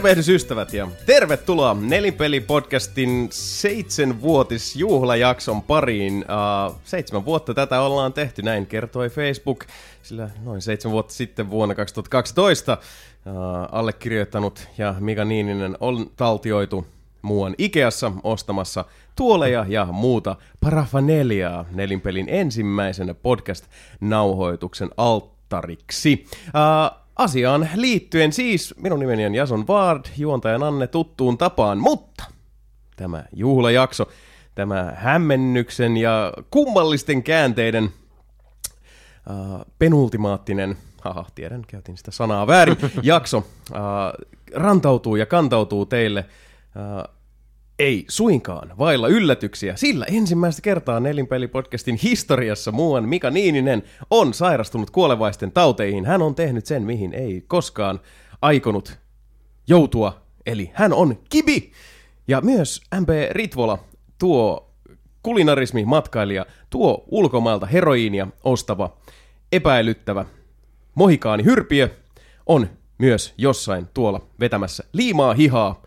Tervehdys ystävät ja tervetuloa Nelipeli-podcastin seitsemänvuotisjuhlajakson pariin. Uh, seitsemän vuotta tätä ollaan tehty, näin kertoi Facebook, sillä noin seitsemän vuotta sitten vuonna 2012 uh, allekirjoittanut ja Mika Niininen on taltioitu muuan Ikeassa ostamassa tuoleja ja muuta paraffaneliaa nelinpelin ensimmäisenä podcast-nauhoituksen alttariksi. Uh, Asiaan liittyen siis, minun nimeni on Jason Ward, juontajan Anne tuttuun tapaan, mutta tämä juhlajakso, tämä hämmennyksen ja kummallisten käänteiden uh, penultimaattinen, haha, tiedän, käytin sitä sanaa väärin, jakso uh, rantautuu ja kantautuu teille uh, ei suinkaan vailla yllätyksiä, sillä ensimmäistä kertaa Nelinpeli-podcastin historiassa muuan Mika Niininen on sairastunut kuolevaisten tauteihin. Hän on tehnyt sen, mihin ei koskaan aikonut joutua, eli hän on kibi! Ja myös MP Ritvola, tuo kulinarismi-matkailija, tuo ulkomailta heroiinia ostava, epäilyttävä mohikaani hyrpiö on myös jossain tuolla vetämässä liimaa hihaa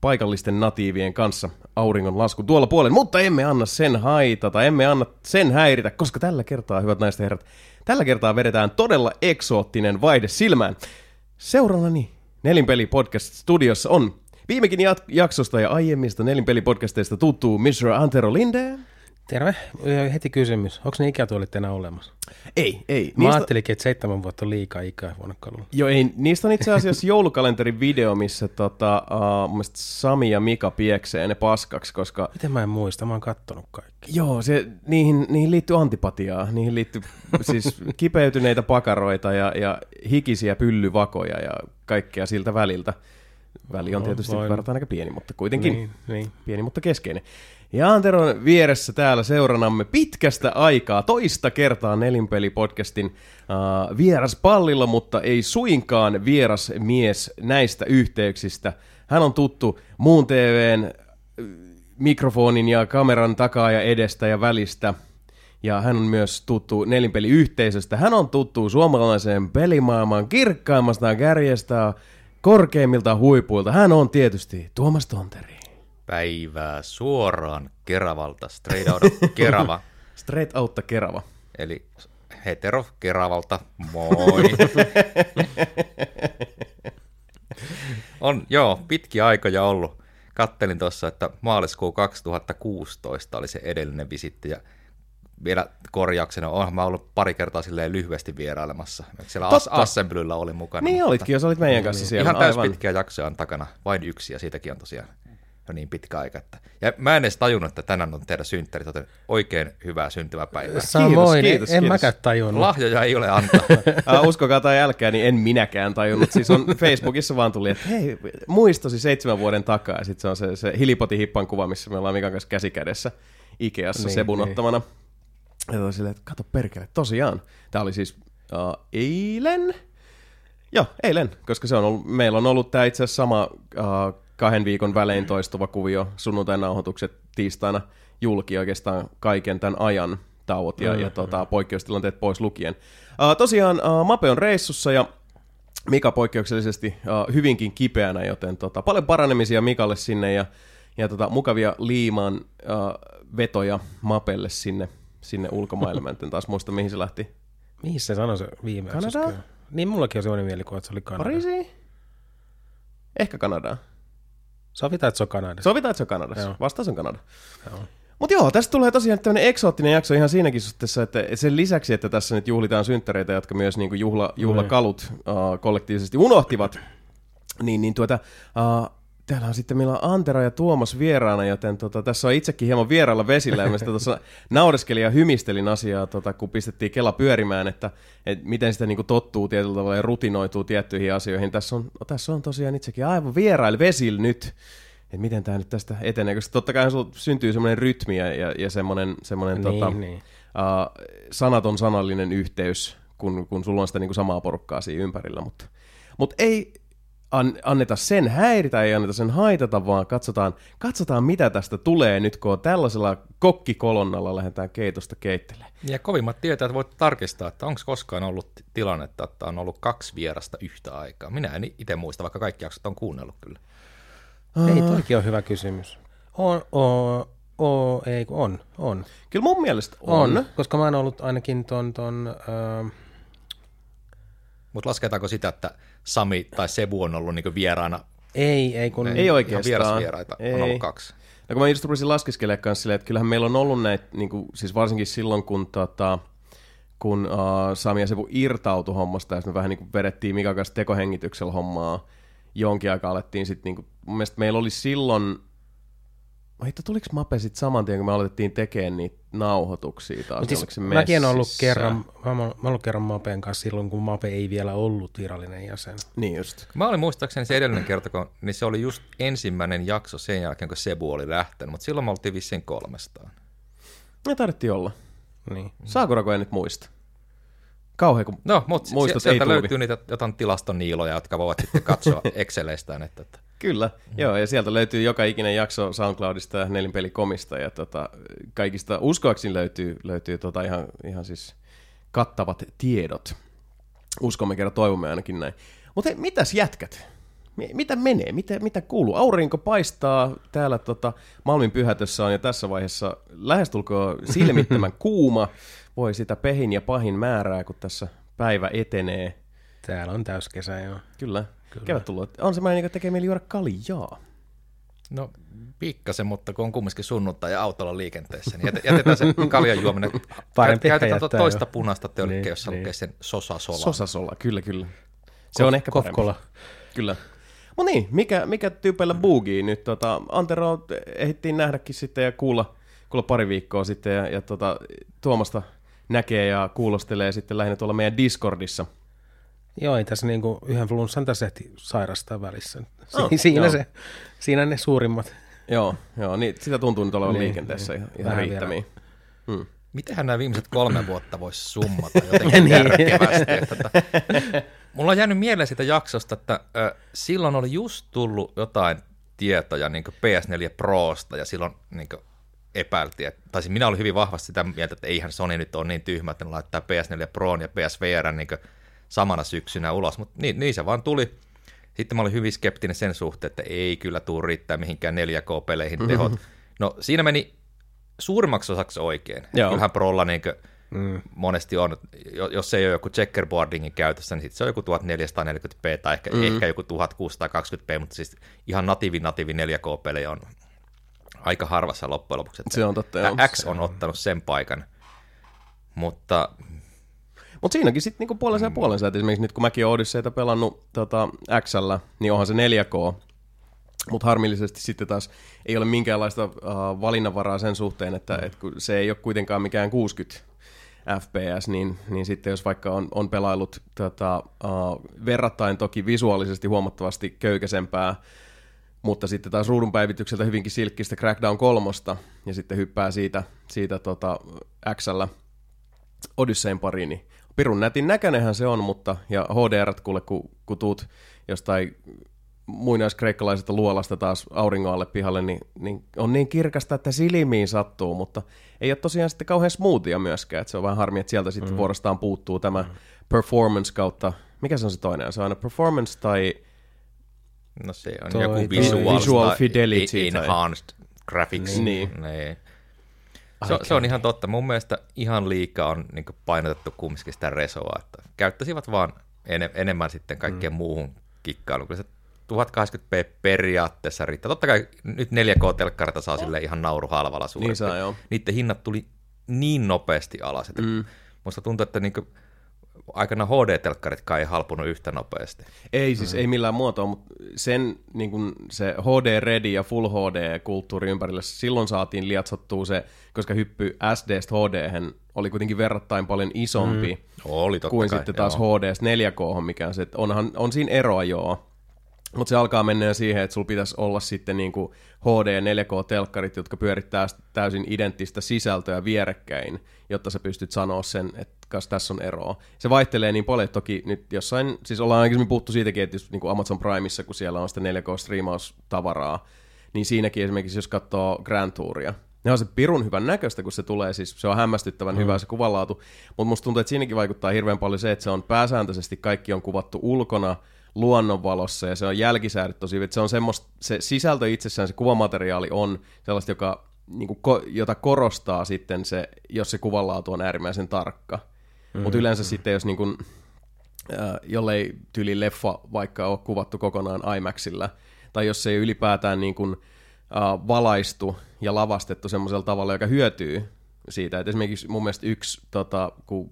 paikallisten natiivien kanssa auringon lasku tuolla puolen, mutta emme anna sen haitata, emme anna sen häiritä, koska tällä kertaa, hyvät naiset herrat, tällä kertaa vedetään todella eksoottinen vaihde silmään. Seurannani Nelinpeli Podcast Studiossa on viimekin jaksosta ja aiemmista Nelinpeli-podcasteista tuttu Mr. Antero Linde. Terve. Heti kysymys. Onko ne ikätuolit enää olemassa? Ei, ei. Mä niistä... ajattelinkin, että seitsemän vuotta on liikaa ikää vuonnekalulla. Joo, ei. Niistä on itse asiassa joulukalenterin video, missä tota, uh, Sami ja Mika pieksee ne paskaksi, koska... Miten mä en muista? Mä oon kattonut kaikki. Joo, se, niihin, niihin liittyy antipatiaa. Niihin liittyy siis kipeytyneitä pakaroita ja, ja hikisiä pyllyvakoja ja kaikkea siltä väliltä. Väli on no, tietysti verrataan aika pieni, mutta kuitenkin niin, niin. pieni, mutta keskeinen. Ja Anteron vieressä täällä seuranamme pitkästä aikaa, toista kertaa Nelinpeli-podcastin uh, vieras pallilla, mutta ei suinkaan vieras mies näistä yhteyksistä. Hän on tuttu muun TVn äh, mikrofonin ja kameran takaa ja edestä ja välistä. Ja hän on myös tuttu nelinpeliyhteisöstä. Hän on tuttu suomalaiseen pelimaailman kirkkaimmasta kärjestä korkeimmilta huipuilta. Hän on tietysti Tuomas Tonteri päivää suoraan Keravalta, straight out Kerava. straight out Kerava. Eli hetero Keravalta, moi. on, joo, pitkiä aikoja ollut. Kattelin tuossa, että maaliskuu 2016 oli se edellinen visitti ja vielä korjauksena, onhan mä ollut pari kertaa silleen lyhyesti vierailemassa. Siellä As- Assemblyllä oli mukana. Niin mutta... olitkin, jos olit meidän kanssa niin, siellä. Ihan täys pitkiä jaksoja on takana, vain yksi ja siitäkin on tosiaan jo niin pitkä aika. Että... Ja mä en edes tajunnut, että tänään on teidän synttäri, joten oikein hyvää syntymäpäivää. Samoin, kiitos, kiitos, en kiitos. mäkään tajunnut. Lahjoja ei ole antaa. uh, uskokaa tai älkää, niin en minäkään tajunnut. Siis on Facebookissa vaan tuli, että hei, muistosi seitsemän vuoden takaa. Ja sitten se on se, se hilipotihippan kuva, missä me ollaan Mikan kanssa käsikädessä Ikeassa niin, Sebun niin. ottamana. Ja silleen, että kato perkele, tosiaan. Tämä oli siis uh, eilen, Joo, eilen, koska se on ollut, meillä on ollut tämä itse asiassa sama uh, kahden viikon välein toistuva kuvio, sunnuntain nauhoitukset tiistaina julki oikeastaan kaiken tämän ajan tauot ja, mm, ja tota, poikkeustilanteet pois lukien. Uh, tosiaan uh, Mape on reissussa ja Mika poikkeuksellisesti uh, hyvinkin kipeänä, joten tota, paljon paranemisia Mikalle sinne ja, ja tota, mukavia liimaan uh, vetoja Mapelle sinne, sinne ulkomaille. Mä en taas muista, mihin se lähti. Mihin se sanoi se viime Kanada? Niin, mullakin on sellainen mielikuva, että se oli Kanada. Pariisi? Ehkä Kanadaa. Sovitaan, että se on Kanada. Sovitaan, että se on Kanadassa. Joo. Vastaus on Kanada. Joo. Mutta joo, tästä tulee tosiaan tämmöinen eksoottinen jakso ihan siinäkin suhteessa, että sen lisäksi, että tässä nyt juhlitaan synttäreitä, jotka myös niin kuin juhla, juhlakalut uh, kollektiivisesti unohtivat, niin, niin tuota, uh, täällä on sitten meillä on Antero ja Tuomas vieraana, joten tota, tässä on itsekin hieman vierailla vesillä, ja sitä tuossa naureskelin ja hymistelin asiaa, tota, kun pistettiin Kela pyörimään, että, että miten sitä niin kuin, tottuu tietyllä tavalla ja rutinoituu tiettyihin asioihin. Tässä on, no, tässä on tosiaan itsekin aivan vierailla vesillä nyt, että miten tämä nyt tästä etenee, koska totta kai syntyy semmoinen rytmi ja, ja, ja semmoinen, semmoinen niin, tota, niin. Uh, sanaton sanallinen yhteys, kun, kun sulla on sitä niin kuin samaa porukkaa siinä ympärillä, mutta, mutta ei, an, anneta sen häiritä, ei anneta sen haitata, vaan katsotaan, katsotaan mitä tästä tulee nyt, kun on tällaisella kokkikolonnalla lähdetään keitosta keittelemään. Ja kovimmat tietäjät voit tarkistaa, että onko koskaan ollut tilannetta, että on ollut kaksi vierasta yhtä aikaa. Minä en itse muista, vaikka kaikki jaksot on kuunnellut kyllä. Ei, toikin on hyvä kysymys. On, o, o, ei kun on, on. Kyllä mun mielestä on. on koska mä oon ollut ainakin ton, ton äh, mutta lasketaanko sitä, että Sami tai Sebu on ollut niinku vieraana? Ei, ei kun... Ei oikeastaan. Vierasvieraita ei. on ollut kaksi. Ja kun mä just rupesin laskeskelemaan kanssa silleen, että kyllähän meillä on ollut näitä, niin kuin, siis varsinkin silloin, kun, tota, kun uh, Sami ja Sebu irtautui hommasta, ja me vähän niin kuin vedettiin Mika kanssa tekohengityksellä hommaa, jonkin aikaa alettiin sitten, niin kuin, mun mielestä meillä oli silloin Hitto, tuliko Mape sitten saman tien, kun me aloitettiin tekemään niitä nauhoituksia taas? Siis se mäkin olen ollut kerran, mä olen ollut kerran Mapen kanssa silloin, kun Mape ei vielä ollut virallinen jäsen. Niin just. Mä olin muistaakseni se edellinen kerta, kun, niin se oli just ensimmäinen jakso sen jälkeen, kun Sebu oli lähtenyt, mutta silloin me oltiin vissiin kolmestaan. Ne tarvittiin olla. Niin. Saako Rako nyt muista? Kauhean, kun No, mutta sieltä löytyy niitä jotain tilastoniiloja, jotka voivat sitten katsoa Exceleistään, että, että Kyllä, mm. joo, ja sieltä löytyy joka ikinen jakso SoundCloudista ja nelinpelikomista, ja tota, kaikista uskoakseni löytyy, löytyy tota ihan, ihan siis kattavat tiedot. Uskomme kerran, toivomme ainakin näin. Mutta mitäs jätkät? Mitä menee? Mitä, mitä kuuluu? Aurinko paistaa täällä tota, Malmin pyhätössä on jo tässä vaiheessa lähestulkoon silmittömän kuuma. Voi sitä pehin ja pahin määrää, kun tässä päivä etenee. Täällä on täyskesä, joo. Kyllä. Kyllä. Kevät tullut. On semmoinen, että tekee mieli juoda kaljaa. No pikkasen, mutta kun on kumminkin sunnuntai ja autolla liikenteessä, niin jätetään se kaljan juominen. Parempi Käytetään tuota toista jo. punaista tölkkiä, niin, jossa niin. lukee sen sosasola. Sosasola, kyllä, kyllä. Se Kof, on ehkä parempi. Kofkola. Kyllä. No niin, mikä, mikä tyypeillä buugii nyt? Tota, Antero ehdittiin nähdäkin sitten ja kuulla, kuulla pari viikkoa sitten ja, ja tota, Tuomasta näkee ja kuulostelee sitten lähinnä tuolla meidän Discordissa – Joo, ei tässä niinku yhden flunssan tässä ehti sairastaa välissä. Si- oh, siinä, se, siinä ne suurimmat. Joo, joo niin sitä tuntuu nyt olevan niin, liikenteessä niin, ihan riittämiin. Hmm. Mitenhän nämä viimeiset kolme vuotta voisi summata jotenkin niin. järkevästi? Että, mulla on jäänyt mieleen sitä jaksosta, että ö, silloin oli just tullut jotain tietoja niin PS4 Prosta, ja silloin niin epäiltiin, että, tai siis minä olin hyvin vahvasti sitä mieltä, että eihän Sony nyt ole niin tyhmä, että ne laittaa PS4 Pro ja PSVR niin samana syksynä ulos, mutta niin, niin se vaan tuli. Sitten mä olin hyvin skeptinen sen suhteen, että ei kyllä tuu riittää mihinkään 4K-peleihin mhm. tehot. Mm-hmm. No siinä meni suurimmaksi osaksi oikein. Joo. Kyllähän Prolla niin kuin, mm. monesti on, jos ei ole joku checkerboardingin käytössä, niin sitten se on joku 1440p tai ehkä, mm. ehkä joku 1620p, mutta siis ihan natiivi natiivi 4K-pelejä on aika harvassa loppujen lopuksi. Se on totta, joo. X on ottanut sen paikan. Mutta mutta siinäkin sitten niinku puolensa ja puolensa, että esimerkiksi nyt kun mäkin Odysseita pelannut tota, XL, niin onhan se 4K, mutta harmillisesti sitten taas ei ole minkäänlaista uh, valinnanvaraa sen suhteen, että et kun se ei ole kuitenkaan mikään 60 FPS, niin, niin sitten jos vaikka on, on pelailut tota, uh, verrattain toki visuaalisesti huomattavasti köykäisempää, mutta sitten taas ruudun päivitykseltä hyvinkin silkkistä Crackdown kolmosta, ja sitten hyppää siitä, siitä tota XL Odyssein pariin, niin pirun nätin näköinenhän se on, mutta ja HDR, kuule, kun, kun tuut jostain muinaiskreikkalaisesta luolasta taas auringon alle pihalle, niin, niin on niin kirkasta, että silmiin sattuu, mutta ei ole tosiaan sitten kauhean smoothia myöskään, että se on vähän harmi, että sieltä sitten mm. vuorostaan puuttuu tämä mm. performance kautta, mikä se on se toinen, se on aina performance tai... No se on toi, joku visual, visual fidelity. Enhanced tai... graphics. Niin. niin. Se, se on ihan totta. Mun mielestä ihan liikaa on niin painotettu kumminkin sitä resoa, että käyttäisivät vaan en, enemmän sitten kaikkeen mm. muuhun kikkailuun. Kyllä se 1080p periaatteessa riittää. Totta kai nyt 4K-telkkarita saa sille ihan nauruhalvalla suurin. Niin saa, joo. Niiden hinnat tuli niin nopeasti alas, että mm. musta tuntuu, että niin aikana HD-telkkaritkaan ei halpunut yhtä nopeasti. Ei siis, mm. ei millään muotoa, mutta sen niin kuin se HD-ready ja Full HD-kulttuuri ympärillä, silloin saatiin liatsottua se, koska hyppy SD hd oli kuitenkin verrattain paljon isompi mm. oli, kuin kai, sitten taas HD 4K, mikä on se, että onhan, on siinä eroa joo. Mutta se alkaa mennä jo siihen, että sulla pitäisi olla sitten niinku HD- ja 4K-telkkarit, jotka pyörittää täysin identtistä sisältöä vierekkäin, jotta sä pystyt sanoa sen, että kas tässä on eroa. Se vaihtelee niin paljon, että toki nyt jossain, siis ollaan aikaisemmin puhuttu siitäkin, että just niinku Amazon Primeissa, kun siellä on sitä 4K-striimaustavaraa, niin siinäkin esimerkiksi, jos katsoo Grand Touria, ne on se pirun hyvän näköistä, kun se tulee, siis se on hämmästyttävän mm. hyvä se kuvanlaatu, mutta musta tuntuu, että siinäkin vaikuttaa hirveän paljon se, että se on pääsääntöisesti kaikki on kuvattu ulkona, luonnonvalossa ja se on jälkisäädöt tosi, että se on semmoista, se sisältö itsessään, se kuvamateriaali on sellaista, joka, niin kuin, ko, jota korostaa sitten se, jos se kuvanlaatu on äärimmäisen tarkka. Mm, Mutta yleensä mm. sitten, jos niin kuin, äh, jollei tyli leffa vaikka ole kuvattu kokonaan IMAXilla, tai jos se ei ylipäätään niin kuin, äh, valaistu ja lavastettu semmoisella tavalla, joka hyötyy siitä. Et esimerkiksi mun mielestä yksi, tota, kun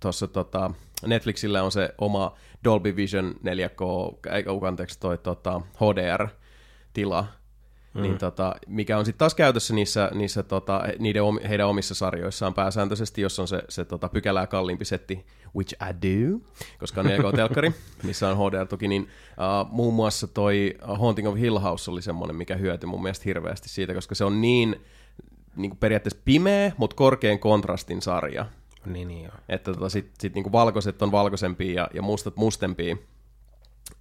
tuossa tota, Netflixillä on se oma Dolby Vision 4K, eikä anteeksi toi tota, HDR-tila, mm. niin tota, mikä on sitten taas käytössä niissä, niissä tota, niiden, heidän omissa sarjoissaan pääsääntöisesti, jos on se, se tota, pykälää kalliimpi setti, which I do, koska on 4K-telkkari, missä on HDR-tuki, niin uh, muun muassa toi Haunting of Hill House oli semmoinen, mikä hyötyi mun mielestä hirveästi siitä, koska se on niin, niin kuin periaatteessa pimeä, mutta korkean kontrastin sarja, niin, niin joo. Että tota, sit, sit niinku valkoiset on valkoisempia ja, ja mustat mustempia,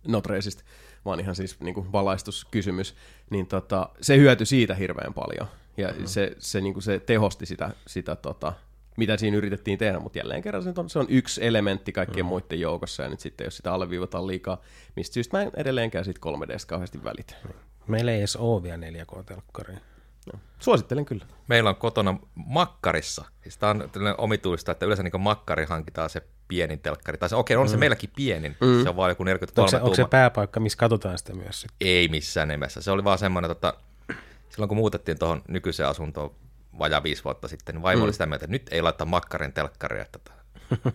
not racist, vaan ihan siis niinku valaistuskysymys, niin tota, se hyötyi siitä hirveän paljon. Ja mm. se, se, niinku, se tehosti sitä, sitä tota, mitä siinä yritettiin tehdä, mutta jälleen kerran se on, se on yksi elementti kaikkien mm. muiden joukossa, ja nyt sitten jos sitä alleviivataan liikaa, mistä syystä mä en edelleenkään siitä 3Dstä kauheasti välitä. Meillä ei edes ole vielä 4K-telkkaria. No. Suosittelen kyllä. Meillä on kotona makkarissa. Siis tämä on omituista, että yleensä niin makkari hankitaan se pienin telkkari. Tai se, okei, on mm. se meilläkin pienin. Mm. Se on vaan joku 43 onko se, onko se pääpaikka, missä katsotaan sitä myös? Sitten? Ei missään nimessä. Se oli vaan semmoinen, että silloin kun muutettiin tuohon nykyiseen asuntoon vajaa viisi vuotta sitten, niin vaimo mm. oli sitä mieltä, että nyt ei laittaa makkarin telkkaria, että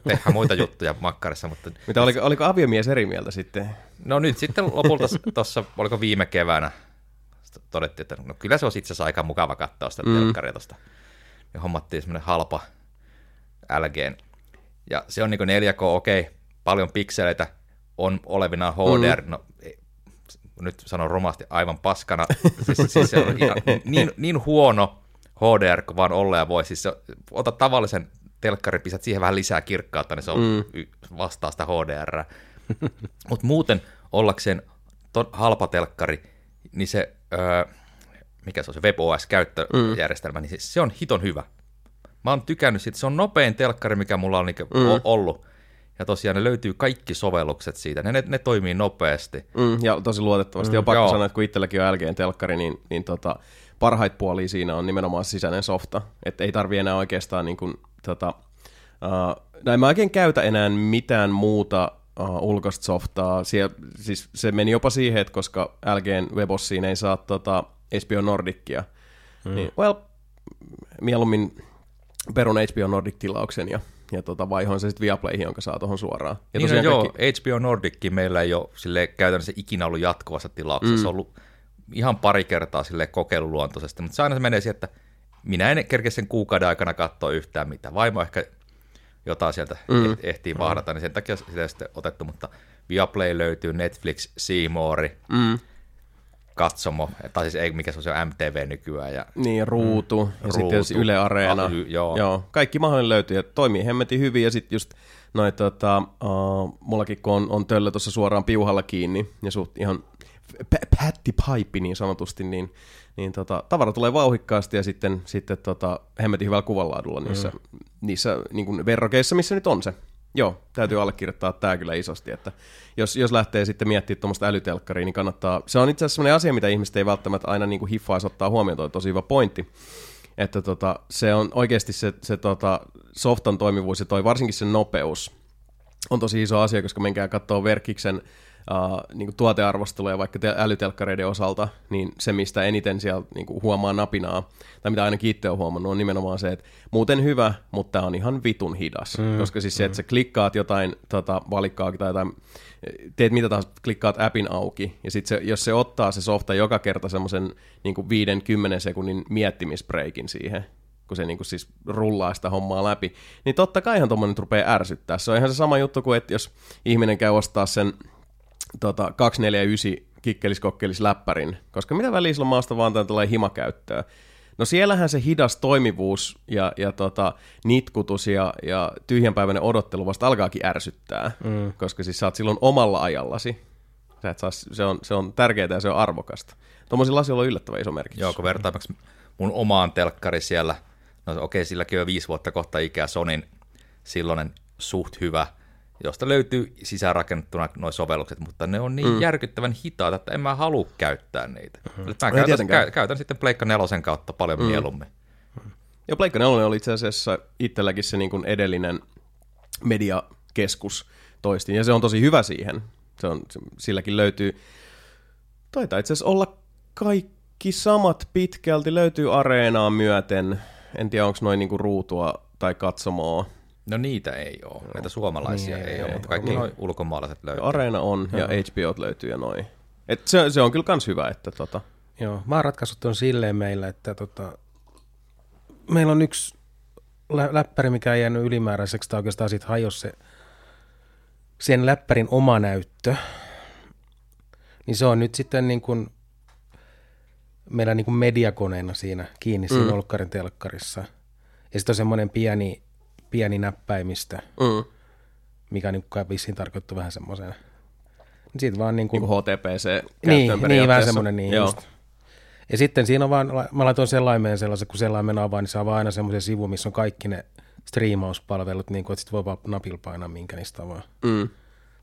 tehdään muita juttuja makkarissa. Mutta Mitä, oliko, oliko aviomies eri mieltä sitten? No nyt sitten lopulta tuossa, oliko viime keväänä, todettiin, että no kyllä se olisi itse asiassa aika mukava katsoa sitä mm. telkkaria tuosta. Ja hommattiin semmoinen halpa LG. Ja se on niin 4K, okei, okay, paljon pikseleitä on olevina HDR, mm. no nyt sanon romasti aivan paskana, siis, siis se on ihan, niin, niin huono HDR kuin vaan olla ja voi, siis se, ota tavallisen telkkarin, pistät siihen vähän lisää kirkkautta, niin se on mm. vastaa sitä HDR. Mutta muuten ollakseen halpa telkkari, niin se öö, mikä se on se WebOS-käyttöjärjestelmä, mm. niin se, se on hiton hyvä. Mä oon tykännyt siitä, se on nopein telkkari, mikä mulla on niin mm. ollut. Ja tosiaan ne löytyy kaikki sovellukset siitä, ne, ne, ne toimii nopeasti. Mm, ja tosi luotettavasti. Mm, on pakko Joo. sanoa, että kun itselläkin on LGn telkkari, niin, niin tota, parhait puolia siinä on nimenomaan sisäinen softa. Että ei tarvi enää oikeastaan niin kuin, tota, uh, näin mä oikein käytä enää mitään muuta uh, ulkoista softaa. Siellä, siis se meni jopa siihen, että koska LGn webossiin ei saa tota, HBO Nordicia, mm. niin well, mieluummin perun HBO Nordic-tilauksen ja, ja tota, vaihoin se sitten Viaplayhin, jonka saa tuohon suoraan. Ja niin no, joo, kaikki... HBO Nordickin meillä ei ole sille käytännössä ikinä ollut jatkuvassa tilauksessa. Mm. Se on ollut ihan pari kertaa sille kokeiluluontoisesti, mutta se aina se menee siihen, että minä en kerkeä sen kuukauden aikana katsoa yhtään mitään. Vaimo ehkä jotain sieltä mm. Eh- ehtii mm. vahdata, niin sen takia sitä ei sitten otettu, mutta Viaplay löytyy, Netflix, Seymour, mm. Katsomo, tai siis ei, mikä se on se MTV nykyään. Ja, niin, ruutu, mm, ja ruutu, sitten Yle Areena. Ah, joo. joo. Kaikki mahdollinen löytyy, ja toimii hemmetin hyvin, ja sitten just noin, tota, uh, mullakin kun on, on töllä tuossa suoraan piuhalla kiinni, ja suht ihan pätti pipe niin sanotusti, niin, niin tota, tavara tulee vauhikkaasti ja sitten, sitten tota, hemmetin hyvällä kuvanlaadulla niissä, mm. niissä niin kuin verrokeissa, missä nyt on se. Joo, täytyy allekirjoittaa tämä kyllä isosti, että jos, jos lähtee sitten miettimään tuommoista älytelkkaria, niin kannattaa, se on itse asiassa sellainen asia, mitä ihmiset ei välttämättä aina niin kuin hiffaisi ottaa huomioon, toi tosi hyvä pointti, että tota, se on oikeasti se, se tota, softan toimivuus ja toi varsinkin sen nopeus on tosi iso asia, koska menkää katsoa Verkiksen uh, niin kuin tuotearvosteluja vaikka te- älytelkkareiden osalta, niin se, mistä eniten siellä niin kuin huomaa napinaa, tai mitä aina itse on huomannut, on nimenomaan se, että muuten hyvä, mutta tämä on ihan vitun hidas. Mm, koska siis se, että sä klikkaat jotain tota, valikkaa tai jotain, teet mitä tahansa, klikkaat appin auki, ja sitten se, jos se ottaa se softa joka kerta semmoisen niin 5-10 sekunnin miettimisbreikin siihen, kun se niin kuin siis rullaa sitä hommaa läpi, niin totta kaihan tuommoinen rupeaa ärsyttää. Se on ihan se sama juttu kuin, että jos ihminen käy ostaa sen tota, 249 kikkelis läppärin, koska mitä väliä sillä on maasta vaan tällainen himakäyttöä. No siellähän se hidas toimivuus ja, ja tota, nitkutus ja, ja tyhjänpäiväinen odottelu vasta alkaakin ärsyttää, mm. koska siis sä oot silloin omalla ajallasi. Sä et saa, se, on, se on tärkeää ja se on arvokasta. Tuommoisilla asioilla on yllättävän iso merkitys. Joo, kun vertaamaksi mun omaan telkkari siellä, no okei, okay, silläkin on viisi vuotta kohta ikää Sonin silloinen suht hyvä, josta löytyy sisäänrakennettuna nuo sovellukset, mutta ne on niin mm. järkyttävän hitaita, että en mä halua käyttää niitä. Mm. Mä käytän, kä- käytän sitten Pleikka nelosen kautta paljon mm. mieluummin. Ja Pleikka nelonen oli itse asiassa itselläkin se niin kuin edellinen mediakeskus toistin, ja se on tosi hyvä siihen. Se on, silläkin löytyy, taitaa itse asiassa olla kaikki samat pitkälti, löytyy areenaa myöten, en tiedä onko noin niinku ruutua tai katsomoa, No niitä ei ole, Joo. näitä suomalaisia niin, ei, ei ole, mutta kaikki niin. noin ulkomaalaiset löytyy. Areena on Joo. ja HBO löytyy ja noin. Et se, se on kyllä kans hyvä, että tota... Joo, ratkaisut on silleen meillä, että tota, meillä on yksi lä- läppäri, mikä ei jäänyt ylimääräiseksi, tai oikeastaan siitä hajosi se sen läppärin oma näyttö. Niin se on nyt sitten niin kuin meillä niin kuin mediakoneena siinä kiinni siinä mm. Olkkarin telkkarissa. Ja sitten on semmoinen pieni pieni näppäimistä, mm. mikä niin kai vissiin tarkoittaa vähän semmoisen. Siitä vaan niin kuin... Niin kuin HTPC Niin, niin vähän semmoinen niin Joo. just. Ja sitten siinä on vaan, mä laitoin sellaimen sellaisen, kun sellaimen avaa, niin saa vaan aina semmoisen sivu, missä on kaikki ne striimauspalvelut, niin kuin, että sit voi vaan napilla painaa minkä niistä vaan. Mm.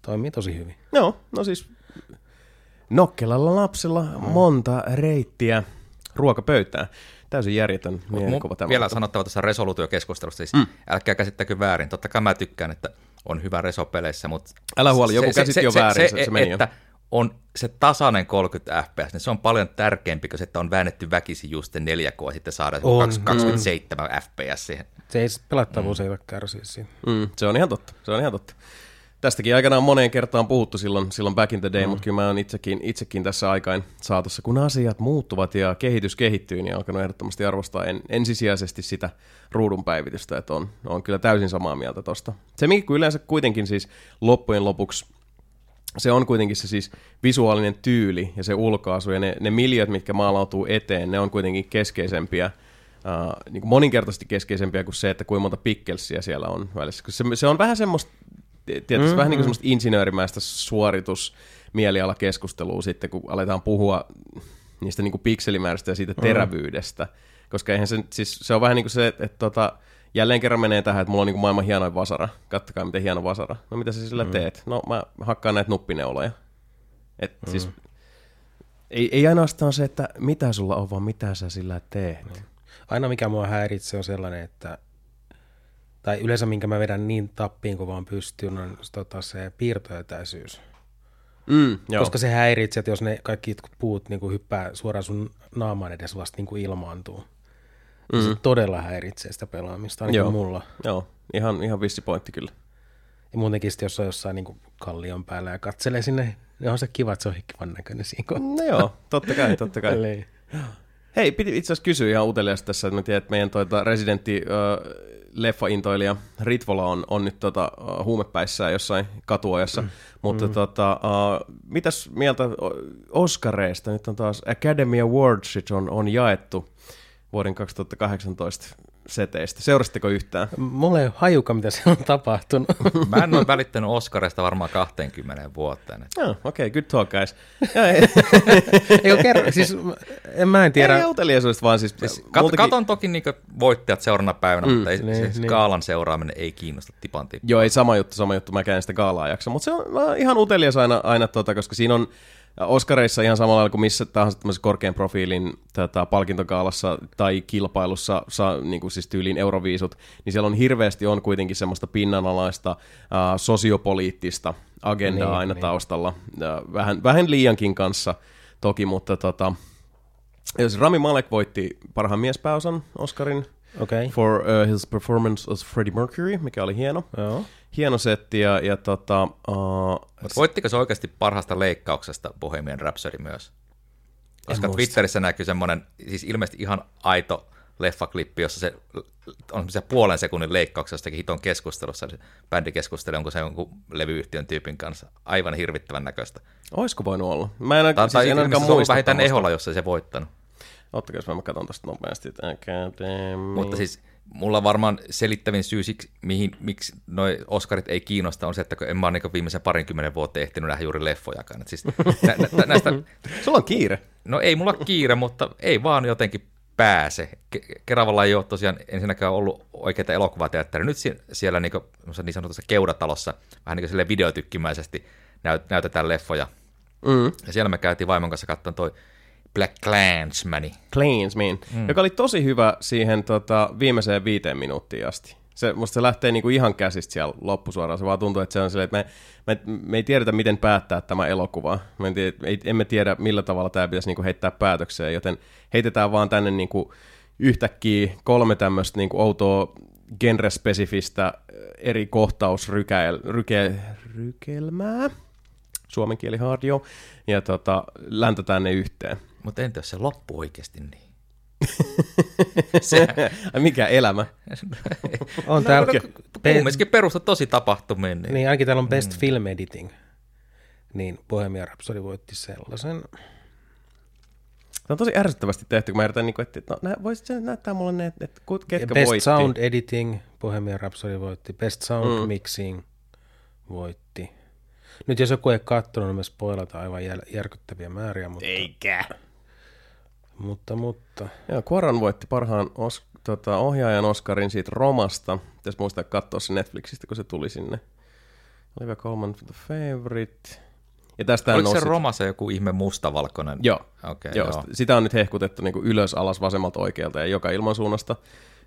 Toimii tosi hyvin. Joo, no siis Nokkelalla lapsella monta reittiä ruokapöytään täysin järjetön mielikuva tämä. Vielä sanottava tässä resoluutiokeskustelusta, siis mm. älkää käsittäkö väärin. Totta kai mä tykkään, että on hyvä reso-peleissä, mutta... Älä huoli, joku käsitti jo väärin, se, se, se meni että on se tasainen 30 fps, niin se on paljon tärkeämpi kuin se, että on väännetty väkisin just 4K ja sitten saadaan on, 27 mm. fps siihen. Se ei pelattavuus mm. ei kärsiä siinä. Mm, se on ihan totta, se on ihan totta. Tästäkin aikanaan moneen kertaan puhuttu silloin, silloin back in the day, mm. mutta kyllä mä oon itsekin, itsekin tässä aikain saatossa, kun asiat muuttuvat ja kehitys kehittyy, niin alkanut ehdottomasti arvostaa en, ensisijaisesti sitä ruudun päivitystä, että on, on kyllä täysin samaa mieltä tosta. Se, mikä yleensä kuitenkin siis loppujen lopuksi se on kuitenkin se siis visuaalinen tyyli ja se ulkoasu ja ne, ne miljot, mitkä maalautuu eteen, ne on kuitenkin keskeisempiä, uh, niin kuin moninkertaisesti keskeisempiä kuin se, että kuinka monta pikkelsiä siellä on välissä. Se, se on vähän semmoista tietysti mm-hmm. vähän niin kuin semmoista insinöörimäistä suoritusmielialakeskustelua sitten, kun aletaan puhua niistä niin kuin pikselimääristä ja siitä mm. terävyydestä. Mm. Koska eihän se, siis se on vähän niin kuin se, että, että tota, jälleen kerran menee tähän, että mulla on niin kuin maailman hienoin vasara. Kattokaa, miten hieno vasara. No mitä sä sillä mm. teet? No mä hakkaan näitä nuppineuloja. Et mm. siis, ei, ei ainoastaan se, että mitä sulla on, vaan mitä sä sillä teet. Mm. Aina mikä mua häiritsee on sellainen, että tai yleensä minkä mä vedän niin tappiin kuin vaan pystyy, on tota, se piirtoetäisyys. Mm, Koska se häiritsee, että jos ne kaikki puut niin kuin hyppää suoraan sun naamaan edes vasta niin kuin ilmaantuu. Mm. Se todella häiritsee sitä pelaamista, ainakin Joo. mulla. Joo, ihan, ihan vissi pointti kyllä. Ja muutenkin sitten, jos on jossain niin kuin kallion päällä ja katselee sinne, niin on se kiva, että se on kivan näköinen siinä kohtaa. No joo, totta kai, totta kai. Hei, piti itse asiassa kysyä ihan uteliaasti tässä, että mä tiedän, että meidän toita residentti uh, leffaintoilija Ritvola on, on nyt tota, uh, huumepäissään jossain katuojassa, mm. mutta mm. Tota, uh, mitäs mieltä Oscareista? Nyt on taas Academy Awards on, on jaettu vuoden 2018 seteistä. Seurasitteko yhtään? Mulla ei ole hajuka, mitä siellä on tapahtunut. Mä en ole välittänyt Oscarista varmaan 20 vuoteen. Oh, okei, okay, good talk guys. Eikö kerro, siis en, mä en tiedä. Ei uteliaisuudesta, vaan siis... siis kat, multakin... Katon toki niinku voittajat seuraavana päivänä, mm, mutta ei, niin, siis niin. kaalan seuraaminen ei kiinnosta tipan tippaa. Joo, ei sama juttu, sama juttu, mä käyn sitä kaalaa jaksa, mutta se on ihan utelias aina, aina tota, koska siinä on Oscareissa ihan samalla lailla kuin missä tahansa korkean profiilin tätä palkintokaalassa tai kilpailussa, saa, niin kuin siis tyyliin euroviisut, niin siellä on hirveästi on kuitenkin semmoista pinnanalaista äh, sosiopoliittista agendaa niin, aina niin. taustalla. Äh, vähän, vähän liiankin kanssa toki, mutta tota, jos Rami Malek voitti parhaan miespääosan Oscarin okay. for uh, his performance as Freddie Mercury, mikä oli hieno. Joo hieno setti. Ja, ja tota, uh, Mut voittiko se oikeasti parhaasta leikkauksesta Bohemian Rhapsody myös? Koska Twitterissä näkyy semmoinen, siis ilmeisesti ihan aito leffaklippi, jossa se on se puolen sekunnin leikkauksia jostakin hiton keskustelussa, se bändi keskustelee, onko se jonkun levyyhtiön tyypin kanssa. Aivan hirvittävän näköistä. Olisiko voinut olla? Mä en, Tai, siis tai en ainakaan muista vähintään. Eholla, jos ei se voittanut. Ottakaa, jos mä katson tosta nopeasti. Mutta siis mulla varmaan selittävin syy siksi, mihin, miksi noi Oscarit ei kiinnosta, on se, että en mä ole niin viimeisen parinkymmenen vuotta ehtinyt nähdä juuri leffojakaan. Et siis nä, nä, näistä, Sulla on kiire. no ei mulla kiire, mutta ei vaan jotenkin pääse. Ke- Keravalla ei ole tosiaan ensinnäkään ollut oikeita elokuvateatteria. Nyt sie- siellä niin, kuin, niin sanotussa keudatalossa vähän niin kuin videotykkimäisesti näyt, näytetään leffoja. Mm. Ja siellä me käytiin vaimon kanssa katsomaan toi Black Clansmani. Clansman, mm. joka oli tosi hyvä siihen tota, viimeiseen viiteen minuuttiin asti. Se, musta se lähtee niinku ihan käsistä siellä loppusuoraan. Se vaan tuntuu, että se on silleen, että me, me, me ei tiedetä, miten päättää tämä elokuva. Me en tiedä, ei, emme tiedä, millä tavalla tämä pitäisi niinku heittää päätökseen, joten heitetään vaan tänne niinku yhtäkkiä kolme tämmöistä niinku outoa genrespesifistä eri kohtausrykelmää, ryke, rykelmää, suomen kieli hardio, ja tota, läntätään ne yhteen. Mutta entä jos se loppuu oikeasti niin? Ai mikä elämä? On täällä, pe- Kumminkin perusta tosi tapahtumiin. Niin. niin ainakin täällä on Best Film Editing. Niin Bohemian Rhapsody voitti sellaisen. Se on tosi ärsyttävästi tehty, kun mä yritän, niin kuin, että no, nä, voisit sä näyttää mulle ne, että kut- Ja ketkä Best voitti. Sound Editing, Bohemian Rhapsody voitti. Best Sound Mm. Mixing voitti. Nyt jos joku ei katsonut, niin me spoilataan aivan järkyttäviä määriä, mutta, Eikä. Mutta, mutta Joo, Quaron voitti parhaan os, tota, ohjaajan Oscarin siitä Romasta. Pitäisi muistaa katsoa se Netflixistä, kun se tuli sinne. Olivia Colman The Favorite. Ja tästä Oliko se Romassa joku ihme mustavalkoinen? Joo. Okei, joo, joo. sit- Sitä on nyt hehkutettu niin kuin ylös, alas, vasemmalta, oikealta ja joka ilmansuunnasta.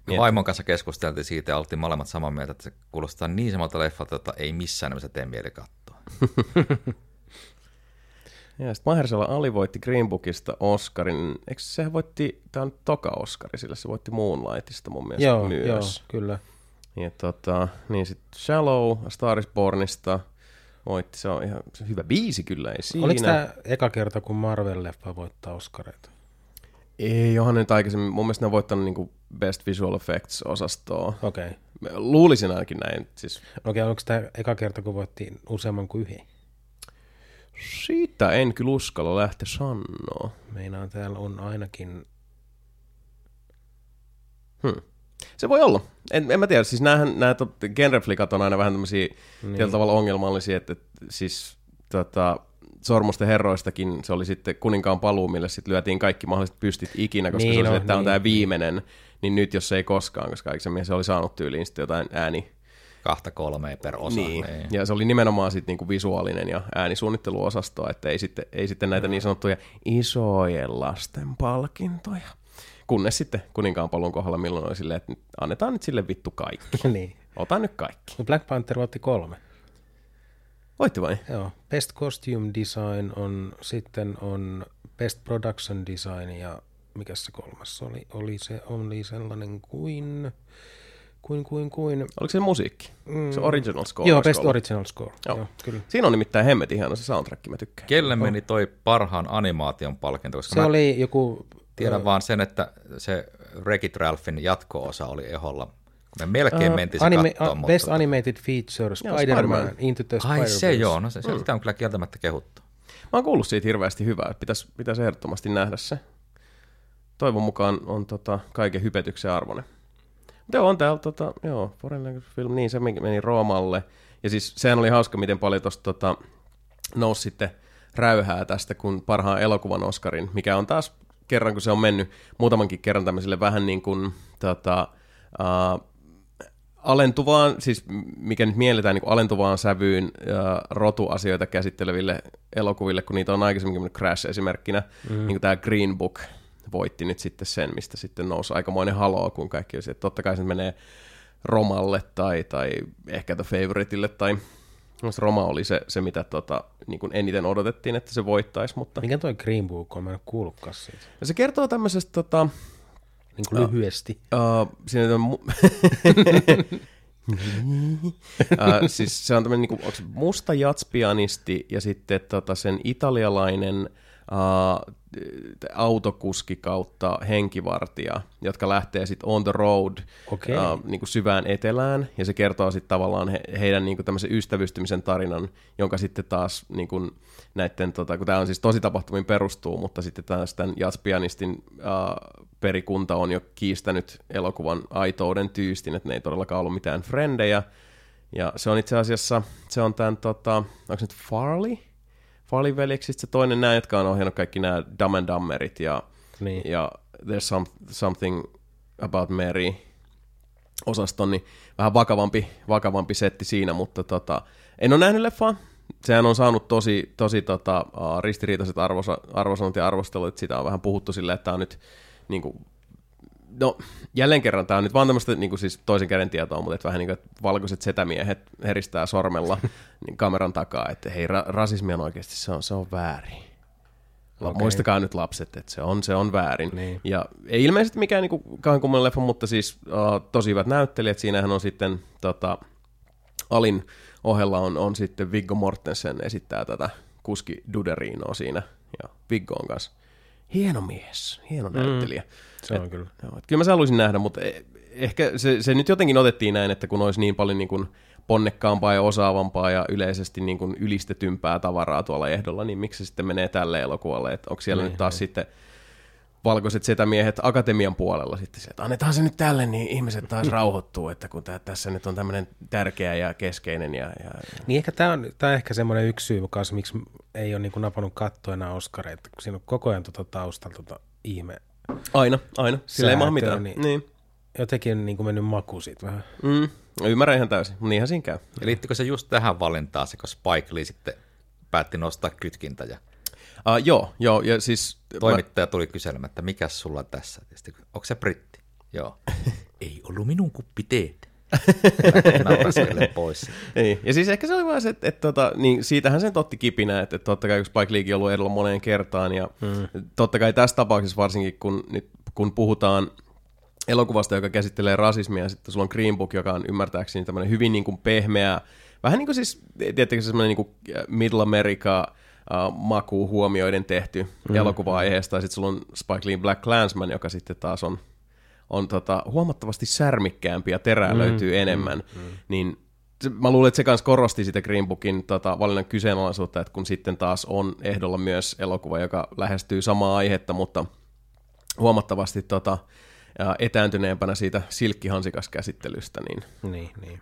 Niin, Vaimon kanssa keskusteltiin siitä ja oltiin molemmat samaa mieltä, että se kuulostaa niin samalta leffalta, että ei missään nimessä tee mieli katsoa. Ja sitten Mahershala Ali voitti Green Bookista Oscarin. Eikö se voitti, tämä on toka Oscari, sillä se voitti Moonlightista mun mielestä joo, myös. joo, kyllä. Ja tota, niin sitten Shallow, A Star is Bornista voitti, se on ihan se on hyvä biisi kyllä, ei siinä. Oliko tämä eka kerta, kun Marvel-leffa voittaa Oscareita? Ei, onhan nyt aikaisemmin, mun mielestä ne on voittanut niinku Best Visual Effects-osastoa. Okei. Okay. Luulisin ainakin näin, siis Okei, onko tämä eka kerta, kun voitti useamman kuin yhden? Siitä en kyllä uskalla lähteä sanoa. Meinaan täällä on ainakin... Hmm. Se voi olla. En, en mä tiedä, siis näähän, nämä tot- genreflikat on aina vähän tämmöisiä niin. tietyllä tavalla ongelmallisia, että, että siis tota, Sormusten herroistakin se oli sitten kuninkaan paluu, mille sitten lyötiin kaikki mahdolliset pystit ikinä, koska Niin se oli, on, se, että tämä on niin. tämä viimeinen, niin nyt jos se ei koskaan, koska aikaisemmin se oli saanut tyyliin sitten jotain ääni. Kahta kolmea per osa. Niin. Ja se oli nimenomaan sitten niinku visuaalinen ja äänisuunnitteluosasto, että ei sitten, ei sitten näitä niin sanottuja isojen lasten palkintoja. Kunnes sitten kuninkaan paluun kohdalla milloin oli silleen, että annetaan nyt sille vittu kaikki. niin. Ota nyt kaikki. No Black Panther voitti kolme. Voitti vai? Joo. Best Costume Design on, sitten on Best Production Design ja mikä se kolmas oli? Oli se oli sellainen kuin, kuin, kuin, kuin. Oliko se musiikki? Mm. Se original score? Joo, Best ollut? Original Score. Joo. Joo. Kyllä. Siinä on nimittäin hemmetin hieno se soundtrack, mä tykkään. Kelle meni toi parhaan animaation palkinto? Koska Se mä oli joku... tiedän vaan sen, että se Wreck-It Ralphin jatko-osa oli eholla. Me melkein Uh, mentiin anime, uh, best mutta... Animated Feature, Spider-Man, Spider-Man. Into the Ai Spider-Verse. se joo, no se, se sitä on kyllä kieltämättä kehuttu. Mä oon kuullut siitä hirveästi hyvää, että pitäisi, pitäisi ehdottomasti nähdä se. Toivon mukaan on tota, kaiken hypetyksen arvoinen. Joo, on täällä, tota, joo, Foreign Language Film, niin se meni Roomalle. Ja siis sehän oli hauska, miten paljon tosta tota, nousi sitten räyhää tästä, kun parhaan elokuvan Oscarin, mikä on taas kerran, kun se on mennyt muutamankin kerran tämmöiselle vähän niin kuin tota, uh, alentuvaan, siis mikä nyt mielletään niin kuin alentuvaan sävyyn ja rotuasioita käsitteleville elokuville, kun niitä on aikaisemminkin mennyt Crash esimerkkinä, mm. niin kuin tämä Green Book voitti nyt sitten sen, mistä sitten nousi aikamoinen haloo, kun kaikki olisi, että totta kai se menee Romalle tai, tai ehkä The Favoriteille tai Roma oli se, se mitä tota, niin kuin eniten odotettiin, että se voittaisi, mutta Mikä toi Green Book on? Mä en kuullutkaan siitä. ja se kertoo tämmöisestä tota, Niin kuin lyhyesti. Uh, siinä on mu- uh, siis se on tämmöinen niinku, onko se musta jatspianisti ja sitten tota, sen italialainen uh, autokuski kautta henkivartija, jotka lähtee sitten on the road Okei. uh, niin kuin syvään etelään, ja se kertoo sitten tavallaan he, heidän niin kuin tämmöisen ystävystymisen tarinan, jonka sitten taas niin kuin näiden, tota, kun tämä on siis tosi tapahtumiin perustuu, mutta sitten taas tämän jazzpianistin uh, perikunta on jo kiistänyt elokuvan aitouden tyystin, että ne ei todellakaan ollut mitään frendejä, ja se on itse asiassa, se on tämän, tota, onko se nyt Farley? Farley veljeksistä se toinen nämä, jotka on ohjannut kaikki nämä Dumb and Dumberit ja, Niin. ja There's some, Something About Mary osaston, niin vähän vakavampi, vakavampi setti siinä, mutta tota, en ole nähnyt leffaa. Sehän on saanut tosi, tosi tota, ristiriitaiset arvosa, arvosanat ja arvostelut, että sitä on vähän puhuttu silleen, että tämä on nyt niin kuin, No, jälleen kerran tämä on nyt vaan tämmöistä niin kuin siis toisen käden tietoa, mutta että vähän niin kuin, että valkoiset setämiehet heristää sormella niin kameran takaa, että hei, ra- rasismi on oikeasti, se on, se on väärin. Okay. Muistakaa nyt lapset, että se on, se on väärin. Niin. Ja ei ilmeisesti mikään niin kauhean kummallinen leffa, mutta siis uh, tosi hyvät näyttelijät. Siinähän on sitten tota, Alin ohella on, on sitten Viggo Mortensen esittää tätä kuski Duderinoa siinä. Ja Viggo on kanssa hieno mies, hieno näyttelijä. Se on kyllä. Joo, että kyllä mä sen haluaisin nähdä, mutta e- ehkä se, se nyt jotenkin otettiin näin, että kun olisi niin paljon niin kuin ponnekkaampaa ja osaavampaa ja yleisesti niin kuin ylistetympää tavaraa tuolla ehdolla, niin miksi se sitten menee tälle elokuvalle, että onko siellä Niin, nyt taas sitten valkoiset setämiehet akatemian puolella sitten se, että annetaan se nyt tälle, niin ihmiset taas rauhoittuu, että kun tää, tässä nyt on tämmöinen tärkeä ja keskeinen ja, ja Niin ehkä tämä on, tää on ehkä semmoinen yksi syy kanssa, miksi ei ole niinku napannut kattoa enää Oscareita, kun siinä on koko ajan tota taustalla tota ihme. Aina, aina, sillä ei maha mitään. niin- Niin. Jotenkin niinku mennyt maku siitä vähän. Mm, ymmärrän ihan täysin, mutta niinhän siinä käy. Ja liittyykö se just tähän valintaan, se kun Spike Lee sitten päätti nostaa kytkintä ja Uh, joo, joo, ja siis... toimittaja tuli kyselemään, että mikä sulla on tässä? Onko se britti? Joo. Ei ollut minun kuppi teet. Pois. Niin. Ja siis ehkä se oli vaan se, että, että tota, niin siitähän sen totti kipinä, että, että totta kai kun Spike Leekin on ollut edellä moneen kertaan, ja mm. totta kai tässä tapauksessa varsinkin, kun, nyt, kun puhutaan elokuvasta, joka käsittelee rasismia, ja sitten sulla on Green Book, joka on ymmärtääkseni tämmöinen hyvin niin kuin pehmeä, vähän niin kuin siis, se semmoinen niin kuin Middle America uh, maku huomioiden tehty mm. elokuva aiheesta, ja sitten sulla on Spike Lee Black Clansman, joka sitten taas on on tota, huomattavasti särmikkäämpi ja terää mm, löytyy enemmän, mm, mm. niin mä luulen, että se kanssa korosti sitä Green Bookin tota, valinnan kyseenalaisuutta, että kun sitten taas on ehdolla myös elokuva, joka lähestyy samaa aihetta, mutta huomattavasti tota, etääntyneempänä siitä silkkihansikaskäsittelystä, niin Niin, niin.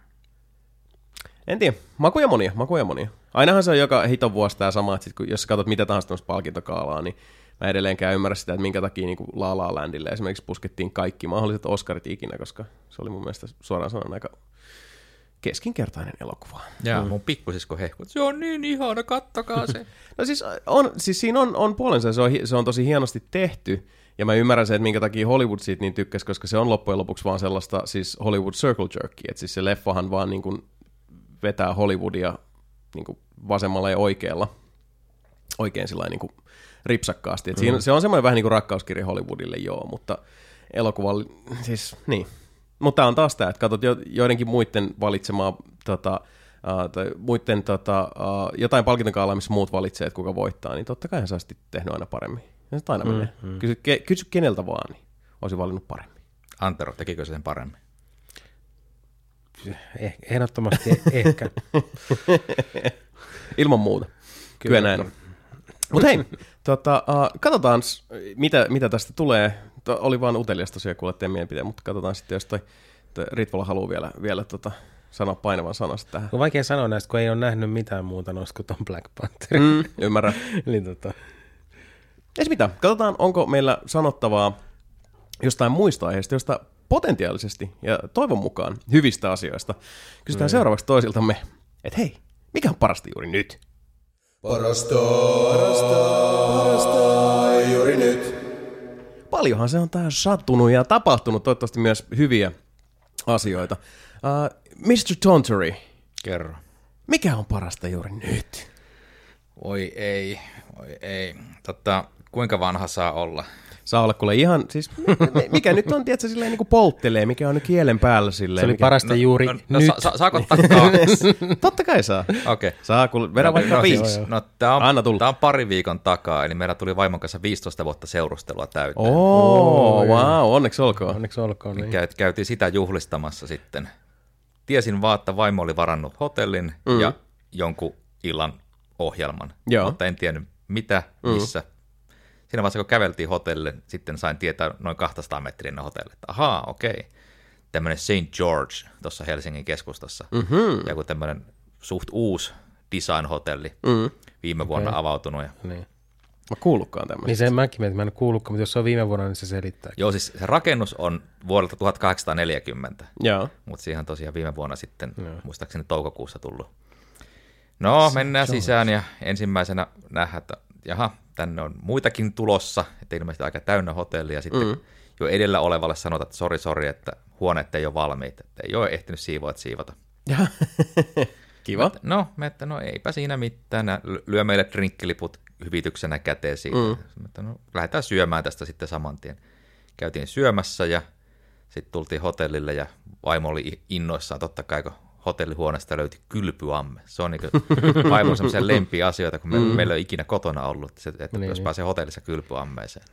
en tiedä, makuja monia, makuja monia. Ainahan se on joka hiton vuosi tämä sama, että sit, kun, jos katsot mitä tahansa tämmöistä palkintokaalaa, niin mä edelleenkään ymmärrä sitä, että minkä takia niin La La Landille esimerkiksi puskettiin kaikki mahdolliset Oscarit ikinä, koska se oli mun mielestä suoraan sanoen aika keskinkertainen elokuva. Ja mun pikkusisko hehkut, se on niin ihana, kattakaa se. No siis, on, siis siinä on, on puolensa, se on, se on tosi hienosti tehty, ja mä ymmärrän sen, että minkä takia Hollywood siitä niin tykkäsi, koska se on loppujen lopuksi vaan sellaista siis Hollywood Circle Jerkia, että siis se leffahan vaan niin kuin vetää Hollywoodia niin kuin vasemmalla ja oikealla, oikein sillä niin kuin ripsakkaasti. Et siinä, se on semmoinen vähän niin kuin rakkauskirja Hollywoodille, joo, mutta elokuva, siis niin. Mutta tämä on taas tämä, että katsot jo, joidenkin muiden valitsemaa tota, Uh, tai muiden tota, uh, jotain palkintokaalaa, missä muut valitsee, että kuka voittaa, niin totta kai sä olisit tehnyt aina paremmin. Ja se aina mm, menee. Mm. Kysy, ke, kysy keneltä vaan, niin olisi valinnut paremmin. Antero, tekikö se sen paremmin? Eh, ehdottomasti ehkä. Ilman muuta. Kyllä, Kyllä näin. Mutta hei, tota, uh, katsotaan, mitä, mitä tästä tulee. To, oli vaan utelias tosiaan kuulla teidän mielipiteen, mutta katsotaan sitten, jos toi, toi Ritvola haluaa vielä, vielä tota, sanoa painavan sanasta tähän. On vaikea sanoa näistä, kun ei ole nähnyt mitään muuta noista kuin ton Black Panther. Mm, ymmärrän. Eli tota, Ei mitä, katsotaan, onko meillä sanottavaa jostain muista aiheista, josta potentiaalisesti ja toivon mukaan hyvistä asioista. Kysytään mm. seuraavaksi toisiltamme, että hei, mikä on parasta juuri nyt? Parasta, parasta, parasta juuri nyt. Paljonhan se on taas sattunut ja tapahtunut, toivottavasti myös hyviä asioita. Uh, Mr. Tontori, Kerro. mikä on parasta juuri nyt? Oi ei, oi ei. Totta, kuinka vanha saa olla? Saa olla kuule ihan, siis mikä nyt on, tiedätkö, silleen niin kuin polttelee, mikä on nyt kielen päällä silleen. Se oli mikä... parasta juuri no, nyt. no, sa, sa, saako ottaa kaksi? Totta kai saa. Okei. Okay. Saa, kuule, vedä vaikka no, viisi. siis, no, tämä Anna on, tulla. tää on pari viikon takaa, eli meillä tuli vaimon kanssa 15 vuotta seurustelua täyteen. Oo, Oi. wow, onneksi olkoon. Onneksi olkoon. Niin. Käy, käytiin sitä juhlistamassa sitten. Tiesin vaan, että vaimo oli varannut hotellin mm. ja jonkun illan ohjelman, Joo. mutta en tiennyt mitä, missä. Siinä vaiheessa, kun käveltiin hotellille, sitten sain tietää noin 200 metrin hotelli. Että Ahaa, okei. Tämmöinen St. George tuossa Helsingin keskustassa. Mm-hmm. Ja kun tämmöinen suht uusi design-hotelli mm. viime vuonna okay. avautunut. Ja Niin. Mä kuullutkaan tämmöistä. niin sen mäkin mietin, mä en kuullutkaan, mutta jos se on viime vuonna, niin se selittää. Joo, siis se rakennus on vuodelta 1840, Joo. mutta siihen on tosiaan viime vuonna sitten, Joo. muistaakseni toukokuussa tullut. No, mennään sisään ja ensimmäisenä nähdään, että jaha, tänne on muitakin tulossa, että ilmeisesti aika täynnä hotelli, ja sitten mm. jo edellä olevalle sanotaan, että sori, sori, että huoneet ei ole valmiit, että ei ole ehtinyt siivoat siivota. Kiva. No, me että no eipä siinä mitään, Nää lyö meille drinkkiliput hyvityksenä käteen siitä. Mm. Että no, lähdetään syömään tästä sitten saman tien. Käytiin syömässä ja sitten tultiin hotellille ja vaimo oli innoissaan totta kai, kun hotellihuoneesta löytyi kylpyamme. Se on niin vaimon semmoisia lempiasioita, kun me, mm. meillä ei ole ikinä kotona ollut, että, se, että niin, jos niin. pääsee hotellissa kylpyammeeseen.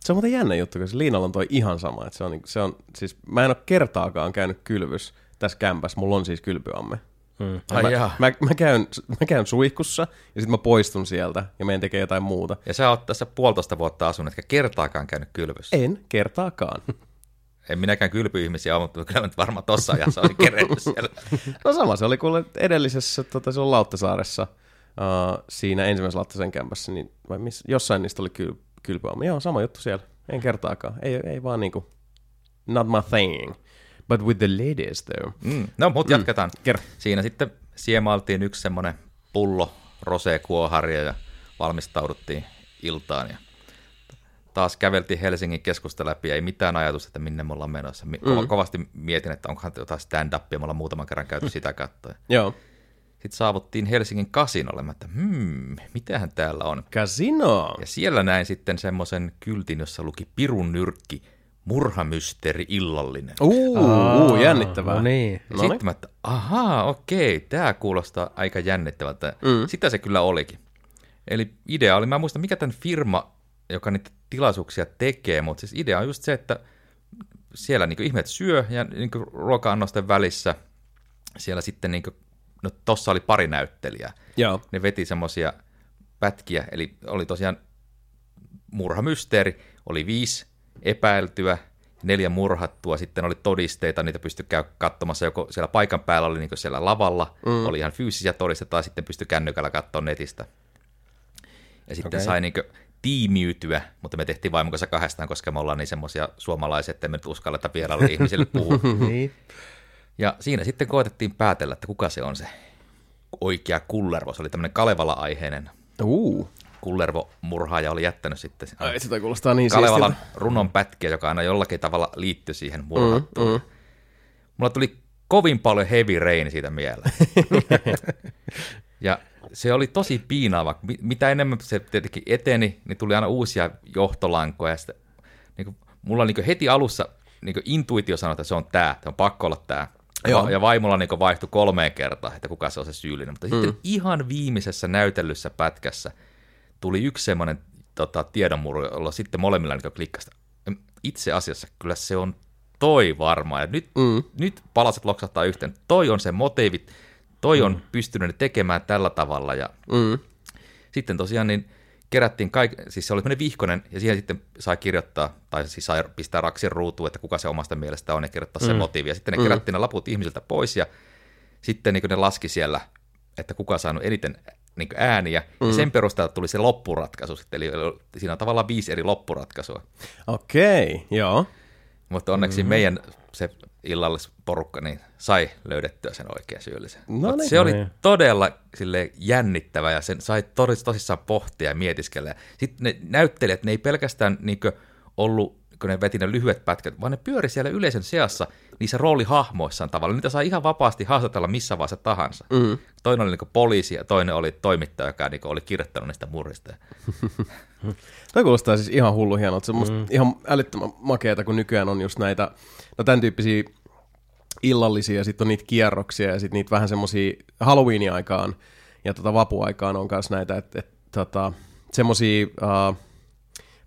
Se on muuten jännä juttu, koska Liinalla on toi ihan sama. Että se on, niinku- se on, siis mä en ole kertaakaan käynyt kylvys tässä kämpässä. Mulla on siis kylpyamme. Mm. Ai mä, jaa. mä, mä, käyn, mä käyn suihkussa ja sitten mä poistun sieltä ja menen tekee jotain muuta. Ja sä oot tässä puolitoista vuotta asunut, etkä kertaakaan käynyt kylvyssä. En kertaakaan. En minäkään kylpyihmisiä ole, mutta kyllä nyt varmaan tossa ajassa olisi kerennyt siellä. No sama se oli kuule edellisessä, tota, se on Lauttasaaressa, uh, siinä ensimmäisessä Lauttasen kämpässä, niin vai miss, jossain niistä oli kyl, kylpyamme. Joo, sama juttu siellä. En kertaakaan. Ei, ei vaan niinku, not my thing. But with the ladies though. Mm. No, mutta jatketaan. Kerro. Siinä sitten siemailtiin yksi semmoinen pullo rosé-kuoharia ja valmistauduttiin iltaan. Ja taas käveltiin Helsingin keskusta läpi ja ei mitään ajatusta, että minne me ollaan menossa. Mm. Kovasti mietin, että onkohan jotain stand-upia, me ollaan muutaman kerran käyty sitä katsoa. Joo. Sitten saavuttiin Helsingin kasinolle, mä että hmm, mitähän täällä on. Casino. Ja siellä näin sitten semmoisen kyltin, jossa luki Pirun nyrkki, murhamysteeri illallinen. Uu, uu, jännittävää. No niin. Ja Noniin. sitten mä, että ahaa, okei, tämä kuulostaa aika jännittävältä. Mm. Sitä se kyllä olikin. Eli idea oli, mä en muista mikä tämän firma, joka niitä tilaisuuksia tekee, mutta siis idea on just se, että siellä niin ihmeet syö ja niin ruoka-annosten välissä siellä sitten, niin kuin, no tossa oli pari näyttelijää. Joo. Ne veti semmoisia pätkiä, eli oli tosiaan murhamysteeri, oli viisi epäiltyä, neljä murhattua, sitten oli todisteita, niitä pystyi käy katsomassa, joko siellä paikan päällä oli niin siellä lavalla, mm. oli ihan fyysisiä todisteita, tai sitten pystyi kännykällä katsoa netistä. Ja sitten okay. Sai niin tiimiytyä, mutta me tehtiin vaimon kanssa kahdestaan, koska me ollaan niin semmoisia suomalaisia, että me nyt uskalleta vieraille ihmisille puhua. niin. Ja siinä sitten koetettiin päätellä, että kuka se on se oikea kullervo. Se oli tämmöinen Kalevala-aiheinen Uu. kullervo-murhaaja oli jättänyt sitten Ai, sitä kuulostaa niin Kalevalan siistiltä. runon pätkiä, joka aina jollakin tavalla liittyi siihen murhattuun. Mm, mm. Mulla tuli kovin paljon heavy rain siitä mieleen. ja se oli tosi piinaava. Mi- Mitä enemmän se tietenkin eteni, niin tuli aina uusia johtolankoja. Ja sitten, niin kuin, mulla niin kuin heti alussa niin kuin intuitio sanoi, että se on tämä, että on pakko olla tämä. Joo. Ja vaimolla niin vaihtui kolmeen kertaan, että kuka se on se syyllinen. Mutta mm. sitten ihan viimeisessä näytellyssä pätkässä tuli yksi semmoinen tota, tiedonmuru, jolla sitten molemmilla niin klikkasta. Itse asiassa kyllä se on toi varmaan. Ja nyt, mm. nyt palaset loksahtaa yhteen. Toi on se motiivi, toi mm. on pystynyt ne tekemään tällä tavalla. Ja Mm. sitten tosiaan niin kerättiin kaik, siis se oli tämmöinen vihkonen, ja siihen sitten sai kirjoittaa, tai siis sai pistää raksin ruutuun, että kuka se omasta mielestä on, ja kirjoittaa se motiivi. Ja sitten ne kerättiin ne laput ihmisiltä pois, ja sitten niin ne laski siellä, että kuka on saanut eniten niin ääniä, mm. ja sen perusteella tuli se loppuratkaisu sitten, eli siinä on tavallaan viisi eri loppuratkaisua. Okei, okay, joo. Mutta onneksi mm-hmm. meidän se illallisporukka niin sai löydettyä sen oikean syyllisen. No niin. se oli Niin. todella sille jännittävä ja sen sai tos, tosissaan pohtia ja mietiskellä. Sitten ne näyttelijät, ne ei pelkästään niinkö ollut, kun ne veti ne lyhyet pätkät, vaan ne pyöri siellä yleisön seassa niissä roolihahmoissaan tavalla. Niitä sai ihan vapaasti haastatella missä vaiheessa tahansa. Mm. Toinen oli niinku poliisi ja toinen oli toimittaja, joka niinku oli kirjoittanut niistä murrista. Toi kuulostaa siis ihan hullu hienolta. Se on musta ihan älyttömän makeeta, kun nykyään on just näitä, no tämän tyyppisiä illallisia ja sitten on niitä kierroksia ja sitten niitä vähän semmosia Halloweenin aikaan ja tota vapuaikaan on myös näitä, että et, tota, semmosia uh,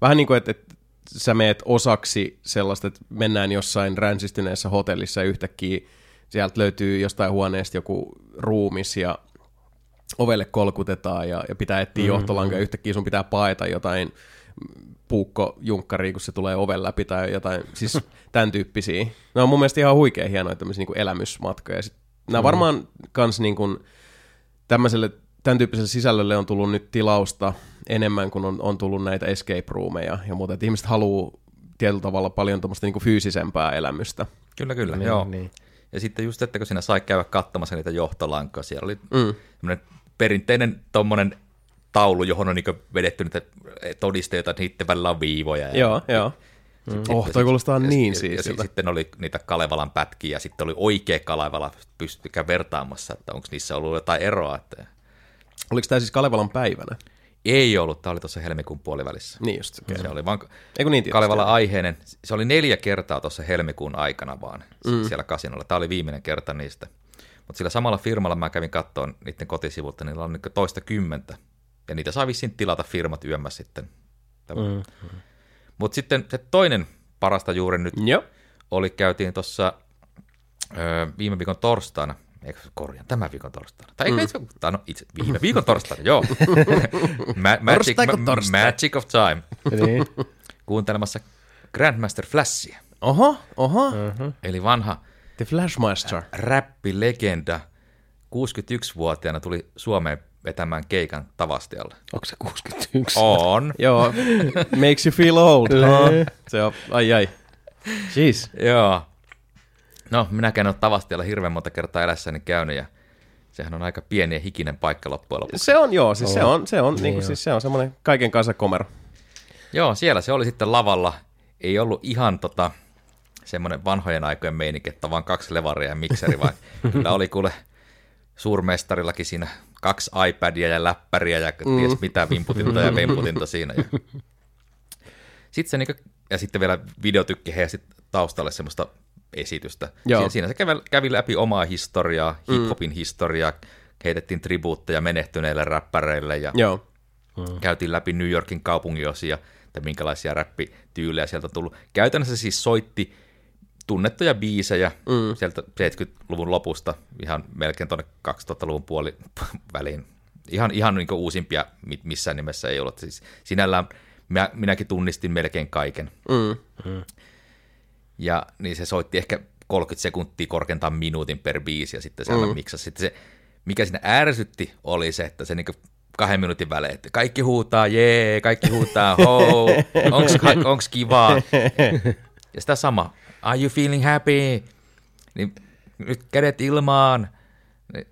vähän niin kuin, että et, sä meet osaksi sellaista, että mennään jossain ränsistyneessä hotellissa ja yhtäkkiä sieltä löytyy jostain huoneesta joku ruumis ja ovelle kolkutetaan ja, ja pitää etsiä mm-hmm. johtolanka ja yhtäkkiä sun pitää paeta jotain puukko junkkari, kun se tulee oven läpi tai jotain, siis tämän tyyppisiä. Ne on mun mielestä ihan huikea hienoja tämmöisiä niin elämysmatkoja. Sit, nämä mm. varmaan kans niin kuin, tämmöiselle, tämän tyyppiselle sisällölle on tullut nyt tilausta enemmän kuin on, on tullut näitä escape roomeja ja muuta. Että ihmiset haluaa tietyllä tavalla paljon tuommoista niin fyysisempää elämystä. Kyllä, kyllä, Niin, joo. niin. Ja sitten just, että kun siinä sai käydä katsomassa niitä johtolankoja, siellä oli mm. Perinteinen tommonen taulu, johon on niin vedetty niitä todisteita, että niiden välillä on viivoja. Ja Joo, joo. Oh, toi kuulostaa niin ja, ja, siisiltä. sitten oli niitä Kalevalan pätkiä, ja sitten oli oikea Kalevala, pystykää vertaamassa, että onko niissä ollut jotain eroa. Että Oliko tämä siis Kalevalan päivänä? ei ollut, tämä oli tuossa helmikuun puolivälissä. Niin just, okay. Se oli vaan Eikö niin tietysti? Kalevala aiheinen. Se oli neljä kertaa tuossa helmikuun aikana vaan mm. siellä kasinolla. Tämä oli viimeinen kerta niistä. Mutta sillä samalla firmalla mä kävin kattoon niiden kotisivulta, niillä on niin toista kymmentä. Ja niitä saa vissiin tilata firmat yömmässä sitten. Mm. Mutta sitten se toinen parasta juuri nyt Joo. oli, käytiin tuossa viime viikon torstaina, eikö korjaan, tämän viikon torstaina, tai, mm. itse, tai no itse viime viikon torstaina, joo. Ma- magic, ma- torstai? magic of Time, niin. kuuntelemassa Grandmaster Flashia, Oho, oho. mm. eli vanha The Flashmaster. räppilegenda, 61-vuotiaana tuli Suomeen vetämään keikan Tavastialle. Onko se 61? On. Joo, makes you feel old. Oh, se on, ai ai. Jeez. Joo. No, minäkään en ole Tavastialla hirveän monta kertaa elässäni käynyt ja sehän on aika pieni ja hikinen paikka loppujen lopuksi. Se on joo, siis se on, se on, niin Niin kuin, on. siis se on semmoinen kaiken kanssa komero. Joo, siellä se oli sitten lavalla. Ei ollut ihan tota, semmoinen vanhojen aikojen meininki, että vaan kaksi levaria ja mikseri, vaan kyllä oli kuule suurmestarillakin siinä kaksi iPadia ja läppäriä ja mm. ties mitä vimputinta ja vemputinta siinä. Ja... Sitten se niinku, ja sitten vielä videotykki heijasti taustalle semmoista esitystä. Joo. Siinä, siinä se kävi, kävi läpi omaa historiaa, hiphopin mm. historiaa, heitettiin tribuutteja menehtyneille räppäreille ja Joo. käytiin läpi New Yorkin kaupunginosia, että minkälaisia räppityylejä sieltä on tullut. Käytännössä siis soitti tunnettuja biisejä mm. sieltä 70-luvun lopusta ihan melkein tuonne 2000-luvun puoli väliin. Ihan, ihan niin uusimpia mi- missään nimessä ei ollut. Siis sinällään minä, minäkin tunnistin melkein kaiken. Mm. Ja niin se soitti ehkä 30 sekuntia korkeintaan minuutin per biisi ja sitten se mm. miksasi. Sitten se, mikä siinä ärsytti, oli se, että se niinku kahden minuutin välein, että kaikki huutaa, jee, kaikki huutaa, ho, onks, onks kivaa. Ja sitä sama, are you feeling happy? Niin nyt kädet ilmaan. Niin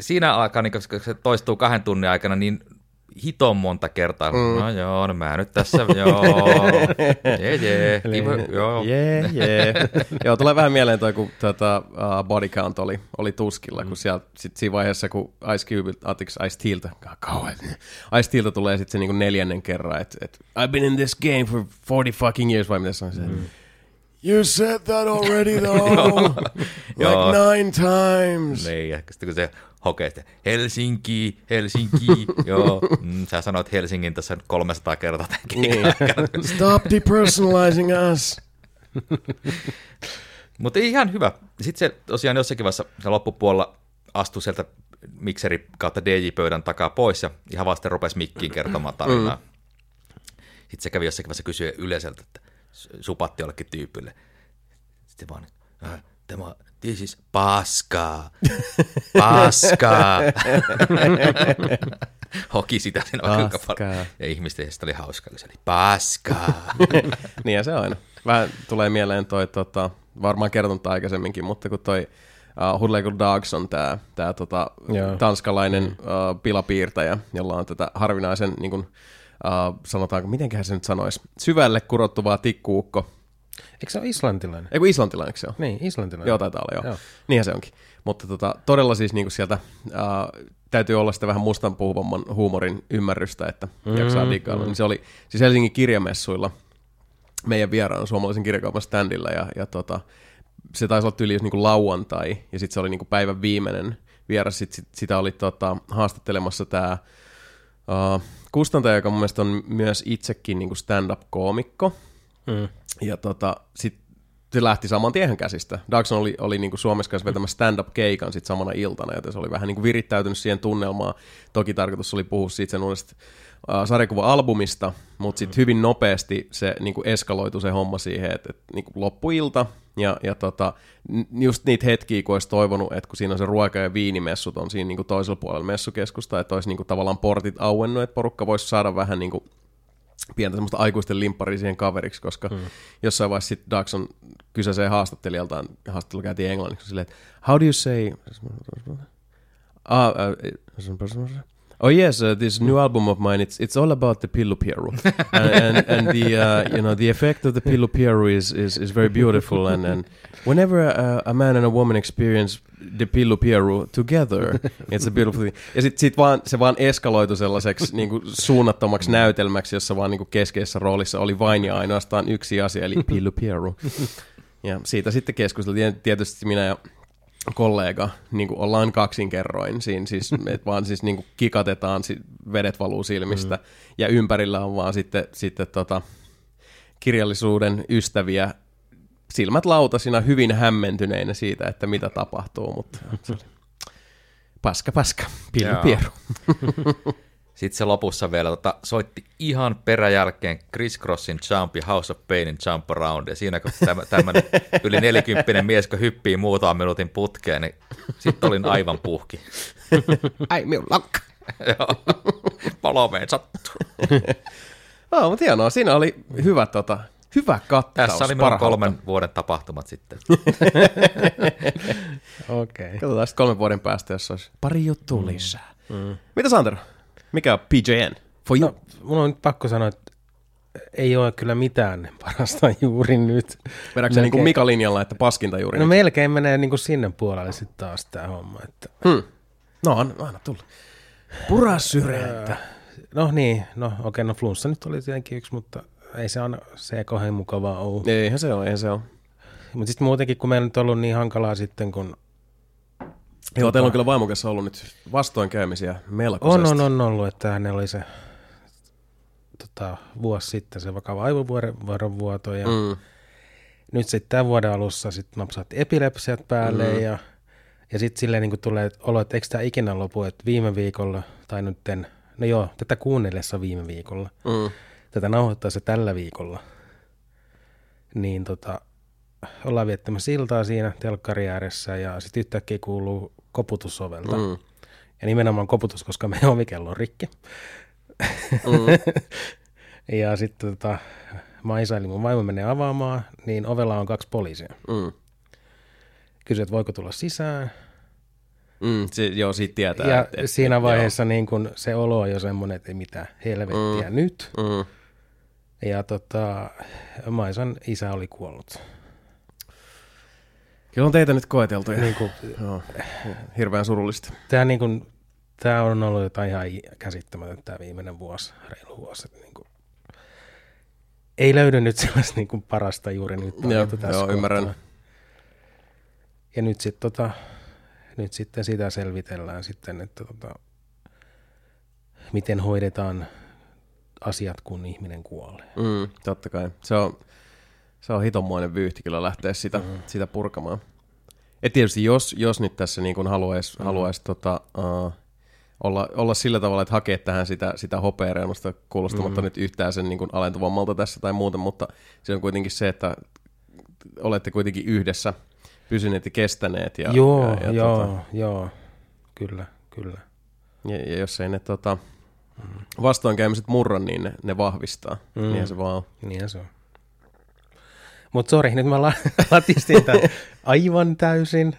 Siinä alkaa, niin kun se toistuu kahden tunnin aikana, niin hiton monta kertaa. Mm. No joo, no mä nyt tässä, joo, jee, jee, joo. Jee, jee. Joo, tulee vähän mieleen toi, kun tota, uh, body count oli, oli tuskilla, Mm. kun siellä sit siinä vaiheessa, kun Ice Cube, anteeksi Ice Tealta, kauan, Ice Tealta tulee sitten se niinku neljännen kerran, että et, I've been in this game for 40 fucking years, vai mitä se on se? Mm. You said that already though, Joo. like nine times. Niin, ja sitten kun se hokee sitä, Helsinki, Helsinki, joo, mm, sä sanoit Helsingin tässä nyt 300 kertaa tämän Niin. Stop depersonalizing us. Mutta ihan hyvä. Sitten se tosiaan jossakin vaiheessa se loppupuolella astui sieltä mikseri kautta DJ-pöydän takaa pois ja ihan vasta rupesi mikkiin kertomaan tarinaa. Sitten se kävi jossakin vaiheessa kysyä yleisöltä, että supatti jollekin tyypille. Sitten vaan, äh, tämä, this is paskaa, paskaa. Hoki sitä siinä aika paljon. Ja ihmisten sitä oli hauskaa, kun se oli paskaa. niin ja se on aina. Vähän tulee mieleen toi, tota, varmaan kertonut aikaisemminkin, mutta kun toi uh, Hood Like Dogs on tää, tää tota, Joo. tanskalainen uh, pilapiirtäjä, jolla on tätä harvinaisen, niin kun, uh, sanotaanko, mitenköhän se nyt sanoisi, syvälle kurottuvaa tikkuukko Eikö se ole islantilainen? Ei kun islantilainen se on. Niin, islantilainen. Joo, taitaa olla, joo. Joo. Niinhän se onkin. Mutta tota, todella siis niinku sieltä ää, täytyy olla sitä vähän mustan puhuvamman huumorin ymmärrystä, että mm, jaksaa diggailla. Mm. Niin se oli siis Helsingin kirjamessuilla meidän vieraan suomalaisen kirjakaupan standilla ja, ja tota, se taisi olla tyyli niinku lauantai ja sitten se oli niinku päivän viimeinen vieras. Sit, sit, sitä oli tota, haastattelemassa tämä uh, kustantaja, joka mun mielestä on myös itsekin niinku stand-up-koomikko. Mm. Ja tota, sit se lähti saman tiehen käsistä. Dagson oli, oli niinku Suomessa kanssa vetämässä stand-up-keikan sit samana iltana, joten se oli vähän niinku virittäytynyt siihen tunnelmaan. Toki tarkoitus oli puhua siitä sen uudesta sarjakuva-albumista, mutta sitten hyvin nopeasti se niinku eskaloitu se homma siihen, että et, niinku loppuilta ja, ja tota, just niitä hetkiä, kun olisi toivonut, että kun siinä on se ruoka- ja viinimessut on siinä niinku toisella puolella messukeskusta, että olisi niinku tavallaan portit auennut, että porukka voisi saada vähän niinku pientä semmoista aikuisten limpparia siihen kaveriksi, koska mm. jossain vaiheessa sitten Daxon kysäisee haastattelijaltaan, haastattelu käytiin englanniksi, silleen, että how do you say... Ah, uh, Oh yes, uh, this new album of mine, it's it's all about the Pillu Pieru, and, and and the uh, you know the effect of the Pillu Pieru is, is is very beautiful, and and whenever a, a man and a woman experience the Pillu Pieru together, it's a beautiful thing. Ja sitten sit vaan, se vaan eskaloitu sellaiseksi niinku suunnattomaksi näytelmäksi, jossa vaan niinku keskeisessä roolissa oli vain ja ainoastaan yksi asia, eli Pillu Pieru. Ja siitä sitten keskusteltiin. Tietysti minä ja kollega niin kuin ollaan kaksinkerroin siinä, siis, et vaan siis niin kuin kikatetaan, vedet valuu silmistä, mm. ja ympärillä on vaan sitten, sitten tota, kirjallisuuden ystäviä silmät lautasina hyvin hämmentyneinä siitä, että mitä tapahtuu, mutta paska paska, Joo. pieru. Sitten se lopussa vielä tota, soitti ihan peräjälkeen Chris Crossin Jump ja House of Painin Jump Around. Ja siinä kun tämmöinen yli nelikymppinen mies, kun hyppii muutaman minuutin putkeen, niin sitten olin aivan puhki. Ai, minun lakka. Joo, polomeen sattuu. Oh, mutta hienoa, siinä oli hyvä, tota, hyvä kattaus. Tässä oli minun kolmen vuoden tapahtumat sitten. Okei. Okay. Katsotaan sitten kolmen vuoden päästä, jos olisi pari juttua mm. lisää. Mm. Mitä Santero? Mikä on PJN? For you? No, mun on nyt pakko sanoa, että ei ole kyllä mitään parasta juuri nyt. Vedätkö se niin kuin Mika linjalla, että paskinta juuri No nyt? melkein menee niin kuin sinne puolelle sitten taas tämä homma. Että. Hmm. No, anna, anna tulla. Pura syrjäntä. No niin, no okei, okay, no flunssa nyt oli tietenkin yksi, mutta ei se aina se kauhean mukavaa ole. Eihän se ole, eihän se ole. Mutta sitten muutenkin, kun meillä nyt on ollut niin hankalaa sitten, kun Joo, teillä on kyllä vaimon kanssa ollut nyt vastoinkäymisiä on, melkoisesti. on, on ollut, että hänellä oli se tota, vuosi sitten se vakava aivovuoren vuoto ja mm. Nyt sitten tämän vuoden alussa sitten napsahti epilepsiat päälle mm. ja, ja sitten silleen niin tulee olo, että eikö tämä ikinä lopu, että viime viikolla tai nytten, no joo, tätä kuunnellessa viime viikolla, Mm. tätä nauhoittaa se tällä viikolla, niin tota, ollaan viettämässä iltaa siinä telkkari ääressä ja sitten yhtäkkiä kuuluu koputusovelta. Mm. Ja nimenomaan koputus, koska meidän ovikello on rikki. Mm. ja sitten tota, Maisa, eli mun vaimo menee avaamaan, niin ovella on kaksi poliisia. Mm. Kysyy, että voiko tulla sisään. Mm. Se, joo, siitä tietää. ja et- siinä et- vaiheessa niin kun se olo on jo semmoinen, että ei mitään helvettiä mm. nyt. Mm. Ja tota, Maisan isä oli kuollut. Kyllä on teitä nyt koeteltu. Ja... Niin kun, Joo. Hirveän surullista. tämä, niin kun, tämä on ollut jotain ihan käsittämätöntä tämä viimeinen vuosi, reilu vuosi. Että niin kun, ei löydy nyt sellaista niin kun parasta juuri nyt. Joo, tässä joo, ymmärrän. kohtaa. Ja nyt, sit, tota, nyt sitten sitä selvitellään sitten, että tota, miten hoidetaan asiat, kun ihminen kuolee. Mm, totta kai. Se on, se on hitonmoinen vyyhti kyllä lähteä sitä, mm. sitä purkamaan. Et tietysti jos, jos nyt tässä niin kuin haluaisi mm. haluais, tota, uh, olla, olla sillä tavalla, että hakea tähän sitä, sitä hopeareunusta kuulostamatta mm. nyt yhtään sen niin kuin alentuvammalta tässä tai muuten, mutta se on kuitenkin se, että olette kuitenkin yhdessä pysyneet ja kestäneet. Ja, joo, ja, ja, joo, Tota, joo, kyllä, kyllä. ja, ja jos ei ne tota, vastoinkäymiset murra, niin ne, ne vahvistaa. Mm. Niinhän se vaan on. Niinhän se on. Mutta sori, nyt mä la- latistin tämän aivan täysin.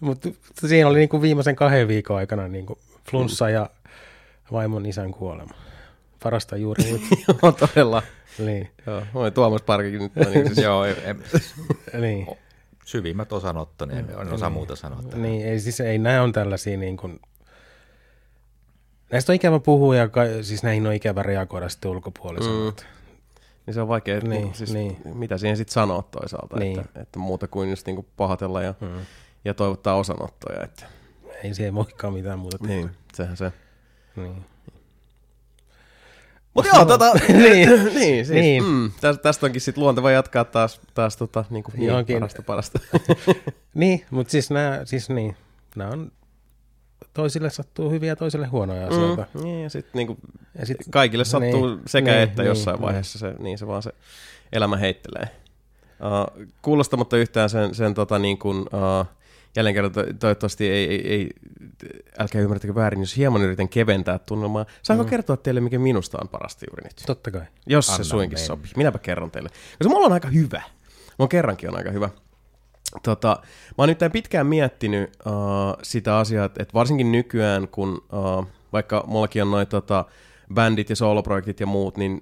Mutta siinä oli niinku viimeisen kahden viikon aikana niinku flunssa ja vaimon isän kuolema. parasta juuri nyt. Joo, todella. niin, Joo, moi Tuomas Parkikin nyt. on Niin, siis, Joo, en, en, niin, syvimmät osanottoni, en, en osaa muuta sanoa. tähän. niin, ei siis ei, nämä on tällaisia niin kuin, näistä on ikävä puhua ja ka, siis näihin on ikävä reagoida sitten ulkopuolisella. Mm. Niin se on vaikea, Niin, niin, siis, niin. mitä siihen sitten sanoa toisaalta, Niin. että, että muuta kuin just niinku pahatella ja, mm. ja toivottaa osanottoja. Että, Ei siihen voikaan mitään muuta tehdä. niin, sehän se. Niin. Mutta joo, tota, Niin. niin, niin, siis, Niin. Mm, tästä, tästä onkin sitten luonteva jatkaa taas, taas tota, niin kuin, niin, parasta parasta. Niin, mutta siis nämä, siis niin, nämä on, toisille sattuu hyviä ja toisille huonoja asioita. Mm, niin, ja sitten niinku, Ja sit, kaikille sattuu niin, sekä niin, että niin, jossain niin. vaiheessa, se, niin se vaan se elämä heittelee. Uh, kuulostamatta yhtään sen, sen tota niin kuin, uh, jälleen kerran to, toivottavasti ei, ei, ei, älkää ymmärtäkö väärin, jos hieman yritän keventää tunnelmaa. Saanko mm. kertoa teille, mikä minusta on parasta juuri nyt? totta kai. Jos Anna se suinkin mennä. sopii. Minäpä kerron teille. Koska mulla on aika hyvä. Mulla kerrankin on aika hyvä. Tota, mä oon nyt pitkään miettinyt uh, sitä asiaa, että et varsinkin nykyään, kun uh, vaikka mullakin on noin tota, bändit ja soloprojektit ja muut, niin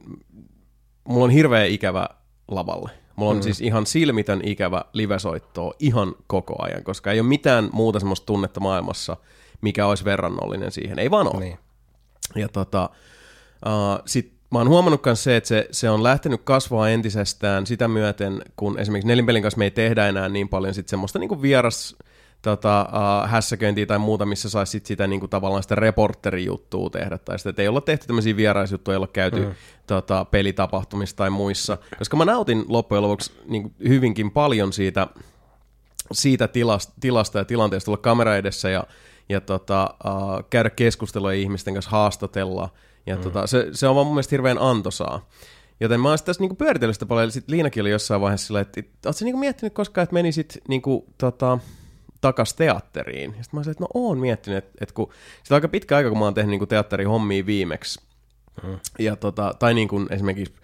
mulla on hirveä ikävä lavalle. Mulla on mm. siis ihan silmitön ikävä livesoittoa ihan koko ajan, koska ei ole mitään muuta semmoista tunnetta maailmassa, mikä olisi verrannollinen siihen. Ei vaan ole. Niin. Ja tota, uh, sit mä oon huomannut myös se, että se, se on lähtenyt kasvaa entisestään sitä myöten, kun esimerkiksi nelinpelin kanssa me ei tehdä enää niin paljon sit semmoista niinku vieras tota, uh, hässäköintiä tai muuta, missä saisi sit sitä niinku, tavallaan sitä reporterijuttua tehdä, tai sitä, että ei olla tehty tämmöisiä vieraisjuttuja, ei olla käyty mm. tota, pelitapahtumissa tai muissa, koska mä nautin loppujen lopuksi niinku, hyvinkin paljon siitä, siitä tilasta, tilasta ja tilanteesta olla kamera edessä ja, ja tota, uh, käydä keskustelua ihmisten kanssa, haastatella. Ja mm. tota, se, se on vaan mun mielestä hirveän antoisaa. Joten mä oon sit tässä niinku pyöritellyt sitä paljon, sit Liinakin oli jossain vaiheessa sillä, että, ootko niinku miettinyt koskaan, että menisit niinku, tota, takas teatteriin? Ja sit mä sanoin, että no oon miettinyt, että, että kun, sitä aika pitkä aika, kun mä oon tehnyt niinku teatterihommia viimeksi. Mm. Ja tota, tai niin kuin esimerkiksi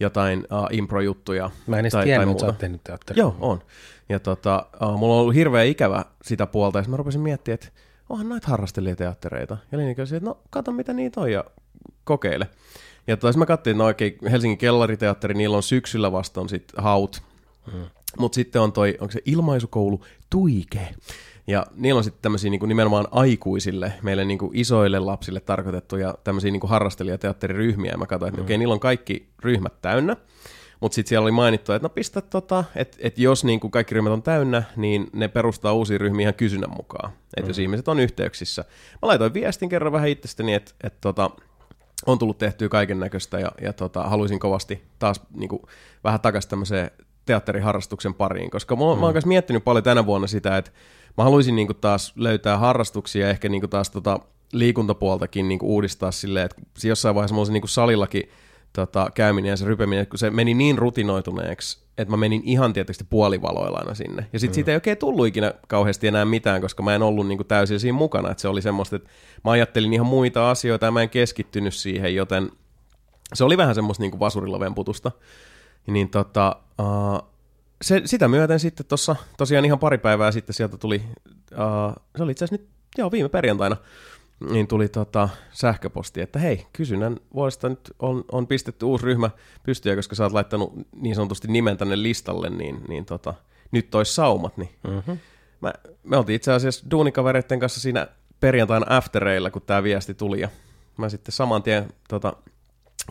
jotain uh, impro-juttuja. Mä en edes tai, tiennyt, tai että sä oot tehnyt teatteria. Joo, on. Ja tota, uh, mulla on ollut hirveä ikävä sitä puolta, ja mä rupesin miettimään, että onhan näitä harrastelijateattereita. Ja Liini kysyi, että no kato mitä niitä on, ja kokeile. Ja tota, mä katsoin, että no oikein Helsingin kellariteatteri, niillä on syksyllä vasta on sit haut. Hmm. Mutta sitten on toi, onko se ilmaisukoulu Tuike. Ja niillä on sitten tämmöisiä niinku nimenomaan aikuisille, meille niinku isoille lapsille tarkoitettuja tämmöisiä niinku harrastelijateatteriryhmiä. Ja mä katsoin, että mm. okei, niillä on kaikki ryhmät täynnä. Mutta sitten siellä oli mainittu, että no pistä tota, että et jos niinku kaikki ryhmät on täynnä, niin ne perustaa uusia ryhmiä ihan kysynnän mukaan. Että mm. jos ihmiset on yhteyksissä. Mä laitoin viestin kerran vähän itsestäni, että et tota, on tullut tehtyä kaiken näköistä ja, ja tota, haluaisin kovasti taas niinku, vähän takaisin tämmöiseen teatteriharrastuksen pariin, koska mä, mm. mä oon myös miettinyt paljon tänä vuonna sitä, että mä haluaisin niinku taas löytää harrastuksia ja ehkä niinku taas tota liikuntapuoltakin niinku uudistaa silleen, että jossain vaiheessa mulla olisi niinku salillakin tota, käyminen ja se rypeminen, kun se meni niin rutinoituneeksi, että mä menin ihan tietysti puolivaloilla aina sinne. Ja sitten mm. siitä ei oikein tullut ikinä kauheasti enää mitään, koska mä en ollut niinku täysin siinä mukana. Että se oli semmoista, että mä ajattelin ihan muita asioita ja mä en keskittynyt siihen, joten se oli vähän semmoista niinku vasurilla vemputusta. Niin tota, uh, se, sitä myöten sitten tuossa tosiaan ihan pari päivää sitten sieltä tuli, uh, se oli itse asiassa nyt, joo viime perjantaina, niin tuli tota sähköposti, että hei, kysynnän vuodesta nyt on, on pistetty uusi ryhmä pystyä, koska sä oot laittanut niin sanotusti nimen tänne listalle, niin, niin tota, nyt tois saumat. Niin. Mm-hmm. Mä, me oltiin itse asiassa duunikavereiden kanssa siinä perjantaina aftereilla, kun tämä viesti tuli, ja mä sitten saman tien tota,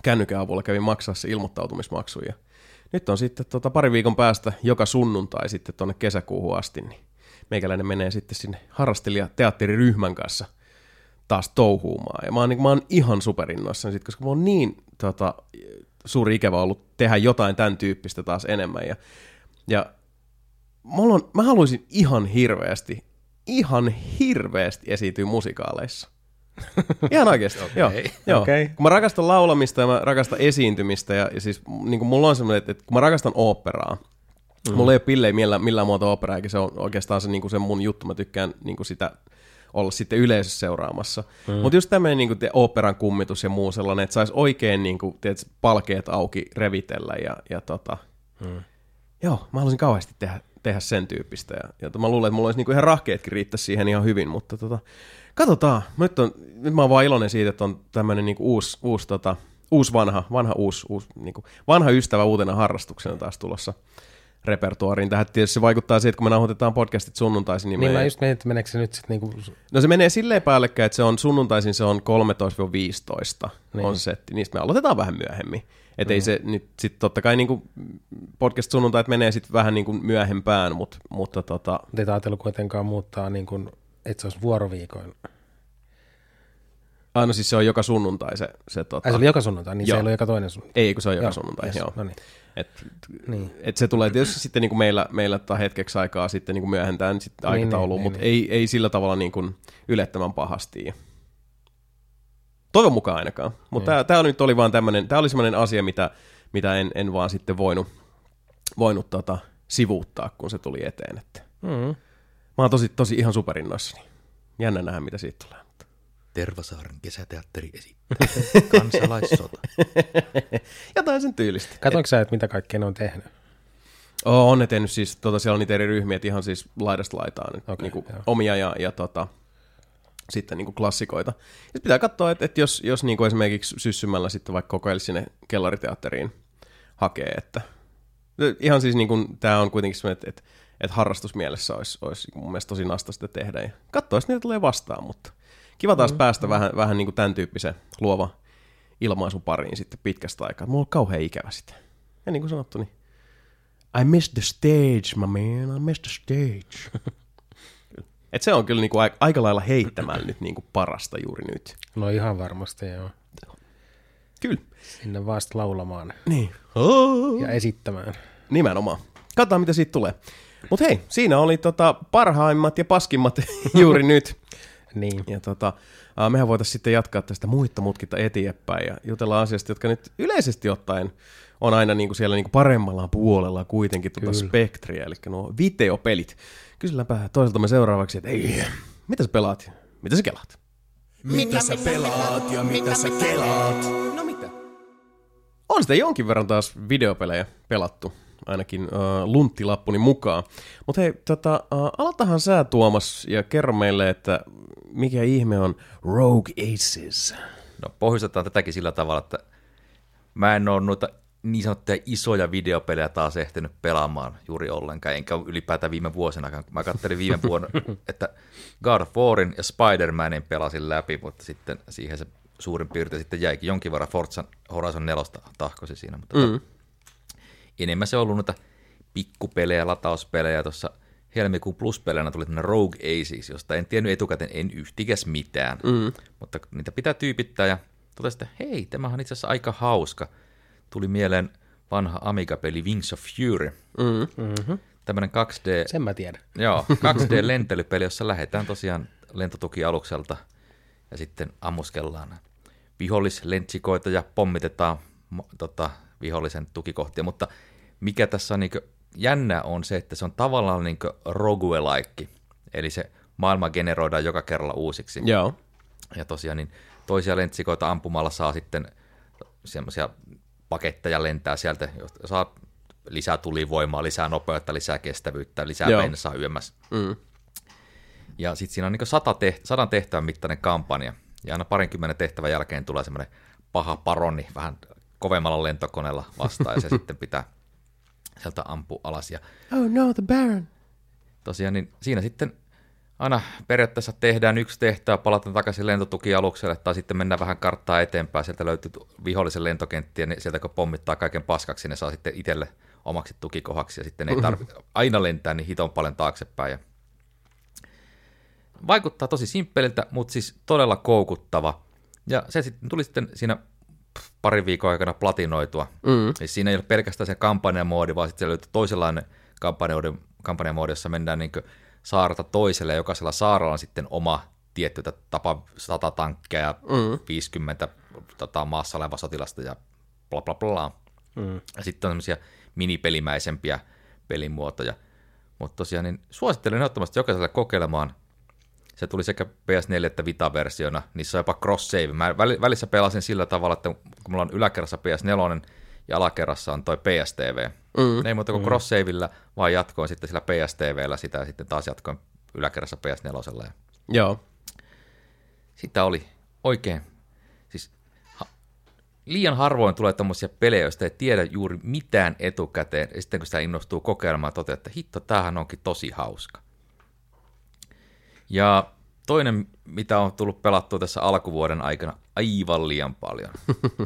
kännykän avulla kävin maksaa se ilmoittautumismaksu, ja nyt on sitten tota, pari viikon päästä joka sunnuntai sitten tuonne kesäkuuhun asti, niin meikäläinen menee sitten sinne harrastelija teatteriryhmän kanssa taas touhuumaan. Ja mä oon, niin, mä oon ihan superinnoissani sit, koska mä oon niin tota, suuri ikävä ollut tehdä jotain tämän tyyppistä taas enemmän. Ja, ja mulla on, mä haluaisin ihan hirveästi, ihan hirveästi esiintyä musikaaleissa. Ihan oikeasti, okay. joo. joo. Okei. Kun mä rakastan laulamista ja mä rakastan esiintymistä ja, ja siis niin kuin mulla on semmoinen, että, että kun mä rakastan oopperaa, mm. mulla ei ole pillejä millään, millään muuta oopperaa, eikä se on oikeastaan se, niin kuin se mun juttu, mä tykkään niin kuin sitä olla sitten yleisössä seuraamassa. Mm. Mutta just tämmöinen niin oopperan kummitus ja muu sellainen, että saisi oikein niin kuin, tiedät, palkeet auki revitellä ja, ja tota, mm. joo, mä haluaisin kauheasti tehdä, tehdä sen tyyppistä ja, ja mä luulen, että mulla olisi niin kuin ihan rahkeetkin riittäisi siihen ihan hyvin, mutta tota, katsotaan. Nyt, on, nyt mä oon vaan iloinen siitä, että on tämmöinen niin uusi, uusi tota, uusi vanha, vanha, uusi, uusi niin kuin, vanha ystävä uutena harrastuksena taas tulossa repertuariin. Tähän tietysti se vaikuttaa siihen, että kun me nauhoitetaan podcastit sunnuntaisin, niin, Niin me mä ei- just mietin, että meneekö se nyt sitten niinku, No se menee silleen päällekkäin, että se on sunnuntaisin se on 13-15 Niin. on se setti. Niistä me aloitetaan vähän myöhemmin. Että ei se nyt sit totta kai niinku podcast sunnuntait menee sitten vähän niinku myöhempään, mut, mutta tota, te ette ajatellut kuitenkaan muuttaa, niin kuin, että se olisi vuoroviikoin. aina siis se on joka sunnuntai se, se tota, Ai se oli joka sunnuntai, niin Joo. se ei ollut joka toinen sunnuntai. ei kun se on joka Joo, sunnuntai, yes, joo. no niin. Et, Niin. et se tulee tietysti sitten niinku meillä, meillä tota hetkeksi aikaa sitten niinku myöhentään sit Niin, aikatauluun, niin, mutta niin, ei, ei sillä tavalla niinku ylettömän pahasti. Toivon mukaan ainakaan. Mutta Niin. tämä nyt oli vaan tämmöinen, tämä oli semmoinen asia, mitä, mitä en, en vaan sitten voinut, voinut tota, sivuuttaa, kun se tuli eteen. Että Mm. mä oon tosi, tosi ihan superinnoissani. Jännä nähdä, mitä siitä tulee. Tervasaaren kesäteatteri esittää kansalaissota. Jotain sen tyylistä. Katoinko sä, että mitä kaikkea ne on tehnyt? Oo, on ne tehnyt siis, tota, siellä on niitä eri ryhmiä, että ihan siis laidasta laitaan nyt, Okei, niinku, omia ja, ja tota, sitten niinku klassikoita. Sitten pitää katsoa, että, että jos, jos niinku esimerkiksi syssymällä sitten vaikka kokeilisi sinne kellariteatteriin hakee, että ihan siis niinku, tämä on kuitenkin semmoinen, että, että, että harrastusmielessä olisi, olisi mun mielestä tosi nasta sitä tehdä ja katsoa, jos niitä tulee vastaan, mutta kiva taas mm, päästä vähän, vähän niinku tämän tyyppisen luova ilmaisun pariin sitten pitkästä aikaa. Mulla on kauhean ikävä sitä. Ja niin kuin sanottu, niin I missed the stage, my man. I missed the stage. Et se on kyllä niinku aika, aika lailla heittämällä nyt niinku parasta juuri nyt. No ihan varmasti, joo. Kyllä. Sinne vasta laulamaan Niin. Ja esittämään. Nimenomaan. Katsotaan, mitä siitä tulee. Mutta hei, siinä oli tota parhaimmat ja paskimmat juuri nyt. Niin. Ja tota, mehän voitaisiin sitten jatkaa tästä muitta mutkita eteenpäin ja jutella asiasta, jotka nyt yleisesti ottaen on aina niinku siellä niinku paremmalla puolella kuitenkin tuota Kyllä. spektriä, eli nuo videopelit. Kyselläänpä toiseltamme seuraavaksi, että ei, mitä sä pelaat? Mitä sä kelaat? Mitä sä pelaat ja mitä sä kelaat? No mitä? On sitä jonkin verran taas videopelejä pelattu, ainakin äh, lunttilappuni mukaan. Mutta hei, tota, äh, aloitahan sä Tuomas ja kerro meille, että mikä ihme on Rogue Aces. No pohjustetaan tätäkin sillä tavalla, että mä en ole noita niin sanottuja isoja videopelejä taas ehtinyt pelaamaan juuri ollenkaan, enkä ylipäätään viime vuosina. Mä katselin viime vuonna, että God of Warin ja Spider-Manin pelasin läpi, mutta sitten siihen se suurin piirtein sitten jäikin jonkin verran Forza Horizon 4 tahkosi siinä, mutta mm. Enemmän se on ollut noita pikkupelejä, latauspelejä. Tuossa helmikuun pluspelejä tuli tämmöinen Rogue Aces, josta en tiennyt etukäteen en yhtikäs mitään, mm. mutta niitä pitää tyypittää ja totesin, että hei, tämähän on itse asiassa aika hauska. Tuli mieleen vanha Amiga-peli Wings of Fury. Mm. Mm-hmm. Tämmöinen 2D, Sen mä tiedän. joo, 2D-lentelypeli, jossa lähdetään tosiaan lentotukialukselta ja sitten ammuskellaan vihollislentsikoita ja pommitetaan tota, vihollisen tukikohtia, mutta mikä tässä on niin jännä on se, että se on tavallaan niin roguelike, eli se maailma generoidaan joka kerralla uusiksi. Joo. Ja tosiaan niin toisia lentsikoita ampumalla saa sitten semmoisia paketteja lentää sieltä, josta saa lisää tulivoimaa, lisää nopeutta, lisää kestävyyttä, lisää Joo. bensaa yömmässä. Mm. Ja sitten siinä on niin sata teht- sadan tehtävän mittainen kampanja. Ja aina parinkymmenen tehtävän jälkeen tulee semmoinen paha paroni vähän kovemmalla lentokoneella vastaan, ja se sitten pitää sieltä ampua alas. Ja Oh no, the Baron. tosiaan niin siinä sitten aina periaatteessa tehdään yksi tehtävä, palataan takaisin lentotukialukselle, tai sitten mennään vähän karttaa eteenpäin, sieltä löytyy vihollisen lentokenttiä, niin sieltä kun pommittaa kaiken paskaksi, ne saa sitten itselle omaksi tukikohaksi, ja sitten ei tarvitse aina lentää niin hiton paljon taaksepäin. Ja vaikuttaa tosi simppeliltä, mutta siis todella koukuttava. Ja se sitten tuli sitten siinä pff, parin viikon aikana platinoitua. Mm. Siis siinä ei ole pelkästään se kampanjamoodi, vaan sitten löytyy toisenlainen kampanjamoodi, kampanjamoodi jossa mennään niin saarta toiselle, ja jokaisella saarella on sitten oma tietty tapa 100 tankkeja ja mm. 50 tota, maassa oleva sotilasta ja bla bla bla. Mm. Ja sitten on semmoisia minipelimäisempiä pelimuotoja. Mutta tosiaan niin suosittelen ehdottomasti jokaiselle kokeilemaan. Se tuli sekä PS4 että Vita-versiona, niissä on jopa cross-save. Mä väl- välissä pelasin sillä tavalla, että kun mulla on yläkerrassa PS4 ja alakerrassa on toi PSTV. Mm. Ei muuta kuin mm. cross-savella, vaan jatkoin sitten sillä PSTVllä sitä ja sitten taas jatkoin yläkerrassa PS4. Ja Joo. sitä oli oikein, siis ha, liian harvoin tulee tämmöisiä pelejä, joista ei tiedä juuri mitään etukäteen, ja sitten kun sitä innostuu kokeilemaan, toteaa, että hitto, tämähän onkin tosi hauska. Ja toinen, mitä on tullut pelattua tässä alkuvuoden aikana aivan liian paljon.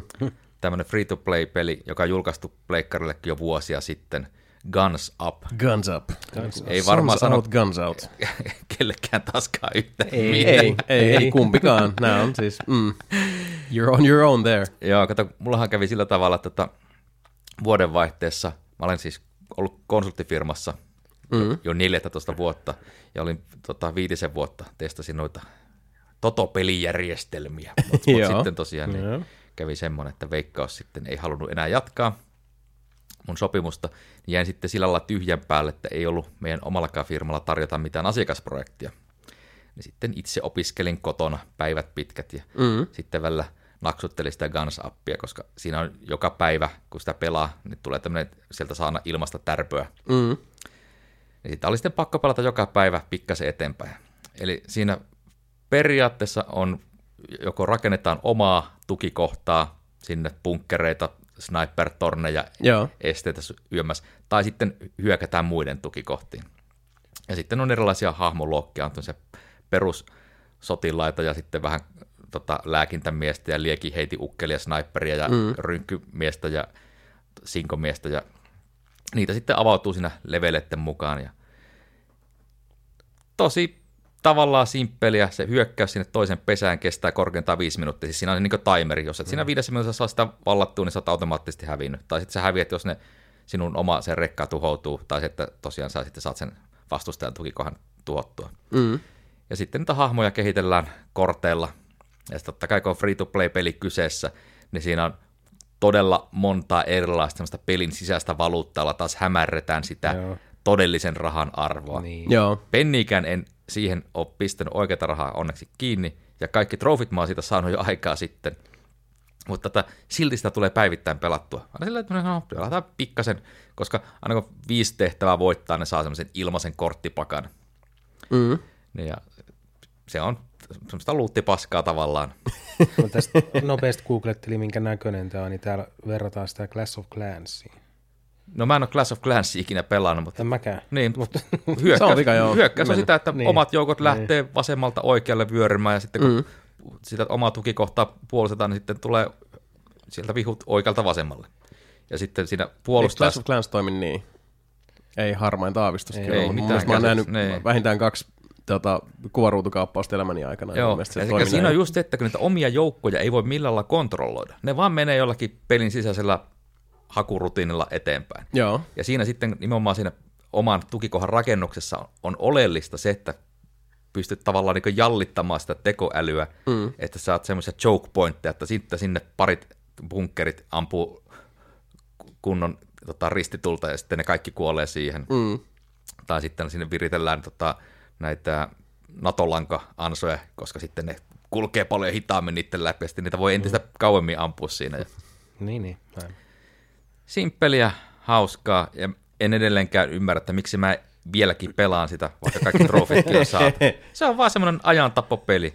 Tämmöinen free-to-play-peli, joka on julkaistu pleikkarillekin jo vuosia sitten, Guns Up. Guns up. Ei varmaan Sons sano out, guns out. kellekään taaskaan yhtään Ei. mitään. Ei, ei, ei kumpikaan. Nämä on siis, mm, you're on your own there. Joo, kato, mullahan kävi sillä tavalla, että tota, vuodenvaihteessa, mä olen siis ollut konsulttifirmassa mm. jo 14 vuotta, ja olin tota, viitisen vuotta, testasin noita totopelijärjestelmiä, mutta mut sitten tosiaan niin kävi semmoinen, että Veikkaus sitten ei halunnut enää jatkaa mun sopimusta, niin jäin sitten sillä lailla tyhjän päälle, että ei ollut meidän omallakaan firmalla tarjota mitään asiakasprojektia. Niin sitten itse opiskelin kotona päivät pitkät ja mm. sitten välillä naksuttelin sitä Guns-appia, koska siinä on joka päivä, kun sitä pelaa, niin tulee tämmöinen, sieltä saana ilmasta tärpöä. Mm. Niin sitä oli sitten pakko pelata joka päivä pikkasen eteenpäin. Eli siinä periaatteessa on, joko rakennetaan omaa tukikohtaa, sinne bunkkereita, sniper-torneja, Joo. esteitä yömmässä, tai sitten hyökätään muiden tukikohtiin. Ja sitten on erilaisia hahmoluokkia, on se perussotilaita ja sitten vähän tota, lääkintämiestä ja liekiheitiukkelia, sniperia ja mm. rynkkymiestä ja sinkomiestä ja niitä sitten avautuu siinä leveletten mukaan ja tosi tavallaan simppeliä, se hyökkäys sinne toisen pesään kestää korkeintaan viisi minuuttia, siis siinä on niin timeri, jos et siinä viidessä minuutissa saa sitä vallattua, niin sä oot automaattisesti hävinnyt, tai sitten sä häviät, jos ne sinun oma se rekka tuhoutuu, tai sitten tosiaan sä sitten saat sen vastustajan tukikohan tuhottua. Mm. Ja sitten niitä hahmoja kehitellään korteilla. Ja sitten totta kai kun on free-to-play-peli kyseessä, niin siinä on todella monta erilaista pelin sisäistä valuuttaa, taas hämärretään sitä Joo. todellisen rahan arvoa. Niin. Joo. Penniikään en siihen ole pistänyt oikeata rahaa onneksi kiinni, ja kaikki trofit mä oon siitä saanut jo aikaa sitten. Mutta tätä, silti sitä tulee päivittäin pelattua. Aina sillä että no, pelataan pikkasen, koska aina kun viisi tehtävää voittaa, ne saa semmoisen ilmaisen korttipakan. Mm. Niin ja se on semmoista luuttipaskaa tavallaan. Mä tästä nopeasti googlettelin, minkä näköinen tämä on, niin täällä verrataan sitä Clash of Clansiin. No mä en ole Clash of Clans ikinä pelannut, mutta En mäkään. niin, Mutta hyökkäys, Se on vika, joo. hyökkäys on sitä, että Niin. niin. omat joukot lähtee niin. vasemmalta oikealle vyörymään ja sitten kun mm. sitä omaa tukikohtaa puolustetaan, niin sitten tulee sieltä vihut oikealta vasemmalle. Ja sitten siinä Eikö puolustaa... Clash of Clans toimi niin? Ei harmain taavistus. Ei, kyllä, ei mitään mä oon nähnyt niin. vähintään kaksi tota, kuvaruutukaappausta elämäni aikana. Joo, mielestä se ja toimi siinä on just, että kun niitä omia joukkoja ei voi millään lailla kontrolloida. Ne vaan menee jollakin pelin sisäisellä hakurutiinilla eteenpäin. Joo. Ja siinä sitten nimenomaan siinä oman tukikohan rakennuksessa on, on oleellista se, että pystyt tavallaan niin jallittamaan sitä tekoälyä, mm. että saat semmoisia choke pointteja, että sitten sinne parit bunkkerit ampuu kunnon tota, ristitulta ja sitten ne kaikki kuolee siihen. Mm. Tai sitten sinne viritellään tota, näitä natolanka-ansoja, koska sitten ne kulkee paljon hitaammin niiden läpi ja sitten niitä voi entistä kauemmin ampua siinä. Ja niin, niin. Näin. simppeliä, hauskaa, ja en edelleenkään ymmärrä, että miksi mä vieläkin pelaan sitä, vaikka kaikki trofeetkin on saatu. Se on vaan semmoinen ajantappopeli.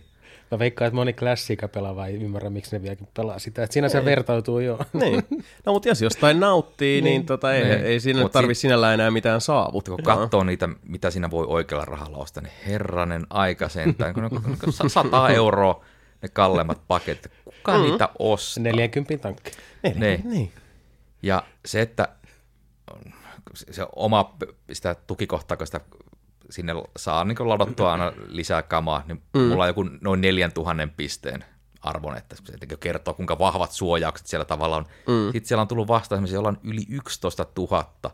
Mä veikkaan, että moni klassika pelaava ei ymmärrä, miksi ne vieläkin pelaa sitä. Et siinä se vertautuu jo. Niin. No mutta jos jostain nauttii, niin, tota, ei, Niin. ei siinä tarvi si- sinällään enää mitään saavuttaa. Kun katsoo niitä, mitä siinä voi oikealla rahalla ostaa, niin herranen aika sentään, kun sa- 100 euroa ne kalleimmat paketit, kuka mm. niitä ostaa? 40 tankki. Niin. Niin. niin. Ja se, että se se oma sitä tukikohtaa, kun sitä sinne saa niin ladattua aina lisää kamaa, niin mm. mulla on joku noin 4000 pisteen arvon, että se kertoo, kuinka vahvat suojaukset siellä tavalla on. Mm. Sitten siellä on tullut vastaan sellaisia, joilla on yli 11 000.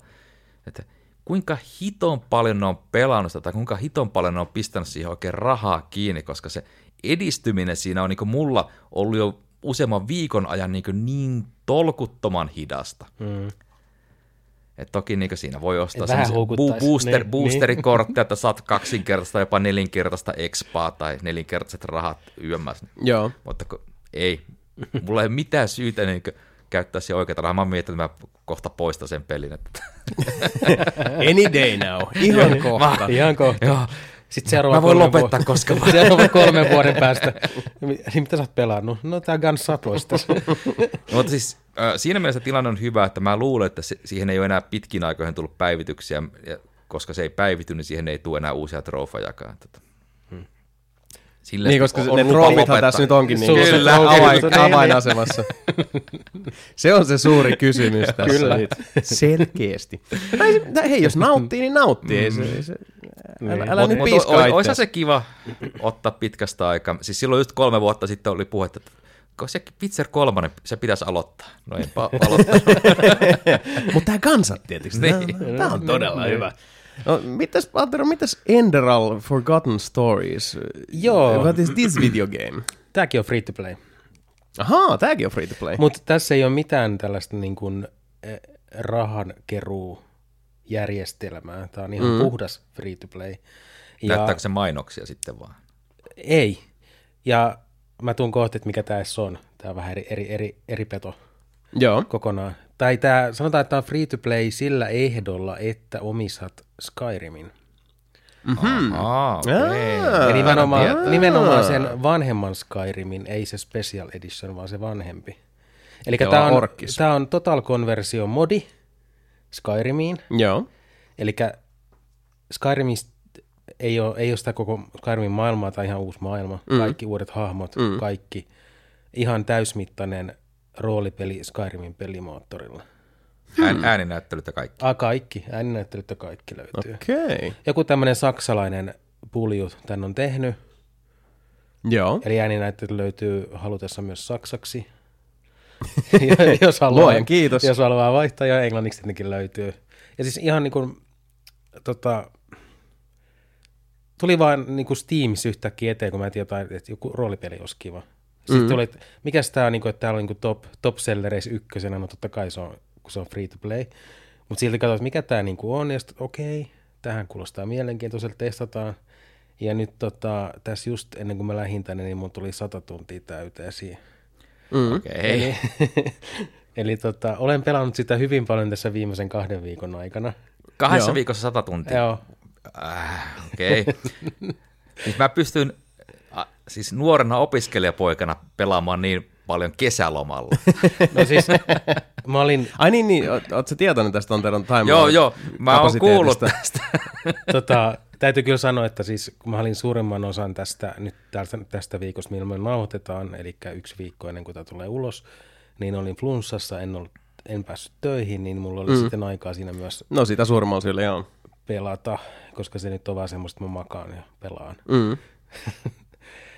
Että kuinka hiton paljon ne on pelannut sitä, tai kuinka hiton paljon ne on pistänyt siihen oikein rahaa kiinni, koska se edistyminen siinä on niin mulla ollut jo useamman viikon ajan niin, niin tolkuttoman hidasta. Mm. Et toki niin siinä voi ostaa bu- booster, Niin, boosterikortteja, että saat kaksinkertaista, jopa nelinkertaista expaa tai nelinkertaiset rahat yömmässä. Joo. Mutta kun, ei, mulla ei ole mitään syytä niin käyttää siihen oikeata rahaa. Mä mietin, että mä kohta poistan sen pelin. Että... Any day now. Ihan kohta. Ihan kohta. Joo, Sitten seuraava Mä voin lopettaa vuoden- koska vaan. Seuraava kolmen vuoden päästä. Niin mitä sä oot pelannut? No tää Guns Sapoista. No, mutta siis äh, siinä mielessä tilanne on hyvä, että mä luulen, että se, siihen ei ole enää pitkin aikoihin tullut päivityksiä, ja koska se ei päivity, niin siihen ei tule enää uusia trofajakaan. Tota. Sille Niin, koska on- ne lopettaa. tässä nyt onkin niin se Kyllä, avain, mutta niin, avainasemassa. se on se suuri kysymys tässä Kyllä. nyt. Selkeästi. Tai, hei, jos nauttii, niin nauttii. Ei se, ei se, älä, Niin. älä Mut- nyt piiskaa se kiva ottaa pitkästä aikaa. Siis silloin just kolme vuotta sitten oli puhetta, että se Witcher 3, se pitäisi aloittaa. No enpä aloittaa. Mutta tämä kansat tietysti. Niin. Tämä on todella hyvä. No, mitäs, Antero, mitäs Enderal Forgotten Stories? Joo. What is this video game? Tääkin on free to play. Ahaa, tääkin on free to play. Mutta tässä ei ole mitään tällaista niin kuin, eh, rahankeruu järjestelmää. Tämä on ihan mm. puhdas free to play. Ja Näyttääkö se mainoksia sitten vaan? ei. Ja mä tuun kohta, että mikä tämä on. Tämä on vähän eri, eri, eri, eri peto Joo. kokonaan. Tai tää, sanotaan, että tämä on free to play sillä ehdolla, että omistat Skyrimin. Aa, okei. Aa. Ja nimenomaan, Jaa. nimenomaan sen vanhemman Skyrimin, ei se Special Edition, vaan se vanhempi. Eli tämä on, tää on Total Conversion modi Skyrimiin. Joo. Eli Skyrimista ei ole, ei ole sitä koko Skyrimin maailmaa tai ihan uusi maailma. Mm. Kaikki uudet hahmot, mm. kaikki. Ihan täysmittainen roolipeli Skyrimin pelimoottorilla. Ään, ääninäyttelyt ja kaikki. Ah, kaikki. Ääninäyttelyt ja kaikki löytyy. Okay. Okei. Okay. Joku tämmöinen saksalainen pulju tän on tehnyt. Joo. Eli ääninäyttely löytyy halutessa myös saksaksi. jos haluaa, Luojan kiitos. Jos haluaa vaihtaa, ja englanniksi tietenkin löytyy. Ja siis ihan niin kuin, tota, tuli vaan niin kuin Steamissa yhtäkkiä eteen, kun mä tiedän, jotain, että joku roolipeli olisi kiva. Sitten mm. tuli, että mikäs tää on, niin kuin, että täällä on niin kuin top, top sellereissä ykkösenä, no totta kai se on, kun se on free to play. Mutta silti katsoin, että mikä tämä niin kuin on, ja sitten okei, tähän kuulostaa mielenkiintoiselta, testataan. Ja nyt tota, tässä just ennen kuin mä lähdin tänne, niin mun tuli 100 tuntia täyteen siihen. Mm. Okei. Eli, eli tota, olen pelannut sitä hyvin paljon tässä viimeisen kahden viikon aikana. Kahdessa Joo. viikossa sata tuntia. Joo, Äh, Okei. Okay. siis mä pystyn siis nuorena opiskelijapoikana pelaamaan niin paljon kesälomalla. no siis mä olin, Ai niin, niin. Oot, sä tietoinen tästä Anteron time joo, joo. Mä oon kuullut tästä. tota, täytyy kyllä sanoa, että siis kun mä olin suurimman osan tästä, nyt tästä, tästä viikosta, millä me nauhoitetaan, eli yksi viikko ennen kuin tämä tulee ulos, niin olin flunssassa, en, ollut, en päässyt töihin, niin mulla oli mm. sitten aikaa siinä myös No sitä suurimmalla syyllä, joo. pelata, koska se nyt on vaan semmoista, että mä makaan ja pelaan. Mm.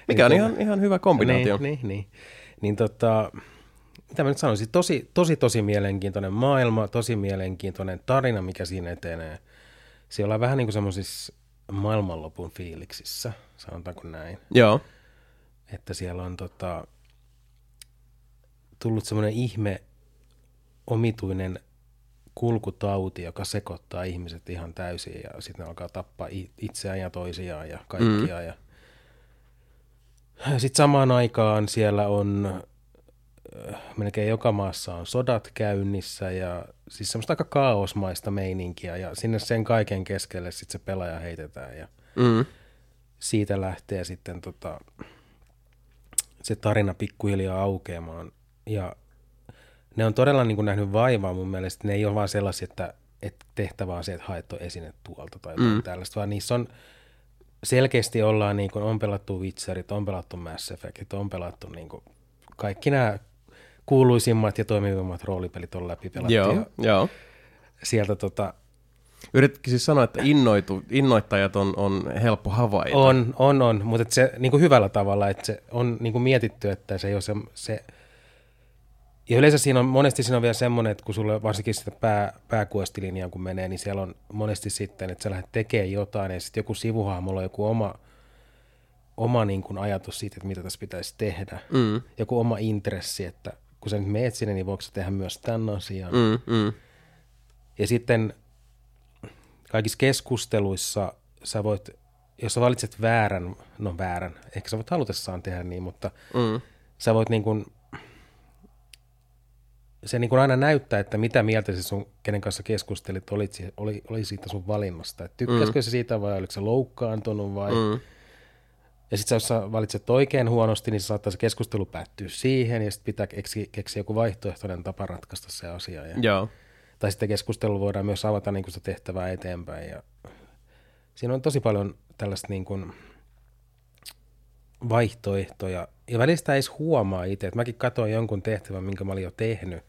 Mikä on ihan, ihan hyvä kombinaatio. Niin, niin, niin. niin tota, mitä mä nyt sanoisin, tosi, tosi, tosi mielenkiintoinen maailma, tosi mielenkiintoinen tarina, mikä siinä etenee. Siellä ollaan vähän niin kuin semmoisissa maailmanlopun fiiliksissä, sanotaanko näin. Joo. Että siellä on tota, tullut semmoinen ihme omituinen kulkutauti, joka sekoittaa ihmiset ihan täysin ja sitten ne alkaa tappaa itseään ja toisiaan ja kaikkia. Mm. Ja... Sitten samaan aikaan siellä on äh, melkein joka maassa on sodat käynnissä ja siis semmoista aika kaosmaista meininkiä ja sinne sen kaiken keskelle sitten se pelaaja heitetään ja Mm. siitä lähtee sitten tota, se tarina pikkuhiljaa aukeamaan. Ja ne on todella niin kuin nähnyt vaivaa mun mielestä. Ne ei ole vaan sellaisia, että, että tehtävä on se, että haet esine tuolta tai mm. tällaista, vaan niissä on selkeästi ollaan, niin kuin, on pelattu Witcherit, on pelattu Mass Effectit, on pelattu niin kuin, kaikki nämä kuuluisimmat ja toimivimmat roolipelit on läpi pelattu. Joo, Ja joo. sieltä tota, Yrititkin siis sanoa, että innoitu, innoittajat on, on helppo havaita. On, on, on, mutta se niin kuin hyvällä tavalla, että se on niin kuin mietitty, että se ei ole se, se ja yleensä siinä on, monesti siinä on vielä semmoinen, että kun sulle varsinkin sitä pää, pääkuestilinjaa kun menee, niin siellä on monesti sitten, että sä lähdet tekemään jotain ja sitten joku sivuhahmolla on joku oma, oma niin kuin ajatus siitä, että mitä tässä pitäisi tehdä. Mm. Joku oma intressi, että kun sä nyt meet sinne, niin voiko sä tehdä myös tämän asian. Mm, mm. Ja sitten kaikissa keskusteluissa sä voit, jos sä valitset väärän, no väärän, ehkä sä voit halutessaan tehdä niin, mutta Mm. sä voit niin kuin se niin kuin aina näyttää, että mitä mieltä se sun, kenen kanssa keskustelit, oli, oli, oli siitä sun valinnasta. Että tykkäskö mm. se siitä vai oliko se loukkaantunut vai... Mm. Ja sitten jos sä valitset oikein huonosti, niin se saattaa se keskustelu päättyä siihen, ja sitten pitää keksiä, keksiä joku vaihtoehtoinen tapa ratkaista se asia. Ja, Joo. Tai sitten keskustelu voidaan myös avata niin kuin sitä tehtävää eteenpäin. Ja siinä on tosi paljon tällaista niin kuin vaihtoehtoja. Ja välistä ei edes huomaa itse. Että mäkin katsoin jonkun tehtävän, minkä mä olin jo tehnyt.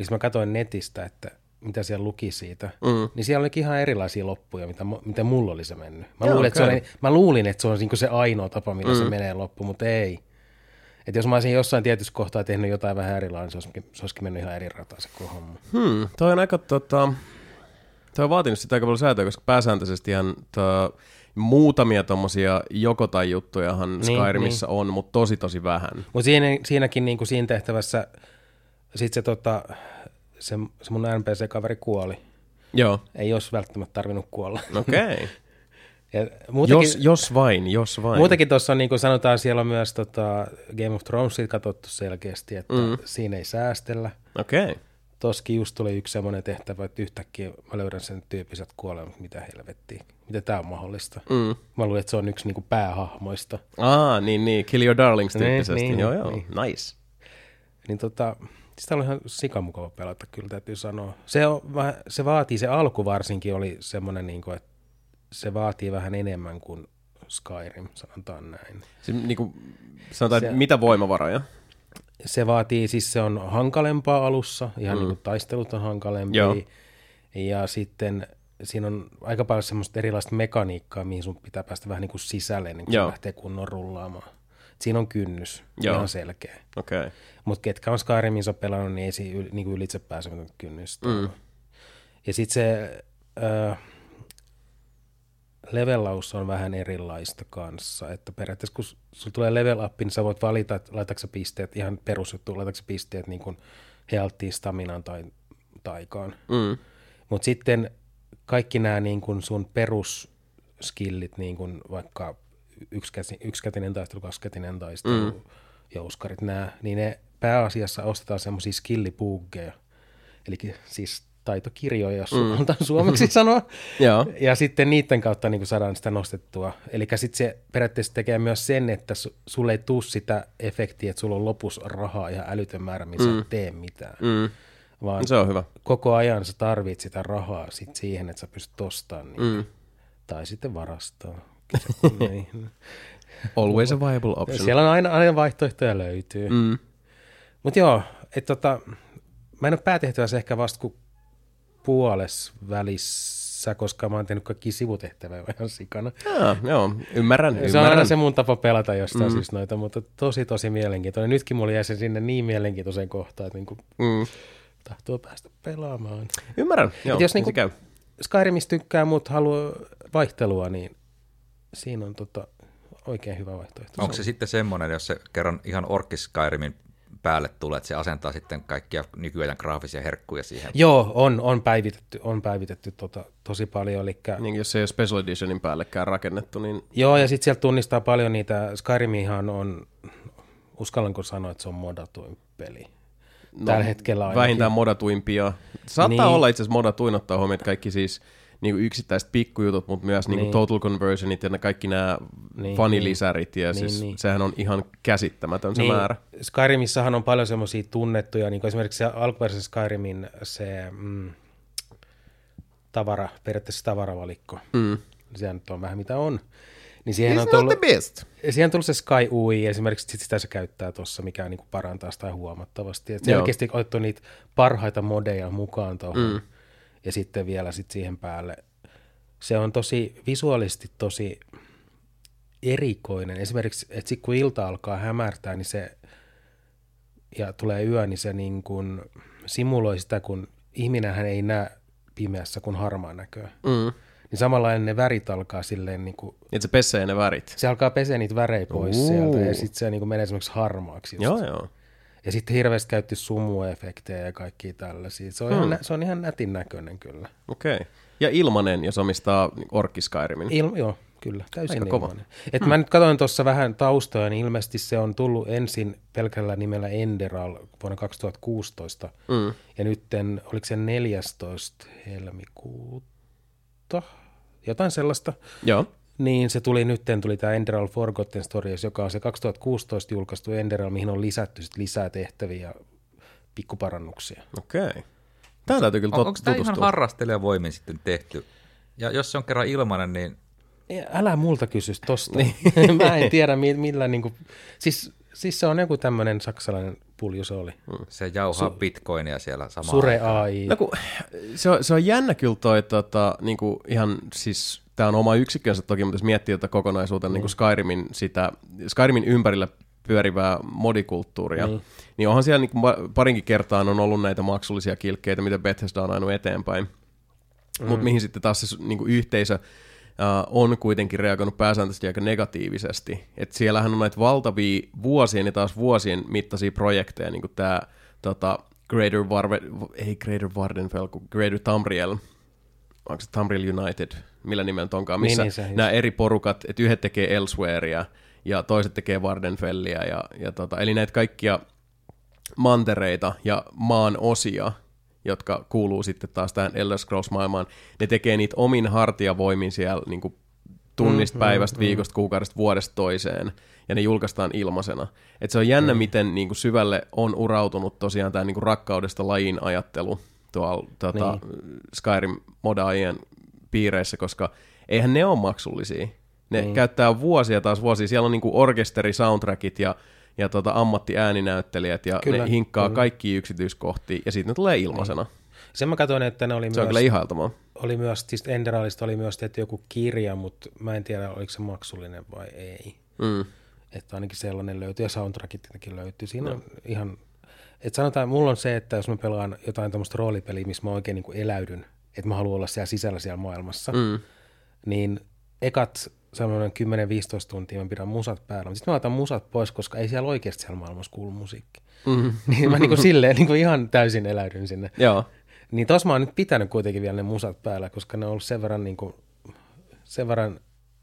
Niin mä katsoin netistä, että mitä siellä luki siitä. Mm. Niin siellä olikin ihan erilaisia loppuja, mitä, mitä mulla oli se mennyt. Mä, Joo, luulin, että se oli, mä luulin, että se on niin se ainoa tapa, millä mm. se menee loppu, mutta ei. Että jos mä olisin jossain tietyssä kohtaa tehnyt jotain vähän erilaista, niin se olisikin, se olisikin mennyt ihan eri rataan se koko homma. Hmm, toi on aika tota, toi on vaatinut sitä aika paljon säätöä, koska pääsääntöisesti ihan to, muutamia tommosia joko tai juttujahan Niin, Skyrimissä on, mutta tosi tosi vähän. Mutta siinä, siinäkin niin kuin siinä tehtävässä sit se, tota, se, se mun NPC-kaveri kuoli. Joo, Ei olisi välttämättä tarvinnut kuolla. okei. Okay. Ja muutenkin, jos, jos vain, jos vain. muutenkin tuossa on, niin kuin sanotaan, siellä on myös tota, Game of Thronesit katsottu selkeästi, että mm. siinä ei säästellä. Okei. Okay. Toskin just tuli yksi semmoinen tehtävä, että yhtäkkiä mä löydän sen tyyppiset kuolemat, mitä helvettiä. Miten tämä on mahdollista? Mm. Mä luulen, että se on yksi niin kuin päähahmoista. Aa, niin, niin. Kill your darlings Niin, tyyppisesti. niin, joo, joo. niin. Nice. Niin tota, sitä oli ihan sikamukava pelata, kyllä täytyy sanoa. Se, on, se vaatii, se alku varsinkin oli semmoinen, niin kuin, että se vaatii vähän enemmän kuin Skyrim, sanotaan näin. Se, niin kuin, sanotaan, Se- että mitä voimavaroja? Se vaatii, siis se on hankalempaa alussa, ihan mm. niin kuin taistelut on hankalempia. Joo. Ja sitten siinä on aika paljon semmoista erilaista mekaniikkaa, mihin sun pitää päästä vähän niin kuin sisälle, niin kuin se lähtee kunnon rullaamaan. Siinä on kynnys, Joo. ihan selkeä. Okay. Mutta ketkä on Skyriminsa pelannut, niin ei siinä yl, niin ylitse pääsemätöntä kynnystä. Mm. Ja sitten se ö, levellaus on vähän erilaista kanssa. Että periaatteessa kun sulla tulee level up, niin sä voit valita, että laitatko pisteet, ihan perusjuttu, laitatko pisteet niin kuin healthiin, staminaan tai taikaan. Mm. Mutta sitten kaikki nämä niin kuin sun perusskillit, niin kuin vaikka yksikäsi, yksikätinen taistelu, kaksikätinen taistelu, mm. jouskarit, nämä, niin ne pääasiassa ostetaan semmoisia skillipuggeja, eli siis taitokirjoja, jos mm. halutaan suomeksi sanoa. Joo. Ja sitten niiden kautta niin kuin saadaan sitä nostettua. Eli sitten se periaatteessa tekee myös sen, että su, sulle ei tuu sitä efektiä, että sulla on lopussa rahaa ihan älytön määrä, missä mm. tee mitään. Mm. Vaan Se on hyvä. koko ajan sä tarvit sitä rahaa sit siihen, että sä pystyt ostamaan niitä. Mm. Tai sitten varastaa. Niin. Always a viable option. Siellä on aina, aina vaihtoehtoja löytyy. Mm. Mutta joo, että tota, mä en ole päätehtävässä ehkä vasta kuin puoles välissä, koska mä oon tehnyt kaikki sivutehtäviä ihan sikana. Ah, joo, ymmärrän, Se on ymmärrän. aina se mun tapa pelata jostain mm. siis noita, mutta tosi tosi mielenkiintoinen. Nytkin mulla jäi se sinne niin mielenkiintoiseen kohtaan, että niinku Mm. tahtoo päästä pelaamaan. Ymmärrän, joo, Et jos niin niinku se. Skyrimistä tykkää, mutta haluaa vaihtelua, niin siinä on tota oikein hyvä vaihtoehto. Onko se sitten semmoinen, jos se kerran ihan orkis Skyrimin päälle tulee, että se asentaa sitten kaikkia nykyajan graafisia herkkuja siihen? Joo, on, on päivitetty, on päivitetty tota, tosi paljon. Eli, Niin, jos se ei ole Special Editionin päällekään rakennettu, niin Joo, ja sitten sieltä tunnistaa paljon niitä. Skyrimihan on, uskallanko sanoa, että se on modatuin peli. No, Tällä hetkellä ainakin. vähintään modatuimpia. Saattaa niin. olla itse asiassa modatuin ottaa huomioon, että kaikki siis niin kuin yksittäiset pikkujutut, mutta myös niin. Niin. Niin total conversionit ja ne kaikki nämä Niin, niin, funilisärit, ja niin, siis niin. sehän on ihan käsittämätön se määrä. Skyrimissahan on paljon semmoisia tunnettuja, niin kuin esimerkiksi se alkuperäisen Skyrimin se mm, tavara, periaatteessa tavaravalikko. Mm. Sehän nyt on vähän mitä on. Niin siihen on tullut, best. siihen on tullut se Sky UI, esimerkiksi sit sitä se käyttää tuossa, mikä niin kuin parantaa sitä huomattavasti. Et selkeästi otettu niitä parhaita modeja mukaan tuohon, mm. Ja sitten vielä sit siihen päälle. Se on tosi visuaalisesti tosi erikoinen. Esimerkiksi, että sitten kun ilta alkaa hämärtää, niin se, ja tulee yö, niin se niin kuin simuloi sitä, kun ihminenhän ei näe pimeässä kuin harmaa näköä. Mm. Niin samanlainen ne värit alkaa silleen niin kuin Että se pesee ne värit. se alkaa pesee niitä värejä pois Uu. sieltä ja sitten se niin menee esimerkiksi harmaaksi. Just. Joo, joo. Ja sitten hirveästi käytti sumuefektejä ja kaikkia tällaisia. Se on, hmm. ihan, se on ihan nätin näköinen kyllä. Okei. Okay. Ja ilmanen, jos omistaa Orkki Skyrimin. Il, joo, Kyllä, täysin Aika kova. Et mä nyt katsoin tuossa vähän taustoja, niin ilmeisesti se on tullut ensin pelkällä nimellä Enderal vuonna 2016. Mm. Ja nytten, oliko se 14. helmikuuta, jotain sellaista, Joo. Niin se tuli nytten, tuli tämä Enderal Forgotten Stories, joka on se 2016 julkaistu Enderal, mihin on lisätty sit lisää tehtäviä ja pikkuparannuksia. Okei. Okay. Tämä täytyy kyllä On, tot- onko tämä ihan harrastelijavoimin sitten tehty? Ja jos se on kerran ilmainen, niin Älä multa kysy tosta. Niin. Mä en tiedä mi- millä niinku, siis, siis se on joku tämmöinen saksalainen pulju se oli. se jauhaa bitcoinia siellä samaan Sure. AI. No kun, se, on, se on jännä kyllä toi tota, niinku ihan siis, tämä on oma yksikkönsä toki, mutta jos miettii tätä kokonaisuutta, niin. niin kuin Skyrimin, sitä, Skyrimin ympärillä pyörivää modikulttuuria, niin, niin onhan siellä niin kuin parinkin kertaan on ollut näitä maksullisia kilkkeitä, mitä Bethesda on ajanut eteenpäin. Mm. Mutta mihin sitten taas se niin kuin yhteisö on kuitenkin reagoinut pääsääntöisesti aika negatiivisesti. Et siellähän on näitä valtavia vuosien ja taas vuosien mittaisia projekteja, niin kuin tämä tota, Greater Varve, ei Greater Vardenfell, kun Greater Tamriel, onko se Tamriel United, millä nimellä onkaan, missä Niin, niin nämä eri porukat, että yhdet tekee Elsewherea ja toiset tekee Vardenfellia, ja, ja tota, eli näitä kaikkia mantereita ja maan osia, jotka kuuluu sitten taas tähän Elder Scrolls-maailmaan, ne tekee niitä omin hartiavoimin siellä niin kuin tunnista, Mm, päivästä, viikosta, kuukaudesta, vuodesta toiseen, ja ne julkaistaan ilmaisena. Et se on jännä, miten niin kuin syvälle on urautunut tosiaan tämä niin kuin rakkaudesta lajin ajattelu tuolla tota, Skyrim-modaajien piireissä, koska eihän ne ole maksullisia. Ne Niin. käyttää vuosia taas vuosia. Siellä on niinku orkesteri, soundtrackit ja, ja tota ammattiääninäyttelijät ja Kyllä, ne hinkkaa kyllä. kaikki yksityiskohtia ja sitten ne tulee ilmaisena. Sen mä katsoin, että ne oli Se on myös, kyllä ihailtavaa. oli myös, siis Enderalista oli myös tehty joku kirja, mutta mä en tiedä, oliko se maksullinen vai ei. Mm. Että ainakin sellainen löytyy ja soundtrackit tietenkin löytyy. Siinä on ihan, että sanotaan, mulla on se, että jos mä pelaan jotain tämmöistä roolipeliä, missä mä oikein niin eläydyn, että mä haluan olla siellä sisällä siellä maailmassa, Mm. niin ekat semmoinen 10-15 tuntia mä pidän musat päällä, mutta sitten mä otan musat pois, koska ei siellä oikeasti siellä maailmassa kuulu musiikki. Mm. niin mä niin kuin silleen niin kuin ihan täysin eläydyn sinne. Joo. Niin tos mä oon nyt pitänyt kuitenkin vielä ne musat päällä, koska ne on ollut sen verran, niin kuin, sen verran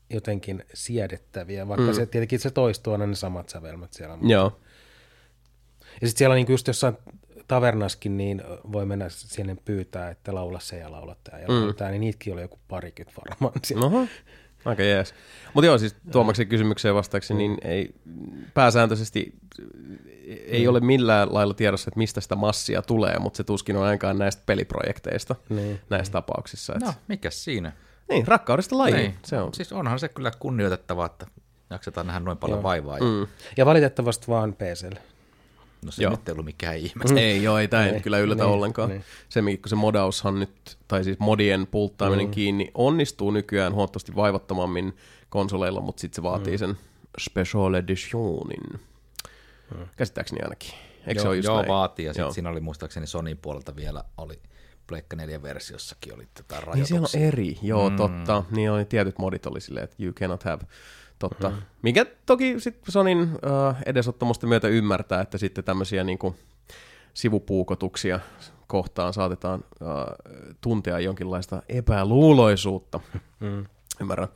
jotenkin siedettäviä, vaikka mm. se tietenkin se toistuu aina ne samat sävelmät siellä. Joo. Ja sitten siellä niin just jossain tavernaskin, niin voi mennä sinne pyytää, että laula se ja laula tämä ja laula tämä, niin niitäkin oli joku parikymmentä varmaan siellä. Oho. Aika jees. Mutta joo, siis Tuomaksen kysymykseen vastaaksi, niin ei pääsääntöisesti ei ole millään lailla tiedossa, että mistä sitä massia tulee, mutta se tuskin on ainakaan näistä peliprojekteista Niin. näissä tapauksissa. Et, No, mikä siinä? Niin, rakkaudesta lajiin. Niin. Se on. Siis onhan se kyllä kunnioitettavaa, että jaksetaan nähdä noin paljon vaivaa. Ja, Mm. Ja valitettavasti vaan PClle. No se Joo. nyt ei ollut mikään ihme. Ei joo, ei tämä ei Niin, kyllä yllätä niin, ollenkaan. niin. Se, kun se modaushan nyt, tai siis modien pulttaaminen Mm. kiinni, onnistuu nykyään huomattavasti vaivattomammin konsoleilla, mutta sitten se vaatii Mm. sen special editionin. Käsittääkseni ainakin. Eikö se joo, ole just joo näin? vaatii, ja sitten siinä oli muistaakseni Sonin puolelta vielä, oli Pleikka 4-versiossakin oli tätä Niin rajoituksia. siellä on eri, joo mm. totta. Niin oli tietyt modit oli silleen, että you cannot have. Totta. Mm. Mikä toki sitten Sonin uh, edesottamusten myötä ymmärtää, että sitten tämmöisiä niinku sivupuukotuksia kohtaan saatetaan uh, tuntea jonkinlaista epäluuloisuutta. Mm. Ymmärrän.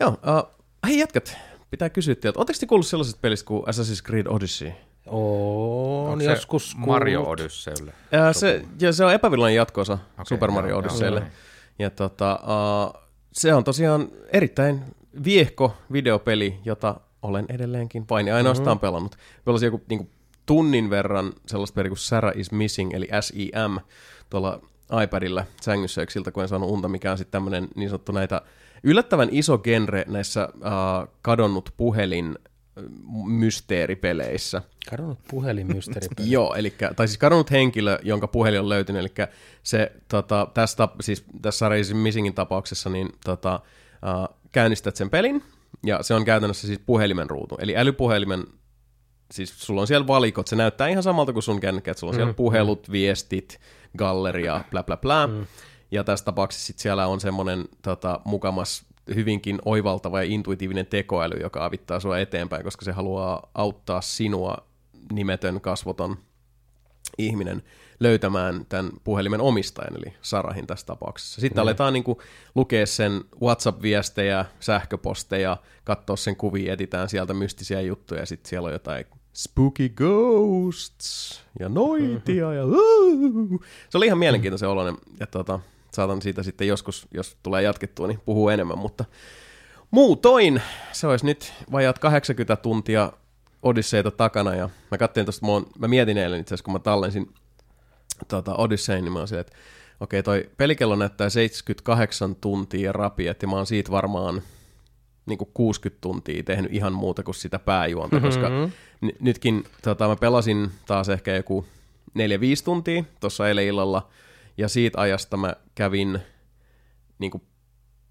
Joo, uh, hei jätkät, pitää kysyä teiltä. Oletteko te kuullut sellaisesta pelistä kuin Assassin's Creed Odyssey? On joskus Mario kuullut. Odysseylle. Ää, se, ja se on epävirallinen jatkoosa okay, Super Mario Odysseylle. joo, joo. Ja tota, uh, se on tosiaan erittäin viehko videopeli, jota olen edelleenkin vain ja ainoastaan mm-hmm. pelannut. Pelasin joku niin tunnin verran sellaista peliä kuin Sarah is Missing, eli SIM, tuolla iPadilla sängyssä yksiltä, kun en saanut unta, mikä on sitten tämmöinen niin sanottu näitä yllättävän iso genre näissä uh, kadonnut puhelin äh, mysteeripeleissä. Kadonnut puhelinmysteeripeli. Joo, eli, tai siis kadonnut henkilö, jonka puhelin on löytynyt, eli se tota, tästä, siis tässä Racing Missingin tapauksessa, niin tota, uh, käynnistät sen pelin, ja se on käytännössä siis puhelimen ruutu, eli älypuhelimen, siis sulla on siellä valikot, se näyttää ihan samalta kuin sun kännykkä, että sulla on siellä puhelut, viestit, galleria, bla bla bla, mm. ja tässä tapauksessa sit siellä on semmoinen tota, mukamas hyvinkin oivaltava ja intuitiivinen tekoäly, joka avittaa sua eteenpäin, koska se haluaa auttaa sinua nimetön kasvoton ihminen löytämään tämän puhelimen omistajan, eli Sarahin tässä tapauksessa. Sitten aletaan niin kuin, lukea sen WhatsApp-viestejä, sähköposteja, katsoa sen kuvia, etitään sieltä mystisiä juttuja, ja sitten siellä on jotain spooky ghosts ja noitia ja uh. Se oli ihan mielenkiintoisen oloinen, ja tota, saatan siitä sitten joskus, jos tulee jatkettua, niin puhuu enemmän, mutta muutoin se olisi nyt vajaat 80 tuntia Odysseita takana, ja mä katsoin tuosta, mä, oon- mä mietin eilen itse asiassa, kun mä tallensin tota, Odysseyn, niin mä oon silleen, että okei, toi pelikello näyttää 78 tuntia rapi, että mä oon siitä varmaan niin kuin 60 tuntia tehnyt ihan muuta kuin sitä pääjuonta, mm-hmm. koska n- nytkin tota, mä pelasin taas ehkä joku 4-5 tuntia tuossa eilen illalla, ja siitä ajasta mä kävin niin kuin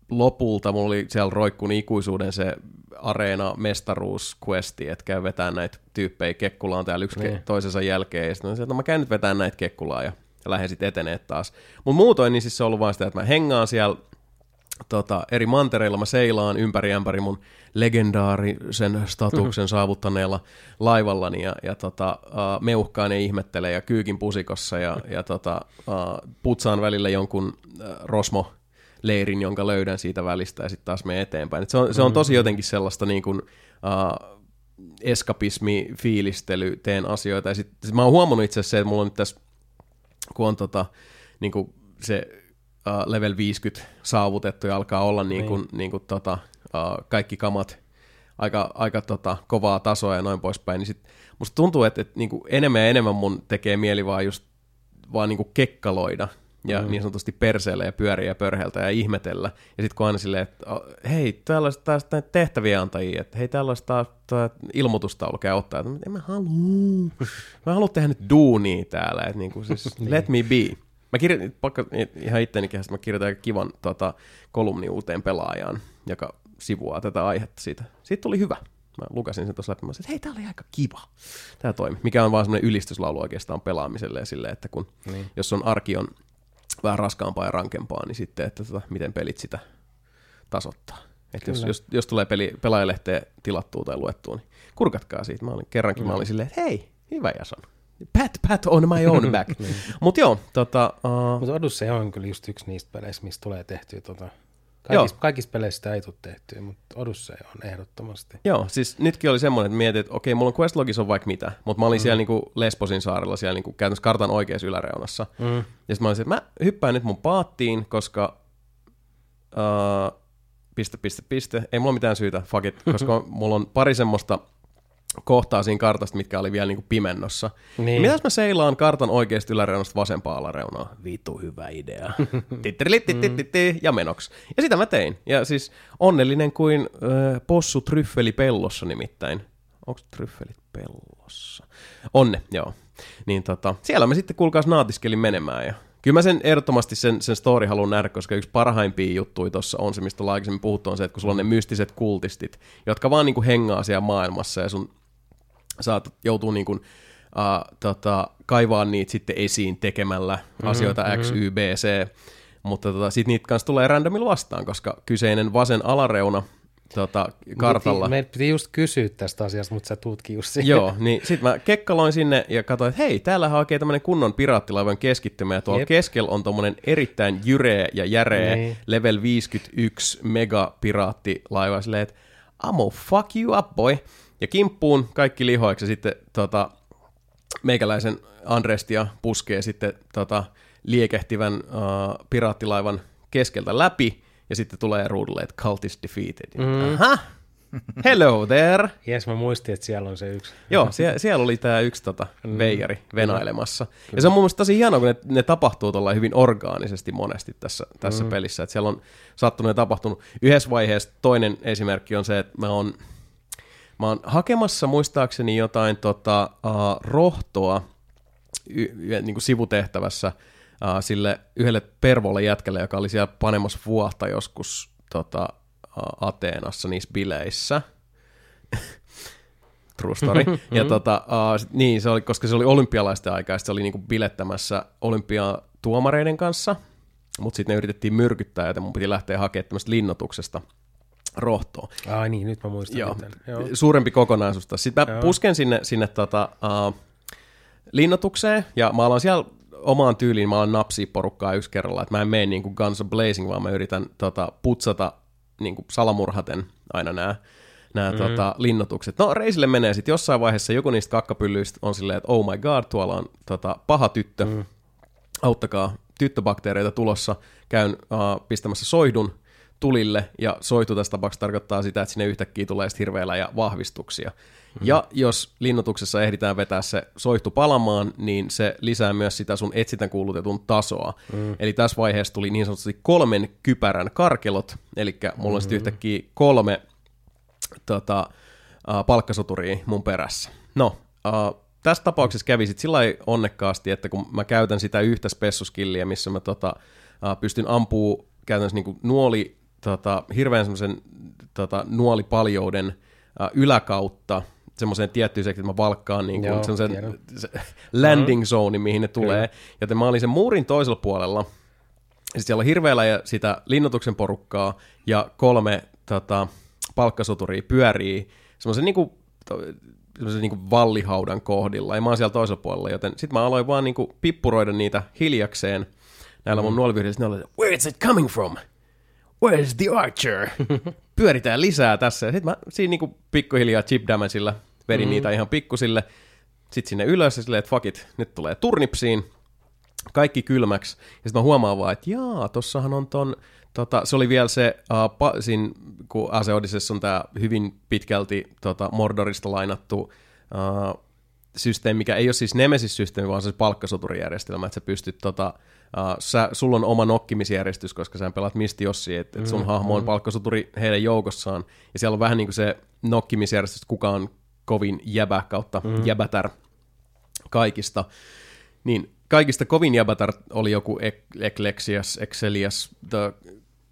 lopulta, mulla oli siellä roikkun ikuisuuden se areena mestaruusquesti, että käy vetää näitä tyyppejä kekkulaan täällä yksi Niin. toisensa jälkeen, ja sitten että no mä käyn nyt vetää näitä kekkulaa, ja, ja lähden sitten etenee taas. Mutta muutoin niin siis se on ollut vaan sitä, että mä hengaan siellä tota, eri mantereilla mä seilaan ympäri ämpäri mun legendaarisen statuksen saavuttaneella laivallani ja, ja tota, uh, meuhkaan ja ihmettelee ja kyykin pusikossa ja, ja tota, uh, putsaan välillä jonkun uh, rosmo leirin, jonka löydän siitä välistä ja sitten taas menen eteenpäin. Et se, on, se on tosi jotenkin sellaista niin kuin, uh, eskapismi, fiilistely, teen asioita. Ja sit, sit mä oon huomannut itse asiassa se, että mulla on nyt tässä, kun on tota, niin kuin se uh, level 50 saavutettu ja alkaa olla niin kuin, niin. Niin kuin, tota, uh, kaikki kamat aika, aika tota, kovaa tasoa ja noin poispäin, niin sit musta tuntuu, että, että niin kuin enemmän ja enemmän mun tekee mieli vaan just vaan niin kuin kekkaloida ja mm. niin sanotusti perseellä ja pyöriä ja pörheltä ja ihmetellä. Ja sitten kun aina silleen, että hei, tällaista taas näitä tehtäviä antajia, että hei, tällaista taas ilmoitustaulu käy ottaa. Että en mä halua. Mä haluan tehdä nyt duunia täällä, että niin kuin siis let me be. Mä kirjoitin, pakka, ihan ittenikin, mä kirjoitan aika kivan tota, kolumni uuteen pelaajaan, joka sivuaa tätä aihetta siitä. Siitä tuli hyvä. Mä lukasin sen tuossa läpi, mä sanoin, että hei, tää oli aika kiva. Tää toimi. Mikä on vaan semmoinen ylistyslaulu oikeastaan pelaamiselle ja silleen, että kun, niin. jos on arki on vähän raskaampaa ja rankempaa, niin sitten, että tota, miten pelit sitä tasoittaa. Että jos, jos, jos, tulee peli, pelaajalehteen tilattua tai luettua, niin kurkatkaa siitä. Mä olin kerrankin, mä olin silleen, että hei, hyvä Jason. Pat, pat on my own back. Mutta joo, tota, uh, Mutta Odyssey on kyllä just yksi niistä peleistä, mistä tulee tehtyä tota. Kaikissa, kaikissa peleissä sitä ei tule tehtyä, mutta Odyssey on ehdottomasti. Joo, siis nytkin oli semmoinen, että mietin, että okei, mulla on Questlogissa on vaikka mitä, mutta mä olin mm. siellä niinku Lesbosin saarella siellä niinku käytännössä kartan oikeassa yläreunassa. Mm. Ja sitten mä olisin, että mä hyppään nyt mun paattiin, koska uh, piste, piste, piste, ei mulla mitään syytä, fuck it, koska mulla on pari semmoista kohtaa siinä kartasta, mitkä oli vielä niinku pimennossa. Niin. Niin. Mitäs mä seilaan kartan oikeasta yläreunasta vasempaa alareunaa? Vitu hyvä idea. Ja menoks. Ja sitä mä tein. Ja siis onnellinen kuin äh, possu tryffeli pellossa nimittäin. Onko tryffelit pellossa? Onne, joo. Niin tota, siellä mä sitten kuulkaas naatiskelin menemään ja Kyllä mä sen ehdottomasti sen, sen story haluan nähdä, koska yksi parhaimpia juttuja tuossa on se, mistä ollaan aikaisemmin puhuttu, on se, että kun sulla on ne mystiset kultistit, jotka vaan niinku hengaa siellä maailmassa ja sun saat joutuu niin kuin, uh, tota, kaivaa niitä sitten esiin tekemällä mm-hmm, asioita X, Y, B, C, mutta tota, sitten niitä kanssa tulee randomilla vastaan, koska kyseinen vasen alareuna tota, kartalla... Meidän piti just kysyä tästä asiasta, mutta sä tuutkin just siihen. Joo, niin sitten mä kekkaloin sinne ja katsoin, että hei, täällä on oikein tämmöinen kunnon piraattilaivan keskittymä, ja tuolla Jep. keskellä on tommonen erittäin jyreä ja järeä Niin. level 51 mega piraattilaiva, silleen, että amo fuck you up boy, ja kimppuun kaikki lihoiksi, ja sitten tota, meikäläisen Andrestia puskee sitten tota, liekehtivän uh, piraattilaivan keskeltä läpi, ja sitten tulee ruudulle, että cult is defeated. Mm. Aha! Hello there! Jes, mä muistin, että siellä on se yksi. Joo, sie- siellä oli tämä yksi tota, veijari venailemassa. Ja se on mun mielestä tosi hienoa, kun ne, ne tapahtuu tuolla hyvin orgaanisesti monesti tässä, tässä mm. pelissä. Et siellä on sattunut ja tapahtunut. Yhdessä vaiheessa toinen esimerkki on se, että mä oon, mä oon hakemassa muistaakseni jotain tota, uh, rohtoa y- y- niin kuin sivutehtävässä uh, sille yhdelle pervolle jätkälle, joka oli siellä panemassa vuohta joskus tota, uh, Ateenassa niissä bileissä. True story. ja tota, uh, niin, se oli, koska se oli olympialaisten aikaa, se oli niinku bilettämässä olympiatuomareiden kanssa, mutta sitten ne yritettiin myrkyttää, joten mun piti lähteä hakemaan tämmöistä linnoituksesta rohtoa. Ai niin, nyt mä muistan. Joo, miten. Joo. suurempi kokonaisuus. Sitten mä Joo. pusken sinne, sinne tota, uh, linnoitukseen, ja mä alan siellä omaan tyyliin, mä alan napsia porukkaa yksi kerralla, että mä en mene niin kuin Guns Blazing, vaan mä yritän tota, putsata niin kuin salamurhaten aina nämä nämä mm. tota, linnoitukset. No reisille menee sitten jossain vaiheessa, joku niistä kakkapyllyistä on silleen, että oh my god, tuolla on tota, paha tyttö, mm. auttakaa, tyttöbakteereita tulossa, käyn uh, pistämässä soihdun tulille, ja soihtu tässä tapauksessa tarkoittaa sitä, että sinne yhtäkkiä tulee hirveellä ja vahvistuksia. Mm. Ja jos linnoituksessa ehditään vetää se soihtu palamaan, niin se lisää myös sitä sun etsitän kuulutetun tasoa. Mm. Eli tässä vaiheessa tuli niin sanotusti kolmen kypärän karkelot, eli mulla on sitten yhtäkkiä kolme tota, uh, palkkasoturia mun perässä. No, uh, tässä tapauksessa kävi sitten sillä onnekkaasti, että kun mä käytän sitä yhtä spessuskilliä, missä mä tota, pystyn ampuu käytännössä niinku nuoli, tota, hirveän semmoisen tota, nuolipaljouden uh, yläkautta semmoiseen tiettyyn sektiin, että mä valkkaan niin kuin semmoisen se landing zone, mihin ne tulee. Kyllä. Joten mä olin sen muurin toisella puolella, sitten siellä on hirveällä ja sitä linnoituksen porukkaa ja kolme tota, palkkasoturia pyörii semmoisen niinku, semmoisen niinku vallihaudan kohdilla, ja mä oon siellä toisella puolella, joten sitten mä aloin vaan niinku pippuroida niitä hiljakseen näillä mun mm. nuolivyhdillä, ne oli, where is it coming from? Where is the archer? Pyöritään lisää tässä, sitten mä siinä niinku pikkuhiljaa chip damageilla vedin mm. niitä ihan pikkusille, sitten sinne ylös, ja silleen, että fuck it, nyt tulee turnipsiin, kaikki kylmäksi, ja sitten mä huomaan vaan, että jaa, tossahan on ton Tota, se oli vielä se, uh, pa, siinä, kun Aseodisessa on tämä hyvin pitkälti tota, Mordorista lainattu uh, systeemi, mikä ei ole siis Nemesis-systeemi, vaan se palkkasoturijärjestelmä, että sä pystyt, tota, uh, sä, sulla on oma nokkimisjärjestys, koska sä pelaat Misti Jossi, että et sun mm, hahmo on mm. palkkasoturi heidän joukossaan, ja siellä on vähän niin kuin se nokkimisjärjestys, kuka on kovin jäbä kautta mm. jäbätär kaikista, niin kaikista kovin jäbätär oli joku Eklexias, Excelias, the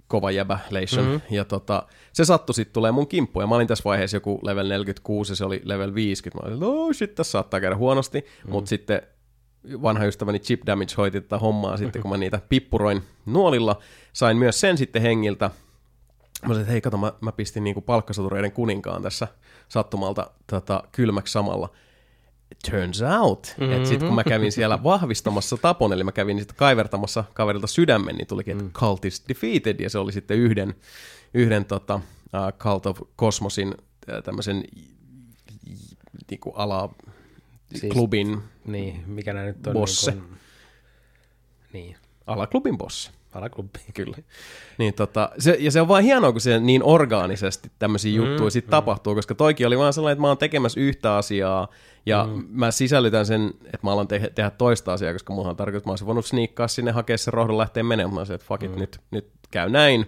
kova jäbä Leishon, mm-hmm. ja tota, se sattui sitten tulee mun kimppuun, ja mä olin tässä vaiheessa joku level 46, ja se oli level 50, mä olin, oh shit, tässä saattaa käydä huonosti, mm-hmm. mutta sitten vanha ystäväni Chip Damage hoiti tätä hommaa sitten, kun mä niitä pippuroin nuolilla, sain myös sen sitten hengiltä, mä sanoin, että hei kato, mä, mä pistin niinku palkkasotureiden kuninkaan tässä sattumalta tota, kylmäksi samalla, turns out, mm-hmm. että sitten kun mä kävin siellä vahvistamassa tapon, eli mä kävin sitten kaivertamassa kaverilta sydämen, niin tulikin, että mm. cult is defeated, ja se oli sitten yhden, yhden tota, uh, Cult of Cosmosin uh, tämmöisen niinku ala siis, klubin niin, mikä nyt on bosse. Niin, kuin, niin. Alaklubin bosse alaklubbi. Kyllä. Niin, tota, se, ja se on vaan hienoa, kun se niin orgaanisesti tämmöisiä mm, juttuja sitten mm. tapahtuu, koska toikin oli vaan sellainen, että mä oon tekemässä yhtä asiaa, ja mm. mä sisällytän sen, että mä alan te- tehdä toista asiaa, koska mulla on tarkoitus, että mä olisin voinut sniikkaa sinne, hakea sen rohdon lähteä menemään, mä olisin, että fuck it, mm. nyt, nyt käy näin.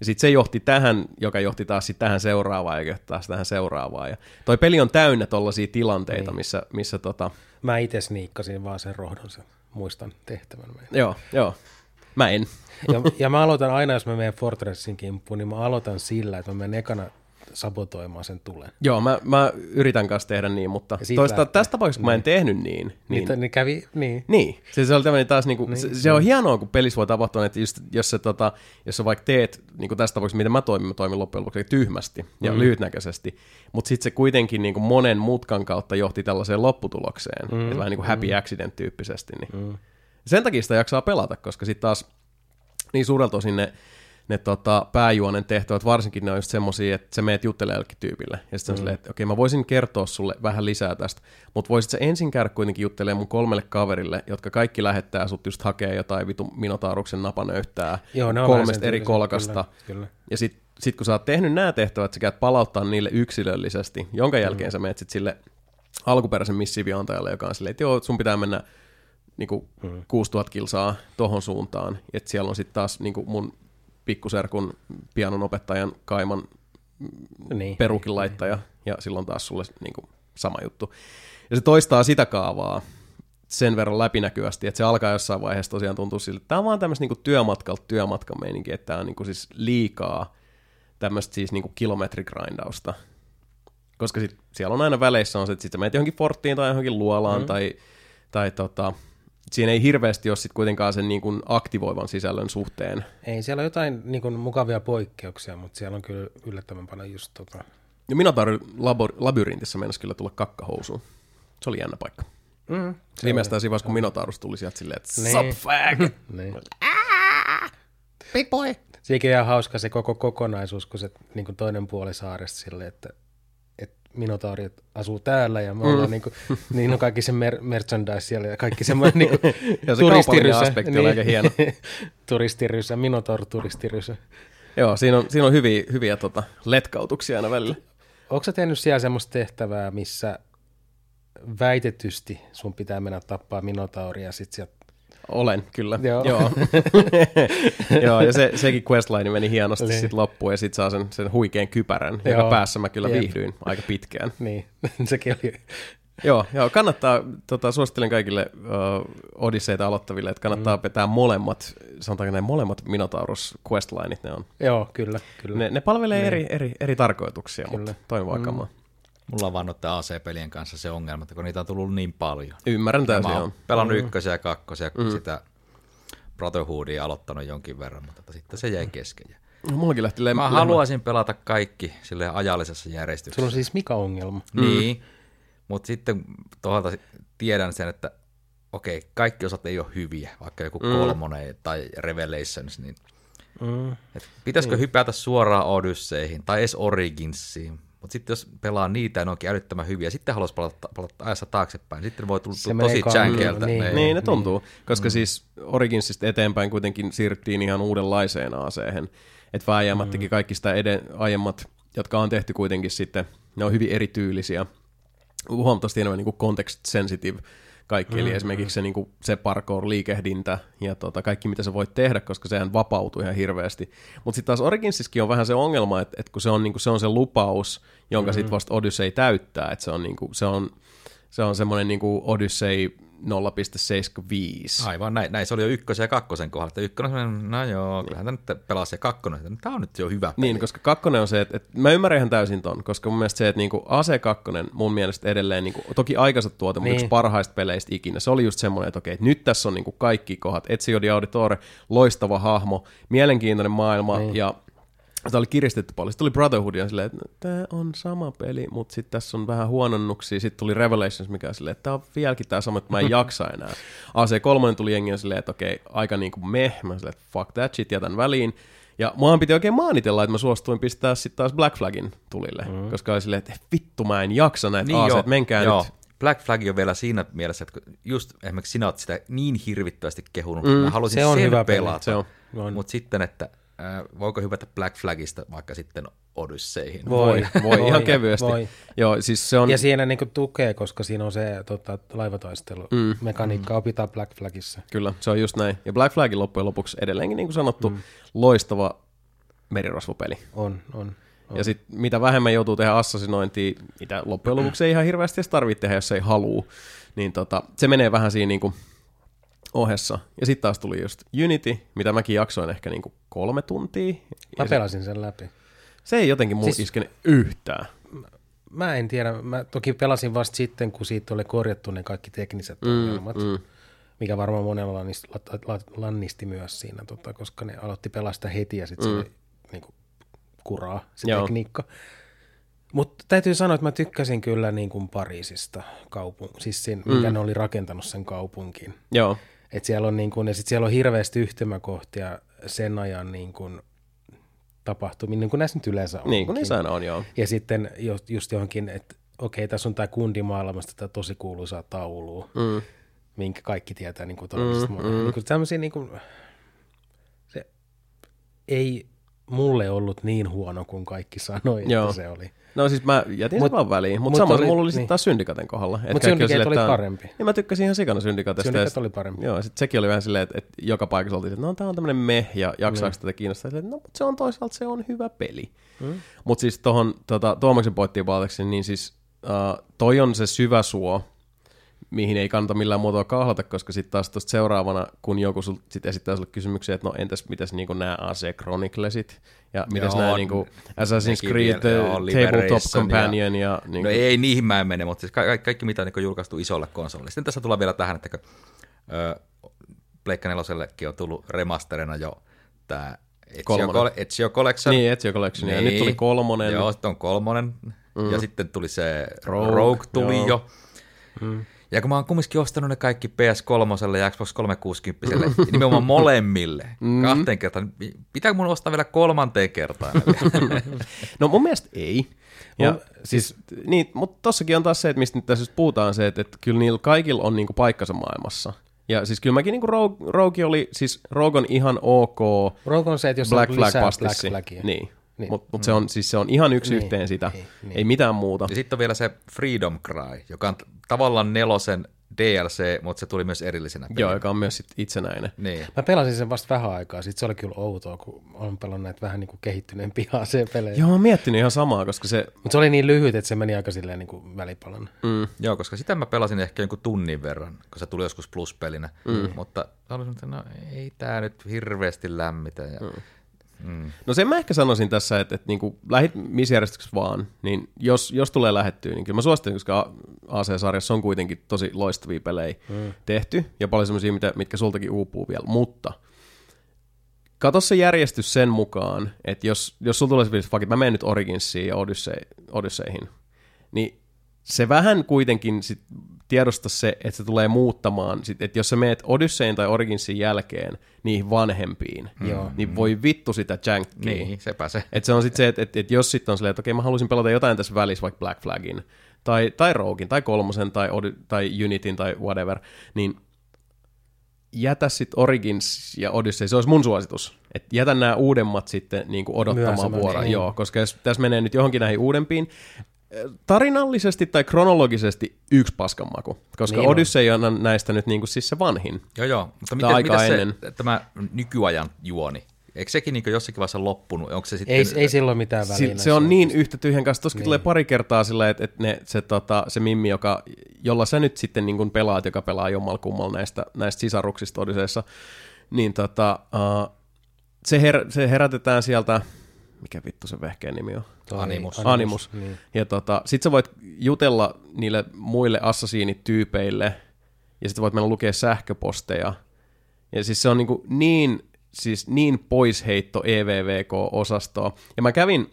Ja sitten se johti tähän, joka johti taas sitten tähän seuraavaan ja taas tähän seuraavaan. Ja toi peli on täynnä tollaisia tilanteita, niin. missä, missä tota... Mä itse sniikkasin vaan sen rohdon, sen muistan tehtävän. Joo, joo. Mä en. Ja, ja mä aloitan aina, jos mä menen Fortressin kimppuun, niin mä aloitan sillä, että mä menen ekana sabotoimaan sen tulen. Joo, mä, mä yritän kanssa tehdä niin, mutta toista, tässä tapauksessa, kun niin. mä en niin. tehnyt niin... Niin, niin, niin kävi, niin. Niin, se, se, oli tämmöinen taas, niinku, niin, se, se, on hienoa, kun pelissä voi tapahtua, että just, jos, se, tota, jos sä vaikka teet, niin kuin tässä tapauksessa, miten mä toimin, mä toimin loppujen lopuksi tyhmästi ja mm. lyhytnäköisesti, mutta sitten se kuitenkin niin kuin monen mutkan kautta johti tällaiseen lopputulokseen, mm. vähän niin kuin happy mm. accident tyyppisesti. Niin. Mm. Sen takia sitä jaksaa pelata, koska sitten taas niin suurelta osin ne, ne tota, pääjuonen tehtävät, varsinkin ne on just semmosia, että sä meet juttelemaan tyypille. Ja sitten mm. silleen, että okei, okay, mä voisin kertoa sulle vähän lisää tästä, mutta voisit sä ensin käydä kuitenkin juttelemaan mun kolmelle kaverille, jotka kaikki lähettää sut just hakee jotain vitu Minotauruksen napanöyhtää Joo, kolmesta eri kolkasta. Kyllä, kyllä. Ja sitten sit kun sä oot tehnyt nämä tehtävät, sä käyt palauttaa niille yksilöllisesti, jonka jälkeen mm. sä menet sit sille alkuperäisen missiiviantajalle, joka on silleen, että joo, sun pitää mennä niin kuin mm. 6000 kilsaa tohon suuntaan. Et siellä on sitten taas niin kuin mun pikkuserkun pianon opettajan kaiman niin, perukin laittaja, niin. ja silloin taas sulle niin kuin sama juttu. Ja se toistaa sitä kaavaa sen verran läpinäkyvästi, että se alkaa jossain vaiheessa tosiaan tuntua siltä, että tämä on vaan tämmöistä niin työmatkalta työmatkan meininki, että tämä on niin kuin siis liikaa tämmöistä siis niin kuin kilometrigrindausta. Koska sit siellä on aina väleissä on se, että sitten menet johonkin forttiin tai johonkin luolaan mm. tai, tai tota, siinä ei hirveästi ole sit kuitenkaan sen niin kuin aktivoivan sisällön suhteen. Ei, siellä on jotain niin kuin mukavia poikkeuksia, mutta siellä on kyllä yllättävän paljon just tota... Ja Minotaur labor- labyrintissä mennessä kyllä tulla kakkahousuun. Se oli jännä paikka. Mm, Viimeistään siinä kun Minotaurus tuli sieltä silleen, että Niin. fag! niin. Big boy! Sekin on ihan hauska se koko kokonaisuus, kun se niin kuin toinen puoli saaresta silleen, että minotaurit asuu täällä ja me Mm. ollaan niin, kuin, niin on kaikki se mer- merchandise siellä ja kaikki semmoinen niin kuin Ja se kaupallinen aspekti on aika hieno. turistirysä, minotaur turistirysä. Joo, siinä on, siinä on hyviä, hyviä tota, letkautuksia aina välillä. Onko sä tehnyt siellä semmoista tehtävää, missä väitetysti sun pitää mennä tappaa minotauria ja sit sieltä Olen, kyllä. Joo. Joo, Joo ja se, sekin questline meni hienosti Niin. sitten loppuun ja sitten saa sen, sen huikean kypärän, joka Joo. päässä mä kyllä Jep. viihdyin aika pitkään. Niin, sekin oli. Joo, joo kannattaa, tota, suosittelen kaikille uh, Odysseita aloittaville, että kannattaa mm. vetää molemmat, sanotaanko ne molemmat Minotaurus questlineit, ne on. Joo, kyllä, kyllä. Ne, ne palvelee eri, eri, eri tarkoituksia, Kyllä. mutta toimivaa mm. Mulla on vaan noiden AC-pelien kanssa se ongelma, että kun niitä on tullut niin paljon. Ymmärrän täysin, Mä oon pelannut mm. ykkösiä ja kakkosia, mm. sitä Brotherhoodia aloittanut jonkin verran, mutta sitten se jäi kesken. Ja Mullakin lähti lem- Mä haluaisin pelata kaikki sille ajallisessa järjestyksessä. Sulla on siis mikä ongelma? Mm. Niin, mutta sitten tuolta tiedän sen, että okei, kaikki osat ei ole hyviä, vaikka joku mm. kolmonen tai Revelations, niin Mm. et pitäisikö mm. hypätä suoraan Odysseihin tai edes Originsiin, mutta sitten jos pelaa niitä ja ne onkin älyttömän hyviä, sitten haluaisi palata, palata ajassa taaksepäin, sitten voi tulla tosi menee jänkeltä. niin. Niin. Niin, ne tuntuu, koska mm. siis Originsista eteenpäin kuitenkin siirryttiin ihan uudenlaiseen aseehen. Että vääjäämättäkin mm. kaikki sitä eden, aiemmat, jotka on tehty kuitenkin sitten, ne on hyvin erityylisiä. Huomattavasti enemmän niin kuin context sensitive kaikki, mm. eli esimerkiksi se, niin kuin, se parkour-liikehdintä ja tota, kaikki, mitä sä voit tehdä, koska sehän vapautuu ihan hirveästi. Mutta sitten taas Originsiskin on vähän se ongelma, että, että kun se on, niin kuin, se on se lupaus, jonka mm. sitten vasta Odyssey täyttää, että se on, niin kuin, se on, se on semmoinen niin kuin Odyssey 0.75. Aivan näin, näin, se oli jo ykkösen ja kakkosen kohdalla, että ykkönen no joo, kyllähän tämä nyt pelasi ja kakkonen, että tämä on nyt jo hyvä peli. Niin, koska kakkonen on se, että, että mä ymmärrän ihan täysin ton, koska mun mielestä se, että niinku AC2 mun mielestä edelleen, niinku, toki aikaiset tuote, mutta Niin. yksi parhaista peleistä ikinä, se oli just semmoinen, että okei, että nyt tässä on niinku kaikki kohdat, Ezio di Auditore, loistava hahmo, mielenkiintoinen maailma Niin. ja Sitä oli kiristetty paljon. Sitten tuli Brotherhood ja silleen, että tämä on sama peli, mutta sitten tässä on vähän huononnuksia. Sitten tuli Revelations, mikä on silleen, että tämä on vieläkin tämä sama, että mä en jaksa enää. AC3 tuli jengi ja silleen, että okei, aika niin kuin meh. Mä silleen, että fuck that shit, jätän väliin. Ja muahan piti oikein maanitella, että mä suostuin pistää sitten taas Black Flagin tulille. Mm. Koska oli silleen, että vittu mä en jaksa näitä niin AC, menkää joo. nyt. Black Flag on vielä siinä mielessä, että kun just esimerkiksi sinä olet sitä niin hirvittävästi kehunut, mm, mä haluaisin se on sen hyvä peli, pelata. se on. On. Mutta sitten, että äh, voiko hypätä Black Flagista vaikka sitten Odysseihin? Voi, voi, ihan kevyesti. Voi. Joo, siis se on... Ja siinä niinku tukee, koska siinä on se tota, laivataistelu mm. mekaniikka opitaan Black Flagissa. Kyllä, se on just näin. Ja Black Flagin loppujen lopuksi edelleenkin, niin kuin sanottu, mm. loistava merirosvopeli. On, on. on. Ja sitten mitä vähemmän joutuu tehdä assassinointia, mitä loppujen lopuksi ei ihan hirveästi edes tarvitse tehdä, jos ei halua, niin tota, se menee vähän siinä niin kuin ohessa. Ja sitten taas tuli just Unity, mitä mäkin jaksoin ehkä niin kuin kolme tuntia. Mä Ja se, pelasin sen läpi. se ei jotenkin mulla siis... Yhtään. Mä en tiedä, mä toki pelasin vasta sitten, kun siitä oli korjattu ne kaikki tekniset mm, ongelmat, mm. mikä varmaan monella lannisti, la, la, lannisti myös siinä, tota, koska ne aloitti pelasta heti ja sitten mm. se oli niin kuin, kuraa se Joo. tekniikka. Mutta täytyy sanoa, että mä tykkäsin kyllä niin kuin Pariisista, kaupun, siis siinä, mm. mikä ne oli rakentanut sen kaupunkiin. Joo, Et siellä on niin kuin, ja sit siellä on hirveästi yhtymäkohtia sen ajan niin kuin, tapahtumia, niin kuin näissä nyt yleensä on. niin kuin niissä on, joo. Ja sitten jo- just johonkin, että okei, tässä on tämä kundimaailmasta tämä tosi kuuluisaa taulua, mm. minkä kaikki tietää niin kuin todellisesta mm, mm. Niin kuin tämmöisiä, niin kuin, se ei mulle ollut niin huono kuin kaikki sanoi, että Joo. se oli. No siis mä jätin Mut- sen vaan väliin, mutta mut mulla oli sitten niin. taas Syndikaten kohdalla. Et Mut kaikki on Syndicate silleen, oli on- parempi. Niin mä tykkäsin ihan sikana Syndikatesta. Sit- oli parempi. Joo, sitten sekin oli vähän silleen, että, että joka paikassa oltiin, että no tää on tämmönen meh ja jaksaako Niin. tätä kiinnostaa. Silleen, että no mut se on toisaalta se on hyvä peli. Mm. Mutta siis tuohon tota, Tuomaksen pointtiin niin siis uh, toi on se syvä suo, mihin ei kannata millään muotoa kahlata, koska sitten taas tuosta seuraavana, kun joku sul, sit esittää sulle kysymyksiä, että no entäs mitäs niinku nämä AC Chroniclesit ja mitäs nämä niinku Assassin's Creed vielä, joo, Tabletop Companion ja, ja niinku, No ei niihin mä en mene, mutta siis ka- ka- kaikki mitä on niin julkaistu isolle konsolille. Sitten tässä tulee vielä tähän, että kun, ö, Pleikka nelosellekin on tullut remasterina jo tämä Ezio, Ezio Collection. Niin, Ezio Collection. Ja nyt tuli kolmonen. Joo, sitten on kolmonen. Mm. Ja sitten tuli se Rogue, Rogue tuli joo. jo. Mm. Ja kun mä oon kumminkin ostanut ne kaikki PS3 ja Xbox 360, nimenomaan molemmille, mm. kahteen kertaan, niin pitääkö mun ostaa vielä kolmanteen kertaan? No mun mielestä ei. Ja no, siis, niin, mutta tossakin on taas se, että mistä nyt tässä just puhutaan se, että, että kyllä niillä kaikilla on niinku paikkansa maailmassa. Ja siis kyllä mäkin niinku Rogue, Rogue oli, siis Rogue on ihan ok. Rogue on se, että jos Black on Flag lisää pastissi. Black Flagia. Niin. Niin. Mutta mut se, on, siis se on ihan yksi Niin, yhteen sitä. niin, Ei niin. mitään muuta. ja sitten on vielä se Freedom Cry, joka on tavallaan nelosen DLC, mutta se tuli myös erillisenä pelinä. Joo, joka on myös sit itsenäinen. Niin. Mä pelasin sen vasta vähän aikaa, sitten se oli kyllä outoa, kun on pelannut näitä vähän niin kuin kehittyneempiä AC-pelejä. Joo, mä oon miettinyt ihan samaa, koska se... Mutta se oli niin lyhyt, että se meni aika silleen niin kuin välipalan. Mm, Joo, koska sitä mä pelasin ehkä jonkun tunnin verran, kun se tuli joskus pluspelinä. Mm. Mutta olisin, että no ei tää nyt hirveästi lämmitä. Ja, mm. Mm. No sen mä ehkä sanoisin tässä, että, että niin kuin lähit missä järjestyksessä vaan, niin jos, jos tulee lähettyä, niin kyllä mä suosittelen, koska AC-sarjassa on kuitenkin tosi loistavia pelejä mm. tehty, ja paljon semmoisia, mitä, mitkä sultakin uupuu vielä, mutta kato se järjestys sen mukaan, että jos, jos sulla tulee se, fuck it, mä menen nyt Originsiin ja Odyssey, Odysseyhin, niin se vähän kuitenkin sit tiedosta se, että se tulee muuttamaan, sit, että jos sä meet Odysseyin tai Originsin jälkeen niihin vanhempiin, Joo. niin voi vittu sitä jankkia. Niin, sepä se. Et se on sitten se, että et, et jos sitten on silleen, että okei, mä haluaisin pelata jotain tässä välissä, vaikka Black Flagin, tai, tai Roguin, tai Kolmosen, tai, Ody, tai Unitin, tai whatever, niin jätä sitten Origins ja Odyssey, se olisi mun suositus. Et jätä nämä uudemmat sitten niin kuin odottamaan vuoroa. niin. Joo, koska jos tässä menee nyt johonkin näihin uudempiin, tarinallisesti tai kronologisesti yksi paskanmaku, koska Niin on. Odyssey on näistä nyt niin kuin siis se vanhin. Joo, joo. Mutta miten, miten se, ennen. tämä nykyajan juoni, eikö sekin niin jossakin vaiheessa loppunut? Onko se sitten... Ei, ei silloin mitään Si- väliä. se on niin yhtä tyhjän kanssa. Tossakin Niin. tulee pari kertaa sillä, että, että ne, se, tota, se mimmi, joka, jolla sä nyt sitten niin kuin pelaat, joka pelaa jommalla kummalla näistä, näistä sisaruksista Odiseissa, niin tota, uh, se, her, se herätetään sieltä, mikä vittu se vehkeen nimi on? Toi Animus. Animus. Niin. Ja tota, sit sä voit jutella niille muille assasiinityypeille, ja sitten voit mennä lukea sähköposteja. Ja siis se on niinku niin, siis niin poisheitto EVVK-osastoa. Ja mä kävin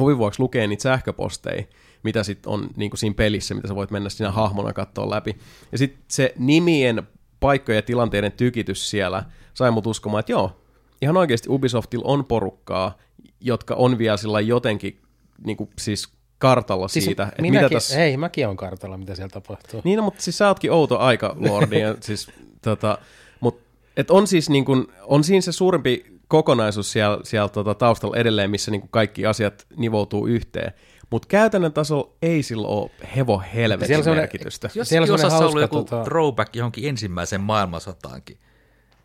huvin vuoksi lukea niitä sähköposteja, mitä sitten on niinku siinä pelissä, mitä sä voit mennä siinä hahmona katsoa läpi. Ja sitten se nimien, paikkojen ja tilanteiden tykitys siellä sai mut uskomaan, että joo, ihan oikeasti Ubisoftilla on porukkaa, jotka on vielä sillä jotenkin niinku, siis kartalla Siis siitä, että minäkin, mitä tässä... Hei, mäkin on kartalla, mitä siellä tapahtuu. Niin, no, mutta siis sä ootkin outo aika, Lordi. ja siis, tota, mut, et on siis niin kun, on siinä se suurempi kokonaisuus siellä, siellä tota, taustalla edelleen, missä niin kaikki asiat nivoutuu yhteen. Mutta käytännön tasolla ei sillä ole hevo Siellä helvetin merkitystä. Jos Siellä on ollut hauska, joku tota- throwback johonkin ensimmäiseen maailmansotaankin.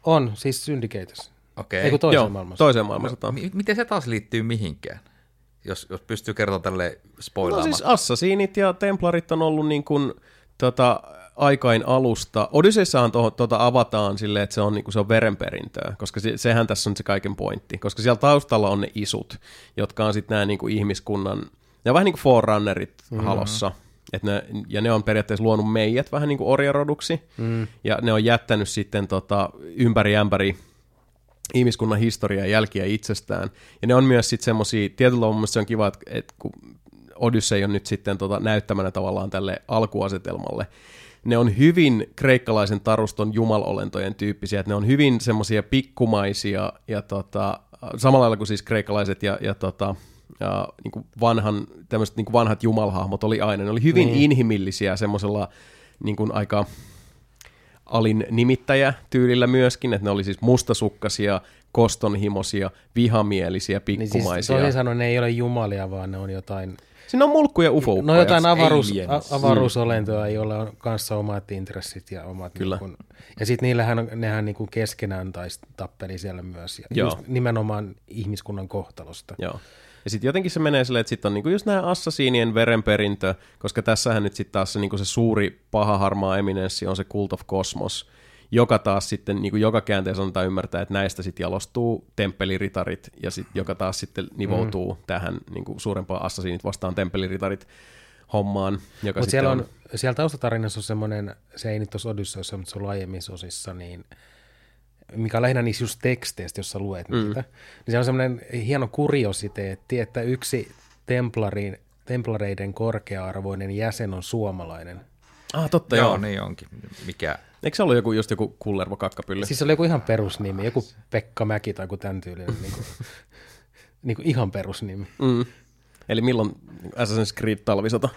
On, siis Syndicators. Okei. Ei kun toisen Joo, maailmassa. toiseen maailmansotaan. M- miten se taas liittyy mihinkään? Jos, jos pystyy kertomaan tälle No spoilaamaan. siis assasiinit ja templarit on ollut niin kuin, tota, aikain alusta. Odysseissahan to, tota avataan silleen, että se on, niin kuin, se on verenperintöä, koska se, sehän tässä on se kaiken pointti. Koska siellä taustalla on ne isut, jotka on sitten nämä niin kuin ihmiskunnan, ne on vähän niin kuin forerunnerit mm-hmm. halossa. Et ne, ja ne on periaatteessa luonut meidät vähän niin kuin orjaroduksi, mm. ja ne on jättänyt sitten tota, ympäri ämpäri ihmiskunnan historiaa ja jälkiä itsestään. Ja ne on myös sitten semmosia, tietyllä mielestä se on kiva, että, että kun Odyssey on nyt sitten tota, näyttämänä tavallaan tälle alkuasetelmalle, ne on hyvin kreikkalaisen taruston jumalolentojen tyyppisiä, että ne on hyvin semmoisia pikkumaisia ja tota, samalla lailla kuin siis kreikkalaiset ja, ja tota, ja niin kuin vanhan, tämmöiset niin kuin vanhat jumalhahmot oli aina, ne oli hyvin niin. inhimillisiä semmoisella niin kuin aika alin nimittäjä tyylillä myöskin, että ne oli siis mustasukkasia, kostonhimoisia, vihamielisiä, Niin siis pikkumaisia. toisin sanoen ne ei ole jumalia, vaan ne on jotain, Siinä on mulkkuja ufo no jotain avaruus, a, avaruusolentoja, joilla on kanssa omat intressit ja omat... Kyllä. Niin kun, ja sitten niillähän on, nehän niin keskenään tais, tappeli siellä myös. Ja Joo. just nimenomaan ihmiskunnan kohtalosta. Joo. Ja sitten jotenkin se menee silleen, että sitten on niinku just nämä assasiinien verenperintö, koska tässähän nyt sitten taas se, niinku se suuri paha harmaa eminenssi on se Cult of Cosmos, joka taas sitten niinku joka käänteessä antaa ymmärtää, että näistä sitten jalostuu temppeliritarit, ja sitten joka taas sitten nivoutuu mm. tähän niinku suurempaan assasiinit vastaan temppeliritarit hommaan. Joka Mutta siellä, on, siellä taustatarinassa on semmoinen, se ei nyt tuossa Odysseissa, mutta se on ollut aiemmissa osissa, niin mikä on lähinnä niissä just teksteistä, jos sä luet mm. niitä, niin se on semmoinen hieno kuriositeetti, että yksi templarin, templareiden korkea-arvoinen jäsen on suomalainen. Ah, totta Joo, joo. niin onkin. Mikä? Eikö se ollut joku, just joku kullervo kakkapylly? Siis oli joku ihan perusnimi, joku Pekka Mäki tai joku tämän tyylinen. niin kuin, niin kuin ihan perusnimi. Mm. Eli milloin Assassin's Creed talvisota?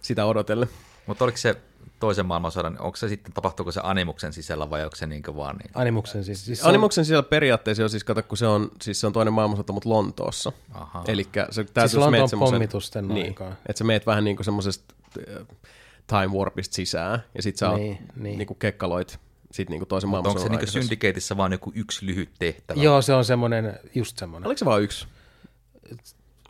Sitä odotellen. Mutta oliko se toisen maailmansodan, onko se sitten, tapahtuuko se animuksen sisällä vai onko se niin vaan niin? Animuksen siis. siis on- Animuksen sisällä periaatteessa on siis, kato, kun se on, siis se on toinen maailmansota, mutta Lontoossa. Aha. Eli se, Siis Lontoon pommitusten niin, aikaan. että sä meet vähän niin kuin semmoisesta äh, time warpista sisään, ja sit sä oot Niin, niin, niin. niin kuin kekkaloit sit niin kuin toisen Mutta onko se niin aikaisessa. syndikeitissä vaan joku yksi lyhyt tehtävä? Joo, se on semmoinen, just semmoinen. Oliko se vain yksi?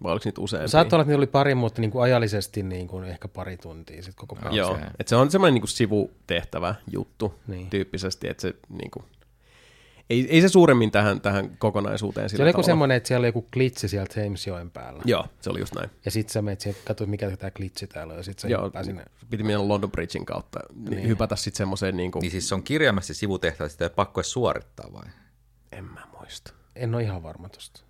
Vai oliko niitä useampia? Saattoi olla, että niillä oli pari, mutta niin kuin ajallisesti niin kuin ehkä pari tuntia sitten koko päivä. Joo, se- että se on semmoinen niinku sivutehtävä juttu Niin. niin. tyyppisesti, että se niinku, ei, ei se suuremmin tähän, tähän kokonaisuuteen Se sillä oli joku semmoinen, että siellä oli joku glitchi sieltä Thamesjoen päällä. Joo, se oli just näin. Ja sit sä menet siihen, katsoit mikä tämä glitchi täällä on, ja sit sä Joo, hyppää sinne. piti mennä London Bridgein kautta, niin. hypätä sitten semmoiseen, niinku, Niin siis se on kirjaimellisesti sivutehtävä, sitä ei pakko edes suorittaa vai? en mä muista. En ole ihan varma tosta.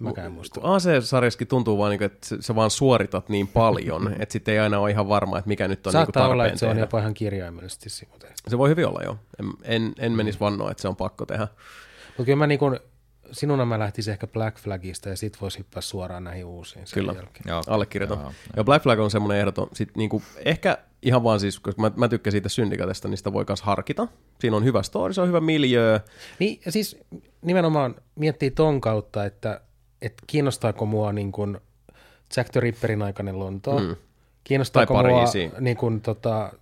En mäkään muista. Kun AC-sarjassakin tuntuu vaan, niinku, että sä- vaan suoritat niin paljon, että sitten ei aina ole ihan varma, että mikä nyt on niinku Saattaa tarpeen olla, että se on tehdä. jopa ihan kirjaimellisesti sivutehtävä. Se voi hyvin olla, joo. En, en, en menisi vannoa, että se on pakko tehdä. Mutta kyllä mä niin kun, sinuna mä lähtisin ehkä Black Flagista ja sit voisi hyppää suoraan näihin uusiin sen Kyllä. jälkeen. Joo. Allekirjoitan. Joo, ja Black Flag on semmoinen ehdoton, sit niinku, ehkä ihan vaan siis, koska mä, mä tykkään siitä syndikatesta, niin sitä voi myös harkita. Siinä on hyvä story, se on hyvä miljöö. Niin, ja siis nimenomaan miettii ton kautta, että, että kiinnostaako mua niin kuin Jack the Ripperin aikainen Lontoa, mm. kiinnostaako Tai mua niin kuin tota,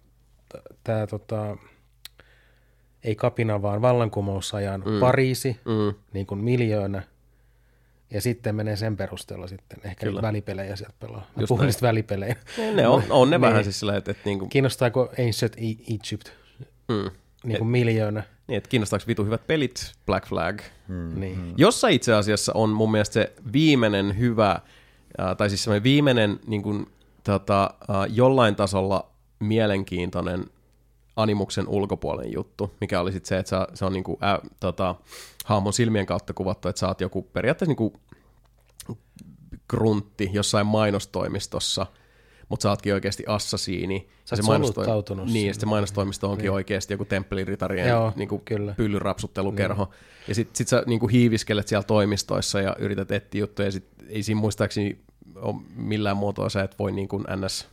tämä tota, ei kapina, vaan vallankumousajan mm. Pariisi, Mm. niin kuin miljöönä, ja sitten menee sen perusteella sitten. Ehkä Kyllä. välipelejä sieltä pelaa. Mä Just puhun niistä välipelejä. Ne on, on ne Niin. vähän siis sillä, että, että, niinku, Kiinnostaako Ancient E- Egypt mm, niin kuin miljöönä? niin, että kiinnostaako vitu hyvät pelit, Black Flag. Mm. Niin. Jossa itse asiassa on mun mielestä se viimeinen hyvä, äh, tai siis semmoinen viimeinen niin kuin, tota, äh, jollain tasolla mielenkiintoinen animuksen ulkopuolen juttu, mikä oli sitten se, että sä, se on niin kuin, äh, tota, hahmon silmien kautta kuvattu, että sä oot joku periaatteessa niin kuin gruntti jossain mainostoimistossa, mutta sä ootkin oikeasti assasiini. Sä Ja oot mainostoi- soluttautunut Niin, ja se mainostoimisto onkin niin. oikeasti joku temppeliritarien Joo, niin kuin kyllä. pyllyrapsuttelukerho. Niin. Ja sit, sit sä niin kuin hiiviskelet siellä toimistoissa ja yrität etsiä juttuja, ja sit ei siinä muistaakseni ole millään muotoa sä et voi niin kuin ns.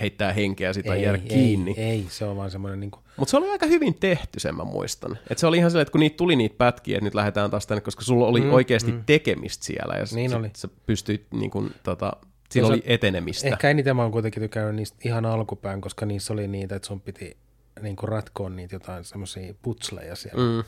heittää henkeä sitä Ei, jäädä kiinni. Ei, ei, se on vaan semmoinen niin kuin, Mutta se oli aika hyvin tehty, sen mä muistan. Et se oli ihan silleen, että kun niitä tuli niitä pätkiä, että nyt lähdetään taas tänne, koska sulla oli mm, oikeasti mm. tekemistä siellä, ja Niin sit, oli. sä pystyit, niin kun, tota, siinä oli se- etenemistä. Ehkä eniten mä oon kuitenkin tykännyt niistä ihan alkupään, koska niissä oli niitä, että sun piti niin kuin ratkoa niitä jotain semmoisia putsleja siellä. Mm.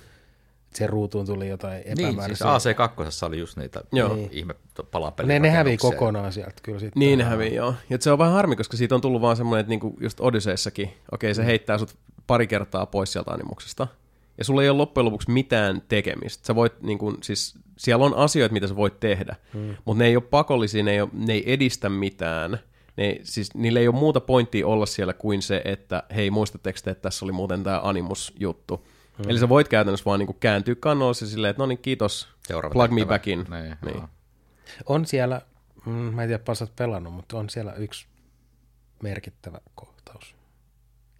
Siihen ruutuun tuli jotain Niin, epämääräisiä. siis AC2 oli just niitä Joo. Joo. ihme palapeliä. ne, ne hävii kokonaan sieltä kyllä sitten. Niin ne hävii, joo. Ja se on vähän harmi, koska siitä on tullut vaan semmoinen, että niinku just Odysseissakin, okei se heittää sut pari kertaa pois sieltä animuksesta. Ja sulla ei ole loppujen lopuksi mitään tekemistä. Sä voit, niinku, siis, siellä on asioita, mitä sä voit tehdä, hmm. mutta ne ei ole pakollisia, ne ei, ole, ne ei edistä mitään. Ne, siis, niillä ei ole muuta pointtia olla siellä kuin se, että hei, muistatteko te, että tässä oli muuten tämä animus-juttu. Hmm. Eli sä voit käytännössä vaan niinku kääntyä kannolla silleen, että no niin, kiitos, Seuraava plug me tehtävä. back in. Niin, niin. On siellä, mm, mä en tiedä pasat pelannut, mutta on siellä yksi merkittävä kohtaus.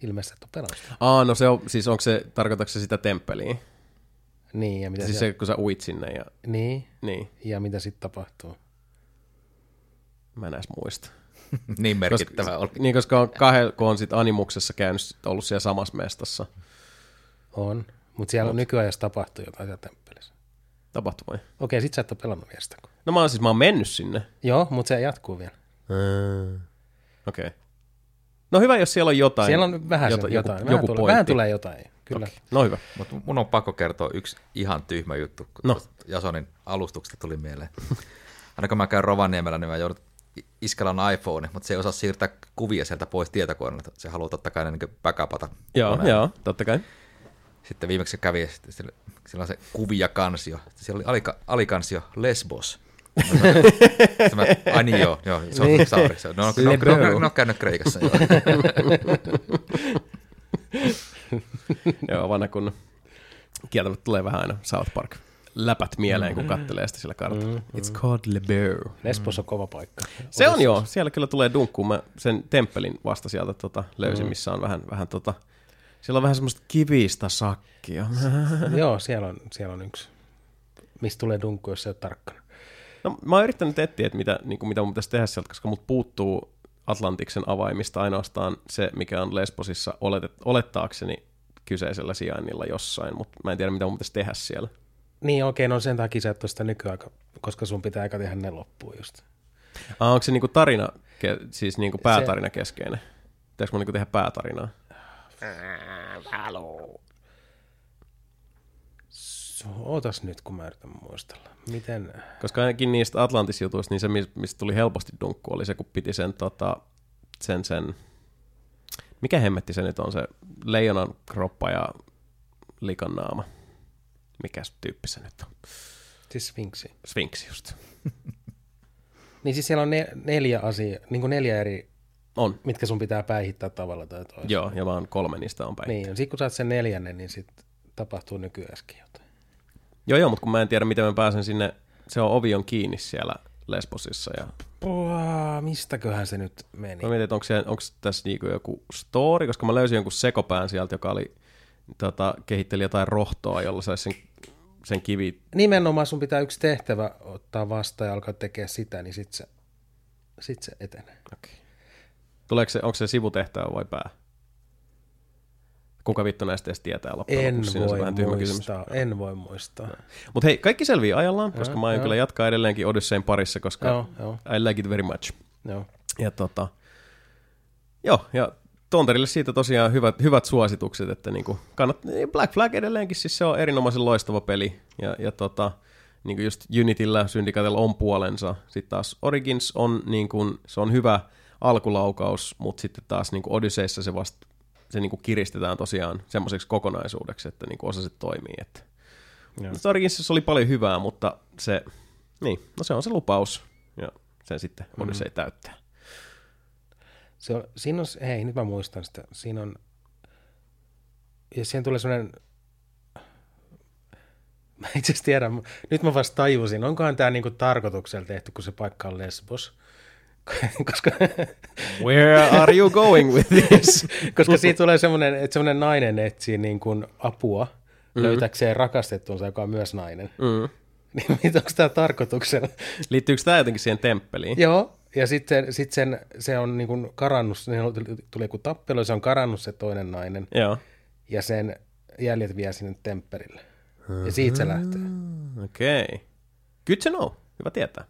Ilmeisesti et ole pelannut. Aa, no se on, siis onko se, tarkoitatko se sitä temppeliä? Niin, ja mitä Siis siellä... se, kun sä uit sinne ja Niin, niin, ja mitä sitten tapahtuu. mä en edes muista. niin merkittävä koska, oli. Niin, koska on kahden, kun on sit animuksessa käynyt, sit ollut siellä samassa mestassa. On, mutta siellä on nykyajassa tapahtuu jotain siellä temppelissä. Tapahtui vai? Okei, sit sä et ole pelannut vielä sitä. No mä oon siis, mä oon mennyt sinne. Joo, mutta se jatkuu vielä. Okei. Okay. No hyvä, jos siellä on jotain. Siellä on vähän jota- jotain. joku, vähän, joku tulee, vähän tulee jotain, kyllä. Okay. No hyvä. Mutta mun on pakko kertoa yksi ihan tyhmä juttu, kun No. no. Jasonin alustuksesta tuli mieleen. Aina kun mä käyn Rovaniemellä, niin mä joudun iskellä on iPhone, mutta se ei osaa siirtää kuvia sieltä pois tietokoneelta. Se haluaa totta kai ne niin backupata. Joo, joo, totta kai. Sitten viimeksi se kävi, sillä, sillä on se kuvia kansio. Siellä oli alika, alikansio Lesbos. Sitten mä, ai niin joo, joo se on Niin. saari. Se on, no, no, no, no, no, no, käynyt Kreikassa. Joo. joo, vanha kun kieltämättä tulee vähän aina South Park läpät mieleen, kun kattelee sitä sillä kartalla. It's called Le Bear. Lesbos on kova paikka. Se on joo, siellä kyllä tulee dunkkuun. Mä sen temppelin vasta sieltä tota, löysin, missä on vähän, vähän tota, siellä on vähän semmoista kivistä sakkia. joo, siellä on, siellä on yksi. Mistä tulee dunkku, jos se on tarkkana. No, mä oon yrittänyt etsiä, että mitä, niin kuin, mitä mun pitäisi tehdä sieltä, koska mut puuttuu Atlantiksen avaimista ainoastaan se, mikä on Lesbosissa oletet, olettaakseni kyseisellä sijainnilla jossain, mutta mä en tiedä, mitä mun pitäisi tehdä siellä. Niin, okei, no sen takia sä et sitä nykyaika, koska sun pitää aika tehdä ne loppuun just. Ah, onko se niinku tarina, siis niinku päätarina se... keskeinen? Pitäisikö mun niinku tehdä päätarinaa? So, ootas nyt, kun mä yritän muistella. Miten... Koska ainakin niistä Atlantis-jutuista, niin se, mistä tuli helposti dunkku, oli se, kun piti sen, tota, sen, sen mikä hemmetti se nyt on, se leijonan kroppa ja likan naama. Mikäs tyyppi se nyt on? Siis Sphinxi. Sphinxi just. niin siis siellä on ne, neljä asiaa, niin kuin neljä eri, on. mitkä sun pitää päihittää tavalla tai toisella. Joo, ja vaan kolme niistä on päihittää. Niin, ja sitten kun saat sen neljännen, niin sitten tapahtuu nykyäskin jotain. Joo, joo, mutta kun mä en tiedä, miten mä pääsen sinne, se on ovi on kiinni siellä Lesbosissa. Ja... Pua, mistäköhän se nyt meni? Mä mietin, että onko, se, onko tässä niinku joku story, koska mä löysin jonkun sekopään sieltä, joka oli, tota, kehitteli jotain rohtoa, jolla saisi sen, sen kivi... Nimenomaan sun pitää yksi tehtävä ottaa vastaan ja alkaa tekemään sitä, niin sit se, sit se etenee. Okay. Tuleeko se, onko se sivutehtävä vai pää? Kuka vittu näistä edes tietää loppujen En lopuksi? voi vähän muistaa, en voi muistaa. Mutta hei, kaikki selvii ajallaan, koska mä aion kyllä jatkaa edelleenkin Odysseyn parissa, koska Joo, joo. I like it very much. Joo. Ja tota, joo, ja Tonterille siitä tosiaan hyvät, hyvät suositukset, että niinku kannat, Black Flag edelleenkin, siis se on erinomaisen loistava peli, ja, ja tota, niin kuin just Unityllä, Syndicatella on puolensa. Sitten taas Origins on, niin kuin, se on hyvä alkulaukaus, mutta sitten taas niin kuin Odysseyssa se vasta se niin kuin kiristetään tosiaan semmoiseksi kokonaisuudeksi, että niin kuin osa se toimii. Että. Joo. Originsissa oli paljon hyvää, mutta se, niin, no se on se lupaus, ja sen sitten Odyssey mm. täyttää. Se on, siinä on, hei, nyt mä muistan sitä. Siinä on, ja siihen tulee sellainen, mä itse asiassa tiedän, nyt mä vasta tajusin, onkohan tämä niinku tarkoituksella tehty, kun se paikka on Lesbos. koska... Where are you going with this? koska siitä tulee semmoinen, että semmoinen nainen etsii niin kuin apua mm-hmm. löytäkseen rakastettuunsa, joka on myös nainen. Mm. Niin onko tämä tarkoituksena? Liittyykö tämä jotenkin siihen temppeliin? Joo, ja sitten sit sen, se on niin kuin karannut, tuli joku tappelu, se on karannut se toinen nainen. Joo. Ja sen jäljet vie sinne temppelille. Ja siitä se lähtee. Okei. Okay. Good to know. Hyvä tietää.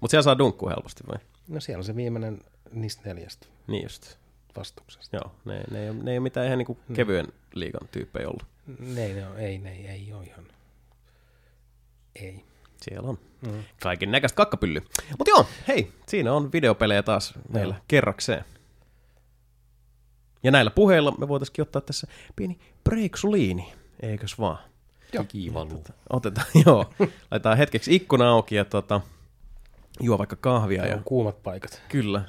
Mutta siellä saa dunkkua helposti vai? No siellä on se viimeinen niistä neljästä. Niin just. Vastuksesta. Joo, ne, ne, ei, ne ei ole mitään ihan niinku hmm. kevyen liigan tyyppejä ollut. Ne, ne on, ei, ne, ei, ei ole ihan. Ei. Siellä on. Mm. Kaiken näköistä kakkapylly. Mutta joo, hei, siinä on videopelejä taas meillä no. kerrakseen. Ja näillä puheilla me voitaisiin ottaa tässä pieni breaksuliini, eikös vaan? Joo. Kiivalu. Otetaan, joo. Laitetaan hetkeksi ikkuna auki ja tota, juo vaikka kahvia. Ja, kuumat paikat. Kyllä.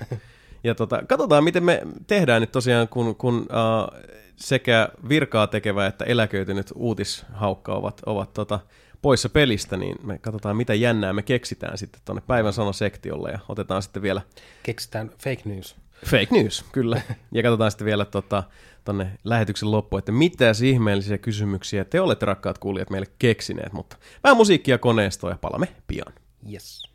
Ja tota, katsotaan, miten me tehdään nyt tosiaan, kun, kun uh, sekä virkaa tekevä että eläköitynyt uutishaukka ovat, ovat tota, poissa pelistä, niin me katsotaan, mitä jännää me keksitään sitten tuonne päivän sanosektiolle ja otetaan sitten vielä... Keksitään fake news. Fake news, kyllä. Ja katsotaan sitten vielä tota, tonne lähetyksen loppuun, että mitä ihmeellisiä kysymyksiä te olette rakkaat kuulijat meille keksineet, mutta vähän musiikkia koneistoa ja palamme pian. Yes.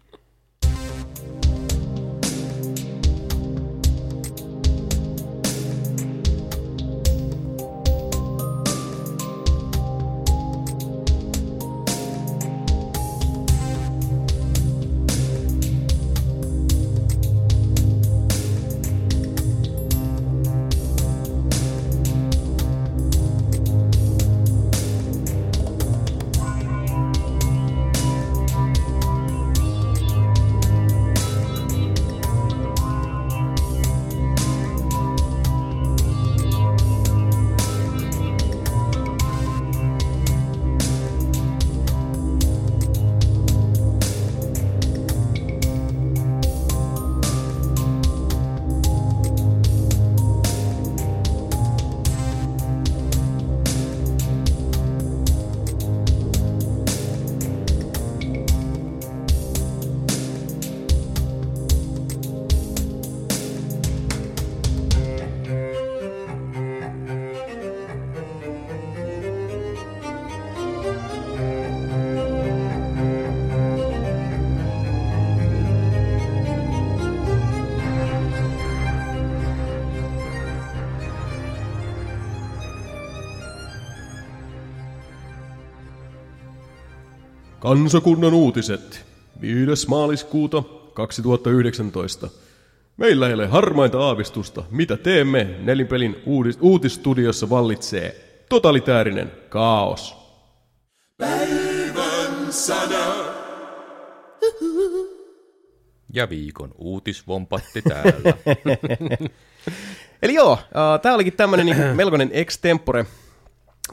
Kansakunnan uutiset. 5. maaliskuuta 2019. Meillä ei ole harmainta aavistusta, mitä teemme. Nelinpelin uudis- uutistudiossa vallitsee totalitäärinen kaos. Ja viikon uutisvompatti täällä. Eli joo, tämä olikin tämmöinen niinku melkoinen extempore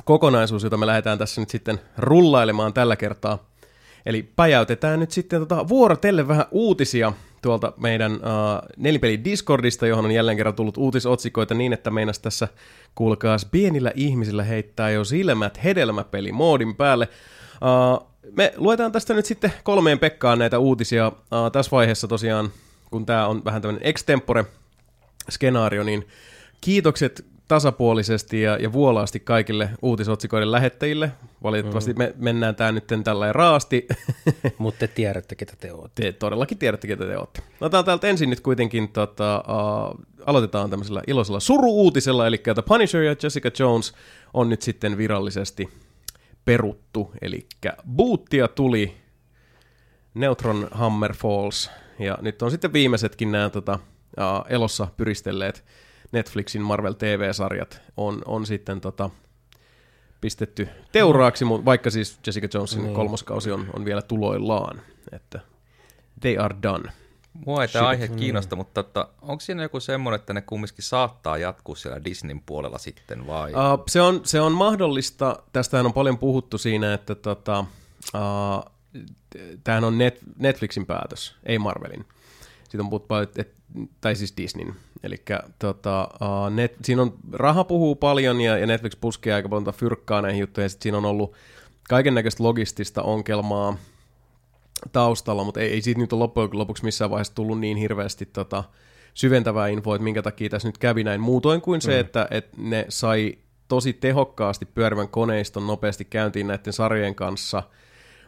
kokonaisuus, jota me lähdetään tässä nyt sitten rullailemaan tällä kertaa. Eli päjäytetään nyt sitten tota vuorotelle vähän uutisia tuolta meidän uh, nelipelin Discordista, johon on jälleen kerran tullut uutisotsikoita niin, että meinas tässä kuulkaas pienillä ihmisillä heittää jo silmät hedelmäpeli moodin päälle. Uh, me luetaan tästä nyt sitten kolmeen Pekkaan näitä uutisia. Uh, tässä vaiheessa tosiaan, kun tämä on vähän tämmöinen extempore skenaario, niin kiitokset tasapuolisesti ja, ja vuolaasti kaikille uutisotsikoiden lähettäjille. Valitettavasti mm. me mennään tämä nyt tällä raasti. Mutta te tiedätte, ketä te olette. Te todellakin tiedätte, ketä te olette. Otetaan täältä ensin nyt kuitenkin, tota, uh, aloitetaan tämmöisellä iloisella suru-uutisella, eli The Punisher ja Jessica Jones on nyt sitten virallisesti peruttu, eli boottia tuli Neutron Hammer Falls, ja nyt on sitten viimeisetkin nämä tota, uh, elossa pyristelleet Netflixin Marvel TV-sarjat on, on sitten tota, pistetty teuraaksi, mutta vaikka siis Jessica Jonesin niin. kolmoskausi on, on vielä tuloillaan, että they are done. Mua ei tämä aihe kiinnosta, mutta tota, onko siinä joku semmoinen, että ne kumminkin saattaa jatkuu siellä Disneyn puolella sitten vai? Uh, se, on, se on mahdollista, tästähän on paljon puhuttu siinä, että tota, uh, tämähän on Net, Netflixin päätös, ei Marvelin. Siitä on puhuttu paljon, että, tai siis Disneyn. Eli tota, uh, net, siinä on, raha puhuu paljon ja, ja Netflix puskee aika paljon fyrkkaa näihin juttuihin, ja siinä on ollut kaiken näköistä logistista ongelmaa taustalla, mutta ei, ei siitä nyt ole loppujen lopuksi missään vaiheessa tullut niin hirveästi tota, syventävää infoa, että minkä takia tässä nyt kävi näin. Muutoin kuin se, mm. että, että ne sai tosi tehokkaasti pyörivän koneiston nopeasti käyntiin näiden sarjojen kanssa,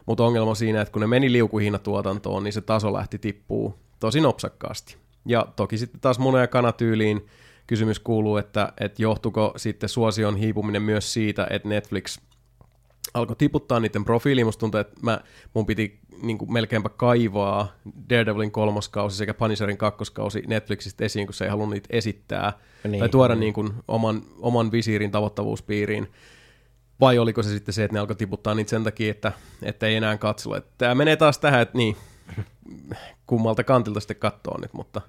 mutta ongelma siinä, että kun ne meni liukuhinnatuotantoon, niin se taso lähti tippuu tosi nopsakkaasti. Ja toki sitten taas muna- ja kanatyyliin kysymys kuuluu, että, että johtuko sitten suosion hiipuminen myös siitä, että Netflix alkoi tiputtaa niiden profiiliin. Musta tuntuu, että mä, mun piti niin kuin melkeinpä kaivaa Daredevilin kolmoskausi sekä Punisherin kakkoskausi Netflixistä esiin, kun se ei halunnut niitä esittää niin, tai tuoda niin. Niin kuin oman, oman visiirin tavoittavuuspiiriin. Vai oliko se sitten se, että ne alkoi tiputtaa niitä sen takia, että, että ei enää katsella. Tämä menee taas tähän, että niin, kummalta kantilta sitten katsoo nyt, mutta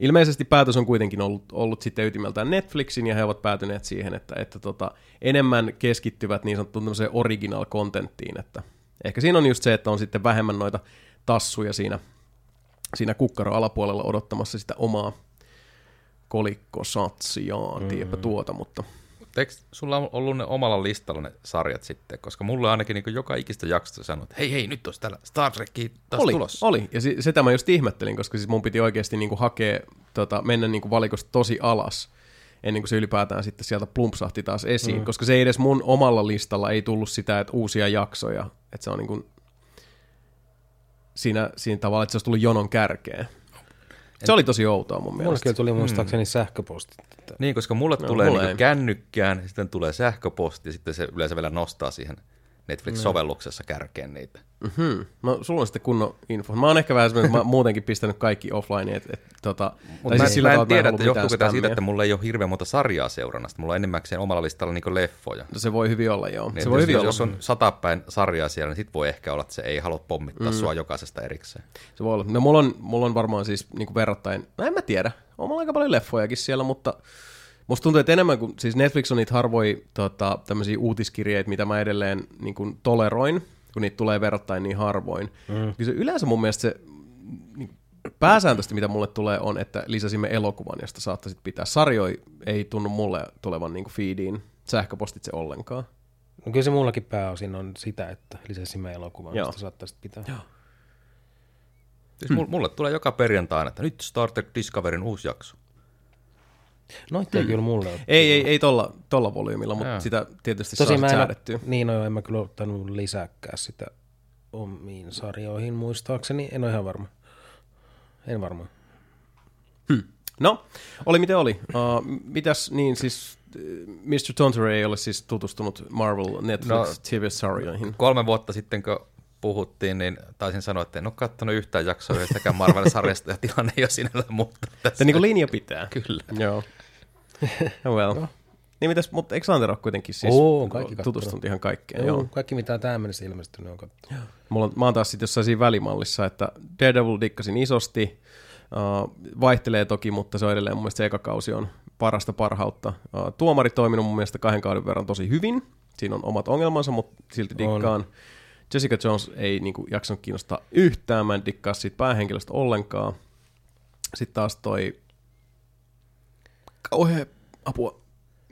ilmeisesti päätös on kuitenkin ollut, ollut sitten ytimeltään Netflixin, ja he ovat päätyneet siihen, että, että tota, enemmän keskittyvät niin sanottuun original contenttiin, että ehkä siinä on just se, että on sitten vähemmän noita tassuja siinä, siinä kukkaro alapuolella odottamassa sitä omaa kolikkosatsiaan, mm-hmm. tiedäpä tuota, mutta Eikö sulla on ollut ne omalla listalla ne sarjat sitten? Koska mulla ainakin niin joka ikistä jaksosta sanonut, että hei hei, nyt olisi täällä Star Trek taas oli, tulossa. Oli, ja si- sitä mä just ihmettelin, koska siis mun piti oikeasti niin kuin hakea, tota, mennä niin kuin valikosta tosi alas, ennen kuin se ylipäätään sitten sieltä plumpsahti taas esiin, mm. koska se ei edes mun omalla listalla ei tullut sitä, että uusia jaksoja, että se on niin kuin siinä, siinä tavalla, että se olisi tullut jonon kärkeen. Se oli tosi outoa mun mielestä. Mullekin tuli muistaakseni mm. sähköposti. Niin, koska mulle no, tulee mulle niin kännykkään, sitten tulee sähköposti, ja sitten se yleensä vielä nostaa siihen Netflix-sovelluksessa kärkeen niitä. Mm-hmm. No, sulla on sitten kunnon info. Mä oon ehkä vähän semmoinen, mä muutenkin pistänyt kaikki offline. Et, et, tota, Mutta mä, siis mä en tiedä, että johtuuko tämä siitä, että mulla ei ole hirveän monta sarjaa seurannasta. Mulla on enimmäkseen omalla listalla niin leffoja. No, se voi hyvin olla, joo. Niin, se voi jos, hyvin jos, olla. on satapäin sarjaa siellä, niin sit voi ehkä olla, että se ei halua pommittaa mm. sua jokaisesta erikseen. Se voi olla. No mulla on, mulla on varmaan siis niin verrattain, no en mä tiedä, on mulla aika paljon leffojakin siellä, mutta Musta tuntuu, että enemmän kuin, siis Netflix on niitä harvoja tota, tämmöisiä uutiskirjeitä, mitä mä edelleen niin kuin toleroin, kun niitä tulee verrattain niin harvoin. Mm. Kyllä se yleensä mun mielestä se niin pääsääntöisesti, mitä mulle tulee, on, että lisäsimme elokuvan, josta saattaisit pitää. Sarjoi ei tunnu mulle tulevan niin kuin feediin sähköpostitse ollenkaan. No kyllä se mullakin pääosin on sitä, että lisäsimme elokuvan, Joo. josta saattaisit pitää. Joo. Siis hmm. mulle tulee joka perjantaina, että nyt Star Trek Discoverin uusi jakso. Noita ei mm. kyllä mulle ole. Ei, ei, ei tolla, tolla volyymilla, mutta Jaa. sitä tietysti Tosi saa säädettyä. Niin, no en mä kyllä ottanut lisääkään sitä omiin sarjoihin muistaakseni. En ole ihan varma. En varmaan. Hmm. No, oli miten oli. Uh, mitäs niin siis Mr. Tonter ei ole siis tutustunut Marvel Netflix no, TV-sarjoihin? Kolme vuotta sitten, kun puhuttiin, niin taisin sanoa, että en ole katsonut yhtään jaksoa yhdestäkään Marvel-sarjasta ja tilanne ei ole sinällä mutta tässä. Se niin kuin linja pitää. Kyllä. Joo. Well. Niin mitäs, mutta eikö Sander ole kuitenkin siis Oo, on kaikki tutustunut ihan kaikkeen? Joo, Joo. kaikki mitä tähän mennessä ilmestynyt on kattu. Mulla on, mä oon taas sitten jossain siinä välimallissa, että Daredevil dikkasin isosti, uh, vaihtelee toki, mutta se on edelleen mun mielestä se eka kausi on parasta parhautta. Uh, tuomari toiminut mun mielestä kahden kauden verran tosi hyvin, siinä on omat ongelmansa, mutta silti dikkaan. Jessica Jones ei niinku jaksanut kiinnostaa yhtään, mä en dikkaa siitä päähenkilöstä ollenkaan. Sitten taas toi kauhea apua,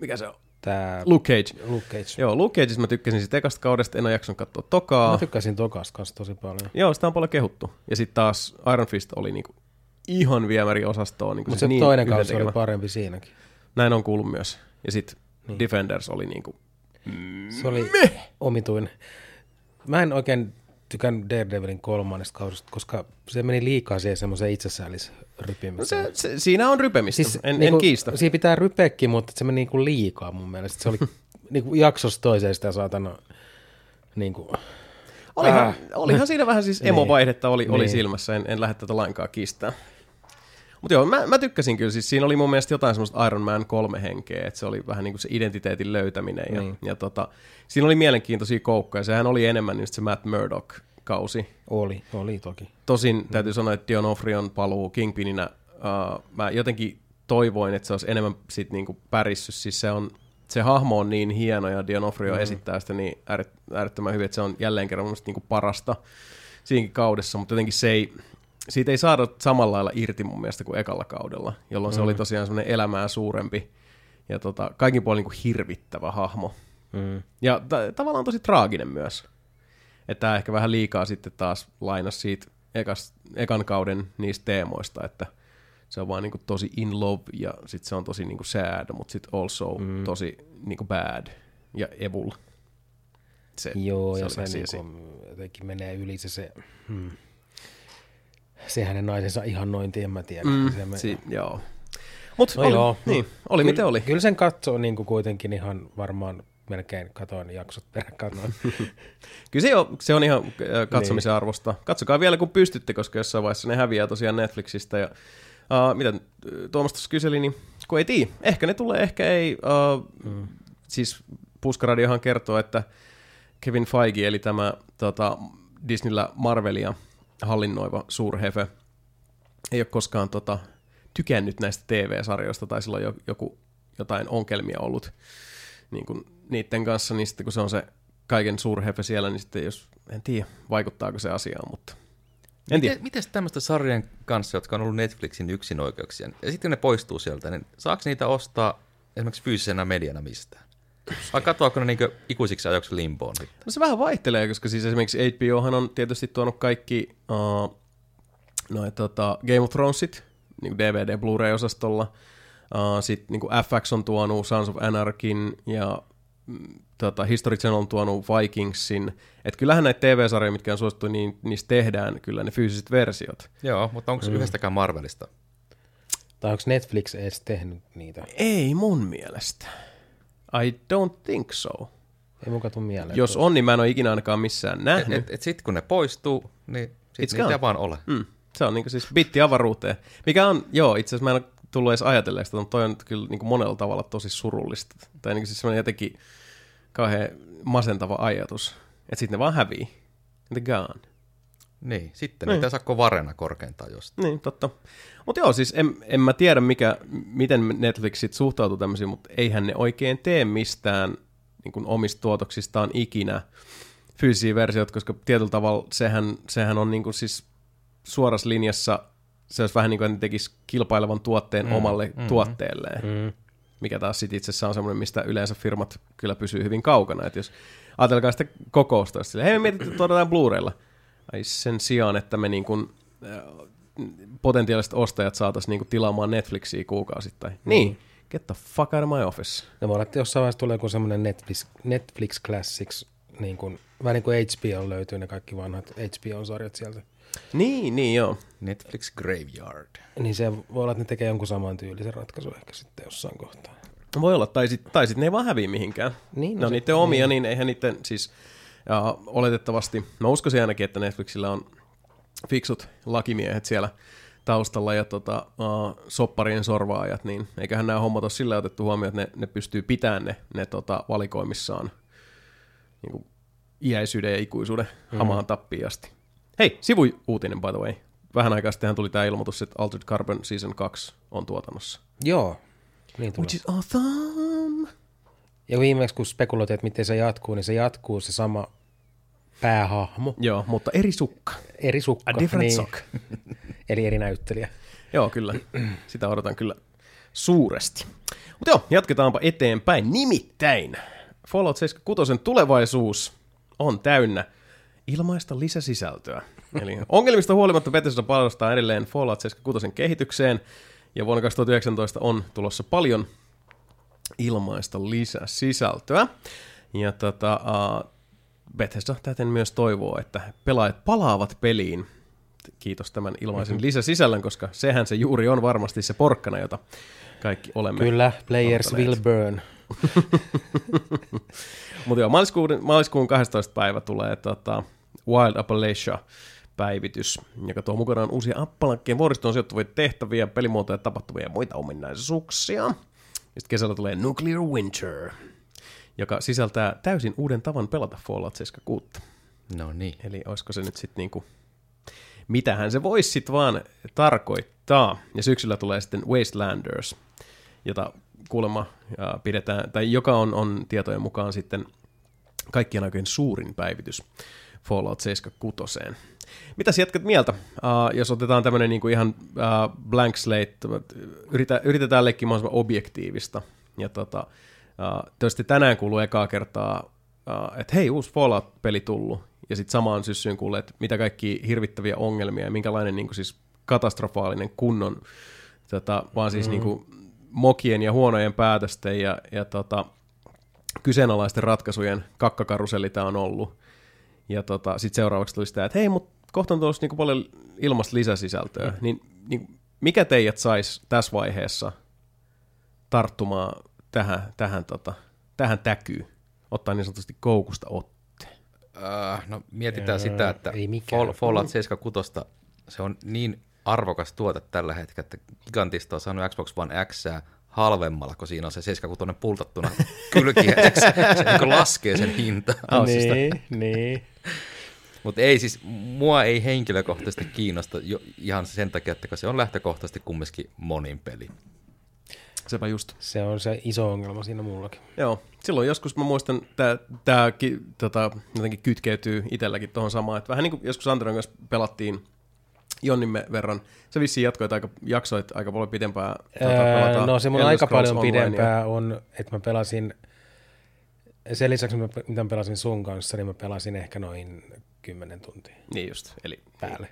mikä se on? Tää Luke Cage. Luke Cage. Joo, Luke Cageissa mä tykkäsin siitä ekasta kaudesta, en ole jaksanut katsoa tokaa. Mä tykkäsin tokasta kanssa tosi paljon. Joo, sitä on paljon kehuttu. Ja sitten taas Iron Fist oli niinku ihan viemäri-osastoa. Niinku Mutta siis se niin toinen kausi oli parempi siinäkin. Näin on kuullut myös. Ja sitten niin. Defenders oli niinku... Se oli omituinen. Mä en oikein tykännyt Daredevilin kolmannesta kaudesta, koska se meni liikaa siihen semmoiseen itsesäälis rypimiseen. Se, se, siinä on rypemistä, siis, en, niinku, en kiistä. Siinä pitää rypeäkin, mutta se meni niinku liikaa mun mielestä. Se oli niinku jaksosta toiseen sitä saatana... Niinku, Olihan, Ah. olihan siinä vähän siis Niin. emovaihdetta oli, oli Niin. silmässä, en, en lähde tätä lainkaan kiistää. Mutta joo, mä, mä tykkäsin kyllä, siis siinä oli mun mielestä jotain semmoista Iron Man kolme henkeä, että se oli vähän niin kuin se identiteetin löytäminen. Ja, Niin. ja tota, siinä oli mielenkiintoisia koukkoja, sehän oli enemmän just se Matt Murdock-kausi. oli, oli toki. Tosin täytyy sanoa, että Dionofrion paluu Kingpininä, uh, mä jotenkin toivoin, että se olisi enemmän sit niinku pärissyt. Siis se, on, se hahmo on niin hieno ja Dionofrio mm. esittää sitä niin ääret, äärettömän hyvin, että se on jälleen kerran mun niinku parasta siinäkin kaudessa, mutta jotenkin se ei, siitä ei saada samalla lailla irti mun mielestä kuin ekalla kaudella, jolloin mm. se oli tosiaan semmoinen elämää suurempi ja tota, kaikin puolin niin hirvittävä hahmo. Mm. Ja ta- tavallaan tosi traaginen myös. Että tämä ehkä vähän liikaa sitten taas lainas siitä ekas, ekan kauden niistä teemoista, että se on vaan niinku tosi in love ja sitten se on tosi niinku sad, mutta sitten also mm. tosi niinku bad ja evil. Se, Joo, se ja se siisti. niinku, jotenkin menee yli se, se hmm. Se hänen naisensa ihannointi, en mä tiedä. Mm, se si- joo. Mut No oli, joo. niin, oli miten oli. Kyllä sen katsoo niin kuin kuitenkin ihan varmaan melkein katoin jaksot peräkanoin. Kyllä se on, se on ihan äh, katsomisen niin. arvosta. Katsokaa vielä kun pystytte, koska jossain vaiheessa ne häviää tosiaan Netflixistä. Ja, uh, mitä äh, Tuomas tuossa kyseli, niin kun ei tiedä. Ehkä ne tulee, ehkä ei. Uh, mm. Siis Puskaradiohan kertoo, että Kevin Feige, eli tämä tota, Disneyllä Marvelia hallinnoiva suurhefe, ei ole koskaan tota, tykännyt näistä TV-sarjoista, tai sillä on jo- joku, jotain ongelmia ollut niin kuin niiden kanssa, niin sitten kun se on se kaiken suurhefe siellä, niin sitten jos, en tiedä, vaikuttaako se asiaan, mutta en tiedä. Miten, miten tämmöistä sarjojen kanssa, jotka on ollut Netflixin yksinoikeuksia, ja sitten kun ne poistuu sieltä, niin saako niitä ostaa esimerkiksi fyysisenä mediana mistään? Vai katoako ne niin ikuisiksi ajoiksi limboon sitten? No se vähän vaihtelee, koska siis esimerkiksi HBOhan on tietysti tuonut kaikki uh, no, tota, Game of Thronesit niin DVD Blu-ray-osastolla. Uh, Sitten niin FX on tuonut Sons of Anarchin ja mm, tota, History Channel on tuonut Vikingsin. Että kyllähän näitä TV-sarjoja, mitkä on suosittu, niin niistä tehdään kyllä ne fyysiset versiot. Joo, mutta onko mm. yhdestäkään Marvelista? tai onko Netflix edes tehnyt niitä? Ei mun mielestä. I don't think so. Ei mun katu mieleen. Jos on, niin mä en ole ikinä ainakaan missään Et, nähnyt. et, et sitten kun ne poistuu, niin It's sit niitä gone. ei vaan ole. Mm. Se on niinku siis bitti avaruuteen. Mikä on, joo, itse asiassa mä en ole tullut edes ajatelleeksi, että toi on kyllä niinku monella tavalla tosi surullista. Tai niinku siis semmoinen jotenkin kauhean masentava ajatus. Että sitten ne vaan hävii. And they're gone. Niin, sitten Niin. niitä saa varena korkeintaan jostain. Niin, totta. Mutta joo, siis en, en mä tiedä, mikä, miten Netflix sit suhtautuu tämmöisiin, mutta eihän ne oikein tee mistään niin kuin omista tuotoksistaan ikinä fyysisiä versioita, koska tietyllä tavalla sehän, sehän on niin kuin siis suorassa linjassa, se olisi vähän niin kuin ne tekisi kilpailevan tuotteen mm, omalle mm, tuotteelleen, mm. mikä taas sitten itse asiassa on semmoinen, mistä yleensä firmat kyllä pysyy hyvin kaukana. Että jos ajatelkaa sitä kokousta, jos silleen, hei me mietitty, että tuotetaan Blu-raylla. Ai sen sijaan, että me niin kuin, äh, potentiaaliset ostajat saataisiin niin kuin tilaamaan Netflixiä kuukausittain. Mm. Niin, get the fuck out of my office. Ne voi olla, että jossain vaiheessa tulee joku semmoinen Netflix, Netflix Classics, niin kuin, vähän niin kuin HBO löytyy ne kaikki vanhat HBO-sarjat sieltä. Niin, niin joo. Netflix Graveyard. Niin se voi olla, että ne tekee jonkun saman tyylisen ratkaisun ehkä sitten jossain kohtaa. Voi olla, tai sitten sit ne ei vaan häviä mihinkään. Niin, no ne on se- niiden omia, niin eihän niiden, siis Ja oletettavasti, mä uskoisin ainakin, että Netflixillä on fiksut lakimiehet siellä taustalla ja tota, uh, sopparien sorvaajat, niin eiköhän nämä hommat ole sillä otettu huomioon, että ne, ne pystyy pitämään ne, ne tota, valikoimissaan niin kuin iäisyyden ja ikuisuuden mm. hamaan tappiin asti. Hei, sivu-uutinen by the way. Vähän aikaa sittenhän tuli tämä ilmoitus, että Altered Carbon Season 2 on tuotannossa. Joo, niin. Which is awesome! Ja viimeksi kun spekuloitiin, että miten se jatkuu, niin se jatkuu se sama päähahmo, Joo, mutta eri sukka. eri sukka. A different niin, sock. Eli eri näyttelijä. Joo, kyllä. Sitä odotan kyllä suuresti. Mutta joo, jatketaanpa eteenpäin. Nimittäin Fallout 76 tulevaisuus on täynnä ilmaista lisäsisältöä. Eli ongelmista huolimatta Bethesda panostaa edelleen Fallout 76 kehitykseen, ja vuonna 2019 on tulossa paljon ilmaista lisäsisältöä. Ja tota, uh, Bethesda täten myös toivoo, että pelaajat palaavat peliin. Kiitos tämän ilmaisen mm-hmm. lisäsisällön, koska sehän se juuri on varmasti se porkkana, jota kaikki olemme. Kyllä, players odottaneet. will burn. Mutta joo, maaliskuun, maaliskuun 12. päivä tulee tota, Wild Appalachia päivitys, joka tuo mukanaan uusia Appalakkeen vuoristoon sijoittuvia tehtäviä, pelimuotoja, tapahtumia ja muita ominaisuuksia. Ja sitten kesällä tulee Nuclear Winter, joka sisältää täysin uuden tavan pelata Fallout 76. No niin. Eli olisiko se nyt sitten niinku, mitähän se voisi sitten vaan tarkoittaa. Ja syksyllä tulee sitten Wastelanders, jota kuulemma ja pidetään, tai joka on, on tietojen mukaan sitten kaikkien aikojen suurin päivitys Fallout 76. Mitäs jatkat mieltä, uh, jos otetaan tämmöinen niinku ihan uh, blank slate, yritä, yritetään leikkiä mahdollisimman objektiivista. Ja tota, uh, tietysti tänään kuuluu ekaa kertaa, uh, että hei, uusi Fallout-peli tullut, ja sitten samaan syssyyn kuulee, että mitä kaikki hirvittäviä ongelmia ja minkälainen niinku siis katastrofaalinen kunnon, tota, vaan siis mm. niinku mokien ja huonojen päätösten ja, ja tota, kyseenalaisten ratkaisujen kakkakaruselli tämä on ollut. Ja tota, sitten seuraavaksi tuli sitä, että hei, mutta kohta on tulossa niinku paljon ilmasta lisäsisältöä. Mm. Niin, niin mikä teidät saisi tässä vaiheessa tarttumaan tähän, tähän, tota, tähän täkyyn? Ottaa niin sanotusti koukusta otte. Uh, no mietitään Öö, sitä, että. Fall, Fallout 76 se on niin arvokas tuote tällä hetkellä, että Gigantista on saanut Xbox One X halvemmalla, kun siinä on se 76 pultattuna kylkihetkeksi. se niin laskee sen hinta. niin, niin. Mutta ei siis, mua ei henkilökohtaisesti kiinnosta jo, ihan sen takia, että se on lähtökohtaisesti kumminkin monin peli. Sepä just. Se on se iso ongelma siinä mullakin. Joo, silloin joskus mä muistan, tämä tota, jotenkin kytkeytyy itselläkin tuohon samaan, että vähän niin kuin joskus Andron kanssa pelattiin Jonnimme verran. Se vissiin jatkoit aika, jaksoit aika paljon pidempään. Tuota, Öö, no se mun aika paljon pidempää on, että mä pelasin, sen lisäksi mä- mitä mä pelasin sun kanssa, niin mä pelasin ehkä noin 10 tuntia Niin just, eli, päälle.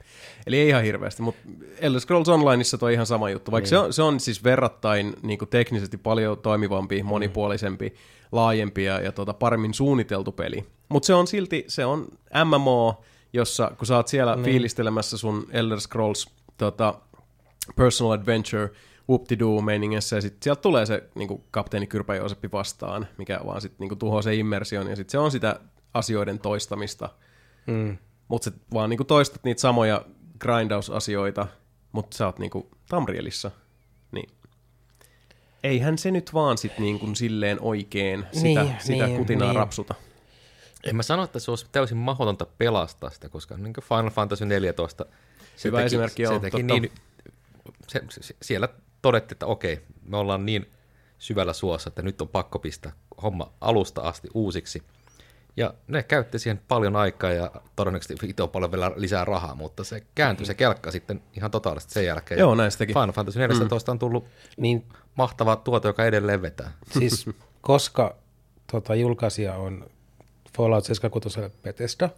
eli ei ihan hirveästi, mutta Elder Scrolls Onlineissa toi ihan sama juttu, vaikka niin. se, on, se on siis verrattain niin kuin teknisesti paljon toimivampi, monipuolisempi, laajempi ja, ja tota, paremmin suunniteltu peli. Mutta se on silti, se on MMO, jossa kun sä oot siellä niin. fiilistelemässä sun Elder Scrolls tota, personal adventure, whoop-de-doo meiningissä, ja sitten sieltä tulee se niin kapteeni Kyrpä Jooseppi vastaan, mikä vaan sitten niin tuhoaa se immersion, ja sitten se on sitä asioiden toistamista, Mm. mutta sä vaan niinku toistat niitä samoja grindausasioita, mutta sä oot niinku Tamrielissa, niin eihän se nyt vaan sit niinku silleen oikein sitä, Niin, sitä niin, kutinaa niin. rapsuta. En mä sano, että se olisi täysin mahdotonta pelastaa sitä, koska niin kuin Final Fantasy 14, se Hyvä esimerkki, se joo, teki totta. niin, se, se, siellä todettiin, että okei, me ollaan niin syvällä suossa, että nyt on pakko pistää homma alusta asti uusiksi. Ja ne käytti siihen paljon aikaa ja todennäköisesti itse on paljon vielä lisää rahaa, mutta se kääntyi se kelkka sitten ihan totaalisesti sen jälkeen. Joo, teki. Final Fantasy 14 mm. on tullut Niin mahtava tuote, joka edelleen vetää. siis koska tota, julkaisija on Fallout 76 Bethesda,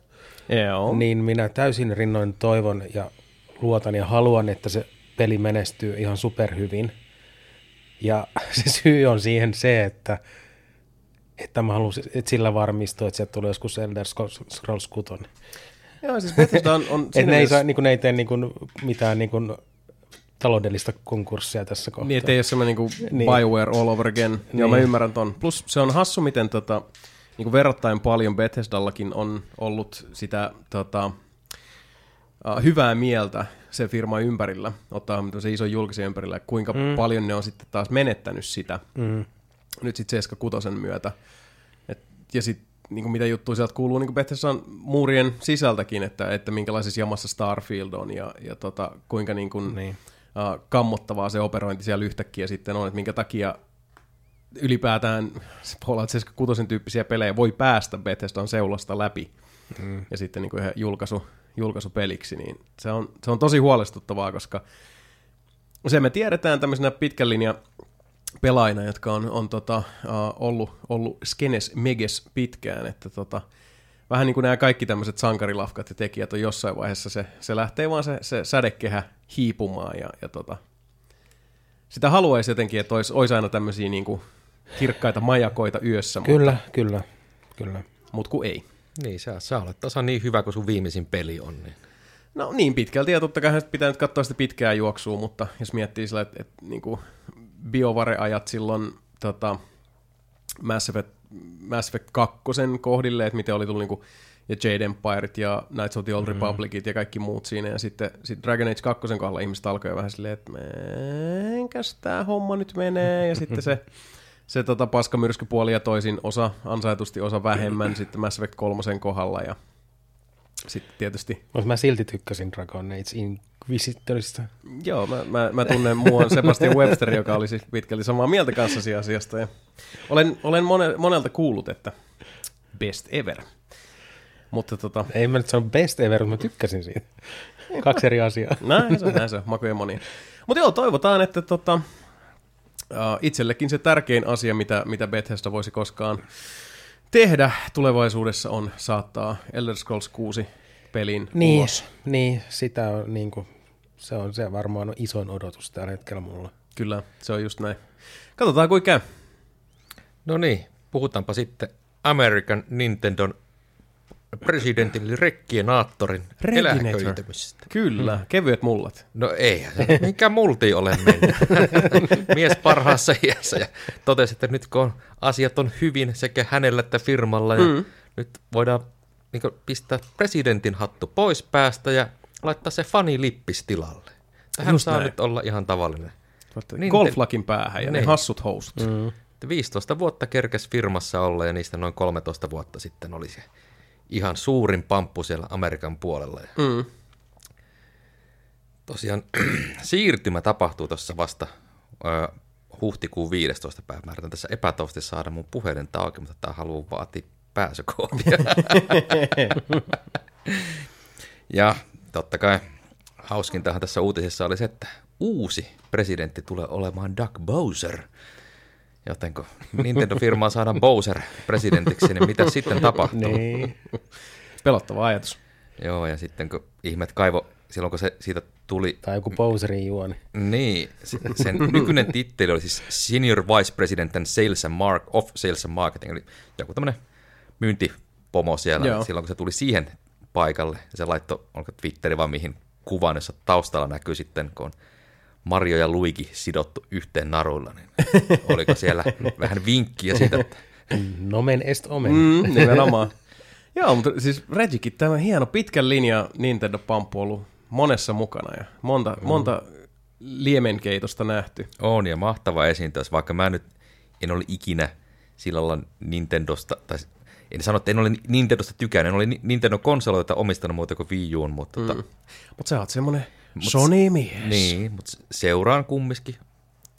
Joo. niin minä täysin rinnoin toivon ja luotan ja haluan, että se peli menestyy ihan superhyvin. Ja se syy on siihen se, että, että mä haluan että sillä varmistua, että sieltä tulee joskus Elder Scrolls 6. Joo, siis Bethesda on, on Että ne, ei saa, niin kuin, ne ei tee niin kuin, mitään niin kuin, taloudellista konkurssia tässä kohtaa. Niin, ettei ole semmoinen niinku Niin. Bioware all over again. Niin. Joo, mä Niin. ymmärrän ton. Plus se on hassu, miten tota, niin kuin verrattain paljon Bethesdallakin on ollut sitä tota, hyvää mieltä se firma ympärillä, ottaa se iso julkisen ympärillä, kuinka mm. paljon ne on sitten taas menettänyt sitä Mm. nyt sitten Seska Kutosen myötä. Et, ja sitten niin mitä juttuja sieltä kuuluu niin Bethesdan muurien sisältäkin, että, että minkälaisessa jamassa Starfield on ja, ja tota, kuinka niin kuin, Niin. uh, kammottavaa se operointi siellä yhtäkkiä sitten on, että minkä takia ylipäätään se Fallout 76 tyyppisiä pelejä voi päästä Bethesdan seulasta läpi mm. ja sitten niin kuin ihan julkaisu, julkaisupeliksi, niin se on, se on tosi huolestuttavaa, koska se me tiedetään tämmöisenä pitkän linjan pelaajina, jotka on, on tota, uh, ollut, ollut skenes meges pitkään, että tota, vähän niin kuin nämä kaikki tämmöiset sankarilafkat ja tekijät on jossain vaiheessa, se, se lähtee vaan se, se sädekehä hiipumaan ja, ja tota, sitä haluaisi jotenkin, että olisi, olisi aina tämmöisiä niin kuin kirkkaita majakoita yössä, Kyllä, kyllä, kyllä. mutta, mutta kun ei. Niin, sä, sä olet tasan niin hyvä kuin sun viimeisin peli on. Niin. No niin pitkälti, ja totta kai pitää nyt katsoa sitä pitkää juoksua, mutta jos miettii sillä, että, että niin kuin BioVare-ajat silloin tota, Mass, Effect, Mass Effect 2 kohdille, että miten oli tullut niin kuin, ja Jade Empireit ja Knights of the Old Republicit ja kaikki muut siinä, ja sitten sit Dragon Age 2 kohdalla ihmiset alkoi vähän silleen, että enkäs tää homma nyt menee, ja sitten se se tota, paskamyrskypuoli ja toisin osa ansaitusti, osa vähemmän sitten Mass Effect 3 kohdalla ja sitten tietysti Mutta mä silti tykkäsin Dragon Age Inquisitorista. Joo, mä, mä, mä tunnen muuan Sebastian Webster, joka oli siis pitkälti samaa mieltä kanssasi asiasta. Ja olen olen mone, monelta kuullut, että best ever. Mutta tota, Ei mä nyt sano best ever, mutta mä tykkäsin siitä. Kaksi eri asiaa. näin se, on, näin se on, makuja monia. Mutta joo, toivotaan, että tota, itsellekin se tärkein asia, mitä, mitä Bethesda voisi koskaan tehdä tulevaisuudessa on saattaa Elder Scrolls 6 pelin Niin, ulos. niin sitä on niin kuin, se on se varmaan on isoin odotus tällä hetkellä mulla. Kyllä, se on just näin. Katsotaan kuinka käy. No niin, puhutaanpa sitten American Nintendon presidentin eli Rekkienaattorin eläköitymisestä. Kyllä, mm. kevyet mullat. No ei, mikä multi ole mennyt. Mies parhaassa iässä ja totesi, että nyt kun on, asiat on hyvin sekä hänellä että firmalla, ja mm. nyt voidaan niin pistää presidentin hattu pois päästä ja laittaa se fanilippis tilalle. Tähän Just saa näin. nyt olla ihan tavallinen. Niin, Golflakin päähän ja ne Niin. hassut housut. Mm. Että 15 vuotta kerkes firmassa olla ja niistä noin 13 vuotta sitten oli se ihan suurin pamppu siellä Amerikan puolella. Mm. tosiaan siirtymä tapahtuu tuossa vasta ö, huhtikuun 15. päivä. Mä tässä epätoivosti saada mun puhelinta auki, mutta tämä haluaa vaatia pääsykoodia. ja totta kai hauskintahan tässä uutisessa oli se, että uusi presidentti tulee olemaan Doug Bowser. Joten kun Nintendo-firmaa saadaan Bowser presidentiksi, niin mitä sitten tapahtuu? Niin. Pelottava ajatus. Joo, ja sitten kun ihmet kaivo, silloin kun se siitä tuli Tai joku Bowserin juoni. Niin, se- sen nykyinen titteli oli siis Senior Vice President and Sales and Mark of Sales and Marketing, eli joku tämmöinen myyntipomo siellä. Joo. Silloin kun se tuli siihen paikalle, se laittoi, onko Twitteri vai mihin kuvan, jossa taustalla näkyy sitten, kun on Mario ja Luigi sidottu yhteen naruilla, niin oliko siellä vähän vinkkiä siitä, että Nomen est omen. Mm, nimenomaan. Joo, mutta siis Regikin tämä hieno pitkän linja Nintendo Pamppu on ollut monessa mukana ja monta, mm. monta liemenkeitosta nähty. On ja mahtava esiintyys, vaikka mä nyt en ole ikinä sillä lailla Nintendosta, tai en sano, että en ole Nintendosta tykännyt, en ole Ni- Nintendo-konsoloita omistanut muuta kuin Wii Uun, mutta mm. tota, Mutta sä oot Sony-mies. niin, mutta seuraan kumminkin,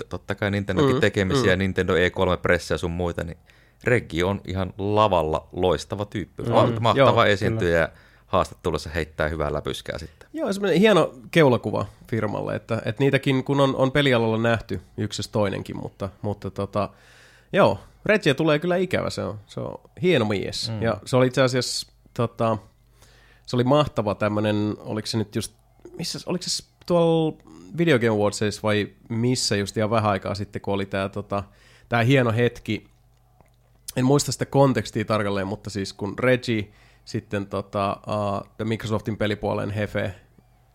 totta kai Nintendokin mm, tekemisiä, mm. Nintendo E3 Pressa ja sun muita, niin Reggie on ihan lavalla loistava tyyppi, mm, mahtava joo, esiintyjä ja haastattelussa heittää hyvää läpyskää sitten. Joo, semmoinen hieno keulakuva firmalle, että, että niitäkin kun on, on pelialalla nähty yksi toinenkin, mutta, mutta tota, joo, Regia tulee kyllä ikävä, se on, se on hieno mies. Mm. Ja se oli itse asiassa, tota, se oli mahtava tämmöinen, oliko se nyt just, missä, oliko se tuolla Video Game Awardsissa vai missä just ihan vähän aikaa sitten, kun oli tämä tota, tää hieno hetki, en muista sitä kontekstia tarkalleen, mutta siis kun Reggie, sitten tota, uh, Microsoftin pelipuolen Hefe,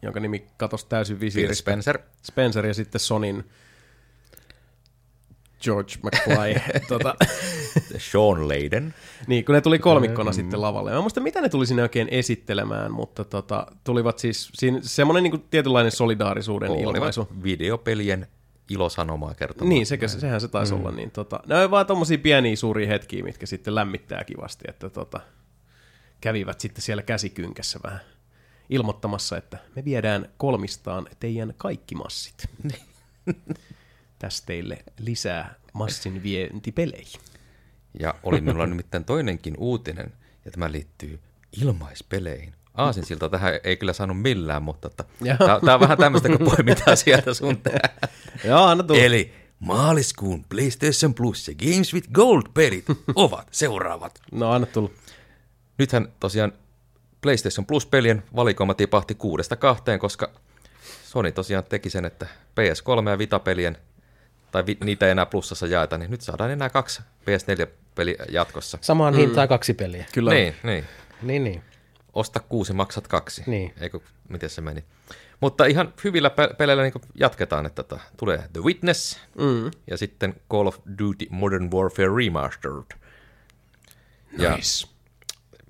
jonka nimi katosi täysin visiiristä. Spencer, Spencer ja sitten Sonin George McFly. tota, Sean Layden. niin, kun ne tuli kolmikkona sitten lavalle. Mä en muista, mitä ne tuli sinne oikein esittelemään, mutta tota, tulivat siis, siinä semmoinen niin tietynlainen solidaarisuuden Olivat ilmaisu. videopelien ilosanomaa kertomaan. Niin, sekä, sehän se taisi mm. olla. Niin, tota, ne on vaan tommosia pieniä suuria hetkiä, mitkä sitten lämmittää kivasti, että tota, kävivät sitten siellä käsikynkässä vähän ilmoittamassa, että me viedään kolmistaan teidän kaikki massit. Tässä teille lisää massin vientipelejä. Ja oli minulla nimittäin toinenkin uutinen, ja tämä liittyy ilmaispeleihin. Aasinsilta tähän ei kyllä saanut millään, mutta tämä on vähän tämmöistä, kun poimitaan sieltä sun. Joo, anna tulla. Eli maaliskuun PlayStation Plus ja Games with Gold-pelit ovat seuraavat. No anna tulla. Nythän tosiaan PlayStation Plus-pelien valikoima tipahti kuudesta kahteen, koska Sony tosiaan teki sen, että PS3 ja Vita-pelien, tai vi, niitä ei enää plussassa jaeta, niin nyt saadaan enää kaksi PS4-peliä jatkossa. Samaan mm. hintaan kaksi peliä. Kyllä. Niin, niin. Niin, niin. Osta kuusi, maksat kaksi. Niin. Eikö, miten se meni? Mutta ihan hyvillä pe- peleillä niin jatketaan, että tota, tulee The Witness Mm. ja sitten Call of Duty Modern Warfare Remastered. Ja Nice.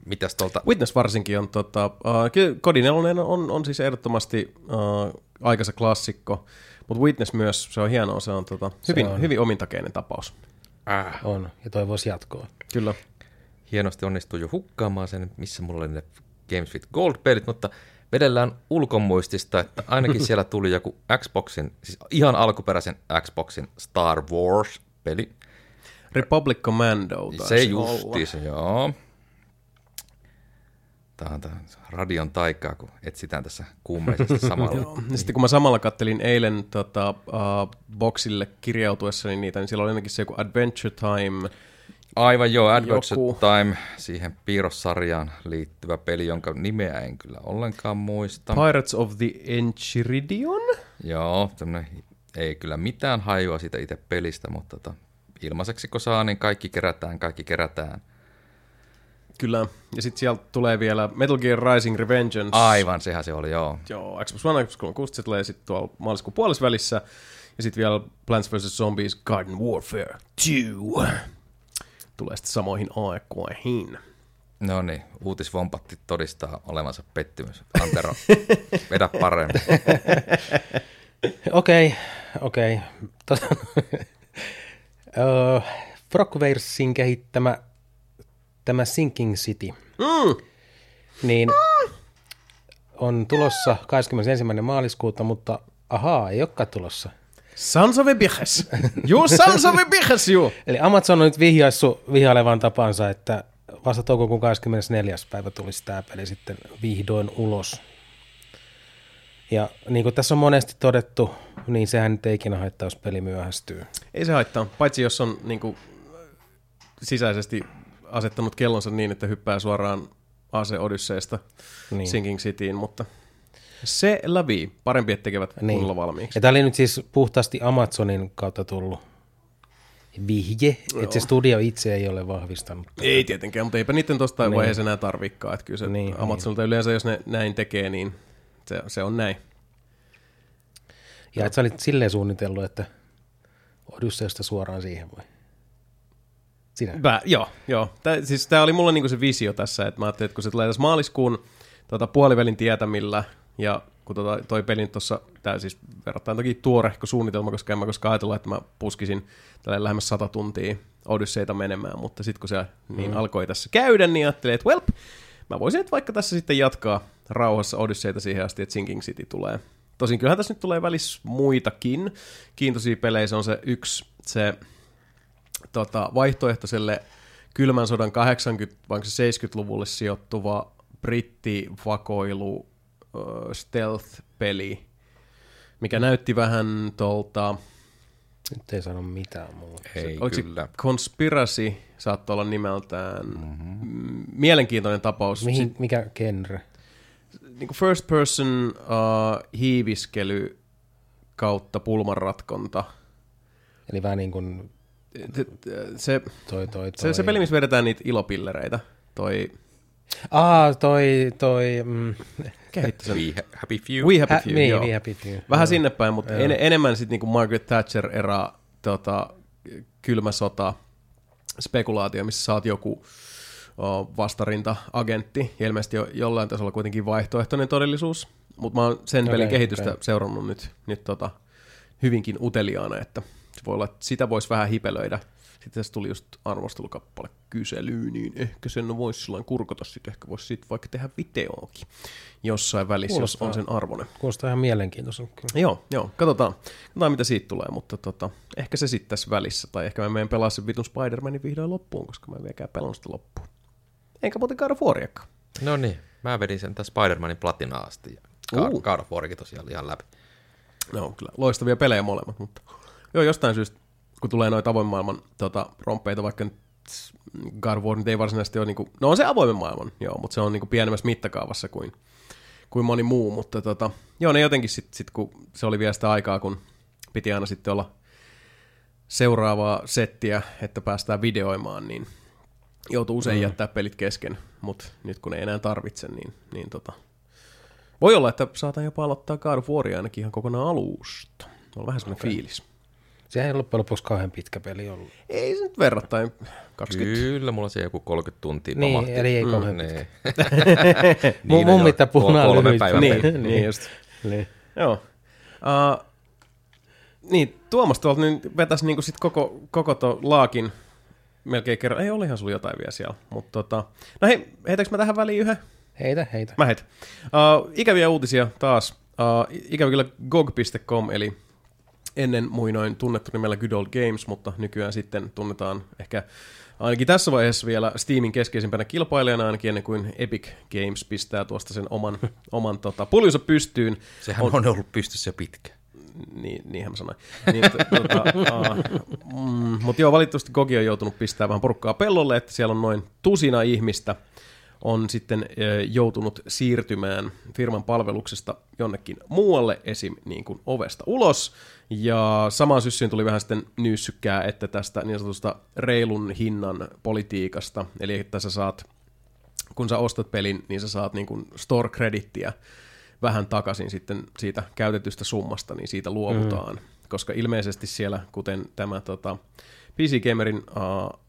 mitäs tuolta Witness varsinkin on, tota, uh, kyllä Kodi 4 on, on siis ehdottomasti uh, aikansa klassikko, mutta Witness myös, se on hienoa, se on tota, hyvin, on. hyvin omintakeinen tapaus. äh, On, ja toivoisi jatkoa. Kyllä. hienosti onnistui jo hukkaamaan sen, missä mulla oli ne Games with Gold-pelit, mutta vedellään ulkomuistista, että ainakin siellä tuli joku Xboxin, siis ihan alkuperäisen Xboxin Star Wars-peli. Republic Commando Se justiis, joo. Tämä on tää radion taikaa, kun etsitään tässä kuumeisesti samalla. Sitten kun mä samalla kattelin eilen tota, uh, boksille kirjautuessani niitä, niin siellä oli ainakin se joku Adventure Time. Aivan joo, Adventure Joku. Time, siihen piirrossarjaan liittyvä peli, jonka nimeä en kyllä ollenkaan muista. Pirates of the Enchiridion? Joo, tämmönen, ei kyllä mitään hajua siitä itse pelistä, mutta tota, ilmaiseksi kun saa, niin kaikki kerätään, kaikki kerätään. Kyllä. Ja sitten sieltä tulee vielä Metal Gear Rising Revengeance. Aivan, sehän se oli, joo. Joo, Xbox One, Xbox 360, se tulee sitten tuolla maaliskuun puolessa välissä. Ja sitten vielä Plants vs. Zombies Garden Warfare 2. Tulee sitten samoihin aikoihin. No niin, uutisvompatti todistaa olevansa pettymys. Antero, vedä paremmin. Okei, okei. Tota, Öö, Frogwaresin kehittämä tämä Sinking City, Mm. niin on tulossa 21. maaliskuuta, mutta ahaa, ei olekaan tulossa. Sons of a bitches. Juu, Sons of a bitches, juu. Eli Amazon on nyt vihjaissut vihailevan tapansa, että vasta toukokuun 24. päivä tulisi tämä peli sitten vihdoin ulos. Ja niin kuin tässä on monesti todettu, niin sehän nyt ei ikinä haittaa, jos peli myöhästyy. Ei se haittaa, paitsi jos on niin kuin, sisäisesti asettanut kellonsa niin, että hyppää suoraan Ase Odysseesta Niin. niin. Sinking Cityin, mutta se läpi. Parempi, että tekevät niin. kunnolla valmiiksi. Ja tämä oli nyt siis puhtaasti Amazonin kautta tullut vihje, että se studio itse ei ole vahvistanut. tätä. Ei tietenkään, mutta eipä niiden tuosta niin. vaiheessa enää tarvikkaa. Että kyllä se Niin, niin, Amazonilta yleensä, jos ne näin tekee, niin se, se on näin. Ja että sä olit silleen suunnitellut, että Odysseesta suoraan siihen vai? Sinä? Vä, joo, joo. Tää, siis tämä oli mulla niinku se visio tässä, että mä ajattelin, että kun se tulee tässä maaliskuun tota, puolivälin tietämillä, ja kun tota, toi peli nyt tuossa, tämä siis verrattain toki tuorehko suunnitelma, koska en mä koskaan ajatellut, että mä puskisin tälle lähemmäs sata tuntia Odysseita menemään, mutta sitten kun se niin mm. alkoi tässä käydä, niin ajattelin, että welp, mä voisin nyt vaikka tässä sitten jatkaa rauhassa Odysseita siihen asti, että Sinking City tulee. Tosin kyllähän tässä nyt tulee välissä muitakin kiintoisia pelejä, se on se yksi, se tota, vaihtoehtoiselle kylmän sodan 80- vai onko se 70-luvulle sijoittuva brittivakoilu uh, stealth-peli, mikä näytti vähän tuolta, Nyt ei sano mitään muuta. Ei oliko se kyllä. Conspiracy, saattoi olla nimeltään, mm-hmm. mielenkiintoinen tapaus. Mihin, mikä genre? niin first person uh, hiiviskely kautta pulmanratkonta. Eli vähän niin kuin Se, se, toi, toi, toi. se, se peli, missä vedetään niitä ilopillereitä, toi Aa, toi, toi, mm. We Happy Few. We Happy hä, Few, niin, joo. We Happy Few. Vähän Joo. sinne päin, mutta en, enemmän sitten niinku Margaret Thatcher era tota, kylmä sota spekulaatio, missä saat joku o, vastarinta-agentti, ja ilmeisesti jo, jollain tasolla kuitenkin vaihtoehtoinen todellisuus, mutta mä oon sen Okei, pelin kehitystä okei. seurannut nyt, nyt tota, hyvinkin uteliaana, että se voi olla, että sitä voisi vähän hipelöidä. Sitten tässä tuli just arvostelukappale kyselyyn, niin ehkä sen voisi sillä kurkota, sitten ehkä voisi siitä vaikka tehdä videoakin jossain välissä, Kuulostaa. jos on sen arvoinen. Kuulostaa ihan mielenkiintoiselta kyllä. Joo, joo, katsotaan, katsotaan mitä siitä tulee, mutta tota, ehkä se sitten tässä välissä, tai ehkä mä menen pelaa sen vitun Spider-Manin vihdoin loppuun, koska mä en vieläkään pelannut sitä loppuun. Enkä muuten God of. No niin, mä vedin sen tässä Spider-Manin platinaa asti. Ja God, Uh. God of tosiaan ihan läpi. No kyllä, loistavia pelejä molemmat, mutta joo, jostain syystä, kun tulee noita avoimen maailman tota, rompeita, vaikka nyt God War nyt ei varsinaisesti ole, niinku, no on se avoimen maailman, joo, mutta se on niinku pienemmässä mittakaavassa kuin, kuin moni muu, mutta tota, joo, ne jotenkin sitten, sit, kun se oli vielä sitä aikaa, kun piti aina sitten olla seuraavaa settiä, että päästään videoimaan, niin joutuu usein jättää pelit kesken, mutta nyt kun ei enää tarvitse, niin, niin tota, voi olla, että saatan jopa aloittaa God of Waria ainakin ihan kokonaan alusta. On vähän semmoinen okay. fiilis. Sehän ei loppujen lopuksi kauhean pitkä peli ollut. Ei se nyt verrattain 20. Kyllä, mulla se joku 30 tuntia Niin, pamahti. eli ei Mm, kauhean niin. Mun, mun jo mitä kol- puhunaan kolme päivän Niin, peli. niin, just. niin. Joo. Uh, niin, Tuomas tuolta nyt vetäisi niinku sit koko, koko to laakin melkein kerran. Ei, olihan sulla jotain vielä siellä. Mutta tota, no hei, heitäks mä tähän väliin yhden? Heitä, heitä. Mä heitän. Uh, ikäviä uutisia taas. Uh, ikävä kyllä GOG.com, eli ennen muinoin tunnettu nimellä Good Old Games, mutta nykyään sitten tunnetaan ehkä ainakin tässä vaiheessa vielä Steamin keskeisimpänä kilpailijana, ainakin ennen kuin Epic Games pistää tuosta sen oman, oman tota, puljunsa pystyyn. Sehän on, on ollut pystyssä pitkä. Niin, niinhän mä sanoin. Niin, t- tota, uh, mm, Mutta joo, valitettavasti Gogi on joutunut pistämään vähän porukkaa pellolle, että siellä on noin tusina ihmistä on sitten joutunut siirtymään firman palveluksesta jonnekin muualle, esim. Niin kuin ovesta ulos. Ja samaan syssyyn tuli vähän sitten nyyssykää, että tästä niin sanotusta reilun hinnan politiikasta, eli että sä saat kun sä ostat pelin, niin sä saat niin kuin store-kredittiä vähän takaisin sitten siitä käytetystä summasta, niin siitä luovutaan. Mm. Koska ilmeisesti siellä, kuten tämä tota, PC Gamerin uh,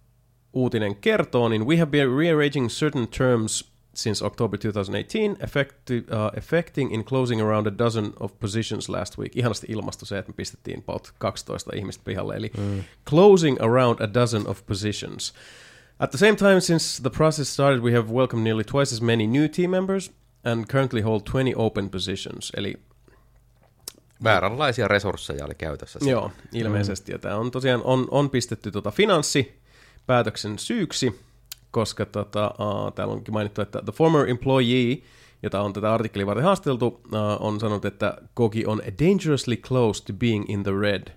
uutinen kertoo, niin we have been rearranging certain terms since October 2018, effect, uh, affecting in closing around a dozen of positions last week. Ihanasti ilmasto se, että me pistettiin about 12 ihmistä pihalle, eli mm. closing around a dozen of positions. At the same time, since the process started, we have welcomed nearly twice as many new team members and currently hold 20 open positions. Eli Vääränlaisia resursseja oli käytössä. siellä. joo, ilmeisesti. Ja tämä on tosiaan on, on pistetty tota finanssipäätöksen syyksi, koska tota, uh, täällä onkin mainittu, että the former employee, jota on tätä artikkelia varten haasteltu, uh, on sanonut, että Kogi on dangerously close to being in the red.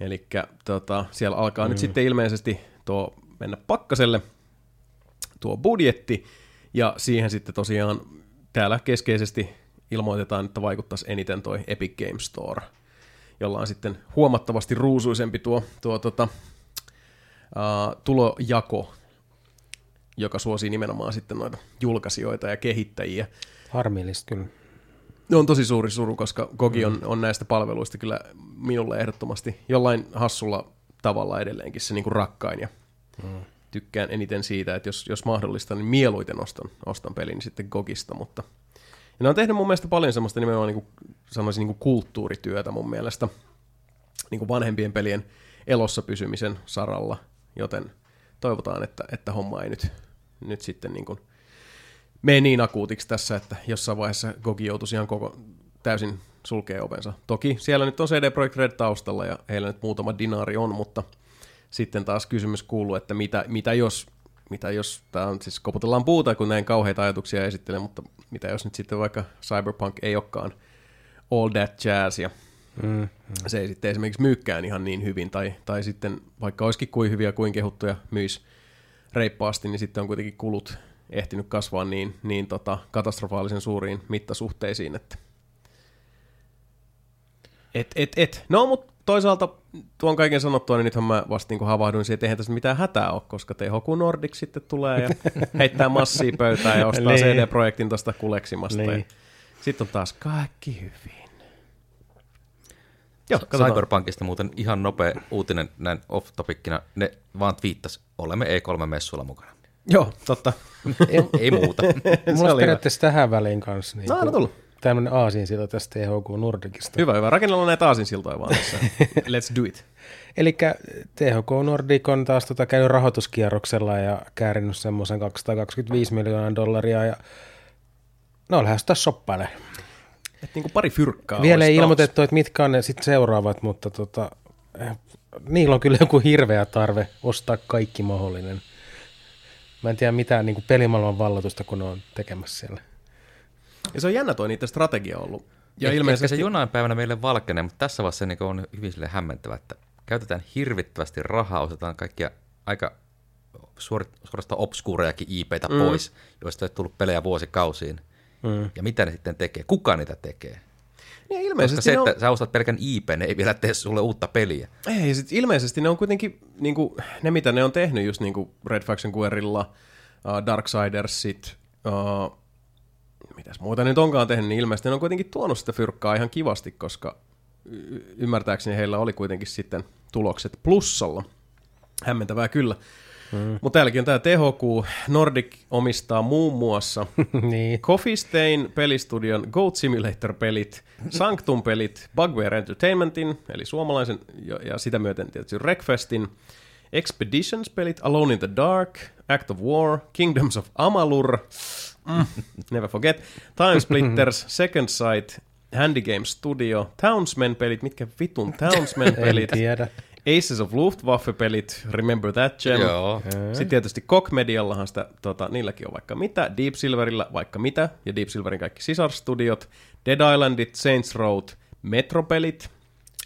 Eli tota, siellä alkaa mm. nyt sitten ilmeisesti tuo mennä pakkaselle tuo budjetti, ja siihen sitten tosiaan täällä keskeisesti ilmoitetaan, että vaikuttaisi eniten toi Epic Games Store, jolla on sitten huomattavasti ruusuisempi tuo, tuo tota, uh, tulojako, joka suosii nimenomaan sitten noita julkaisijoita ja kehittäjiä. Harmillista kyllä. On tosi suuri suru, koska Gogi on, on näistä palveluista kyllä minulle ehdottomasti jollain hassulla tavalla edelleenkin se niinku rakkain ja mm. tykkään eniten siitä, että jos, jos mahdollista, niin mieluiten ostan, ostan pelin sitten Gogista, mutta ja ne on tehnyt mun mielestä paljon semmoista nimenomaan niin kuin, sanoisin niin kuin kulttuurityötä mun mielestä niin kuin vanhempien pelien elossa pysymisen saralla, joten toivotaan, että, että homma ei nyt, nyt sitten niin kuin mene niin akuutiksi tässä, että jossain vaiheessa Gogi joutuisi ihan koko täysin sulkee ovensa. Toki siellä nyt on CD Projekt Red taustalla ja heillä nyt muutama dinaari on, mutta sitten taas kysymys kuuluu, että mitä, mitä jos, mitä jos, tämä on siis koputellaan puuta, kun näin kauheita ajatuksia esittelen, mutta mitä jos nyt sitten vaikka Cyberpunk ei olekaan all that jazz ja Mm. se ei sitten esimerkiksi myykkään ihan niin hyvin, tai, tai sitten vaikka olisikin kuin hyviä kuin kehuttuja myis reippaasti, niin sitten on kuitenkin kulut ehtinyt kasvaa niin, niin tota, katastrofaalisen suuriin mittasuhteisiin, että et, et, et. No, mutta toisaalta tuon kaiken sanottua, niin nythän mä vasta niin havahduin siihen, että eihän tässä mitään hätää ole, koska THQ Nordic sitten tulee ja heittää massia pöytään ja ostaa Niin. CD-projektin tuosta kuleksimasta. Niin. Sitten on taas kaikki hyvin. Joo, katsotaan. Cyberpunkista muuten ihan nopea uutinen näin off-topickina. Ne vaan twiittas, olemme E3-messuilla mukana. Joo, totta. Ei muuta. Mulla oli olisi hyvä. periaatteessa tähän väliin kanssa niin No, tulla. tämmöinen aasinsilta tästä THQ Nordicista. Hyvä, hyvä. Rakennellaan näitä aasinsiltoja vaan tässä. Let's do it. Eli THQ Nordic on taas tota käynyt rahoituskierroksella ja käärinyt semmoisen 225 miljoonaa dollaria ja no lähes taas shoppailemaan. Et niinku pari fyrkkaa Vielä ei taas. ilmoitettu, että mitkä on ne sitten seuraavat, mutta tota, eh, niillä on kyllä joku hirveä tarve ostaa kaikki mahdollinen. Mä en tiedä mitään niin pelimaailman vallatusta, kun ne on tekemässä siellä. Ja se on jännä toi niiden strategia ollut. Ja ilmeisesti... Ehkä se jonain päivänä meille valkenee, mutta tässä vaiheessa niin on hyvin sille hämmentävä, että käytetään hirvittävästi rahaa, otetaan kaikkia aika suorastaan obskuurejakin IPtä mm. pois, joista ei tullut pelejä vuosikausiin. Mm. Ja mitä ne sitten tekee? Kuka niitä tekee? Niin Koska ilmeisesti se, ne on... että sä ostat pelkän IP, ne ei vielä tee sulle uutta peliä. Ei, sit ilmeisesti ne on kuitenkin, niinku, ne mitä ne on tehnyt just niinku Red Faction Guerrilla, uh, Darksidersit, uh, mitäs muuta nyt onkaan tehnyt, niin ilmeisesti ne on kuitenkin tuonut sitä fyrkkaa ihan kivasti, koska y- ymmärtääkseni heillä oli kuitenkin sitten tulokset plussalla. Hämmentävää kyllä. Mm. Mutta täälläkin on tämä THQ Nordic omistaa muun muassa niin. Coffee Stain pelistudion Goat Simulator-pelit, Sanctum-pelit, Bugbear Entertainmentin, eli suomalaisen, ja, sitä myöten tietysti Wreckfestin, Expeditions-pelit, Alone in the Dark, Act of War, Kingdoms of Amalur, mm, never forget, Time Splitters, Second Sight, Handy Games Studio, Townsmen-pelit, mitkä vitun En Townsmen-pelit, tiedä. Aces of Luftwaffe-pelit, Remember That Gem, Joo. sitten tietysti Koch Mediallahan sitä, tota, niilläkin on vaikka mitä, Deep Silverillä vaikka mitä, ja Deep Silverin kaikki sisarstudiot, Dead Islandit, Saints Row, Metropelit.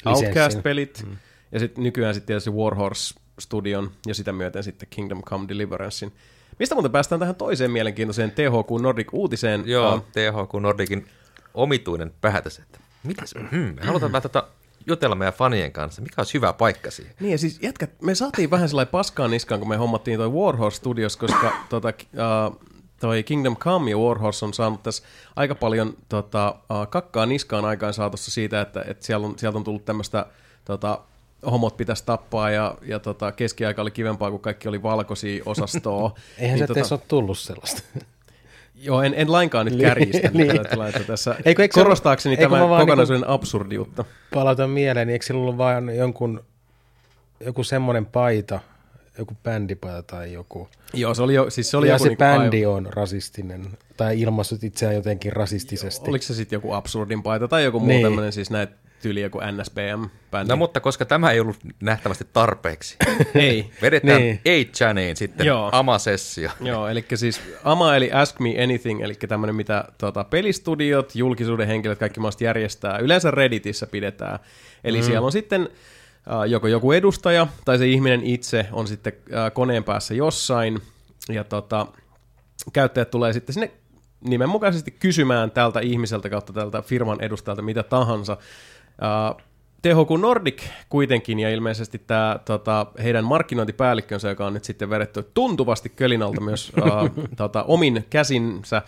Outcast-pelit, mm. ja sitten nykyään sitten tietysti Warhorse-studion, ja sitä myöten sitten Kingdom Come Deliverancein. Mistä muuten päästään tähän toiseen mielenkiintoiseen THQ Nordic-uutiseen? Joo, Uh, THQ Nordicin omituinen päätös, että mitäs, hmm, me halutaan vähän tota jutella meidän fanien kanssa, mikä olisi hyvä paikka siihen. Niin ja siis jätkät, me saatiin vähän sellainen paskaan niskaan, kun me hommattiin toi Warhorse Studios, koska tota, uh, toi Kingdom Come ja Warhorse on saanut tässä aika paljon tota, uh, kakkaa niskaan aikaan saatossa siitä, että, että siellä on, sieltä on tullut tämmöistä tota, homot pitäisi tappaa ja, ja tota, keskiaika oli kivempaa, kun kaikki oli valkoisia osastoa. Eihän niin, se tota... ole tullut sellaista. Joo, en, en lainkaan nyt kärjistä Niin. niin. tätä tilannetta tässä. Eikö- eikö se- korostaakseni eikö mä tämän vaan kokonaisuuden absurdiutta. Palautan mieleen, niin eikö sillä ollut vain jonkun, joku semmoinen paita, joku bändipaita tai joku. Joo, se oli, jo, siis se oli ja joku se niinku bändi on rasistinen, tai ilmaissut itseään jotenkin rasistisesti. Oliko se sitten joku absurdin paita tai joku muu Niin. tämmöinen siis näitä tyyli joku NSBM-bändi? No mutta koska tämä ei ollut nähtävästi tarpeeksi, Ei. vedetään Niin. niin. 8 sitten Joo. ama-sessio. Joo, eli siis AMA eli Ask Me Anything, eli tämmöinen, mitä tota, pelistudiot, julkisuuden henkilöt, kaikki maasta järjestää. Yleensä Redditissä pidetään. Eli mm. siellä on sitten äh, joko joku edustaja tai se ihminen itse on sitten äh, koneen päässä jossain, ja tota, käyttäjät tulee sitten sinne nimenmukaisesti kysymään tältä ihmiseltä kautta tältä firman edustajalta mitä tahansa. Uh, THQ Nordic kuitenkin, ja ilmeisesti tämä tota, heidän markkinointipäällikkönsä, joka on nyt sitten vedetty tuntuvasti kölinalta myös uh, tota, omin käsinsä,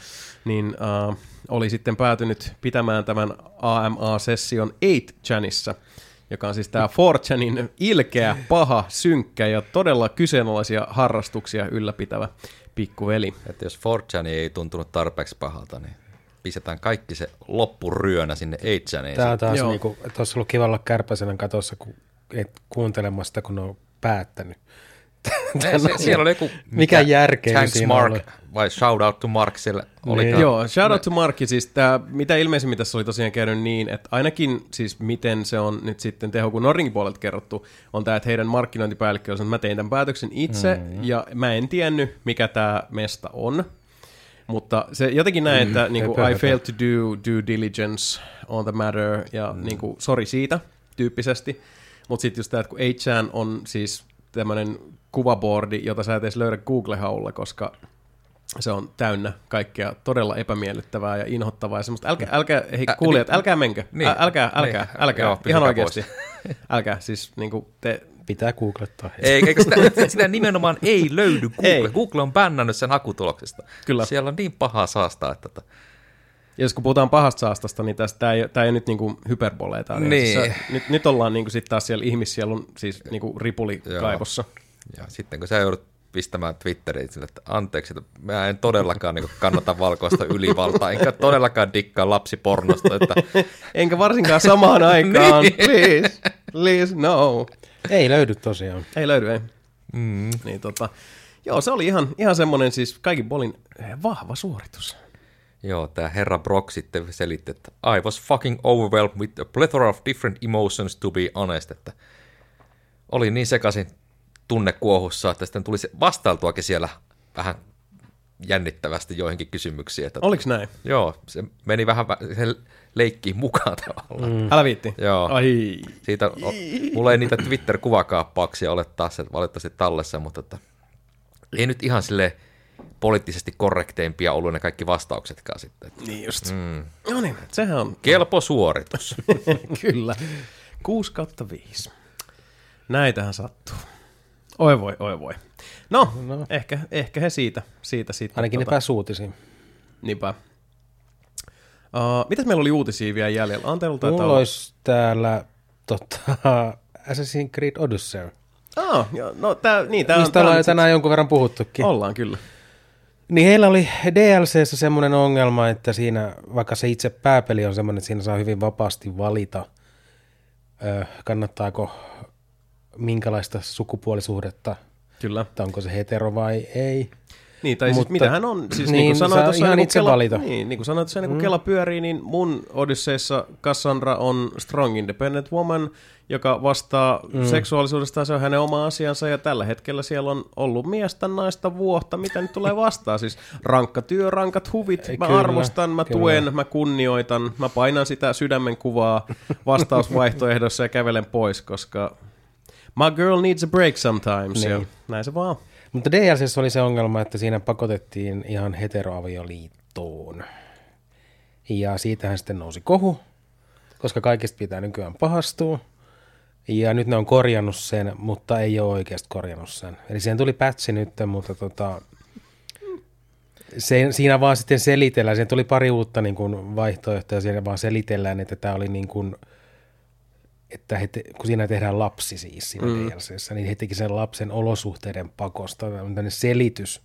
niin uh, oli sitten päätynyt pitämään tämän AMA-session 8chanissa, joka on siis tämä 4chanin ilkeä, paha, synkkä ja todella kyseenalaisia harrastuksia ylläpitävä pikkuveli. Että jos 4 ei tuntunut tarpeeksi pahalta, niin pistetään kaikki se loppuryönä sinne 8 Tämä on taas Joo. niinku, että olisi ollut kiva olla kärpäsenä katossa, kun et kuuntelemassa sitä, kun ne on päättänyt. Se, se, siellä oli joku... Mikä järkeä Thanks siinä Mark, oli? vai shout out to Mark, siellä oli Niin. Joo, shout out to Markki, siis tää, mitä ilmeisimmin tässä oli tosiaan käynyt niin, että ainakin siis miten se on nyt sitten THQ Norringin puolelta kerrottu, on tämä, että heidän markkinointipäällikkö on että mä tein tämän päätöksen itse, mm. ja mä en tiennyt, mikä tämä mesta on. Mutta se jotenkin näin, että niin kuin, I failed to do due diligence on the matter, ja mm. niin kuin, sorry siitä, tyyppisesti. Mutta sitten just tämä, että kun 8 on siis tämmöinen kuvaboardi, jota sä et edes löydä Google-haulla, koska se on täynnä kaikkea todella epämiellyttävää ja inhottavaa ja semmoista. Älkää, älkää hei Ä, kuulijat, niin- älkää menkö. niin, Ä, älkää, älkää, niin, älkää. joo, Ihan oikeasti. älkää, siis niin kuin te... Pitää googlettaa. Ei, eikö sitä, sitä nimenomaan ei löydy Google. Ei. Google on bännännyt sen hakutuloksesta. Kyllä. Siellä on niin pahaa saastaa, että tota, Ja jos kun puhutaan pahasta saastasta, niin tästä, tämä ei, tää ei nyt niinku hyperboleita. Niin. Siis, nyt, nyt ollaan niinku sit taas siellä ihmissielun siis niinku ripulikaivossa. Ja sitten kun sä joudut pistämään Twitteriin sille, että anteeksi, että mä en todellakaan niin kannata valkoista ylivaltaa, enkä todellakaan dikkaa lapsipornosta, että Enkä varsinkaan samaan aikaan. Niin. Please, please, no. Ei löydy tosiaan. Ei löydy, ei. Mm. Niin tota, joo, se oli ihan, ihan semmoinen siis kaikin puolin eh, vahva suoritus. Joo, tämä herra Brock sitten selitti, että I was fucking overwhelmed with a plethora of different emotions to be honest, että oli niin sekaisin tunnekuohussa, että sitten tuli se vastailtuakin siellä vähän jännittävästi joihinkin kysymyksiin. Että, Oliks näin? Joo, se meni vähän vä- se leikkiin mukaan tavallaan. Mm. Älä viitti. Joo. Ai. Siitä, o, mulla ei niitä Twitter-kuvakaappauksia ole taas se valitettavasti tallessa, mutta että, ei nyt ihan sille poliittisesti korrekteimpia ollut ne kaikki vastauksetkaan sitten. Että, Niin just. Mm. No niin, sehän on kelpo suoritus. Kyllä. 6 kautta 5. Näitähän sattuu. Oi voi, oi voi. No, no. Ehkä, ehkä he siitä, siitä sitten. Ainakin ne pääsi uutisiin. Niinpä. Uh, mitäs meillä oli uutisia vielä jäljellä? Anteelu taitaa Mulla olla. olisi täällä tota, Assassin's Creed Odyssey. Ah, joo, no tää, niin, tää on, Mistä tää on ollaan tänään jonkun verran puhuttukin. Ollaan kyllä. Niin heillä oli DLCssä semmoinen ongelma, että siinä, vaikka se itse pääpeli on semmoinen, että siinä saa hyvin vapaasti valita, ö, kannattaako minkälaista sukupuolisuhdetta, Kyllä. että onko se hetero vai ei. Niin, tai Mutta, siis Mutta- mitähän on, siis niin, niin, niin kuin sanoin tuossa, ihan kuin itse Kela, valita. Niin, niin kuin sanoin tuossa, mm. Kela pyörii, niin mun Odysseissa Cassandra on strong independent woman, joka vastaa mm. seksuaalisuudesta, se on hänen oma asiansa, ja tällä hetkellä siellä on ollut miestä, naista, vuotta, mitä nyt tulee vastaan. Siis rankka työ, rankat huvit, Ei, mä kyllä, arvostan, mä kyllä. tuen, mä kunnioitan, mä painan sitä sydämen kuvaa vastausvaihtoehdossa ja kävelen pois, koska my girl needs a break sometimes, niin. ja Niin. näin se vaan. Mutta DLCssä oli se ongelma, että siinä pakotettiin ihan heteroavioliittoon. Ja siitähän sitten nousi kohu, koska kaikista pitää nykyään pahastua. Ja nyt ne on korjannut sen, mutta ei ole oikeasti korjannut sen. Eli siihen tuli pätsi nyt, mutta tota, se, siinä vaan sitten selitellään. Siihen tuli pari uutta niin kuin vaihtoehtoja, siinä vaan selitellään, että tämä oli niin kuin, että he te, kun siinä tehdään lapsi siis siinä mm. DLCssä, niin he teki sen lapsen olosuhteiden pakosta, tämmöinen selitys.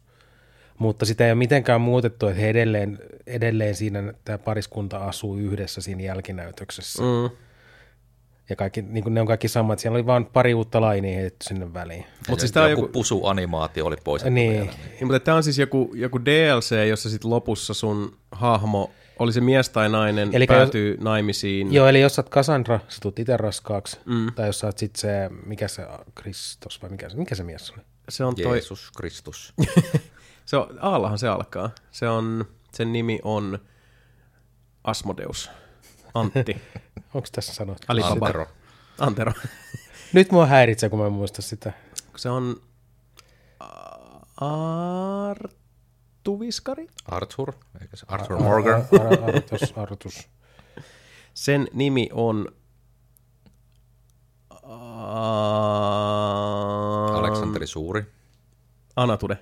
Mutta sitä ei ole mitenkään muutettu, että he edelleen, edelleen siinä tämä pariskunta asuu yhdessä siinä jälkinäytöksessä. Mm. Ja kaikki, niin kuin ne on kaikki samat. Siellä oli vain pari uutta lainia heitetty sinne väliin. Mutta siis Tämä joku, joku, pusuanimaatio oli pois. Niin. vielä. Niin, mutta tämä on siis joku, joku DLC, jossa sit lopussa sun hahmo, oli se mies tai nainen, Elikkä päätyy naimisiin. Joo, eli jos sä oot Cassandra, sä tulet itse raskaaksi. Mm. Tai jos sä oot sit se, mikä se, Kristos vai mikä se, mikä se mies oli? Se on toi, Jeesus Kristus. se on, Aallahan se alkaa. Se on, sen nimi on Asmodeus. Antti. Onko tässä sanottu? Alibaba. Antero. Antero. Nyt mua häiritsee, kun mä en muista sitä. Se on a- Artuviskari. Arthur, eikö se Arthur Morgan? Ar- Artus, Artus. Sen nimi on... Aleksanteri Suuri. Anatude.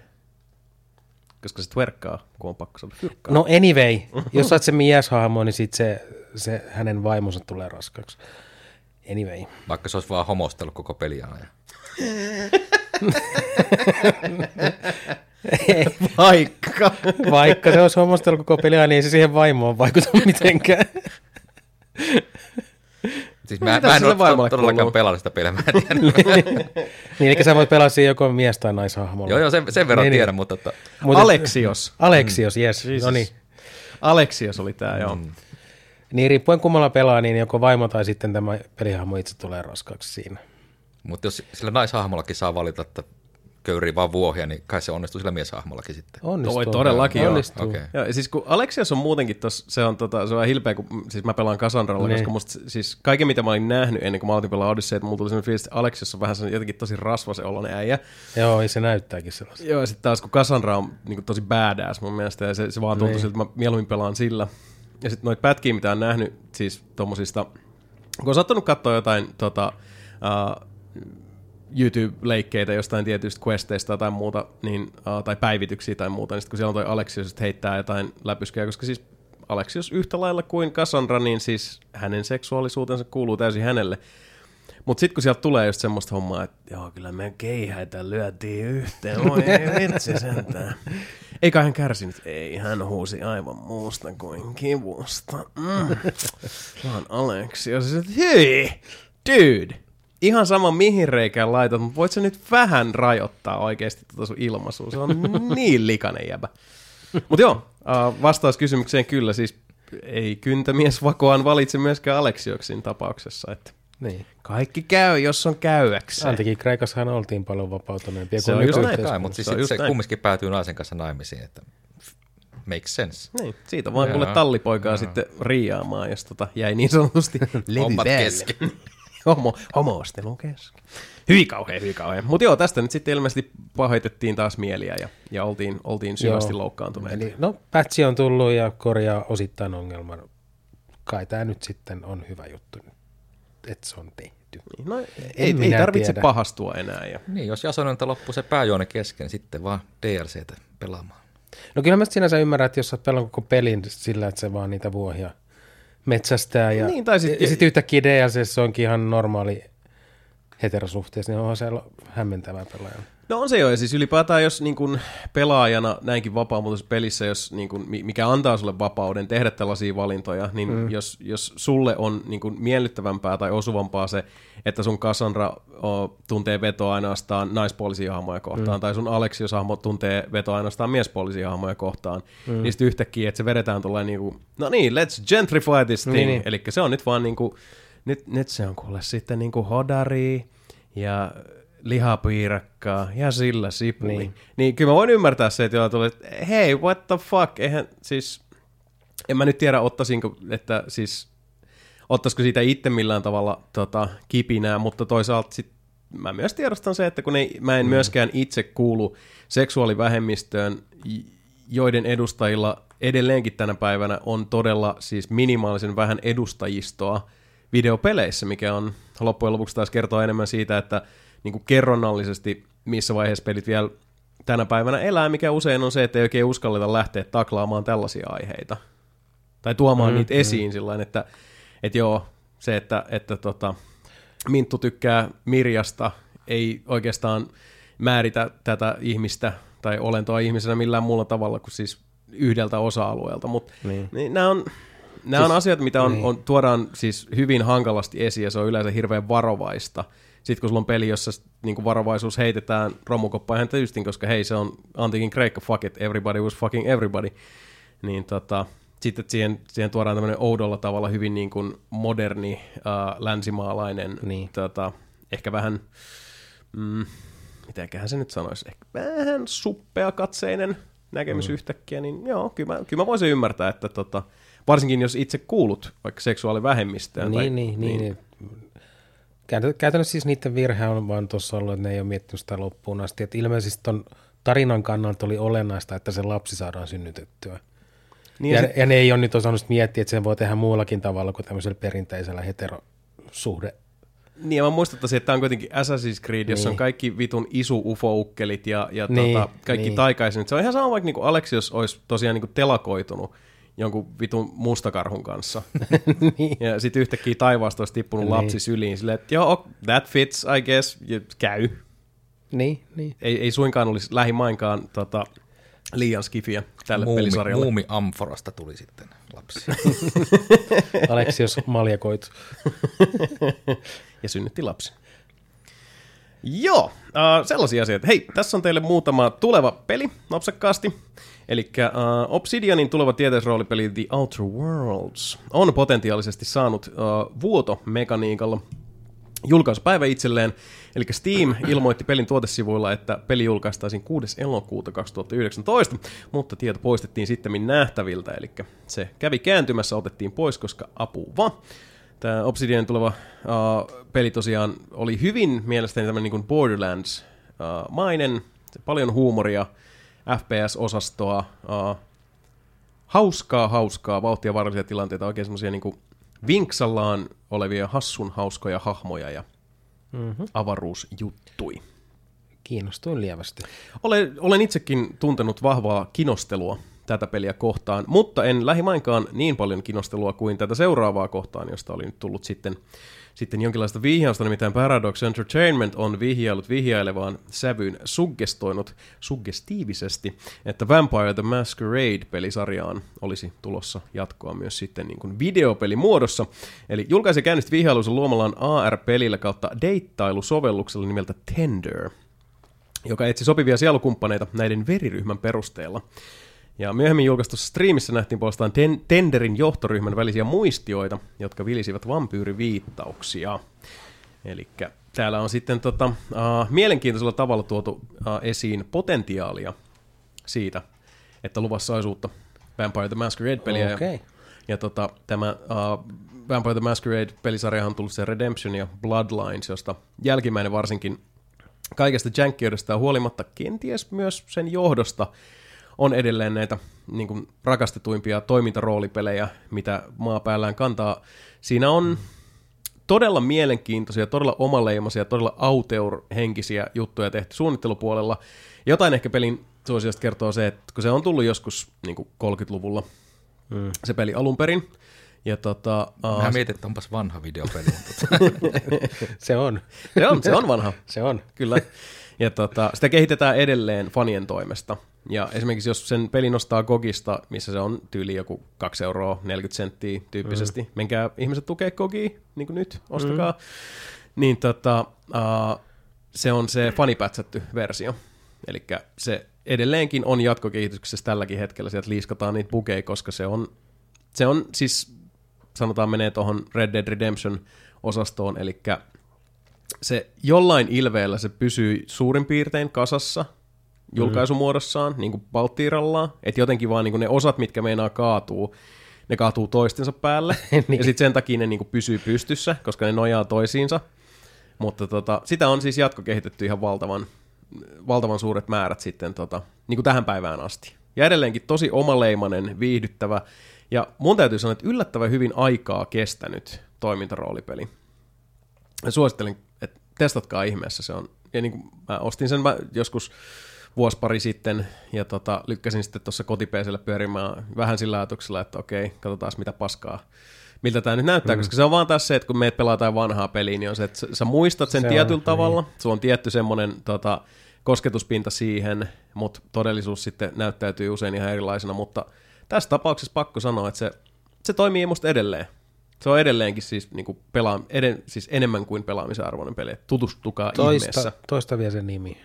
Koska se twerkkaa, kun on pakko saada fyrkkaa. No anyway, jos oot se mieshahmo, niin sit se, se hänen vaimonsa tulee raskaaksi. Anyway. Vaikka se olisi vaan homostellut koko peliajan. Vaikka. Vaikka se olisi homostellut koko peliä, niin ei se siihen vaimoon vaikuta mitenkään. Siis mä, mä en ole todellakaan kuuluu? pelannut sitä peliä, mä en tiedä. niin, eli sä voit pelaa siinä joko mies- tai naishahmolla. joo, joo, sen, sen verran Niin, niin. tiedän, mutta että, Mutta- Aleksios. Aleksios, yes. Jesus. No niin. Aleksios oli tää, joo. Mm. Niin riippuen kummalla pelaa, niin joko vaimo tai sitten tämä pelihahmo itse tulee raskaaksi siinä. mutta jos sillä naishahmollakin saa valita, että köyrii vaan vuohia, niin kai se onnistuu sillä mieshahmollakin sitten. Onnistuu. Toi todellakin joo. Onnistuu. Joo, ja siis kun Aleksios on muutenkin tos, se on, tota, se on vähän hilpeä, kun siis mä pelaan Cassandralla, Niin. koska musta siis kaiken mitä mä olin nähnyt ennen kuin mä aloitin pelaa Odyssey, että mulla tuli sellainen fiilis, että Aleksios on vähän sellainen jotenkin tosi rasvasen oloinen äijä. Joo, ei se näyttääkin sellaista. Joo, ja sitten taas kun Cassandra on niin tosi badass mun mielestä, ja se, se vaan tuntuu Niin. siltä, että mä mieluummin pelaan sillä. Ja sitten noita pätkiä, mitä on nähnyt, siis tommosista, kun on sattunut katsoa jotain tota, uh, YouTube-leikkeitä jostain tietyistä questeista tai muuta, niin, uh, tai päivityksiä tai muuta, niin sit kun siellä on toi Alexios, että heittää jotain läpyskää, koska siis Aleksios yhtä lailla kuin Cassandra, niin siis hänen seksuaalisuutensa kuuluu täysin hänelle. Mutta sitten kun sieltä tulee just semmoista hommaa, että joo, kyllä meidän keihäitä lyötiin yhteen, oi vitsi sentään. Eikä hän kärsinyt, ei, hän huusi aivan muusta kuin kivusta. Mm. Oon Aleksios, että hei, dude, ihan sama mihin reikään laitat, mutta voit sä nyt vähän rajoittaa oikeasti tuota sun ilmaisua, se on niin likainen jäbä. Mutta joo, uh, vastaus kysymykseen kyllä, siis ei kyntämies vakoan valitse myöskään Aleksioksin tapauksessa, että Niin. kaikki käy, jos on käyäkseen. Antikin Kreikassahan oltiin paljon vapautuneempia Se kuin on just näin. Kai, mutta siis Se se näin. kumminkin päätyy naisen kanssa naimisiin, että makes sense. Niin, siitä vaan kuule tallipoikaa sitten riiaamaan, jos tota jäi niin sanotusti levy kesken. Homo, homoostelu kesken. Hyvin kauhean, hyvin kauhean. Mutta joo, tästä nyt sitten ilmeisesti pahoitettiin taas mieliä ja, ja oltiin, oltiin syvästi Joo. loukkaantuneita. Eli no, patchi on tullut ja korjaa osittain ongelman. Kai tämä nyt sitten on hyvä juttu, että se on tehty. No, ei, ei tarvitse tiedä. pahastua enää. Ja, Niin, jos Jasonilta loppuu se pääjuone kesken, niin sitten vaan DLCtä pelaamaan. No kyllä mä sinänsä ymmärrän, että jos sä pelannut koko pelin sillä, että se vaan niitä vuohia metsästää ja, Niin, tai sit- ja sit yhtäkkiä DLC se onkin ihan normaali heterosuhteessa, niin onhan se hämmentävää pelaaja. No on se jo, ja siis ylipäätään jos niin kun pelaajana näinkin vapaamuotoisessa pelissä, jos, niin kun, mi- mikä antaa sulle vapauden tehdä tällaisia valintoja, niin mm. jos, jos sulle on niin kun miellyttävämpää tai osuvampaa se, että sun Cassandra o, tuntee vetoa ainoastaan naispuolisia hahmoja kohtaan, mm. tai sun Alexios-hahmo tuntee vetoa ainoastaan miespuolisia hahmoja kohtaan, mm. niin sitten yhtäkkiä, että se vedetään tuolla niin kuin, no niin, let's gentrify this thing, Niin, niin, niin. eli se on nyt vaan niin kuin, nyt, nyt se on kuule sitten niin kuin hodari ja lihapiirakkaa ja sillä sipuli. Niin. Niin. kyllä mä voin ymmärtää se, että jolla tulee, että hei, what the fuck, eihän siis, en mä nyt tiedä ottaisinko, että siis, ottaisiko siitä itse millään tavalla tota, kipinää, mutta toisaalta sit mä myös tiedostan se, että kun ei, mä en mm. myöskään itse kuulu seksuaalivähemmistöön, joiden edustajilla edelleenkin tänä päivänä on todella siis minimaalisen vähän edustajistoa videopeleissä, mikä on loppujen lopuksi taas kertoo enemmän siitä, että niin kuin kerronnallisesti missä vaiheessa pelit vielä tänä päivänä elää, mikä usein on se, että ei oikein uskalleta lähteä taklaamaan tällaisia aiheita. Tai tuomaan mm, niitä esiin sillä että, että joo, se, että, että tota, Minttu tykkää Mirjasta, ei oikeastaan määritä tätä ihmistä tai olentoa ihmisenä millään muulla tavalla kuin siis yhdeltä osa-alueelta. Mutta niin. niin, nämä on, nämä on asiat, mitä on, niin. on, tuodaan siis hyvin hankalasti esiin ja se on yleensä hirveän varovaista. Sitten kun sulla on peli, jossa niin varovaisuus heitetään romukoppaan ihan tietysti, koska hei, se on antiikin kreikka, fuck it, everybody was fucking everybody. Niin tota, sitten siihen, siihen tuodaan tämmöinen oudolla tavalla hyvin niin kuin moderni, äh, länsimaalainen, Niin. tota, ehkä vähän, mm, mitenköhän se nyt sanoisi, ehkä vähän suppeakatseinen näkemys mm. yhtäkkiä, niin joo, kyllä mä, kyllä mä voisin ymmärtää, että tota, varsinkin jos itse kuulut vaikka seksuaalivähemmistöön. Niin, tai, niin, niin, niin. Käytä- Käytännössä siis niiden virhe on vaan tuossa ollut, että ne ei ole miettinyt sitä loppuun asti. Että ilmeisesti ton tarinan kannalta oli olennaista, että se lapsi saadaan synnytettyä. niin ja, ja sit, ja ne ei ole nyt osannut miettiä, että sen voi tehdä muullakin tavalla kuin tämmöisellä perinteisellä heterosuhde. niin, ja mä muistuttaisin, että tämä on kuitenkin Assassin's Creed, jossa Niin. on kaikki vitun isu-ufoukkelit ja, ja Niin, tota, kaikki niin. taikaisin. Se on ihan sama, vaikka niinku Aleksios olisi tosiaan niinku telakoitunut jonkun vitun mustakarhun kanssa. niin. Ja sitten yhtäkkiä taivaasta olisi tippunut Niin. lapsi syliin silleen, että joo, that fits, I guess, ja käy. niin, niin. Ei, ei suinkaan olisi lähimainkaan tota, liian skifiä tälle Muumi, pelisarjalle. muumi Amforasta tuli sitten lapsi. Aleksios maljakoit. ja synnytti lapsi. Joo, uh, sellaisia asioita. Hei, tässä on teille muutama tuleva peli nopsakkaasti. Eli uh, Obsidianin tuleva tieteisroolipeli The Outer Worlds on potentiaalisesti saanut uh, vuotomekaniikalla julkaisupäivä itselleen. Eli Steam ilmoitti pelin tuotesivuilla, että peli julkaistaisiin 6. elokuuta 2019, mutta tieto poistettiin sitten nähtäviltä, eli se kävi kääntymässä, otettiin pois, koska apuva. Tämä Obsidian tuleva uh, peli tosiaan oli hyvin mielestäni tämmöinen niin Borderlands-mainen, paljon huumoria, FPS-osastoa, uh, hauskaa, hauskaa, vauhtia vaarallisia tilanteita, oikein semmoisia niin vinksallaan olevia hassun hauskoja hahmoja ja Mm-hmm. avaruusjuttui. Kiinnostuin lievästi. Olen, olen itsekin tuntenut vahvaa kinostelua tätä peliä kohtaan, mutta en lähimainkaan niin paljon kiinnostelua kuin tätä seuraavaa kohtaan, josta oli nyt tullut sitten, sitten jonkinlaista vihjausta, nimittäin Paradox Entertainment on vihjailut vihjailevaan sävyyn suggestoinut suggestiivisesti, että Vampire the Masquerade-pelisarjaan olisi tulossa jatkoa myös sitten niin kuin videopelimuodossa. Eli julkaisi käynnisti vihjailunsa luomallaan AR-pelillä kautta deittailusovelluksella nimeltä Tender, joka etsi sopivia sielukumppaneita näiden veriryhmän perusteella. Ja myöhemmin julkaistussa striimissä nähtiin puolestaan ten- Tenderin johtoryhmän välisiä muistioita, jotka vilisivät vampyyriviittauksia. Eli täällä on sitten tota, uh, mielenkiintoisella tavalla tuotu uh, esiin potentiaalia siitä, että luvassa olisi uutta Vampire the Masquerade-peliä. Okei. Ja, ja tota, tämä uh, Vampire the Masquerade-pelisarjahan on tullut se Redemption ja Bloodlines, josta jälkimmäinen varsinkin kaikesta jänkkiydestään huolimatta, kenties myös sen johdosta, on edelleen näitä niin kuin, rakastetuimpia toimintaroolipelejä, mitä maapäällään kantaa. Siinä on todella mielenkiintoisia, todella omaleimaisia, todella auteur-henkisiä juttuja tehty suunnittelupuolella. Jotain ehkä pelin suosiosta kertoo se, että kun se on tullut joskus niin kuin 30-luvulla, mm. se peli alun perin, ja tota, Mä uh, mietin, että onpas vanha videopeli. Se on. se, on, se on vanha. Se on. Kyllä. Ja tota, sitä kehitetään edelleen fanien toimesta. Ja esimerkiksi jos sen peli nostaa Gogista, missä se on tyyli joku 2 euroa 40 senttiä tyyppisesti, mm. menkää ihmiset tukee Gogia, niin kuin nyt, ostakaa, mm. niin tota, uh, se on se fanipätsätty versio. Eli se edelleenkin on jatkokehityksessä tälläkin hetkellä, sieltä liiskataan niitä bugeja, koska se on, se on siis, sanotaan menee tuohon Red Dead Redemption osastoon, eli se jollain ilveellä se pysyy suurin piirtein kasassa julkaisumuodossaan, niin kuin Baltiirallaan, että jotenkin vaan niin kuin ne osat, mitkä meinaa kaatuu, ne kaatuu toistensa päälle, Niin. ja sitten sen takia ne niin kuin pysyy pystyssä, koska ne nojaa toisiinsa. Mutta tota, sitä on siis jatkokehitetty ihan valtavan, valtavan suuret määrät sitten tota, niin kuin tähän päivään asti. Ja edelleenkin tosi omaleimainen, viihdyttävä, ja mun täytyy sanoa, että yllättävän hyvin aikaa kestänyt toimintaroolipeli. Ja suosittelen, testatkaa ihmeessä, se on, ja niin kuin mä ostin sen mä joskus vuosi pari sitten, ja tota, lykkäsin sitten tuossa kotipeiselle pyörimään vähän sillä ajatuksella, että okei, katsotaan mitä paskaa, miltä tämä nyt näyttää, mm. koska se on vaan tässä se, että kun meet pelaa jotain vanhaa peliä, niin on se, että sä- muistat sen Se se on, tietyllä niin. tavalla, sulla on tietty semmoinen tota, kosketuspinta siihen, mutta todellisuus sitten näyttäytyy usein ihan erilaisena, mutta tässä tapauksessa pakko sanoa, että se, se toimii musta edelleen. Se on edelleenkin siis, niin kuin pelaa, eden, siis enemmän kuin pelaamisen arvoinen peli. Tutustukaa ihmeessä. Toista, toista vielä sen nimi.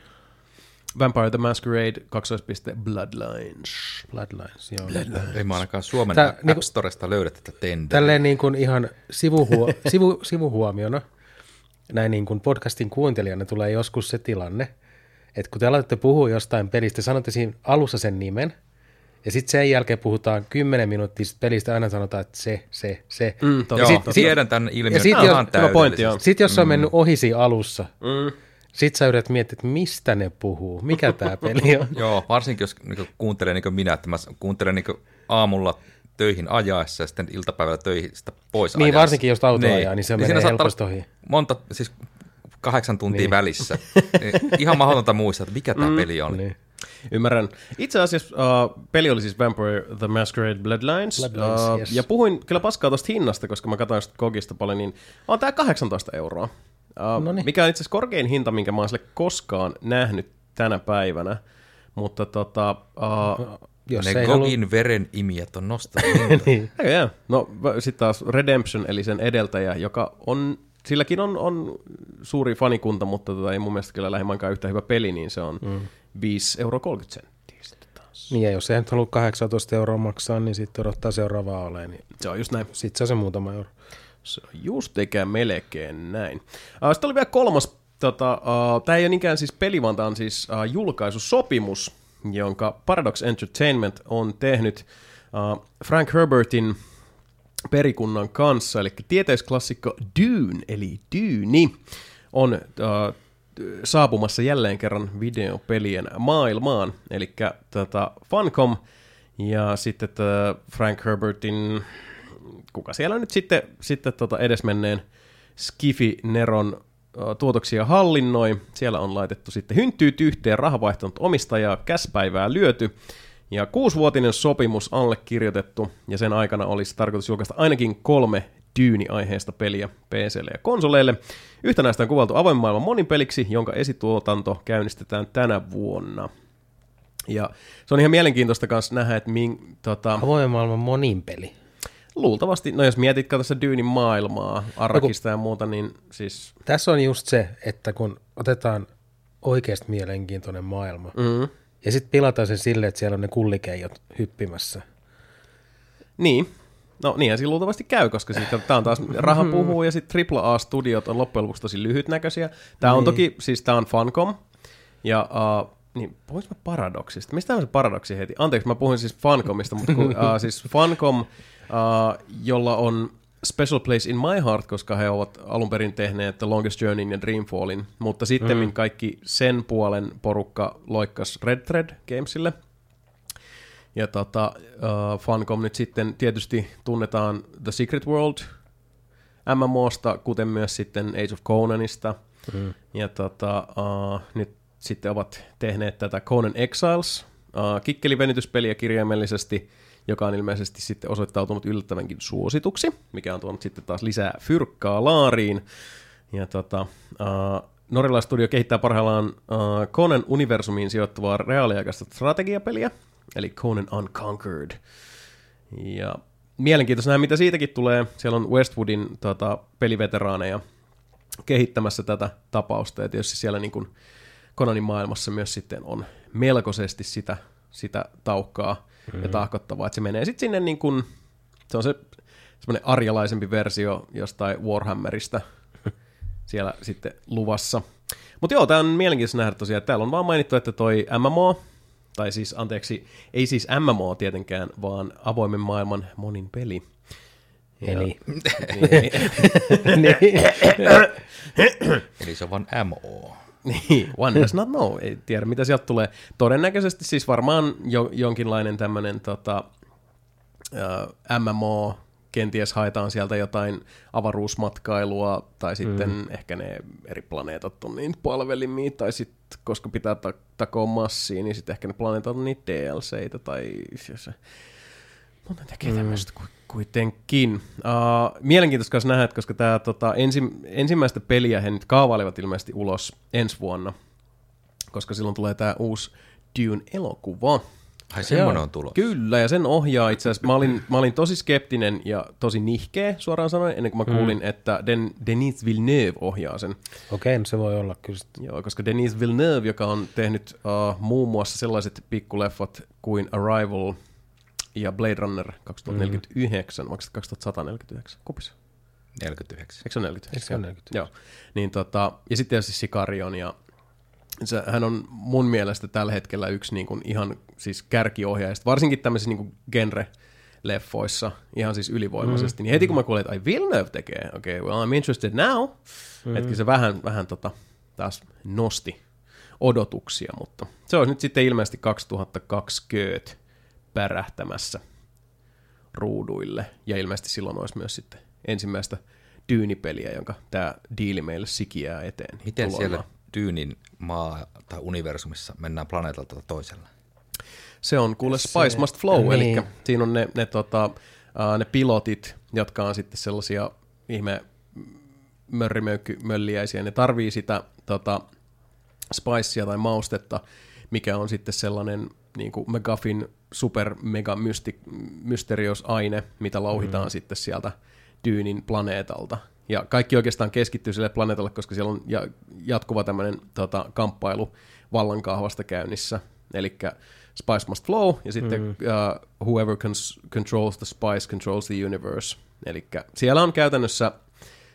Vampire the Masquerade, kaksoispiste Bloodlines. Bloodlines, joo. Ei mä ainakaan Suomen Tää, Tää, niinku- App Storesta löydä tätä Tenderiä. Tälleen niin kuin ihan sivuhuo, sivu, sivuhuomiona, näin niin kuin podcastin kuuntelijana tulee joskus se tilanne, että kun te aloitatte puhua jostain pelistä, sanotte siinä alussa sen nimen, ja sitten sen jälkeen puhutaan 10 minuuttia sit pelistä, aina sanotaan, että se, se, se. Mm, Joo, totta. sit, Totta. tiedän tämän ilmiön ja sit ihan jos- pointti on. Sitten jos se on mennyt ohi siinä alussa, Mm. sit sä yrität miettiä, että mistä ne puhuu, mikä tämä peli on. Joo, varsinkin jos niin kuuntelee niin minä, että mä kuuntelen niin aamulla töihin ajaessa ja sitten iltapäivällä töistä pois Niin, ajaessa. varsinkin jos auto ajaa, niin se menee siinä saattaa helposti ohi. Monta, siis kahdeksan tuntia Niin. niin. välissä. Niin Ihan mahdotonta muistaa, että mikä tämä mm. peli on. Niin. Ymmärrän. Itse asiassa uh, peli oli siis Vampire the Masquerade Bloodlines. Bloodlines, uh, yes. Ja puhuin kyllä paskaa tuosta hinnasta, koska mä katsoin sitä Kogista paljon, niin on tää 18 euroa. Uh, Noniin. mikä on itse asiassa korkein hinta, minkä mä oon sille koskaan nähnyt tänä päivänä. Mutta tota... Uh, Jos ne. Gogin veren imijät on nostanut. niin. No sitten taas Redemption, eli sen edeltäjä, joka on... Silläkin on, on suuri fanikunta, mutta tota, ei mun mielestä kyllä lähimainkaan yhtä hyvä peli, niin se on mm. 5,30 euroa senttiä sitten taas. Niin, ja jos ei nyt halua 18 euroa maksaa, niin sitten odottaa seuraavaa oleen, niin Se on just näin. sitten se on se muutama euro. Se on just eikä melkein näin. Uh, sitten oli vielä kolmas, tota, uh, tämä ei ole niinkään siis peli, vaan tämä on siis uh, julkaisusopimus, jonka Paradox Entertainment on tehnyt uh, Frank Herbertin perikunnan kanssa, eli tieteisklassikko Dune, eli Dune, on uh, saapumassa jälleen kerran videopelien maailmaan, eli tota, Funcom ja sitten tää Frank Herbertin, kuka siellä nyt sitten, sitten tota edesmenneen Skifi Neron ö, tuotoksia hallinnoi. Siellä on laitettu sitten hynttyyt yhteen, rahavaihtanut omistajaa, käspäivää lyöty. Ja kuusivuotinen sopimus allekirjoitettu, ja sen aikana olisi tarkoitus julkaista ainakin kolme Dyyni-aiheesta peliä PClle ja konsoleille. Yhtä näistä on kuvaltu avoin maailman monipeliksi, jonka esituotanto käynnistetään tänä vuonna. Ja se on ihan mielenkiintoista kanssa nähdä, että min, tota, Avoimen maailman monin peli. luultavasti, no jos mietit tässä Dyynin maailmaa, Arrakista ja muuta, niin siis... Tässä on just se, että kun otetaan oikeasti mielenkiintoinen maailma, Mm, ja sitten pilataan se silleen, että siellä on ne kullikeijot hyppimässä. niin, no niinhän siinä luultavasti käy, koska sitten tämä on taas raha puhuu ja sitten AAA-studiot on loppujen lopuksi tosi lyhytnäköisiä. Tämä on toki, siis tämä on Funcom, ja uh, niin, puhuinko mä Paradoxista? Mistä se Paradoxi heti? Anteeksi, mä puhuin siis Funcomista, mutta kun, uh, siis Funcom, uh, jolla on Special Place in My Heart, koska he ovat alun perin tehneet The Longest Journeyn ja Dreamfallin, mutta sitten mm. kaikki sen puolen porukka loikkas Red Thread Gamesille. Ja tota, uh, Funcom nyt sitten tietysti tunnetaan The Secret World MMOsta, kuten myös sitten Age of Conanista. Mm. Ja tota, uh, nyt sitten ovat tehneet tätä Conan Exiles, uh, kikkelivenytyspeliä kirjaimellisesti, joka on ilmeisesti sitten osoittautunut yllättävänkin suosituksi, mikä on tuonut sitten taas lisää fyrkkaa laariin. Ja tota, uh, Norilla Studio kehittää parhaillaan uh, Conan universumiin sijoittuvaa reaaliaikaista strategiapeliä, eli Conan Unconquered. Ja mielenkiintoista nähdä, mitä siitäkin tulee. Siellä on Westwoodin tota, peliveteraaneja kehittämässä tätä tapausta, ja tietysti siellä niin kuin Conanin maailmassa myös sitten on melkoisesti sitä, sitä taukkaa mm. ja tahkottavaa, että se menee sitten sinne niin kuin, se on se semmoinen arjalaisempi versio jostain Warhammerista siellä sitten luvassa. Mutta joo, tämä on mielenkiintoista nähdä tosiaan, täällä on vaan mainittu, että toi MMO, tai siis anteeksi, ei siis MMO tietenkään, vaan avoimen maailman monin peli. Ja- Eli, Niin, niin, Eli se on vaan MO. Niin, one does not know. Ei tiedä, mitä sieltä tulee. Todennäköisesti siis varmaan jo, jonkinlainen tämmöinen tota, äh, MMO, kenties haetaan sieltä jotain avaruusmatkailua, tai sitten mm. ehkä ne eri planeetat on niin palvelimia, tai sitten, koska pitää ta- takoa massiin, niin sitten ehkä ne planeetat on niitä DLCitä, tai jos se... Mutta tekee tämmöistä ku- kuitenkin. Uh, mielenkiintoista kanssa nähdä, että koska tämä tota, ensi, ensimmäistä peliä he nyt kaavailevat ilmeisesti ulos ensi vuonna, koska silloin tulee tämä uusi Dune-elokuva. Ai semmoinen on tulossa. Kyllä, ja sen ohjaa itse asiassa. Mä olin, mä olin tosi skeptinen ja tosi nihkeä suoraan sanoen, ennen kuin mä kuulin, mm. että Den, Denis Villeneuve ohjaa sen. okei, no se voi olla kyllä. Joo, koska Denis Villeneuve, joka on tehnyt uh, muun muassa sellaiset pikkuleffat kuin Arrival ja Blade Runner 2049, mm. vai 2149, kupis. 49. Eikö se ole 49? Eikö se ole 49? Joo. Niin tota, ja sitten tietysti Sicarion ja se, hän on mun mielestä tällä hetkellä yksi niin kuin ihan siis kärkiohjaajista, varsinkin tämmöisissä niin kuin genre-leffoissa, ihan siis ylivoimaisesti. Mm. Niin heti kun mä kuulin, että ai Villeneuve tekee, okei, okay, well I'm interested now, mm. että se vähän, vähän tota, taas nosti odotuksia, mutta se olisi nyt sitten ilmeisesti 2020 pärähtämässä ruuduille, ja ilmeisesti silloin olisi myös sitten ensimmäistä dyynipeliä, jonka tämä diili meille sikiää eteen. Miten tuloillaan. siellä Dyynin maa tai universumissa mennään planeetalta toiselle? Se on kuule Spice Must Flow, niin. eli siinä on ne, ne, tota, uh, ne pilotit, jotka on sitten sellaisia ihme mörrimöykky-mölliäisiä. Ne tarvii sitä tota, spicea tai maustetta, mikä on sitten sellainen niin kuin McGuffin super mega mysti, mysterious aine, mitä louhitaan mm. sitten sieltä Dyynin planeetalta. Ja kaikki oikeastaan keskittyy sille planeetalle, koska siellä on ja, jatkuva tämmöinen tota, kamppailu vallankahvasta käynnissä. Eli Spice must flow, ja sitten mm. uh, whoever cons- controls the spice controls the universe. Eli siellä on käytännössä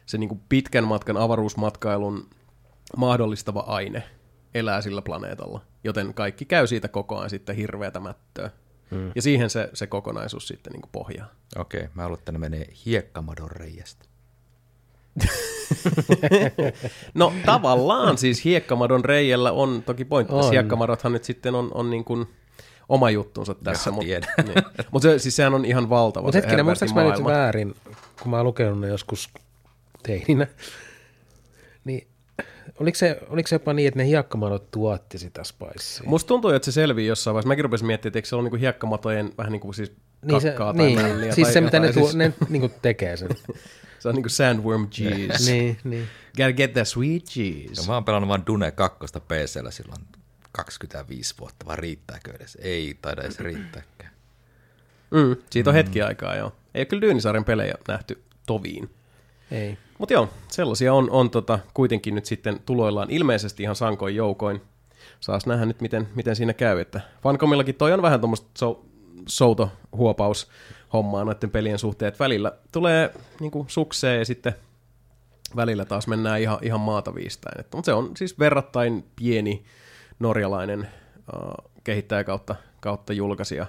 se niin kuin pitkän matkan avaruusmatkailun mahdollistava aine elää sillä planeetalla, joten kaikki käy siitä koko ajan sitten hirveätä mättöä. Mm. Ja siihen se, se kokonaisuus sitten niin kuin pohjaa. Okei, okay, mä haluan, että ne menee hiekkamadon reiästä. No tavallaan siis hiekkamadon reijällä on toki pointti. On. Hiekkamadothan nyt sitten on, on niin kuin oma juttunsa tässä. Mutta niin. Mut se, siis sehän on ihan valtava Mutta hetkinen, muistaaks mä nyt väärin, kun mä oon lukenut ne joskus teininä, oliko se, oliko se jopa niin, että ne hiekkamadot tuotti sitä spicea? Musta tuntuu, että se selvii jossain vaiheessa. Mäkin rupesin miettimään, että eikö se ole niinku hiekkamatojen vähän niin kuin siis niin, se, kakkaa tai niin. mälliä siis tai se, mitä ne, tuo, ne niin kuin tekee sen. Se on niinku sandworm cheese. niin, niin. Gotta get that sweet Ja cheese. mä oon pelannut vaan Dune 2 PCllä silloin 25 vuotta, vaan riittääkö edes? Ei taida edes riittääkään. Mm, siitä on hetki aikaa joo. Ei ole kyllä Dyynisarjan pelejä nähty toviin. Ei. Mutta joo, sellaisia on, on tota, kuitenkin nyt sitten tuloillaan ilmeisesti ihan sankoin joukoin. Saas nähdä nyt, miten, miten siinä käy. Että Fancomillakin toi on vähän tuommoista so, souto-huopaus hommaa noiden pelien suhteen, että välillä tulee niin sukseen ja sitten välillä taas mennään ihan, ihan maata viistäin. Että, mutta se on siis verrattain pieni norjalainen uh, kehittäjä kautta, kautta julkaisija,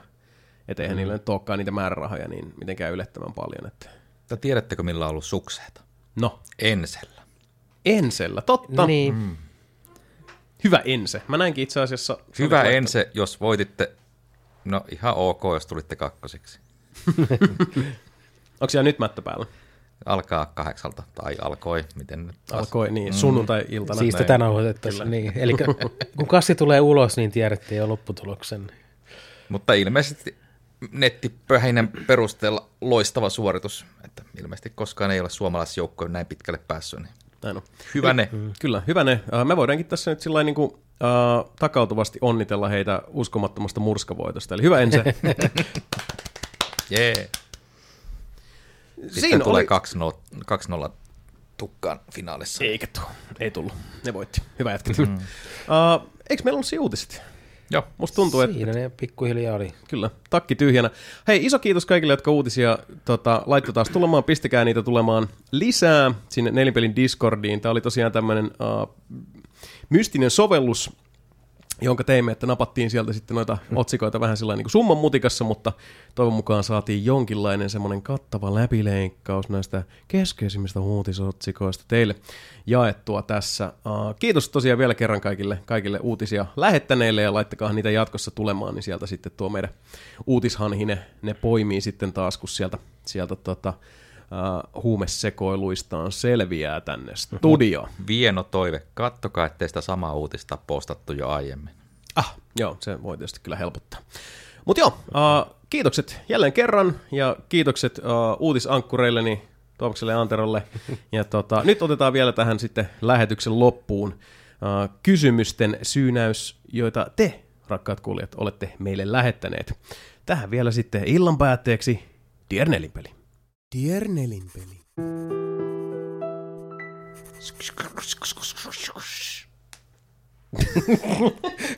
että eihän mm. niillä nyt olekaan niitä määrärahoja niin mitenkään ylettömän paljon. Että. Mutta tiedättekö, millä on ollut sukseita? No, Ensellä. Ensellä, totta. Niin. Mm. Hyvä Ense. Mä näinkin itse asiassa. Hyvä laittanut- Ense, jos voititte, no ihan ok, jos tulitte kakkosiksi. Onko siellä nyt mättö päällä? Alkaa kahdeksalta, tai alkoi, miten nyt taas. Alkoi niin, sunnuntai-iltana. Siis näin. tätä nauhoitettaisiin. Niin. Eli kun kassi tulee ulos, niin tiedätte jo lopputuloksen. Mutta ilmeisesti nettipöhinen perusteella loistava suoritus, että ilmeisesti koskaan ei ole suomalaisjoukkoja näin pitkälle päässyt, niin Näin on. hyvä ne. Kyllä, hyvä ne. Äh, Me voidaankin tässä nyt sillä niin kuin, äh, takautuvasti onnitella heitä uskomattomasta murskavoitosta. Eli hyvä Ense. Jee. Sitten Siinä tulee oli- 2-0 tukkaan finaalissa. Eikä tuu. Ei tullut. Ne voitti. Hyvä jätket. Mm. Uh, eikö meillä ollut uutiset? Joo. Musta tuntuu, että Siinä ne pikkuhiljaa oli. Kyllä, takki tyhjänä. Hei, iso kiitos kaikille, jotka uutisia tota, laittoi taas tulemaan. Pistäkää niitä tulemaan lisää sinne Nelinpelin Discordiin. Tämä oli tosiaan tämmöinen uh, mystinen sovellus, jonka teimme, että napattiin sieltä sitten noita otsikoita vähän sillä niin summan mutikassa, mutta toivon mukaan saatiin jonkinlainen semmoinen kattava läpileikkaus näistä keskeisimmistä uutisotsikoista teille jaettua tässä. Uh, kiitos tosiaan vielä kerran kaikille, kaikille uutisia lähettäneille ja laittakaa niitä jatkossa tulemaan, niin sieltä sitten tuo meidän uutishanhi ne, ne poimii sitten taas, kun sieltä, sieltä tota, uh, huumesekoiluistaan selviää tänne studioon. Vieno toive. Kattokaa, ettei sitä samaa uutista postattu jo aiemmin. Ah, joo, se voi tietysti kyllä helpottaa. Mutta joo, uh, kiitokset jälleen kerran ja kiitokset uh, uutisankkureilleni Tuomakselle ja Anterolle. Ja tota, nyt otetaan vielä tähän sitten lähetyksen loppuun uh, kysymysten syynäys, joita te, rakkaat kuulijat, olette meille lähettäneet. Tähän vielä sitten illan päätteeksi Dear Nelinpeli. Dear Nelinpeli.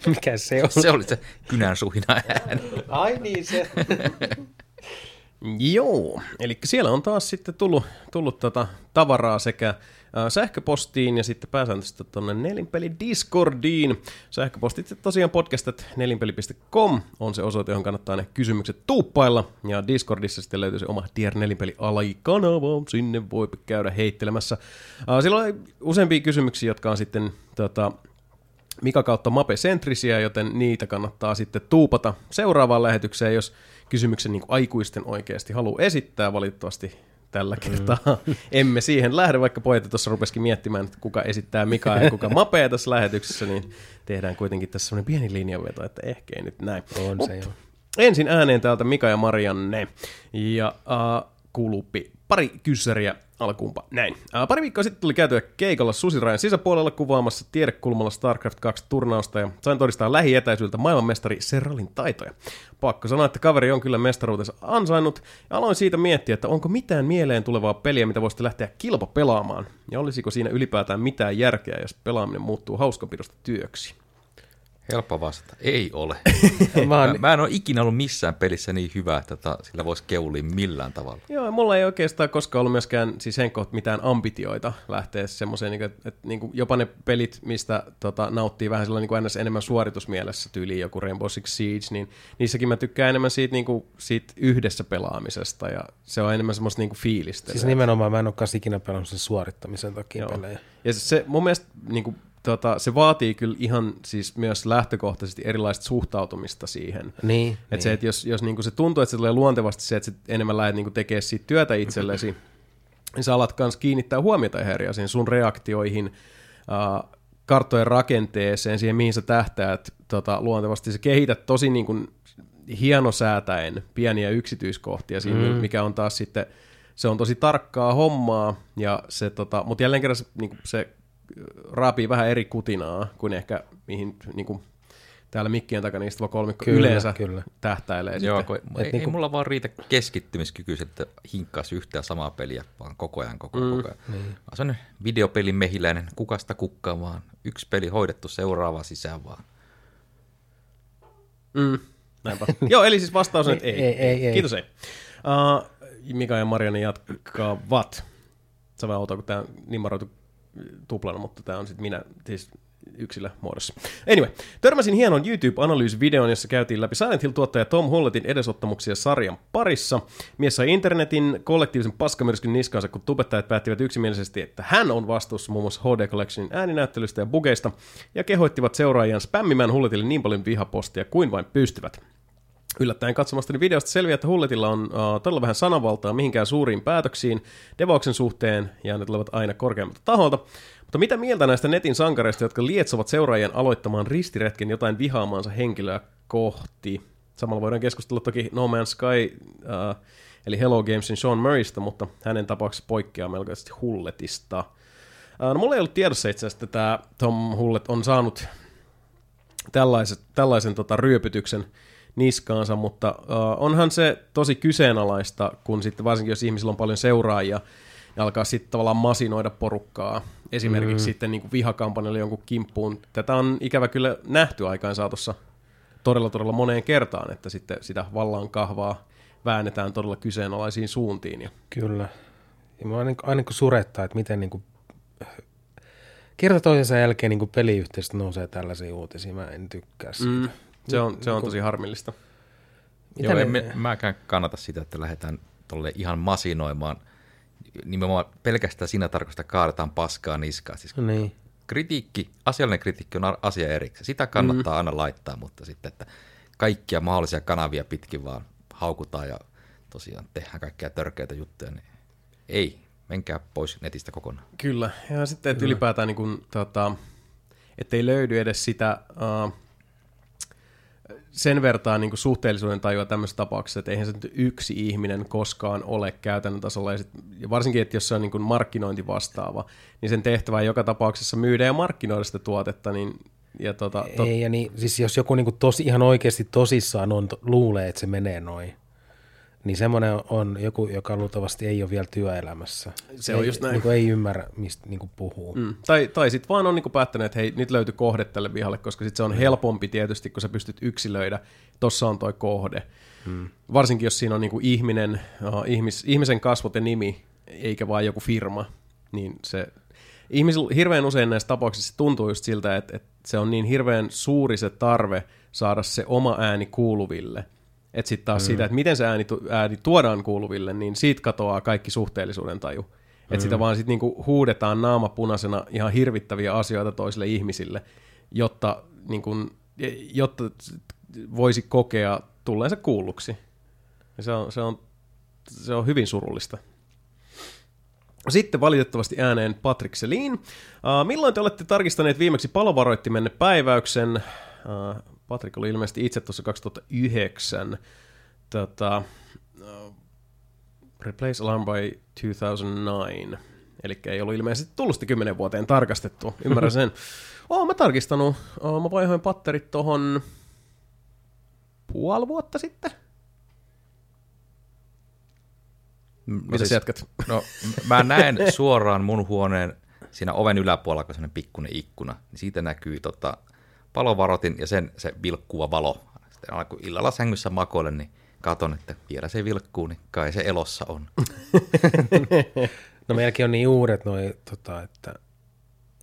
Mikä se on? Se oli se kynän suhina ääni. Ai niin se. Joo, eli siellä on taas sitten tullut, tullut tota tavaraa sekä äh, sähköpostiin ja sitten pääsääntöisesti tuonne Nelinpeli Discordiin. Sähköpostit tosiaan podcastat nelinpeli.com on se osoite, johon kannattaa ne kysymykset tuuppailla. Ja Discordissa sitten löytyy se oma Tier Nelinpeli alakanava, sinne voi käydä heittelemässä. Siellä on useampia kysymyksiä, jotka on sitten tota, Mika kautta Mape Centrisiä, joten niitä kannattaa sitten tuupata seuraavaan lähetykseen, jos kysymyksen niin kuin aikuisten oikeasti haluaa esittää. Valitettavasti tällä kertaa emme siihen lähde, vaikka pojat tuossa rupesikin miettimään, että kuka esittää Mika ja kuka Mapea tässä lähetyksessä, niin tehdään kuitenkin tässä semmoinen pieni linjanveto, että ehkä ei nyt näin. On Mut se joo. Ensin ääneen täältä Mika ja Marianne. Ja uh, kuuluupi pari kyssäriä alkuunpa. Näin. Uh, pari viikkoa sitten tuli käytyä keikalla Susirajan sisäpuolella kuvaamassa tiedekulmalla StarCraft 2-turnausta ja sain todistaa lähietäisyydeltä maailmanmestari Serralin taitoja. Pakko sanoa, että kaveri on kyllä mestaruutensa ansainnut ja aloin siitä miettiä, että onko mitään mieleen tulevaa peliä, mitä voisitte lähteä kilpa pelaamaan ja olisiko siinä ylipäätään mitään järkeä, jos pelaaminen muuttuu hauskapidosta työksi. Helppo vastata. Ei ole. Mä Mä, oon, mä en ole ikinä ollut missään pelissä niin hyvä, että tota, sillä voisi keulia millään tavalla. Joo, mulla ei oikeastaan koskaan ollut myöskään siis Henkko mitään ambitioita lähteä semmoiseen, niin että, että niin kuin jopa ne pelit, mistä tota, nauttii vähän sellainen niin kuin NS enemmän suoritusmielessä tyyliin joku Rainbow Six Siege, niin niissäkin mä tykkään enemmän siitä, niin kuin, siitä yhdessä pelaamisesta ja se on enemmän semmoista niin kuin fiilistä. siis nimenomaan mä en ole kanssa ikinä pelannut sen suorittamisen takia Joo. pelejä. Ja se, se mun mielestä niin kuin, tota, se vaatii kyllä ihan siis myös lähtökohtaisesti erilaista suhtautumista siihen. Niin, Että niin. se, että jos, jos niinku se tuntuu, että se tulee luontevasti se, että sä enemmän lähdet niinku tekemään siitä työtä itsellesi, niin sä alat kanssa kiinnittää huomiota ihan eri asiaan, sun reaktioihin, uh, karttojen rakenteeseen, siihen mihin sä tähtäät tota, luontevasti. Sä kehität tosi niin kuin hienosäätäen pieniä yksityiskohtia siinä, mm. mikä on taas sitten, se on tosi tarkkaa hommaa, ja se, tota, mutta jälleen kerran se, niin kuin se raapii vähän eri kutinaa kuin ehkä mihin niin kuin, täällä mikkien takana istuva kolmikko Kyllä, yleensä kyllä. tähtäilee Joo, sitten. kun ei, Et ei niinku- mulla vaan riitä keskittymiskyky, että hinkkaisi yhtään samaa peliä, vaan koko ajan, koko ajan, mm, koko ajan. Niin. Se on videopelin mehiläinen, kukasta kukkaan vaan. Yksi peli hoidettu, seuraava sisään vaan. Mm, näinpä. Joo, eli siis vastaus on, että ei. Ei, ei, ei. Kiitos, ei. Uh, Mika ja Marianne jatkavat. Se on vähän outoa, kun tämä on nimaroitu tuplana, mutta tämä on sitten minä, siis yksilö muodossa. Anyway, törmäsin hienon YouTube-analyysivideon, jossa käytiin läpi Silent Hill-tuottaja Tom Hulletin edesottamuksia sarjan parissa. Mies sai internetin kollektiivisen paskamyrskyn niskansa, kun tubettajat päättivät yksimielisesti, että hän on vastuussa muun muassa HD Collectionin ääninäyttelystä ja bugeista, ja kehoittivat seuraajan spämmimään Hulletille niin paljon vihapostia kuin vain pystyvät. Yllättäen katsomastani videosta selviää, että Hulletilla on uh, todella vähän sananvaltaa mihinkään suuriin päätöksiin devauksen suhteen, ja ne tulevat aina korkeammalta taholta. Mutta mitä mieltä näistä netin sankareista, jotka lietsovat seuraajien aloittamaan ristiretken jotain vihaamaansa henkilöä kohti? Samalla voidaan keskustella toki No Man's Sky, uh, eli Hello Gamesin Sean Murraysta, mutta hänen tapauksessa poikkeaa melkoisesti Hulletista. Uh, no, mulla ei ollut tiedossa itse asiassa, että tämä Tom Hullet on saanut tällaiset, tällaisen tota, ryöpytyksen niskaansa, mutta uh, onhan se tosi kyseenalaista, kun sitten varsinkin jos ihmisillä on paljon seuraajia, ja alkaa sitten tavallaan masinoida porukkaa, esimerkiksi mm. sitten niin vihakampanjalle jonkun kimppuun. Tätä on ikävä kyllä nähty aikaan saatossa todella todella moneen kertaan, että sitten sitä vallan kahvaa väännetään todella kyseenalaisiin suuntiin. Ja Kyllä. Ja mua aina, aina kun surettaa, että miten niin kuin, kerta toisensa jälkeen niin kuin peliyhteisöstä nousee tällaisia uutisia. Mä en tykkää siitä. mm, se on, se on tosi harmillista. Mitä Joo, ne- en me, mäkään kannata sitä, että lähdetään tolle ihan masinoimaan. Nimenomaan pelkästään siinä tarkoista kaadetaan paskaa niskaa. Siis Niin. kritiikki, asiallinen kritiikki on asia erikseen. Sitä kannattaa mm. aina laittaa, mutta sitten, että kaikkia mahdollisia kanavia pitkin vaan haukutaan ja tosiaan tehdään kaikkia törkeitä juttuja, niin ei, menkää pois netistä kokonaan. Kyllä, ja sitten että ylipäätään niin kuin, tota, ettei löydy edes sitä uh, sen vertaan niin suhteellisuuden tajua tämmöisessä tapauksessa, että eihän se nyt yksi ihminen koskaan ole käytännön tasolla, ja, sit, ja varsinkin, että jos se on niin markkinointi vastaava, niin sen tehtävä joka tapauksessa myydä ja markkinoida sitä tuotetta, niin ja tota, tot, Ei, ja niin, siis jos joku niinku tosi, ihan oikeasti tosissaan on, luulee, että se menee noin, niin semmoinen on joku, joka luultavasti ei ole vielä työelämässä. Se on ei, just näin. Niinku ei ymmärrä, mistä niinku puhuu. Mm. Mm. Tai, tai sitten vaan on niinku päättänyt, että hei, nyt löytyy kohde tälle vihalle, koska sitten se on helpompi tietysti, kun sä pystyt yksilöidä, tossa on toi kohde. Mm. Varsinkin, jos siinä on niinku ihminen, uh, ihmis, ihmisen kasvot ja nimi, eikä vaan joku firma, niin se ihmisillä hirveän usein näissä tapauksissa tuntuu just siltä, että, että se on niin hirveän suuri se tarve saada se oma ääni kuuluville. Että sitten taas mm. siitä, että miten se ääni, tu- ääni tuodaan kuuluville, niin siitä katoaa kaikki suhteellisuuden taju. Että Mm. sitä vaan sitten niinku huudetaan naamapunaisena ihan hirvittäviä asioita toisille ihmisille, jotta, niinku, jotta voisi kokea tulleensa kuulluksi. Ja se on, se on, se on hyvin surullista. Sitten valitettavasti ääneen Patrick Selin. Uh, milloin te olette tarkistaneet viimeksi palovaroittimenne päiväyksen? Uh, Patrick oli ilmeisesti itse tuossa 2009. Tota, uh, replace alarm by 2009. Eli ei ollut ilmeisesti tullut sitä 10 vuoteen tarkastettu. Ymmärrän sen. Oon mä tarkistanut. Uh, mä vaihoin patterit tohon puoli vuotta sitten. Mitä siis, jatkat? No, mä näen suoraan mun huoneen siinä oven yläpuolella, kun on sellainen pikkuinen ikkuna, niin siitä näkyy tota, palovarotin ja sen se vilkkuva valo. Sitten aina kun illalla sängyssä makoilen, niin katon, että vielä se vilkkuu, niin kai se elossa on. No meilläkin on niin uudet noi, tota, että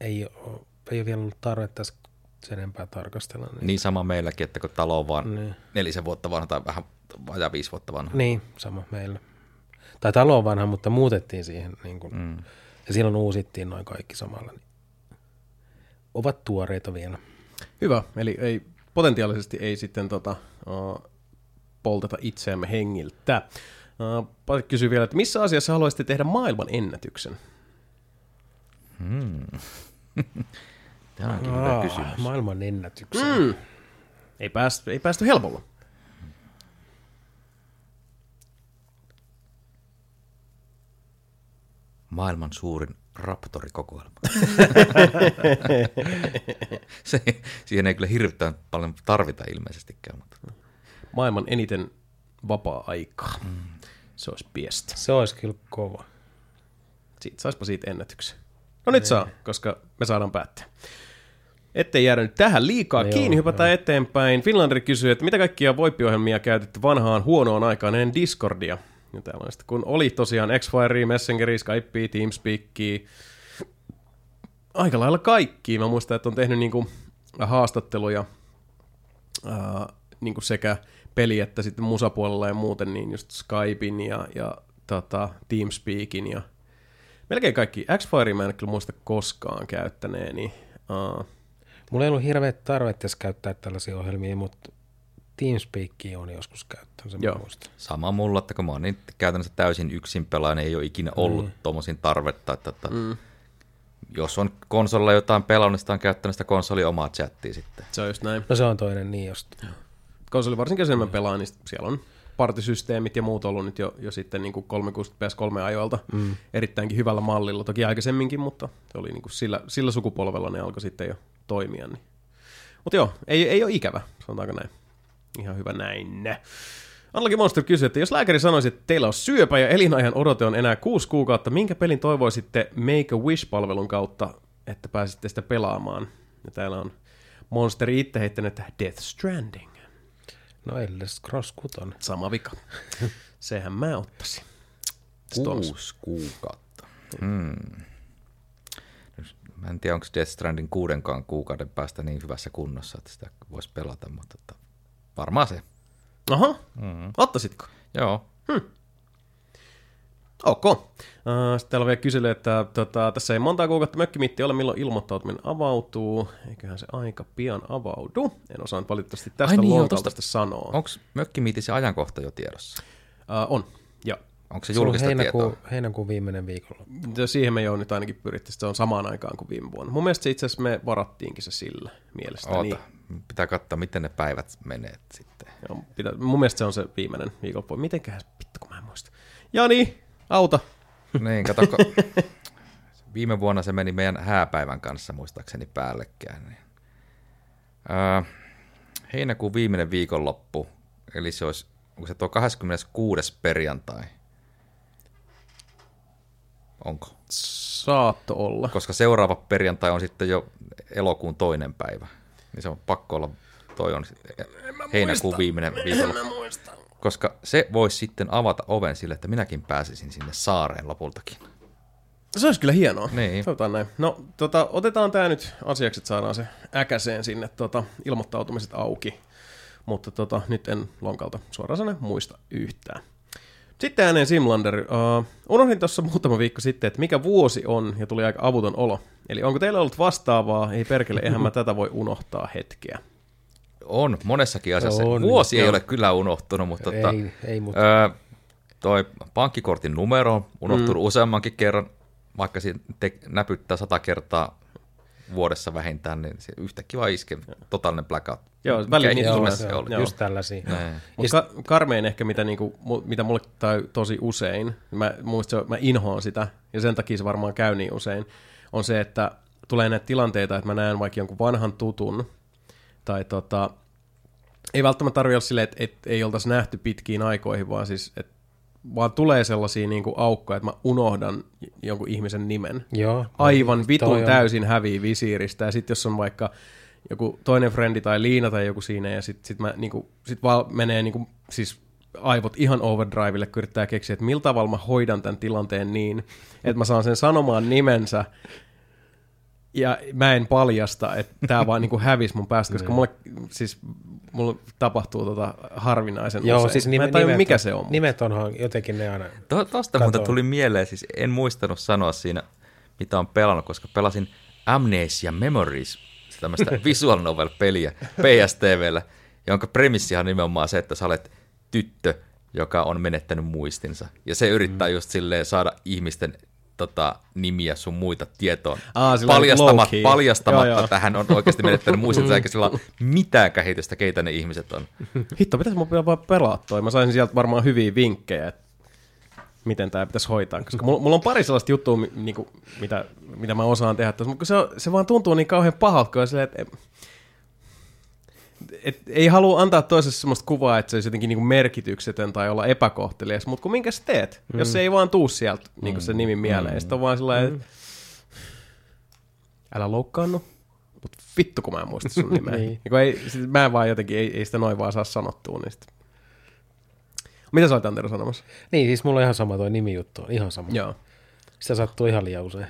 ei ole, ei ole vielä ollut tarvetta sen enempää tarkastella. Niin, Niin sama meilläkin, että kun talo on vaan Niin. nelisen vuotta vanha tai vähän vajaa viisi vuotta vanha. niin sama meillä. Tai talo on vanha, mutta muutettiin siihen. Niin kuin, mm. Ja silloin uusittiin noin kaikki samalla. Niin ovat tuoreita vielä. Hyvä, eli ei, potentiaalisesti ei sitten tota, uh, polteta itseämme hengiltä. Uh, Patrik kysyy vielä, että missä asiassa haluaisitte tehdä maailman ennätyksen? Tämä onkin hyvä kysymys. maailman ennätyksen. Mm. Ei, päästy, ei päästy helpolla. Maailman suurin raptorikokoelma. Se, siihen ei kyllä hirvittävän paljon tarvita ilmeisestikään. Mutta. Maailman eniten vapaa-aikaa. Mm. Se olisi piestä. Se olisi kyllä kova. Siitä, saispa siitä ennätyksen. No nyt saa, koska me saadaan päättää. Ettei jäädä nyt tähän liikaa Joo, kiinni, hypätään eteenpäin. Finlanderi kysyy, että mitä kaikkia voipiohjelmia käytetty vanhaan huonoon aikaan ennen Discordia? Ja tällaista, kun oli tosiaan X-Fire, Messengeri, Skype, Teamspeakia, aika lailla kaikki. Mä muistan, että on tehnyt niinku haastatteluja ää, niinku sekä peli- että sitten musapuolella ja muuten, niin just Skypein ja, ja tota, Teamspeakin ja melkein kaikki. X-Fire mä en kyllä muista koskaan käyttäneeni. Uh, Mulla ei ollut hirveä tarve tässä käyttää tällaisia ohjelmia, mutta Teamspeakia on joskus käyttänyt, sen Joo. muistan. Sama mulla, että kun mä oon niin käytännössä täysin yksin pelaaja, niin ei ole ikinä ollut mm. tuommoisin tarvetta. Että, että mm. Jos on konsolilla jotain pelannut, niin sitä on käyttänyt sitä konsoli omaa chattia sitten. se on just näin. No se on toinen niin just. Konsoli varsinkin jos enemmän pelaa, niin siellä on partisysteemit ja muut ollut nyt jo, jo sitten niin kuin 360 PS3 ajoilta mm. erittäinkin hyvällä mallilla. Toki aikaisemminkin, mutta se oli niin kuin sillä, sillä sukupolvella ne alkoi sitten jo toimia. Niin. Mutta joo, ei, ei ole ikävä, sanotaanko näin. Ihan hyvä näin. Anlakin Monster kysyy, että jos lääkäri sanoisi, että teillä on syöpä ja elinajan odote on enää kuusi kuukautta, minkä pelin toivoisitte Make a Wish-palvelun kautta, että pääsitte sitä pelaamaan? Ja täällä on Monsteri itse heittänyt Death Stranding. No Elder Scrolls 6. Sama vika. Sehän mä ottaisin. Kuusi kuukautta. Hmm. Mä en tiedä, onko Death Stranding kuudenkaan kuukauden päästä niin hyvässä kunnossa, että sitä voisi pelata, mutta että varmaan se. Aha, mm. ottaisitko? Joo. Ok. Uh, sitten täällä on vielä kysely, että tota, tässä ei monta kuukautta mökkimitti ole, milloin ilmoittautuminen avautuu. Eiköhän se aika pian avaudu. En osaa nyt valitettavasti tästä Ai niin, tosta- sanoa. Onko Mökkimiitissä ajankohta jo tiedossa? Uh, on, joo. Onko se Se on julkista heinäkuun, tietoa? heinäkuun viimeinen viikolla. Ja Siihen me jo nyt ainakin pyrittiin, se on samaan aikaan kuin viime vuonna. Mun mielestä se itse asiassa me varattiinkin se sillä mielestäni. Oota, pitää katsoa, miten ne päivät menee sitten. Joo, pitää, mun mielestä se on se viimeinen viikonloppu. Mitenköhän, vittu kun mä en muista. Jani, auta. Niin, kato, viime vuonna se meni meidän hääpäivän kanssa muistaakseni päällekkäin. Niin. Öö, heinäkuun viimeinen viikonloppu, eli se olisi, onko se tuo 26. perjantai? Onko? Saatto olla. Koska seuraava perjantai on sitten jo elokuun toinen päivä. Niin se on pakko olla, toi on heinäkuun viimeinen viikonloppu. Koska se voisi sitten avata oven sille, että minäkin pääsisin sinne saareen lopultakin. Se olisi kyllä hienoa. Niin. Sanotaan näin. No, tota, otetaan tämä nyt asiaksi, että saadaan se äkäseen sinne tota, ilmoittautumiset auki. Mutta tota, nyt en lonkalta suoraan sanoen muista yhtään. Sitten ääneen Simlander. Uh, unohdin tuossa muutama viikko sitten, että mikä vuosi on, ja tuli aika avuton olo. Eli onko teillä ollut vastaavaa? Ei perkele, eihän mä tätä voi unohtaa hetkeä. On, monessakin asiassa. On, Vuosi ei joo. ole kyllä unohtunut, mutta tota, Ei, ei mutta öö, toi pankkikortin numero on unohtunut mm. useammankin kerran, vaikka siinä te, näpyttää sata kertaa vuodessa vähintään, niin se yhtäkkiä vaan iskee totaalinen blackout. Joo, väliin niitä tulee. se oli. Joo. just tällaisia. Mutta ka- karmein ehkä, mitä, niinku, mitä mulle tai tosi usein, mä, muista, se on- mä inhoan sitä, ja sen takia se varmaan käy niin usein, on se, että tulee näitä tilanteita, että mä näen vaikka jonkun vanhan tutun, tai tota, ei välttämättä tarvitse olla silleen, että, että ei oltaisi nähty pitkiin aikoihin, vaan siis, että vaan tulee sellaisia niin kuin aukkoja, että mä unohdan jonkun ihmisen nimen. Joo. Aivan vitun täysin hävii visiiristä, ja sitten jos on vaikka joku toinen frendi tai Liina tai joku siinä, ja sitten sit mä niinku, sit vaan menee niinku, siis aivot ihan overdrivelle, kun yrittää keksiä, että millä tavalla mä hoidan tämän tilanteen niin, että mä saan sen sanomaan nimensä, ja mä en paljasta, että tämä vaan niinku hävisi mun päästä, koska mulle, siis, mulle tapahtuu tota harvinaisen Joo, usein. siis mä nime, en tajua, nimet, mikä on- se on. Nimet onhan jotenkin ne aina. To, tosta muuten tuli mieleen, siis en muistanut sanoa siinä, mitä on pelannut, koska pelasin Amnesia Memories, tämmöistä visual novel-peliä PSTVllä, jonka premissihan on nimenomaan se, että sä olet tyttö, joka on menettänyt muistinsa. Ja se yrittää just silleen saada ihmisten tota, nimiä sun muita tietoon. Aa, Paljastamat, paljastamatta, Joo, joo. että hän on oikeasti menettänyt muistinsa, eikä sillä ole mitään käsitystä, keitä ne ihmiset on. Hitto, pitäisi mun vaan pelaa toi. Mä saisin sieltä varmaan hyviä vinkkejä, että miten tämä pitäisi hoitaa. Koska mulla, mulla on pari sellaista juttua, mi- niinku, mitä, mitä mä osaan tehdä tässä, mutta se, se vaan tuntuu niin kauhean pahalta, kun on silleen, että et, ei halua antaa toiselle sellaista kuvaa, että se olisi jotenkin niinku merkityksetön tai olla epäkohtelias, mutta kun minkä sä teet, mm. jos se ei vaan tuu sieltä niinku se nimi mieleen, mm. sitten on vaan sellainen, mm. älä loukkaannu, mutta vittu kun mä en muista sun nimeä. Niin. niin. Niin ei, sit mä en vaan jotenkin, ei, ei sitä noin vaan saa sanottua, niin sit. Mitä sä olet Antero sanomassa? Niin, siis mulla on ihan sama toi nimijuttu, on ihan sama. Joo. Sitä sattuu ihan liian usein.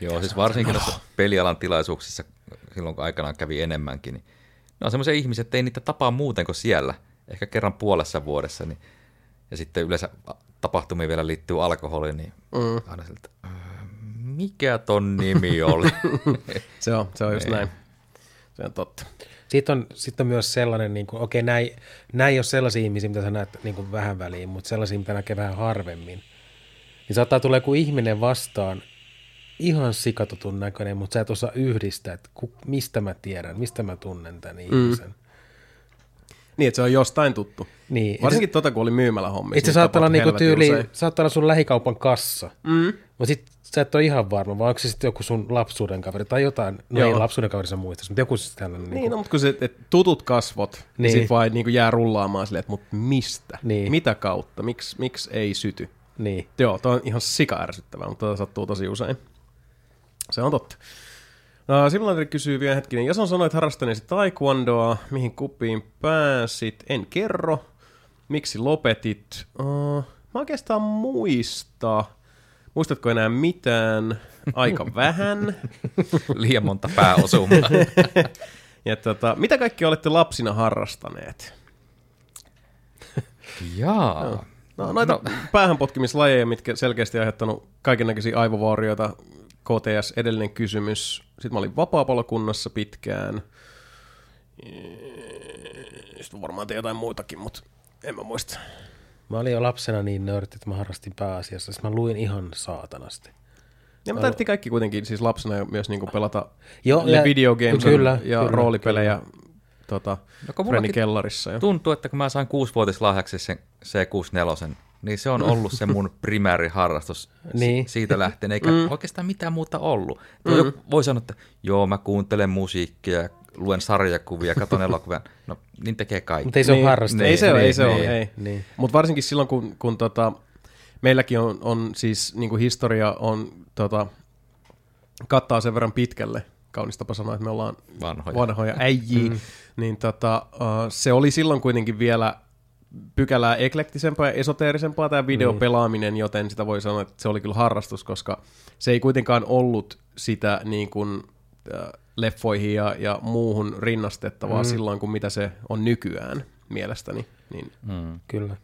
Joo, siis varsinkin noissa pelialan tilaisuuksissa, silloin kun aikanaan kävi enemmänkin, niin ne on semmoisia ihmisiä, että ei niitä tapaa muuten kuin siellä, ehkä kerran puolessa vuodessa, niin, ja sitten yleensä tapahtumiin vielä liittyy alkoholi, niin mm. aina siltä, "Öö, mikä ton nimi oli? Se on, se on just Niin. näin. Se on totta. Sitten on, sitten on myös sellainen, niin kuin, okei, näin, näin ei ole sellaisia ihmisiä, mitä sä näet niin kuin vähän väliin, mutta sellaisia, mitä näkee vähän harvemmin. Niin saattaa tulla joku ihminen vastaan, ihan sikatutun näköinen, mutta sä et osaa yhdistää, että ku, mistä mä tiedän, mistä mä tunnen tämän ihmisen. Niin, että se on jostain tuttu. Niin, Varsinkin tota, kun oli myymällä hommissa. Itse saattaa olla niinku tyyli, Usein. saattaa olla sun lähikaupan kassa, mm. Mutta sit sä et ole ihan varma, vai onko se sitten joku sun lapsuuden kaveri tai jotain, no Joo. ei lapsuuden kaveri sä muistas, mutta joku sitten tällainen. Niin, Niin, no, mutta kun se, et tutut kasvot, niin. Niin. sit vaan niin jää rullaamaan silleen, että mut mistä? Niin. Mitä kautta? Miks, miksi ei syty? niin. Joo, toi on ihan sika ärsyttävää, mutta sattuu tosi usein. Se on totta. No, Simulator kysyy vielä hetkinen. Jason sanoi, että harrastaneesi taekwondoa. Mihin kuppiin pääsit? En kerro. Miksi lopetit? Uh, mä oikeastaan muista. Muistatko enää mitään? Aika vähän. Liian monta pääosumaa. Ja tota, mitä kaikki olette lapsina harrastaneet? Jaa. No, noita no. päähänpotkimislajeja, mitkä selkeästi aiheuttanut kaikennäköisiä aivovaurioita. KTS, edellinen kysymys. Sitten mä olin vapaapalokunnassa pitkään. Sitten varmaan jotain muutakin, mutta en mä muista. Mä olin jo lapsena niin nörtti, että mä harrastin pääasiassa. Siis mä luin ihan saatanasti. Ja me taidettiin kaikki kuitenkin siis lapsena jo myös niinku pelata Joo, Joo, ja- video games kyllä, ja kyllä, roolipelejä tota, No, kellarissa. Jo. Tuntuu, että kun mä sain kuusivuotislahjaksi sen C64, niin se on ollut se mun primääriharrastus Niin. si- siitä lähtien, eikä mm. oikeastaan mitään muuta ollut. Mm. Voi sanoa, että joo, mä kuuntelen musiikkia, luen sarjakuvia, katon elokuvia. No, niin tekee kaikki. Mutta ei se niin, ole harrastus. Ei se ole, ei se niin, ole, niin, ei. niin. Mutta varsinkin silloin, kun, kun tota, meilläkin on, on siis niin kuin historia on, tota, kattaa sen verran pitkälle, kaunis tapa sanoa, että me ollaan Vanhoja. vanhoja äijiä, mm. niin tota, uh, se oli silloin kuitenkin vielä pykälää eklektisempaa ja esoteerisempaa tämä videopelaaminen, joten sitä voi sanoa, että se oli kyllä harrastus, koska se ei kuitenkaan ollut sitä niin kuin, äh, leffoihin ja, ja muuhun rinnastettavaa mm. silloin, kuin mitä se on nykyään mielestäni. Niin, Mm. Kyllä.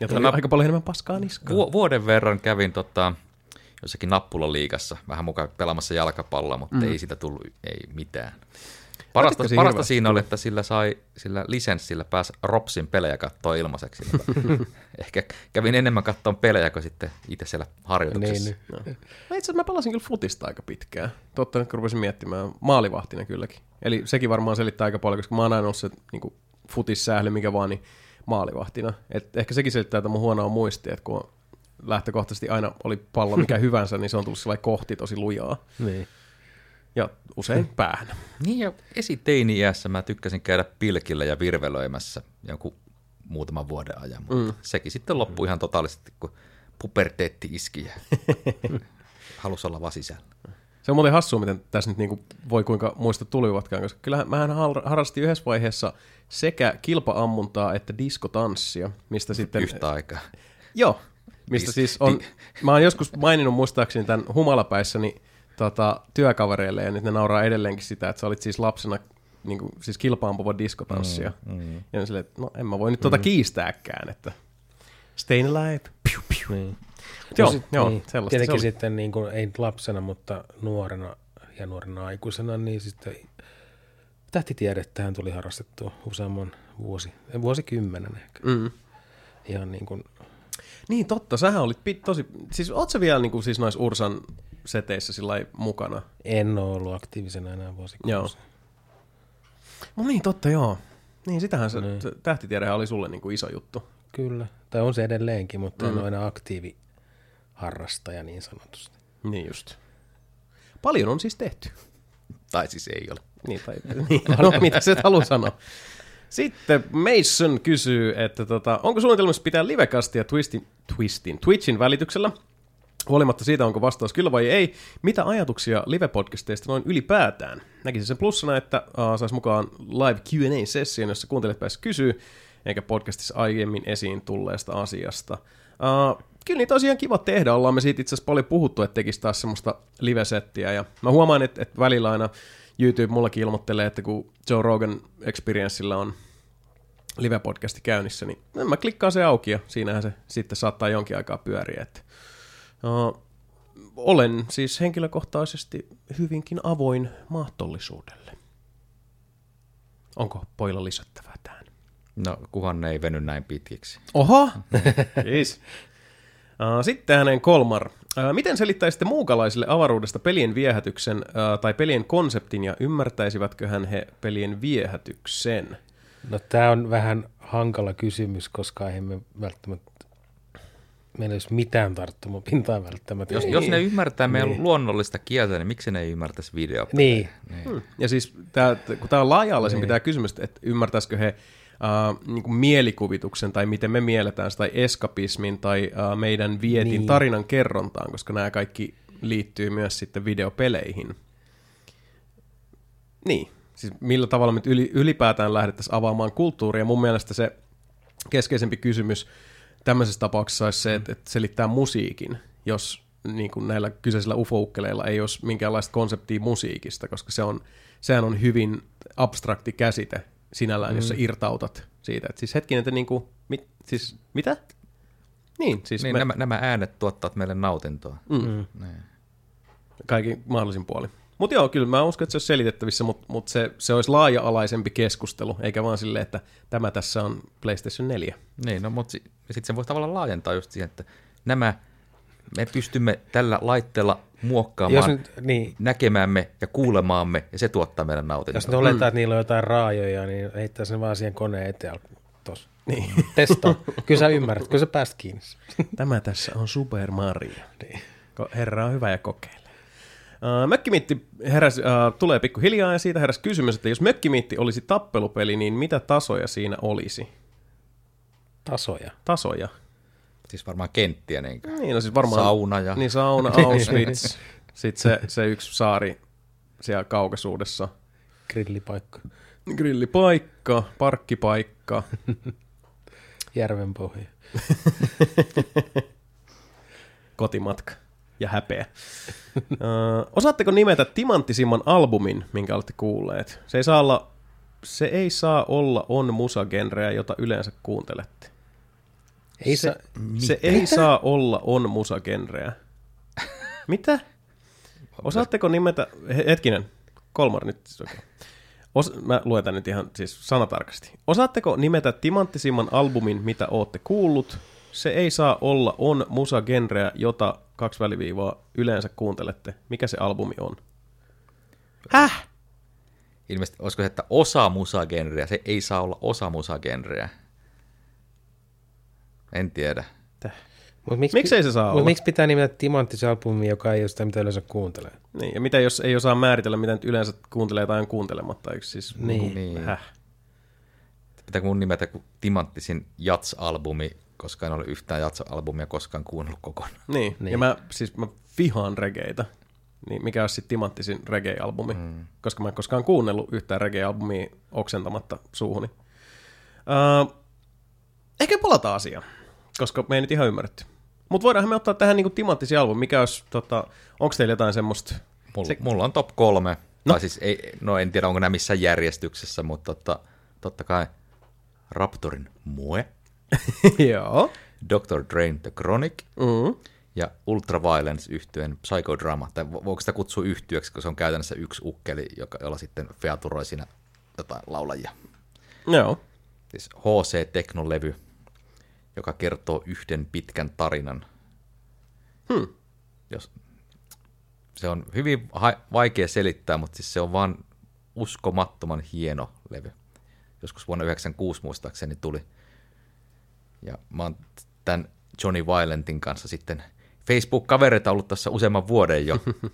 ja tuli mä- aika paljon enemmän paskaa niskaan. Vu- vuoden verran kävin tota, jossakin nappulaliigassa vähän mukaan pelaamassa jalkapalloa, mutta mm. ei siitä tullut ei mitään. Parasta, parasta hirveästi siinä oli, että sillä sai sillä lisenssillä pääsi Ropsin pelejä katsoa ilmaiseksi. Ehkä kävin enemmän katsoa pelejä kuin sitten itse siellä harjoituksessa. Niin, No. Mä itse asiassa mä pelasin kyllä futista aika pitkään. Totta kun rupesin miettimään. Maalivahtina kylläkin. Eli sekin varmaan selittää aika paljon, koska mä oon aina ollut se niin futissäähly, mikä vaan, niin maalivahtina. Et ehkä sekin selittää, että mun huonoa muisti, että kun lähtökohtaisesti aina oli pallo mikä hyvänsä, niin se on tullut sillä kohti tosi lujaa. niin. Ja usein päähän. Niin ja esiteini-iässä mä tykkäsin käydä pilkillä ja virvelöimässä jonkun muutaman vuoden ajan, mutta mm. sekin sitten loppui ihan totaalisesti, kun puberteetti iski ja halusi olla vaan sisällä. Se on muuten hassua, miten tässä nyt niinku voi kuinka muista tulivatkaan, koska kyllähän mähän har- harrastin yhdessä vaiheessa sekä kilpaammuntaa että diskotanssia, mistä sitten... Yhtä aikaa. Joo, mistä siis on... Mä oon joskus maininnut muistaakseni tämän humalapäissäni tota, työkavereille, ja nyt ne nauraa edelleenkin sitä, että sä olit siis lapsena niin kuin, siis kilpaampuva diskotanssia. Mm, mm. Ja ne silleen, että no en mä voi nyt tota kiistääkään, että staying alive. Piu, piu. Niin. Joo, No sit- joo, niin. sellaista Tietenkin se oli. sitten niin kuin, ei lapsena, mutta nuorena ja nuorena aikuisena, niin sitten tähtitiedettähän tuli harrastettua useamman vuosi, vuosikymmenen ehkä. Mm. Ihan niin kuin, Niin totta, sähän olit pit, tosi, siis oot sä vielä niin kuin, siis noissa Ursan seteissä sillä mukana? En ole ollut aktiivisena enää vuosikausia. No niin, totta joo. Niin, sitähän se, se tähtitiedehän oli sulle niin kuin iso juttu. Kyllä, tai on se edelleenkin, mutta mm. en ole enää aktiivi harrastaja niin sanotusti. Niin just. Paljon on siis tehty. Tai siis ei ole. Niin, tai, niin, no, mitä se et halua sanoa? Sitten Mason kysyy, että tota, onko suunnitelmassa pitää livekastia Twistin, Twistin, Twitchin välityksellä? Huolimatta siitä, onko vastaus kyllä vai ei, mitä ajatuksia live-podcasteista noin ylipäätään? Näkisin sen plussana, että uh, saisi mukaan live Q&A-session, jossa kuuntelijat pääsisi kysyä, eikä podcastissa aiemmin esiin tulleesta asiasta. Uh, kyllä niitä olisi ihan kiva tehdä, ollaan me siitä itse asiassa paljon puhuttu, että tekisi taas semmoista live-settiä, ja mä huomaan, että, että välillä aina YouTube mullakin ilmoittelee, että kun Joe Rogan Experienceillä on live-podcasti käynnissä, niin mä klikkaan se auki ja siinähän se sitten saattaa jonkin aikaa pyöriä. Että, olen siis henkilökohtaisesti hyvinkin avoin mahdollisuudelle. Onko poilla lisättävää tähän? No, kuhan ne ei veny näin pitkiksi. Oho! Jeez. Uh, Sitten hänen Kolmar. Miten selittäisitte muukalaisille avaruudesta pelien viehätyksen tai pelien konseptin ja ymmärtäisivätköhän he pelien viehätyksen? No tämä on vähän hankala kysymys, koska ei me välttämättä, meillä ei olisi mitään tarttumapintaa välttämättä. Jos, jos ne ymmärtää meidän luonnollista kieltä, niin miksi ne ei ymmärtäisi video? Niin, Hmm. Ja siis tää, kun tämä on laaja-alaisempi tämä kysymys, että ymmärtäisikö he uh, niin kuin mielikuvituksen tai miten me mielletään sitä, tai eskapismin tai uh, meidän vietin niin. Niin. tarinan kerrontaan, koska nämä kaikki liittyy myös sitten videopeleihin. Niin, siis millä tavalla me yli, ylipäätään lähdettäisiin avaamaan kulttuuria. Mun mielestä se keskeisempi kysymys tämmöisessä tapauksessa olisi se, että, että selittää musiikin, jos niin kuin näillä kyseisillä ufoukkeleilla ei olisi minkäänlaista konseptia musiikista, koska se on, sehän on hyvin abstrakti käsite sinällään, mm. jos sä irtautat siitä. Et siis hetkinen, että niin kuin, mit, siis mitä? Niin, siis Niin, me, nämä, nämä äänet tuottavat meille nautintoa. mm, Niin. kaikin mahdollisin puoli. Mutta joo, kyllä mä uskon, että se olisi selitettävissä, mutta mut se, se olisi laaja-alaisempi keskustelu, eikä vaan silleen, että tämä tässä on PlayStation 4. Niin, no, mutta si- sitten sen voi tavallaan laajentaa just siihen, että nämä, me pystymme tällä laitteella muokkaamaan nyt, niin, näkemäämme ja kuulemaamme, ja se tuottaa meidän nautintoa. jos nyt oletaan, että niillä on jotain raajoja, niin heittää sen vaan siihen koneen eteen. Tos. Niin. Testaa. Kyllä sä ymmärrät, kyllä sä pääst kiinni. Tämä tässä on Super Mario. Niin. Herra on hyvä ja kokeilee. Uh, Mökkimiitti heräs, uh, tulee pikkuhiljaa ja siitä heräsi kysymys, että jos Mökkimiitti olisi tappelupeli, niin mitä tasoja siinä olisi? Tasoja. Tasoja. Siis varmaan kenttiä, niin kuin. Niin, no siis varmaan... Sauna ja- Niin, sauna, Auschwitz. Sitten se, se yksi saari siellä kaukaisuudessa. Grillipaikka. Grillipaikka, parkkipaikka. Järven pohja. kotimatka ja häpeä. Ö, osaatteko nimetä timanttisimman albumin, minkä olette kuulleet? Se ei saa olla, se ei saa olla on musagenreä, jota yleensä kuuntelette. Ei se, se, se ei saa olla on musagenreä. Mitä? Osaatteko nimetä, he- hetkinen, Kolmar nyt. siis Okay. Os, mä luen tän nyt ihan siis sanatarkasti. Osaatteko nimetä timanttisimman albumin, mitä ootte kuullut? Se ei saa olla on musagenreä, jota kaksi väliviivaa yleensä kuuntelette. Mikä se albumi on? Häh? Ilmeisesti, olisiko se, että osa musagenreä, se ei saa olla osa musagenreä. En tiedä. Mut miksi, Miksei se saa mut olla? miksi pitää nimetä timanttisalbumi, joka ei ole sitä, mitä yleensä kuuntelee? Niin, ja mitä jos ei osaa määritellä, mitä nyt yleensä kuuntelee tai on kuuntelematta? Eikö siis, Niin. Niin. Häh? Pitääkö mun nimetä kuin timanttisin Jats-albumi, koska en ole yhtään Jats-albumia koskaan kuunnellut kokonaan. Niin. niin, ja mä, siis mä vihaan regeitä. Niin mikä olisi sitten timanttisin reggae-albumi, mm. koska mä en koskaan kuunnellut yhtään reggae-albumia oksentamatta suuhuni. Uh, ehkä palataan asiaan, koska me ei nyt ihan ymmärretty. Mutta voidaanhan me ottaa tähän niinku timanttisi albumi, mikä olisi, tota, onko teillä jotain semmoista? Mulla, Se- mulla on top kolme. No. No. Tai siis ei, no en tiedä, onko nämä missään järjestyksessä, mutta totta, totta kai Raptorin Mue, Joo. Dr. Drain The Chronic Mm. ja Ultraviolence yhtyeen Psychodrama. Tai vo- voiko sitä kutsua yhtyeeksi, kun se on käytännössä yksi ukkeli, joka, jolla sitten featuroi siinä jotain laulajia. Joo. Siis HC Teknolevy. joka kertoo yhden pitkän tarinan. Hmm. Jos, se on hyvin ha- vaikea selittää, mutta siis se on vaan uskomattoman hieno levy. Joskus vuonna 1996 muistaakseni tuli. Ja mä oon tämän Johnny Violentin kanssa sitten Facebook-kavereita ollut tässä useamman vuoden jo.